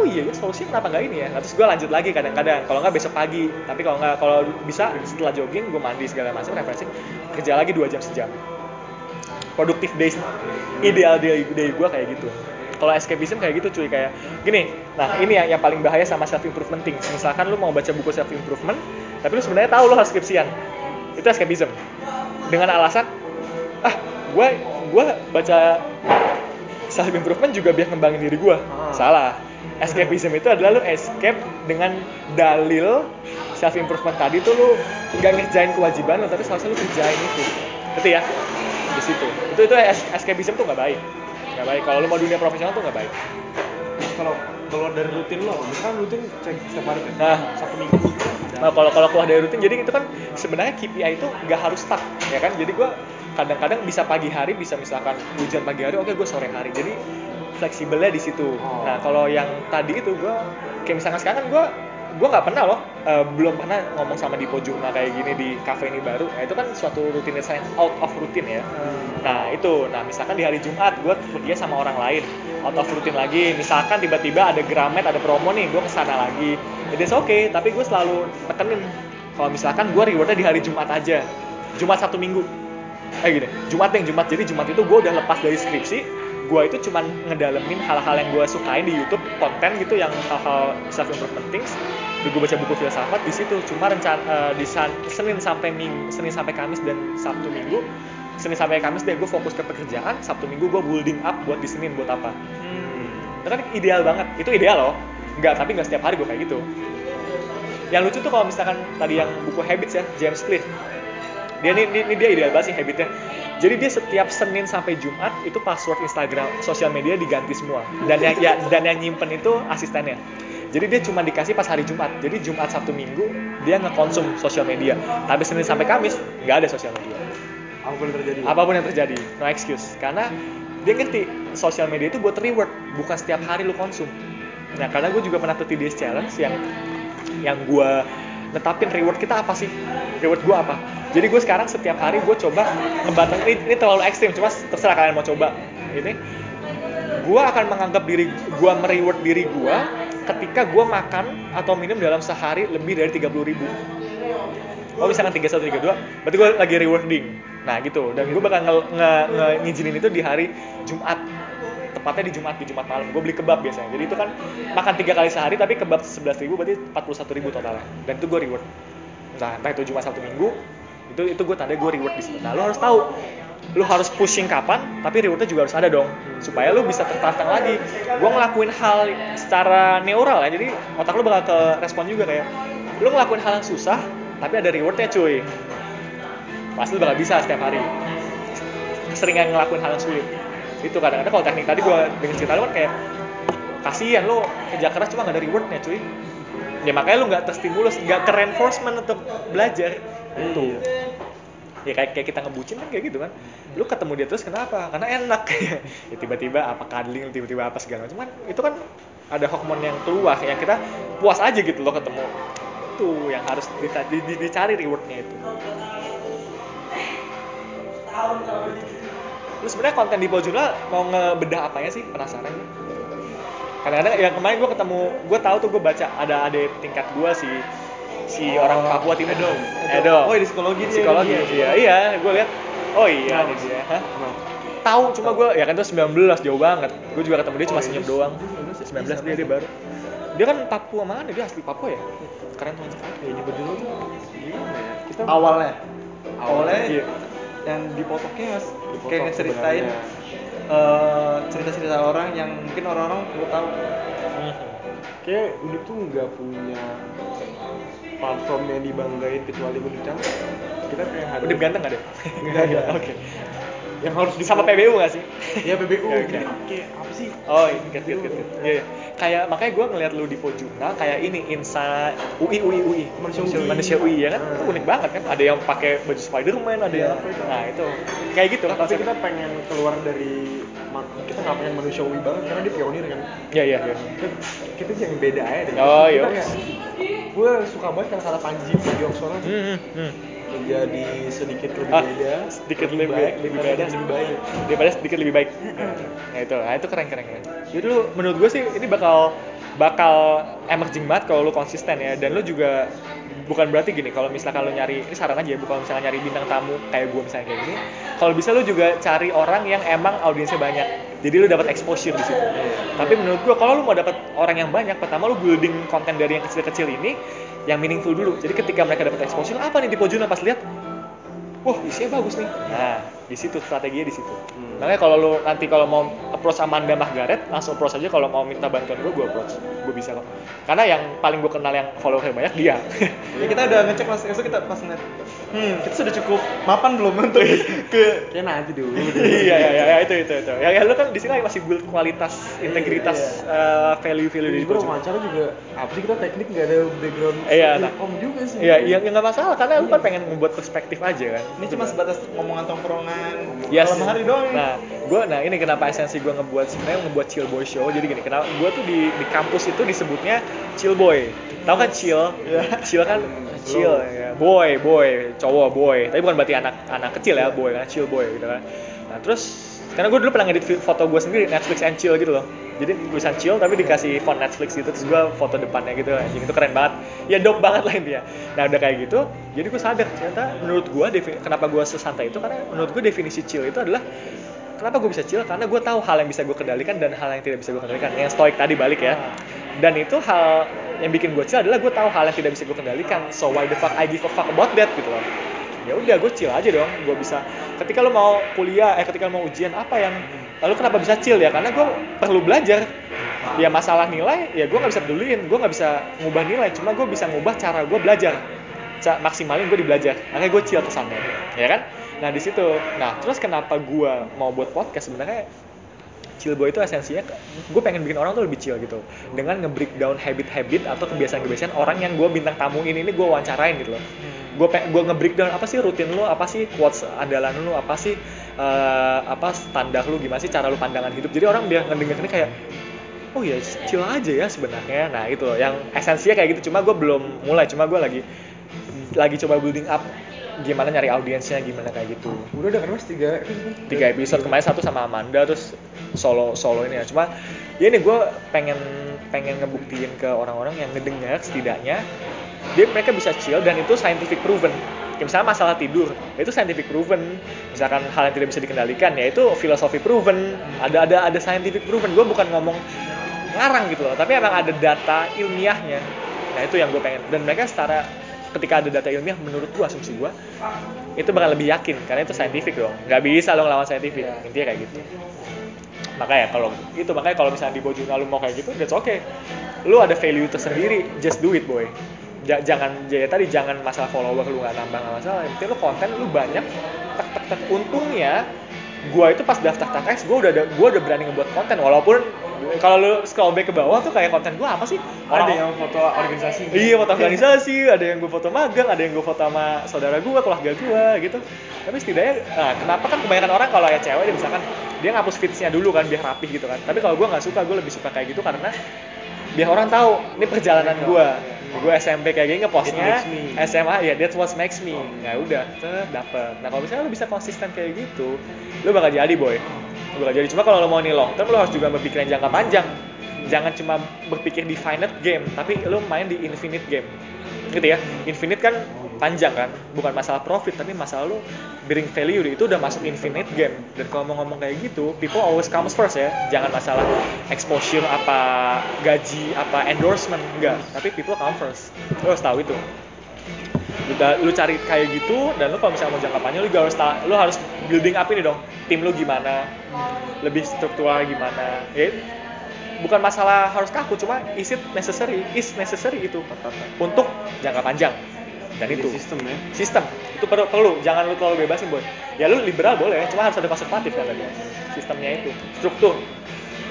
oh iya ya solusinya kenapa nggak ini ya? Nah, terus gue lanjut lagi kadang-kadang. Kalau nggak besok pagi tapi kalau nggak kalau bisa setelah jogging gue mandi segala macam referensi kerja lagi dua jam sejam. Produktif days ideal day, day gue kayak gitu kalau escapism kayak gitu cuy kayak gini nah ini yang, yang paling bahaya sama self improvement things misalkan lu mau baca buku self improvement tapi lu sebenarnya tahu lu harus skripsian. Itu escapism. Dengan alasan ah gue gue baca self improvement juga biar ngembangin diri gue Ah. salah. Escapism itu adalah lu escape dengan dalil self improvement tadi tuh lu nggak ngerjain kewajiban lu tapi seharusnya lu kerjain itu. Ngerti ya? Di situ. Itu itu es- escapism tuh nggak baik nggak baik kalau lu mau dunia profesional tuh nggak baik Kalau keluar dari rutin lo, apa? misalkan rutin cek setiap hari kan? Nah. Satu minggu. Nah, kalau kalau keluar dari rutin jadi itu kan sebenarnya KPI itu nggak harus stuck ya kan jadi gue kadang-kadang bisa pagi hari bisa misalkan hujan pagi hari oke gue sore hari jadi fleksibelnya di situ Oh. nah kalau yang tadi itu gue kayak misalkan sekarang kan gue gue nggak pernah loh eh, belum pernah ngomong sama Dipo Juma kayak gini di cafe ini baru. Nah itu kan suatu rutinitas yang out of rutin ya. Nah itu, nah misalkan di hari Jumat gue pergi sama orang lain. Out of rutin lagi, misalkan tiba-tiba ada Gramet, ada promo nih, gue ke sana lagi, it is okay, tapi gue selalu tekenin. Kalau misalkan gue rewardnya di hari Jumat aja, Jumat satu minggu, eh gini, Jumat yang Jumat, jadi Jumat itu gue udah lepas dari skripsi, gue itu cuman ngedalemin hal-hal yang gue sukain di YouTube, konten gitu yang hal-hal self improvement things, gue baca buku filsafat di situ, cuma rencana di San- Senin sampai Ming, Senin sampai Kamis dan Sabtu Minggu Senin sampai Kamis deh gue fokus ke pekerjaan, Sabtu Minggu gue building up buat di Senin buat apa. Itu kan ideal banget, itu ideal loh. Enggak, tapi nggak setiap hari gue kayak gitu. Yang lucu tuh kalau misalkan tadi yang buku Habits ya, James Clear. Dia ini, ini, dia ideal banget sih habitnya. Jadi dia setiap Senin sampai Jumat itu password Instagram, sosial media diganti semua. Dan yang ya, dan yang nyimpen itu asistennya. Jadi dia cuma dikasih pas hari Jumat. Jadi Jumat Sabtu Minggu dia ngekonsum sosial media. Tapi Senin sampai Kamis nggak ada sosial media Apa pun yang terjadi. apa pun yang terjadi no excuse karena dia ngerti sosial media itu buat reward bukan setiap hari lu konsum nah karena gue juga pernah tuh TDS challenge yang yang gue netapin reward kita apa sih reward gue apa jadi gue sekarang setiap hari gue coba ngebatang ini, ini terlalu ekstrim cuma terserah kalian mau coba. Ini gue akan menganggap diri gue mereward diri gue ketika gue makan atau minum dalam sehari lebih dari 30 ribu. Oh misalkan 31, 32 berarti gue lagi rewarding. Nah gitu. Dan gue bakal nge, nge, nge- itu di hari Jumat. Tepatnya di Jumat di Jumat malam. Gue beli kebab biasanya. Jadi itu kan makan tiga kali sehari tapi kebab sebelas ribu berarti empat puluh satu ribu totalnya. Dan itu gue reward. Entah entah itu Jumat Sabtu Minggu itu itu gue tanda gue reward di situ. Nah lo harus tahu lu harus pushing kapan tapi rewardnya juga harus ada dong supaya lu bisa tertantang lagi. Gue ngelakuin hal secara neural ya jadi otak lu bakal ke respon juga kayak lu ngelakuin hal yang susah tapi ada rewardnya cuy. Pasti lu bakal bisa setiap hari. Keseringan ngelakuin hal yang sulit. Itu kadang-kadang kalau teknik tadi gue dengan cerita lu kan kayak kasihan lu kerja keras cuma gak ada rewardnya cuy. Ya makanya lu nggak terstimulus nggak ke reinforcement untuk belajar itu ya kayak kayak kita ngebucin kan kayak gitu kan. Lu ketemu dia terus kenapa? Karena enak. Ya tiba-tiba apa cuddling tiba-tiba apa segala macam. Kan itu kan ada hormon yang keluar yang kita puas aja gitu loh ketemu. Itu yang harus dica- di- di- dicari rewardnya itu. Lu sebenarnya konten di Pojula mau ngebedah apanya sih? Penasaran sih kadang-kadang yang kemarin gue ketemu gue tahu tuh gue baca ada ada tingkat gue si si orang Papua Timur Edo. Edo Oh, di psikologi dia. psikologi Iya, iya iya gue lihat oh iya ini dia. Hah? tahu cuma gue ya kan itu 19 jauh banget. Gue juga ketemu dia cuma Oh, iya, senyum dia doang. 19 19, dia dia baru. Dia kan Papua mana? Dia asli Papua ya? Keren tuh ya nyebut dulu. Tuh gimana ya kita Awalnya. Awalnya Iya. yang di potoknya mas. Dipotong kayak ngeceritain eh, cerita-cerita orang yang mungkin orang-orang perlu tahu. kayak Unik tuh nggak punya platform yang dibanggain kecuali Unik cantik kita kayak harus udah ganteng gak deh Nggak ada. oke yang harus di sama PBU gak sih ya PBU kan kayak apa sih Oh, inget, inget, inget. Iya, iya. Kayak makanya gue ngeliat lu di Pojuna kayak ini Insa UI UI UI Manusia UI. manusia UI ya kan Hmm. itu unik banget kan ada yang pakai baju Spiderman ada yang Iya. apa itu nah itu kayak gitu tapi kita pengen keluar dari kita nggak pengen manusiawi banget karena dia pionir kan ya ya ya kita, sih yang beda aja deh Oh, iya. gue suka banget kata-kata Panji Pragiwaksono hmm, hmm, hmm. Menjadi sedikit lebih Ah, beda. sedikit lebih baik lebih beda lebih baik. Daripada sedikit lebih baik. Nah itu. Nah itu keren keren keren jadi lu menurut gue sih ini bakal bakal emerging banget kalau lu konsisten ya. Dan lu juga bukan berarti gini kalau misalkan lu nyari ini saran aja ya bukan misalnya nyari bintang tamu kayak gue misalnya kayak gini. Kalau bisa lu juga cari orang yang emang audiensnya banyak. Jadi lu dapat exposure di situ. Tapi menurut gue kalau lu mau dapat orang yang banyak pertama lu building konten dari yang kecil-kecil ini yang meaningful dulu. Jadi ketika mereka dapat exposure apa nih di Pojuna pas lihat? Wah isinya bagus nih. Nah di situ strateginya di situ. Hmm. makanya kalau lu nanti kalau mau approach Amanda Margaret langsung approach aja. Kalau mau minta bantuan gue gue approach. Gue bisa kok. Karena yang paling gue kenal yang followernya banyak dia. Ya, kita udah ngecek mas, itu kita pas ngeliat, hmm kita sudah cukup mapan belum untuk ke kayak nanti dulu iya iya iya itu itu itu ya, ya lu kan di sini masih build kualitas integritas eh, value value di bro, wawancara juga apa sih kita teknik nggak ada background Iya, nah. ilkom juga sih. Iya, iya nggak masalah karena lu kan pengen membuat perspektif aja kan. ini cuma sebatas ngomongan tongkrongan Yes. malam hari doang. Nah, gue, nah ini kenapa esensi gue ngebuat sebenarnya ngebuat chill boy show. Jadi gini, kenapa gue tuh di di kampus itu disebutnya chill boy. Tahu kan chill? Chill kan chill ya. Boy, boy, cowok boy. Tapi bukan berarti anak anak kecil ya, boy kan chill boy gitu kan. Nah, terus karena gue dulu pernah ngedit foto gue sendiri Netflix and chill gitu loh. Jadi tulisan chill tapi dikasih font Netflix gitu terus gue foto depannya gitu anjing itu keren banget. Ya dope banget lah intinya. Nah, udah kayak gitu, jadi gue sadar ternyata menurut gue kenapa gue sesantai itu karena menurut gue definisi chill itu adalah Kenapa gue bisa chill? Karena gue tahu hal yang bisa gue kendalikan dan hal yang tidak bisa gue kendalikan. Yang stoik tadi balik ya. Dan itu hal yang bikin gue chill adalah gue tahu hal yang tidak bisa gue kendalikan. So why the fuck I give a fuck about that gitu loh. Ya udah gue chill aja dong. Gue bisa. Ketika lo mau kuliah, eh ketika lo mau ujian apa yang lalu kenapa bisa chill ya? Karena gue perlu belajar. Ya masalah nilai, ya gue nggak bisa peduliin. Gue nggak bisa ngubah nilai. Cuma gue bisa ngubah cara gue belajar. Ca- maksimalin gue di belajar. Makanya gue chill kesannya. Ya kan? Nah di situ, nah terus kenapa gue mau buat podcast sebenarnya chill boy itu esensinya gue pengen bikin orang tuh lebih chill gitu. Dengan nge-breakdown habit-habit atau kebiasaan-kebiasaan orang yang gue bintang tamuin ini gue wawancarain gitu loh. Gue pe gue nge-breakdown apa sih rutin lu apa sih quotes andalan lu apa sih eh, apa standar lu gimana sih cara lu pandangan hidup. Jadi orang dia ngedenger ini kayak oh ya chill aja ya sebenarnya. Nah itu loh. Yang esensinya kayak gitu. Cuma gue belum mulai. Cuma gue lagi lagi coba building up gimana nyari audiensnya gimana kayak gitu Udah ada kan mas tiga episode. tiga episode kemarin satu sama Amanda terus solo solo ini ya cuma ya ini gue pengen pengen ngebuktiin ke orang-orang yang ngedengar setidaknya dia mereka bisa chill dan itu scientific proven Kayak misalnya masalah tidur, itu scientific proven. Misalkan hal yang tidak bisa dikendalikan, ya itu filosofi proven. Ada ada ada scientific proven. Gue bukan ngomong ngarang gitu loh, tapi emang ada data ilmiahnya. Nah itu yang gue pengen. Dan mereka secara ketika ada data ilmiah, menurut gue asumsi gue itu bakal lebih yakin karena itu scientific dong. Nggak bisa lo ngelawan scientific. Intinya kayak gitu. Makanya kalau itu makanya kalau misalnya di Bojuna lu mau kayak gitu that's okay. Lu ada value tersendiri just do it boy. Ja- jangan ya tadi jangan masalah follower lu nggak nambah nggak masalah. Yang penting lu konten lu banyak. Tek tek tek untungnya gua itu pas daftar TTX gua udah ada gua udah berani ngebuat konten walaupun kalau lu scroll back ke bawah tuh kayak konten gua apa sih ada yang foto organisasi Iya foto organisasi, ada yang gue foto magang, ada yang gue foto sama saudara gue, keluarga gue gitu. Tapi setidaknya, nah, kenapa kan kebanyakan orang kalau ya cewek dia misalkan dia ngapus feeds-nya dulu kan biar rapih gitu kan. Tapi kalau gue nggak suka, gue lebih suka kayak gitu karena biar orang tahu ini perjalanan gue. Gue SMP kayak gini ngepostnya. SMA ya that's what makes me. Nah udah, dapet. Nah kalau misalnya lu bisa konsisten kayak gitu, lu bakal jadi boy. Bakal jadi. Cuma kalau lu mau ini long term, lu harus juga berpikiran jangka panjang. Jangan cuma berpikir di finite game tapi lu main di infinite game. Gitu ya. Infinite kan panjang kan. Bukan masalah profit tapi masalah lu bring value. Itu udah masuk infinite game. Dan kalau mau ngomong kayak gitu people always comes first ya. Jangan masalah exposure apa gaji apa endorsement. Enggak. Tapi people come first. Lu harus tahu itu lu, lu cari kayak gitu dan lu kalau misalnya mau jangka panjang lu juga harus lu harus building up ini dong. Tim lu gimana? Lebih struktural gimana? Ya bukan masalah harus kaku cuma is it necessary? Is necessary itu untuk jangka panjang. Dan Jadi itu. sistem ya? Sistem. Itu perlu perlu. Jangan lu terlalu bebasin boy ya lu liberal boleh cuma harus ada konservatif kan tadi sistemnya itu. Struktur.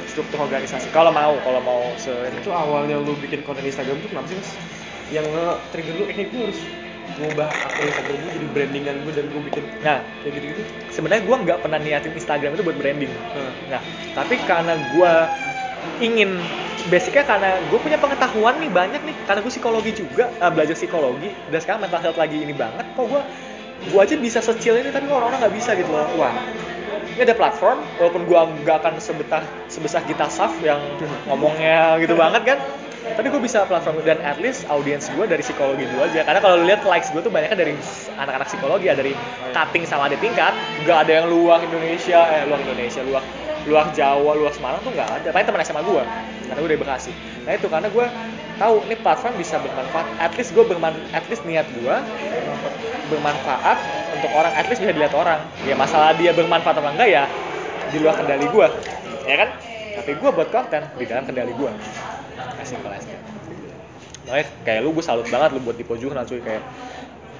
Struktur organisasi. Kalau mau kalau mau se itu awalnya lu bikin konten Instagram tuh kenapa sih mas? Yang nge-trigger lu eh gue harus ngubah akun Instagram gue jadi brandingan gue dan gue bikin nah kayak gitu-gitu. sebenarnya gue nggak pernah niatin Instagram itu buat branding. Nah. Nah, tapi karena gue ingin basicnya karena gue punya pengetahuan nih banyak nih karena gue psikologi juga eh, belajar psikologi dan sekarang mental health lagi ini banget kok gue gue aja bisa secil ini tapi orang-orang nggak bisa gitu loh. Wah ini ada platform walaupun gue nggak akan sebesar sebesar Gita Saf yang ngomongnya gitu banget kan tapi gue bisa platform dan at least audiens gue dari psikologi gue aja. Karena kalau lihat likes gue tuh banyaknya dari anak-anak psikologi ya dari cutting sama ada tingkat. Nggak ada yang luar Indonesia eh luar Indonesia luar luar Jawa luar Semarang tuh nggak ada. Paling teman SMA gue karena gue dari Bekasi. Nah itu karena gue tahu ini platform bisa bermanfaat. At least gue berman at least niat gue bermanfaat untuk orang. At least bisa dilihat orang. Ya masalah dia bermanfaat apa enggak ya di luar kendali gue ya kan? Tapi gue buat konten di dalam kendali gue kasih kelas. Makanya kayak lu gue salut banget lu buat di pojokan cuy. Kayak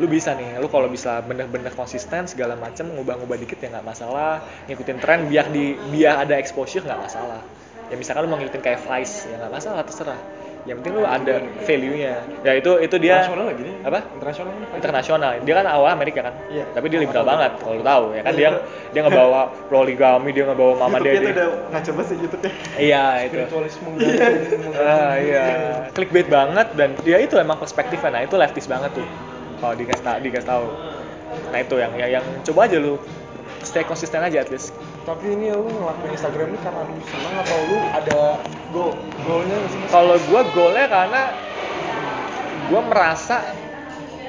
lu bisa nih lu kalau bisa bener-bener konsisten segala macem ngubah-ngubah dikit ya nggak masalah. Ngikutin tren biar di biar ada exposure nggak masalah. Ya misalkan lu mau ngikutin kayak Vice ya nggak masalah terserah yang penting lu ada value-nya. Ya itu itu dia. Internasional lagi nih. Apa? Internasional internasional. Dia kan awal Amerika kan? Iya. tapi dia liberal banget kalau lu tahu ya kan? Dia dia ngebawa poligami dia ngebawa mama tuh daddy. udah ngaco banget sih YouTube-nya. Iya itu. Spiritualisme ah iya. Clickbait banget dan ya itu emang perspektifnya. Nah itu leftist banget tuh kalau dikasih tahu dikasih tahu. Nah itu yang ya, yang coba aja lu. Stay konsisten aja at least tapi ini lu ngelakuin Instagram ini karena lu senang atau lu ada goal goalnya kalau gue goalnya karena gue merasa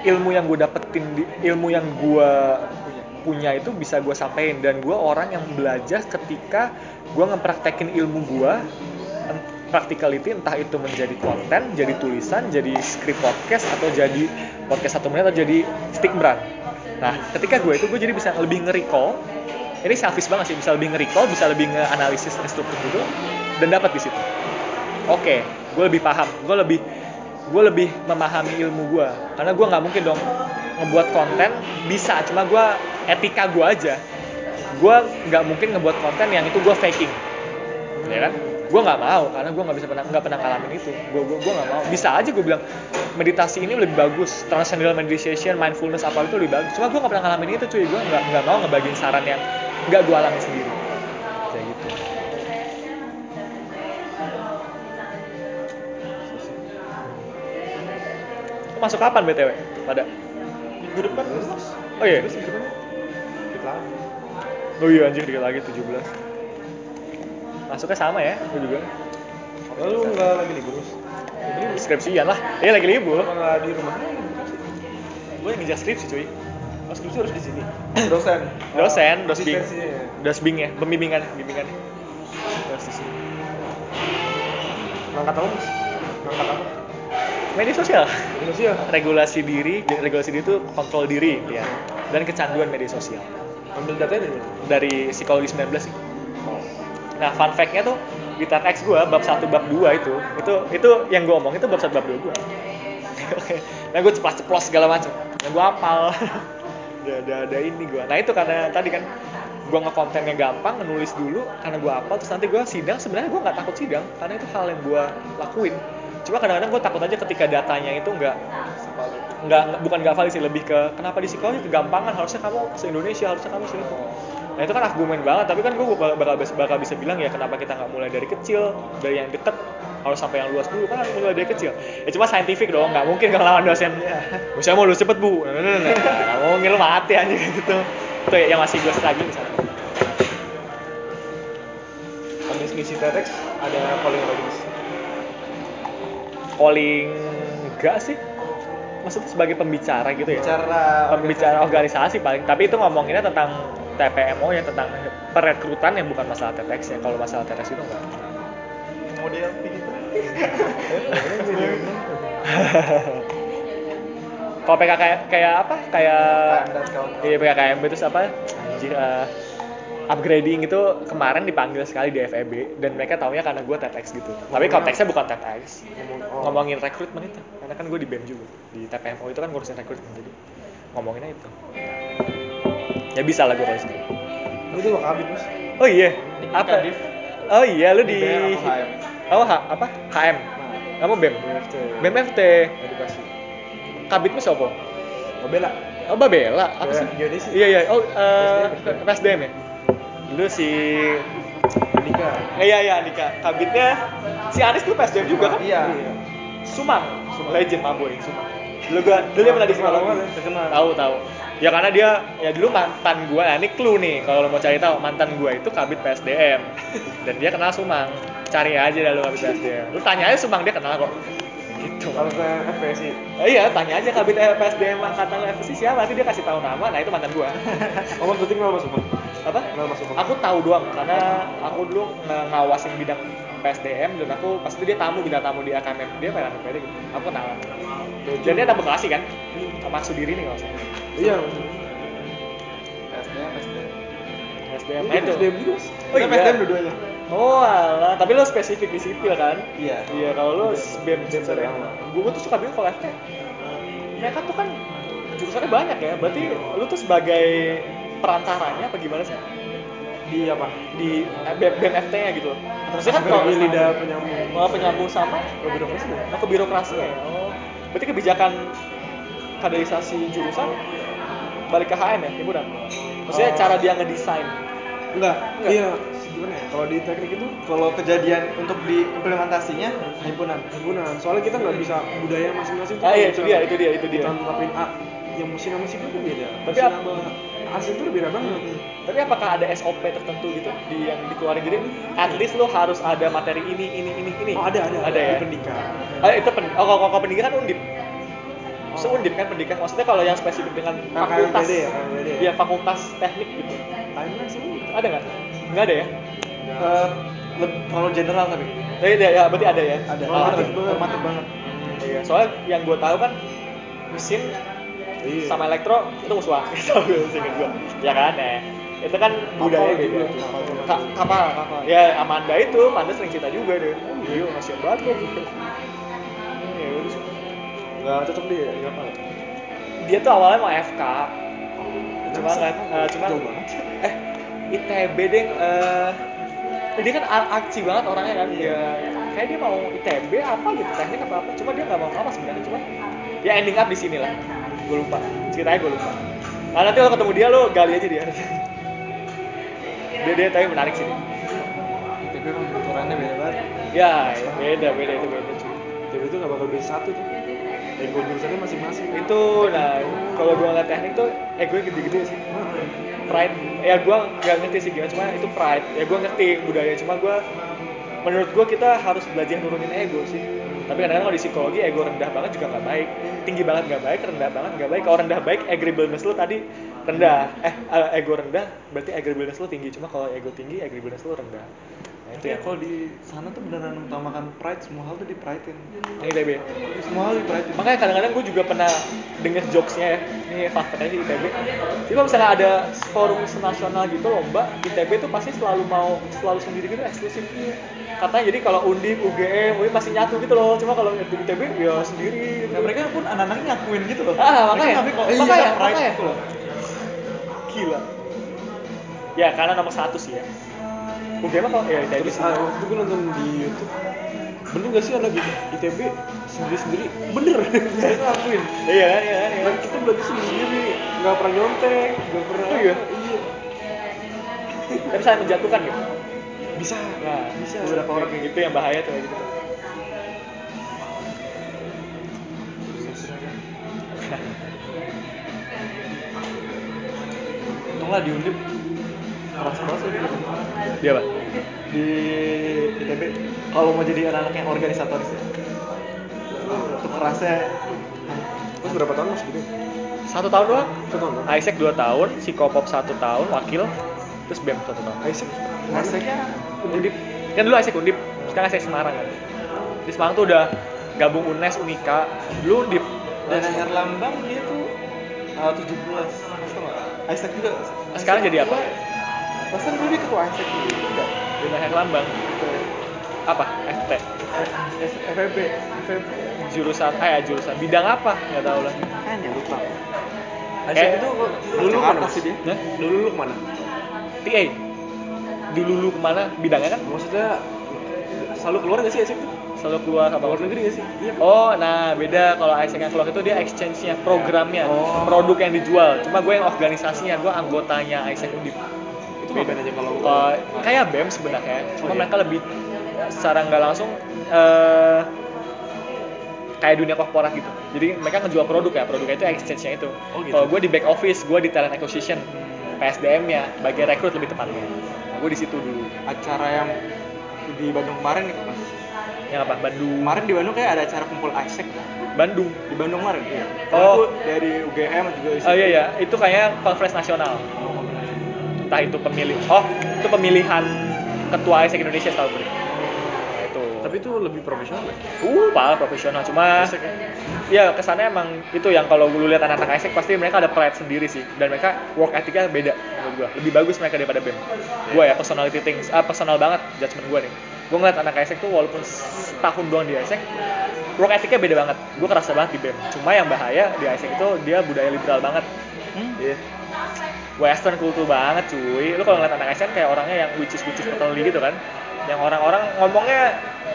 ilmu yang gue dapetin di ilmu yang gue punya itu bisa gue sampein dan gue orang yang belajar ketika gue ngepraktekin ilmu gue practicality entah itu menjadi konten jadi tulisan jadi skrip podcast atau jadi podcast satu menit atau jadi stick brand. Nah ketika gue itu gue jadi bisa lebih nge-recall ini selfish banget sih bisa lebih nge-recall bisa lebih nge-analisis struktur gitu dan dapat di situ. Oke gue lebih paham gue lebih gue lebih memahami ilmu gue karena gue nggak mungkin dong ngebuat konten bisa cuma gue etika gue aja. Gue nggak mungkin ngebuat konten yang itu gue faking. Ya kan gue nggak mau karena gue nggak bisa pernah nggak pernah ngalamin itu. Gue gue gue nggak mau. Bisa aja gue bilang meditasi ini lebih bagus. Transcendental meditation mindfulness apa itu lebih bagus. Cuma gue nggak pernah ngalamin itu cuy. Gue nggak nggak mau ngebagiin saran yang nggak gue alami sendiri. Kayak gitu. Masuk kapan btw pada? Minggu depan. Oh iya. Oh iya anjir dikit lagi 17 masuknya sama ya? Gue juga. Lalu nggak lagi libur. Skripsian lah. Iya lagi libur. Nggak di rumah? Gue yang ngejar skripsi cuy. Oh, skripsi harus di sini. dosen. Dosen dosbing Asistensinya ya? dosbing ya pembimbingan bimbingan harus di sini. Ngangkat apa mas? Ngangkat apa? Media sosial. Indonesia regulasi diri regulasi diri itu kontrol diri ya. Dan kecanduan media sosial. Ambil datanya dari mana? Dari psikologi 19 sih nah fun fact-nya tuh di TEDx gue bab 1 bab 2 itu itu itu yang gue omong itu bab 1 bab 2 gue nah gue ceplos-ceplos segala macam nah gue hafal. Udah, udah ada ini gue nah itu karena tadi kan gue ngekontennya gampang nulis dulu karena gue hafal terus nanti gue sidang. Sebenarnya gue nggak takut sidang karena itu hal yang gue lakuin. Cuma kadang-kadang gue takut aja ketika datanya itu nggak nggak bukan nggak valid sih lebih ke kenapa di psikologi? Kegampangan. Harusnya kamu se Indonesia harusnya kamu se nah itu kan argumen banget tapi kan gue bakal, bakal, bakal bisa bilang ya kenapa kita nggak mulai dari kecil dari yang deket harus sampai yang luas dulu kan harus mulai dari kecil. Ya cuma saintifik dong nggak mungkin kalau lawan dosen. Saya mau lulus cepet bu. Nah, nah, nah, nggak mungkin lu mati aja gitu. Itu ya yang masih gue struggling di sana habis ngisi TEDx ada calling lagi mas calling enggak sih. Maksudnya sebagai pembicara gitu ya? Bicara pembicara organisasi paling. Tapi itu ngomonginnya tentang TPMO ya tentang perekrutan yang bukan masalah TTX ya. Kalau masalah TTX itu enggak model kalau PK kayak kayak apa? Kayak iya PKKM itu apa? Anjir eh, upgrading itu kemarin dipanggil sekali di FEB dan mereka taunya karena gue TEDx gitu. Tapi konteksnya bukan TEDx oh. ngomongin rekrutmen itu. Karena kan gue di BEM juga. Di TPMO itu kan ngurusin rekrutmen. Jadi ngomonginnya itu ya bisa lah gue kalau sendiri lu tuh wakabit mas. Oh iya. Apa? Kadif. oh iya lu di, apa HM? oh H, apa? HM kamu BEM? BEM FT edukasi. Kabitmu siapa? Oh bela. Oh Babela. Apa sih? Geodesi. iya iya. Oh eh, PSDM. Ya? Lu si Andika. Eh, iya iya Andika. Kabitnya si Anis tuh PSDM juga kan? iya. Sumang legend Maboy Sumang dulu gua dulu dia pernah di terkenal. tahu tahu ya karena dia ya dulu mantan gua nah ini clue nih kalau lo mau cari tahu mantan gua itu kabit PSDM dan dia kenal Sumang. Cari aja dah lu kabit PSDM lu tanya aja Sumang dia kenal kok. Gitu. Kalau ke FPSI Eh, iya tanya aja kabit PSDM angkatan FSC siapa? Nanti dia kasih tahu nama nah itu mantan gua. Oh mas berarti kenal mas Umar apa? Kenal mas Umar aku tahu doang karena aku dulu ngawasin bidang PSDM dan aku pas itu dia tamu bidang tamu di AKMF dia pengen AKMF gitu. Aku kenalan. Dan dia ada bekasi kan? Sama Sudiri nih kalau iya. SDM, SDM. Iya, itu. SDM juga Oh, iya. PSDM dua-duanya. Oh alah. Tapi lo spesifik di sipil kan? Iya. Iya kalau lo BEM BEM gue tuh suka bingung kalau FT mereka tuh kan jurusannya banyak ya. Berarti lu tuh sebagai perantaranya apa gimana sih? Di apa? Di eh, BEM, BEM FT-nya gitu. Maksudnya kan kalau lidah penyambung Oh, penyambung sama? Ke birokrasi. Oh, ke birokrasi ya. Oh. Berarti kebijakan kaderisasi jurusan balik ke HM ya, himpunan. Maksudnya Oh. cara dia ngedesain. enggak Enggak. iya gimana ya kalau di teknik itu kalau kejadian untuk diimplementasinya himpunan himpunan soalnya kita nggak bisa budaya masing-masing tuh Ah, iya, itu dia, itu dia, itu dia. kita A yang mesin sama sipil kan beda Tapi mesin ap- sama asli itu beda banget Tapi apakah ada SOP tertentu gitu di yang dikeluarin jadi at least lo harus ada materi ini, ini, ini, ini. oh ada ada Ada ya. di pendidikan Oh, itu pen oh, kalau, kalau pendidikan undip. So, undip kan pendidikan. Maksudnya kalau yang spesifik dengan Nah, fakultas. KMPD ya, KMPD ya. Iya, fakultas teknik gitu. timeline sih Ada nggak? Nggak ada ya? Leb- kalau general tapi Oh, iya, ya, berarti ada ya? ada Oh, normatif ada. banget normatif banget Iya, soalnya yang gue tahu kan mesin Iya. sama elektro itu musuhan tahu gue gue ya kan ya itu kan budaya beda tuh, kapal kapal kapal ya Amanda itu Amanda sering cerita juga deh oh iya kasihan banget gitu ya udah. Nggak cocok dia ya kapal dia tuh awalnya mau FK cuma nggak eh, cuma banget. eh ITB deh eh dia kan arci banget orangnya kan. Dia kayak dia mau ITB apa gitu teknik apa apa cuma dia nggak mau apa sebenarnya. Cuma ya ending up di sini lah. Gue lupa. Ceritanya gue lupa. Nah nanti kalau ketemu dia lo gali aja dia. Dia dia tapi menarik sih. ITB emang benturannya beda banget. Ya beda beda itu beda cuy. ITB itu nggak bakal beda satu tuh ego jurusannya masing-masing. Itu nah kalau gue ngeliat teknik tuh ego gede-gede sih. Pride. Ya gue nggak ngerti sih gimana cuma itu pride. Ya gue ngerti budaya cuma gue menurut gue kita harus belajar nurunin ego sih. Tapi kadang-kadang kalau di psikologi ego rendah banget juga nggak baik. Tinggi banget nggak baik rendah banget nggak baik. Kalau rendah baik agreeableness lu tadi rendah. Eh eh, ego rendah berarti agreeableness lu tinggi. Cuma kalau ego tinggi agreeableness lu rendah itu Itu ya. kalau di sana tuh beneran utamakan pride, semua hal tuh di pridein. ini ITB Semua hal di pridein. makanya kadang-kadang gue juga pernah denger jokesnya ya. Ini fakta aja ITB jadi kalau misalnya ada forum nasional gitu lomba ITB tuh pasti selalu mau selalu sendiri gitu eksklusif. Katanya jadi kalau undip UGM UI masih nyatu gitu loh. Cuma kalau di ITB ya sendiri Nah, mereka pun anak-anaknya ngakuin gitu loh. ah Mereka makanya. ngambil kok, "Eh, makanya iya, pride makanya. gitu loh. gila. Ya karena nomor satu sih ya UGM apa ya ITB terus sih ah, waktu itu gue nonton di YouTube. Bener gak sih anak ITB sendiri-sendiri. Bener. Mereka ngakuin iya kan iya. Kan iya dan kita belajar sendiri nggak pernah nyontek nggak pernah Oh iya? iya. Tapi saya menjatuhkan gitu? Bisa nah bisa. beberapa orang kayak gitu yang bahaya tuh kayak gitu. Untunglah di Undip keras keras dia apa? Di ITB kalau mau jadi anak-anak yang organisatoris ya. Itu kerasnya terus berapa tahun mas gini satu tahun doang. Satu tahun kan Isaac 2 tahun, Psikopop 1 tahun, wakil, terus BEM 1 tahun. Isaac? Kerasnya Undip. Kan dulu Isaac Undip, sekarang Isaac Semarang kan. Di Semarang tuh udah gabung UNES, Unika, dulu Undip. dan Herlambang dia tuh uh, 17 Masa nggak? Isaac juga Sekarang jadi apa? Masa dulu dia ketua Isaac gitu enggak? Bina Herlambang. Apa? FT. FVB FVB Jurusan, eh jurusan. Bidang apa? Nggak tahu lagi. kayaknya lupa Isaac itu dulu ke mana sih dia dulu lu ke mana TA. Dulu lu ke mana? Bidangnya kan maksudnya selalu keluar gak sih Isaac tuh selalu keluar apa? luar negeri gak sih iya Oh, nah beda kalau Isaac yang keluar itu dia exchange-nya, programnya, Oh. produk yang dijual. Cuma gue yang organisasinya, gue anggotanya Isaac Undip. Itu ngapain aja kalau Uh, kayak BEM sebenarnya, cuma Oh, iya. mereka lebih secara nggak langsung eh, kayak dunia korporat gitu. Jadi mereka ngejual produk ya, produknya itu exchange-nya itu. Oh, gitu. Kalau gue di back office, gue di talent acquisition, PSDM-nya, bagian rekrut lebih tepatnya. Nah, gue di situ dulu. acara yang di Bandung kemarin nih kan Yang apa? Bandung. kemarin di Bandung kayak ada acara kumpul Isaac Bandung. di Bandung kemarin iya Oh. Aku dari UGM juga Oh iya iya, itu kayaknya conference nasional. Entah itu pemilih. Oh, itu pemilihan ketua ISEC Indonesia setahu gue. Nah, itu. tapi itu lebih profesional ya? uh, parah profesional. Cuma Isaac ya? ya kesannya emang itu yang kalau lu lihat anak-anak ISEC pasti mereka ada pride sendiri sih dan mereka work ethicnya beda menurut gua. Lebih bagus mereka daripada BEM. Gua ya personality things, ah personal banget judgement gua nih. Gua ngeliat anak ISEC tuh walaupun setahun doang di ISEC, work ethicnya beda banget. Gua kerasa banget di BEM. Cuma yang bahaya di ISEC itu dia budaya liberal banget. Iya. Western kultur banget cuy. Lu kalau ngeliat anak ISEC kayak orangnya yang which is which is totally gitu kan. Yang orang-orang ngomongnya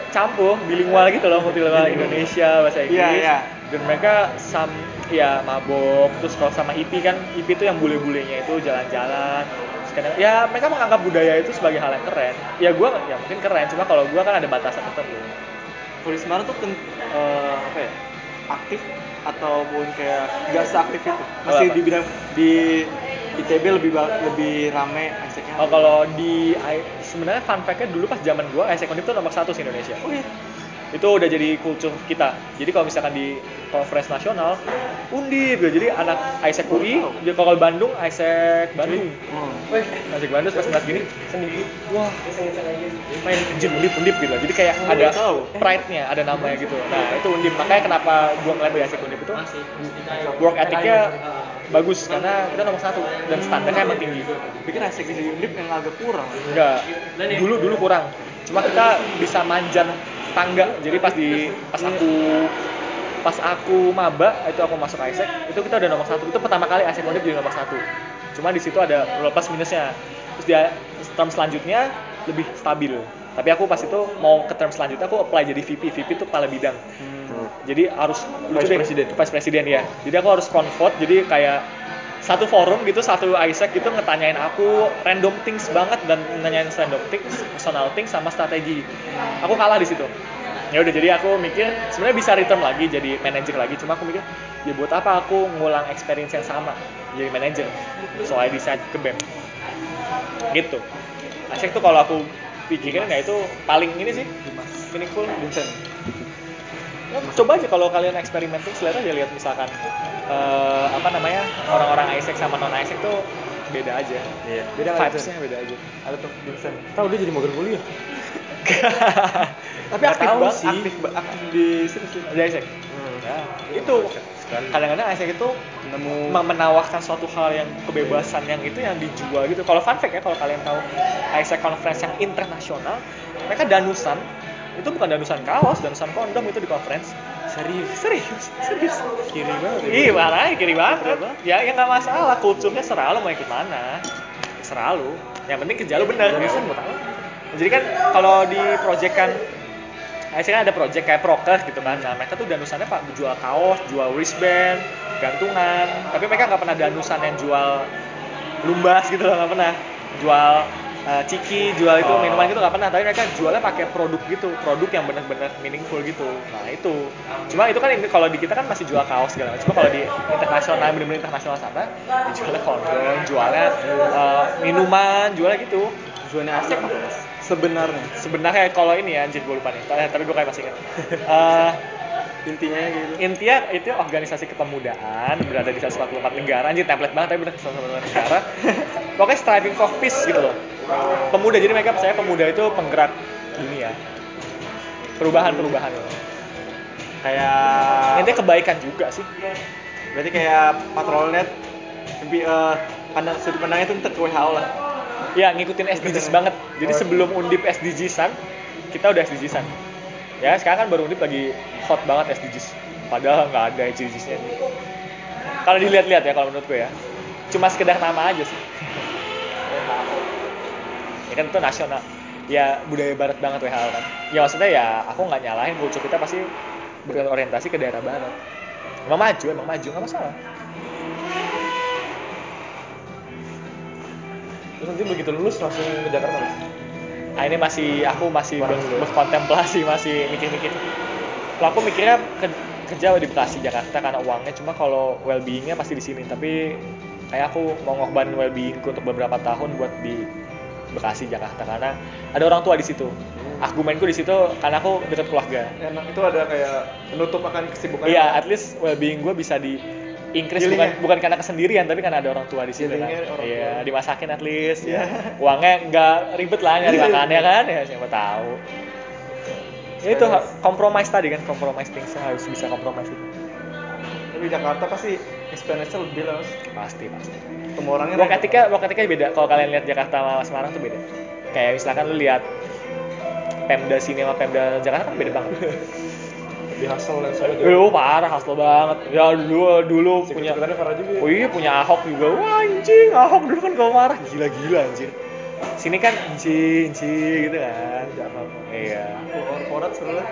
campur, bilingual gitu loh, multilingual Indonesia, bahasa Inggris. Iya, iya. Dan mereka sam ya mabok, terus kalau sama IP kan, IP itu yang bule-bulenya itu jalan-jalan. Kadang- ya mereka menganggap budaya itu sebagai hal yang keren. Ya gua ya mungkin keren, cuma kalau gua kan ada batasan tertentu. Semarang tuh ken- eh, apa ya aktif ataupun kayak nggak seaktif itu masih apa? di bidang di ITB lebih lebih rame Isaacnya Oh kalau di sebenarnya fun fact-nya dulu pas zaman gua Isaac Undip tuh nomor satu se Indonesia. oh iya itu udah jadi kultur kita jadi kalau misalkan di conference nasional undip gitu. jadi anak Isaac UI dia kalau Bandung Isaac Bandung Hmm. Wih, Isaac Bandung pas ngeliat gini sendiri wah main jin undip undip gitu jadi kayak Oh, ada tahu. pride-nya ada namanya gitu nah itu undip makanya kenapa gua ngeliat di Isaac undip itu work ethicnya bagus karena kita nomor satu dan standarnya emang tinggi pikir Isaac di Undip yang agak kurang Enggak. Dulu dulu kurang. Cuma kita bisa manjan tangga. Jadi pas di pas aku pas aku maba itu aku masuk Isaac itu kita udah nomor satu. Itu pertama kali Isaac Undip jadi nomor satu. Cuma di situ ada plus minusnya. Terus dia term selanjutnya lebih stabil. Tapi aku pas itu mau ke term selanjutnya aku apply jadi VP VP itu kepala bidang. Jadi harus Vice deh, President. vice president ya jadi aku harus convert. Jadi kayak satu forum gitu satu Isaac gitu ngetanyain aku random things banget dan nanyain random things personal things sama strategi. Aku kalah di situ. Ya udah jadi aku mikir sebenarnya bisa return lagi jadi manager lagi. Cuma aku mikir ya buat apa aku ngulang experience yang sama jadi manager so I decide ke BEM gitu. Isaac tuh kalau aku pikirin ya itu paling ini sih meaningful. Vincent Ya, coba aja kalau kalian eksperimenting, lihat aja lihat misalkan eh, apa namanya orang-orang Isaac sama non Isaac tuh beda aja. Iya. Beda nggak, Vibes-nya beda aja. Ada tuh Vincent. Tahu dia jadi mager kuliah. Tapi Nggak aktif banget, sih. aktif, aktif di sini sih. Ada Isaac. Ya, itu Sekali. kadang-kadang Isaac itu Nemu memang menawarkan suatu hal yang kebebasan yang itu yang dijual gitu. Kalau fun fact ya, kalau kalian tahu Isaac Conference yang internasional, mereka danusan itu bukan danusan kaos, danusan kondom itu di conference. Serius, serius, serius. Kiri banget. ya. Iya, makanya kiri banget. Ya, ya nggak masalah. Kulturnya serah lo mau ikut mana. Serah lo. Yang penting kerja lo bener. Ya. buat apa? Jadi kan kalau di project kan kan ada project kayak prokes gitu kan. Nah, mereka tuh danusannya pak jual kaos, jual wristband, gantungan. Tapi mereka nggak pernah danusan yang jual lumbas gitu loh, nggak pernah. Jual eh, ciki, jual itu Oh. minuman gitu nggak pernah. Tapi mereka jualnya pakai produk gitu, produk yang benar-benar meaningful gitu. Nah itu. Cuma itu kan ini kalau di kita kan masih jual kaos segala macam. Cuma kalau di internasional benar-benar internasional sana, dijualnya kondom, jualnya eh, minuman, jualnya gitu. tujuannya apa mas? Sebenarnya Sebenarnya kalau ini ya, anjir gue lupa nih. Tapi gue kayak masih ingat. Eh, intinya gitu. intinya itu organisasi kepemudaan berada di 144 negara. Anjir template banget tapi bener 144 negara. Pokoknya striving for peace gitu loh. Pemuda jadi mereka percaya pemuda itu penggerak dunia. Perubahan-perubahan. Loh Kayak intinya kebaikan juga sih. Berarti kayak patrolnet lebih eh pandang sudut pandangnya itu untuk ke WHO lah. ya ngikutin SDGs banget. Jadi sebelum undip SDGs-an kita udah SDGs-an ya sekarang kan baru undip lagi hot banget SDGs padahal nggak ada SDGs-nya kalau dilihat-lihat ya kalau menurut gue ya. Cuma sekedar nama aja sih. Ya kan itu nasional. Ya budaya barat banget WHO kan. Ya maksudnya ya aku nggak nyalahin kultur kita pasti berorientasi ke daerah barat. Emang maju emang maju nggak masalah. Terus nanti begitu lulus langsung ke Jakarta? Nah ini masih aku masih ber- dulu. berkontemplasi masih mikir-mikir. Kalau aku mikirnya ke- kerja di Bekasi Jakarta karena uangnya cuma kalau well beingnya pasti di sini tapi kayak aku mau ngorbanin well beingku untuk beberapa tahun buat di Bekasi Jakarta karena ada orang tua di situ. Argumenku di situ karena aku dekat keluarga. Enak itu ada kayak penutup akan kesibukan. Iya, at least well being gue bisa di increase bukan bukan karena kesendirian tapi karena ada orang tua di situ kan. Iya, dimasakin at least ya. Iya. Uangnya nggak ribet lah nyari Iya. makannya kan ya siapa tahu. Ya itu compromise tadi kan compromise things harus bisa compromise itu. Tapi Jakarta pasti experience-nya lebih lah. Pasti pasti. Ketemu orangnya. Work etika work etika beda. Kalau kalian lihat Jakarta sama Semarang tuh beda. Kayak misalkan lu lihat Pemda sini sama Pemda Jakarta kan beda banget. Lebih hasil dan sana Lu parah hustle banget. Ya dulu dulu punya Sekretarisnya Farah juga ya? Oh iya punya Ahok juga. Wah anjing, Ahok dulu kan kalau marah gila-gila anjir. Sini kan anjing, anjing gitu kan. Tidak apa-apa. Iya. Korporat seru lah.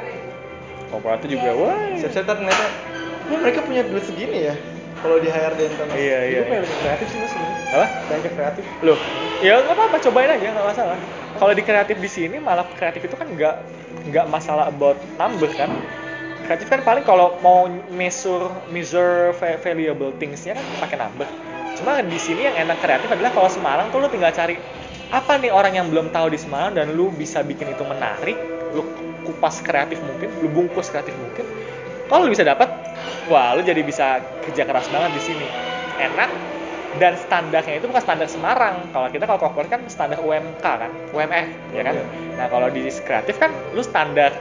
Korporat tuh juga wah. Siap-siap ntar ternyata, oh mereka punya duit segini ya. Kalau di HRD ntar mas. Iya iya. Gue pengen lebih kreatif sih mas. Apa? Pengen ke kreatif. Loh, ya nggak apa-apa, cobain aja nggak masalah. Kalau di kreatif di sini malah kreatif itu kan nggak nggak masalah about number kan. Kreatif kan paling kalau mau measure measure va- valuable things-nya kan pakai number. Cuma di sini yang enak kreatif adalah kalau Semarang tuh lu tinggal cari apa nih orang yang belum tahu di Semarang dan lu bisa bikin itu menarik, lu kupas kreatif mungkin, lu bungkus kreatif mungkin. Kalau lu bisa dapat, wah lu jadi bisa kerja keras banget di sini. Enak, dan standarnya itu bukan standar Semarang. Kalau kita kalau corporate kan standar UMK kan, UMR ya kan. Nah kalau di kreatif kan lu standar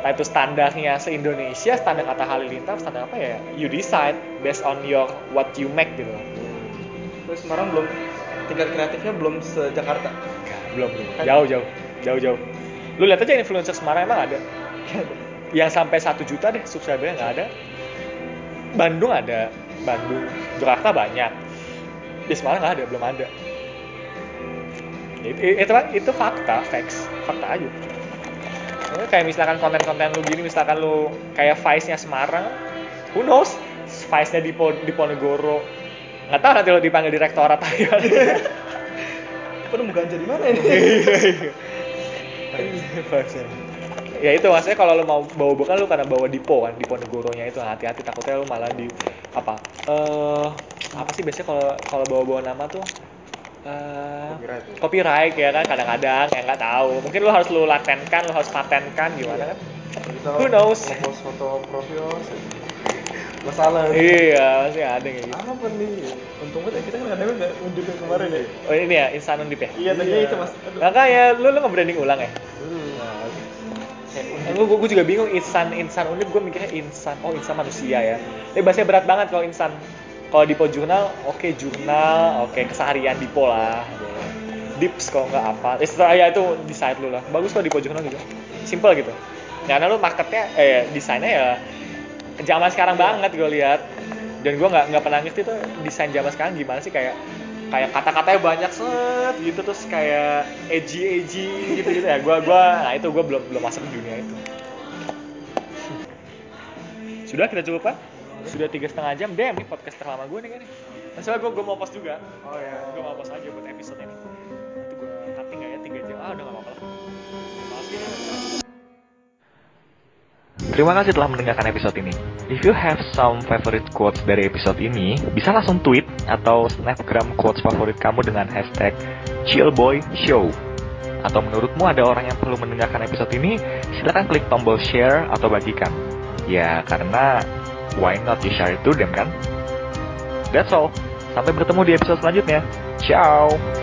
Nah itu standarnya se-Indonesia, standar kata halilintar, standar apa ya? You decide based on your what you make gitu. Terus Semarang belum tingkat kreatifnya belum se Jakarta. Enggak, belum belum. Jauh jauh, jauh jauh. Lu lihat aja influencer Semarang emang ada. Yang sampai satu juta deh subscribernya nggak ada. Bandung ada, Bandung, Jakarta banyak. Di Semarang nggak ada, belum ada. Itu, itu, itu fakta, facts, fakta aja. Ya, kayak misalkan konten-konten lu gini, misalkan lu kayak Vice-nya Semarang, who knows? Vice-nya di, Po- di Ponegoro, nggak tahu nanti lo dipanggil direktorat aja. Apa nemu ganja di mana ini? ya itu maksudnya kalau lo mau bawa bukan lo karena bawa dipo kan dipo negoronya itu hati-hati takutnya lo malah di apa eh apa sih biasanya kalau kalau bawa-bawa nama tuh eh Copyright ya? copyright ya kan kadang-kadang ya nggak tahu. Mungkin lo harus lo latenkan lo harus patenkan gimana kan? Kita Who knows? post foto profil masalah. Iya masih ada kayak gitu. Apa nih? Untung banget ya kita kan ada udah unjuknya kemarin ya. Oh ini ya insan undip ya? Iya tadinya itu mas. Makanya lu lu nge-branding ulang ya? Hmm. Eh, gue, gue juga bingung insan insan undip gue mikirnya insan. Oh insan manusia ya. Ini bahasanya berat banget kalau insan kalau Dipo jurnal oke jurnal oke keseharian Dipo lah dips kalau nggak apa. Eh, ya itu site lu lah. Bagus kalau Dipo jurnal juga. Simple gitu. Karena lu marketnya eh desainnya ya zaman sekarang banget gue lihat. Dan gue nggak nggak pernah ngerti tuh desain zaman sekarang gimana sih kayak kayak kata-katanya banyak set gitu terus kayak edgy edgy gitu gitu ya gue gua nah itu gue belum belum masuk ke dunia itu. Sudah kita cukup pak sudah tiga setengah jam damn nih podcast terlama gue nih kan masalah gue gue mau post juga oh ya gue mau post aja buat episode ini nanti gue cutting nggak ya tiga jam ah udah nggak apa-apa lah ya. Terima kasih telah mendengarkan episode ini. If you have some favorite quotes dari episode ini, bisa langsung tweet atau snapgram quotes favorit kamu dengan hashtag chillboyshow. Atau menurutmu ada orang yang perlu mendengarkan episode ini, silahkan klik tombol share atau bagikan. Ya, karena why not you share it to them kan? That's all. Sampai bertemu di episode selanjutnya. Ciao!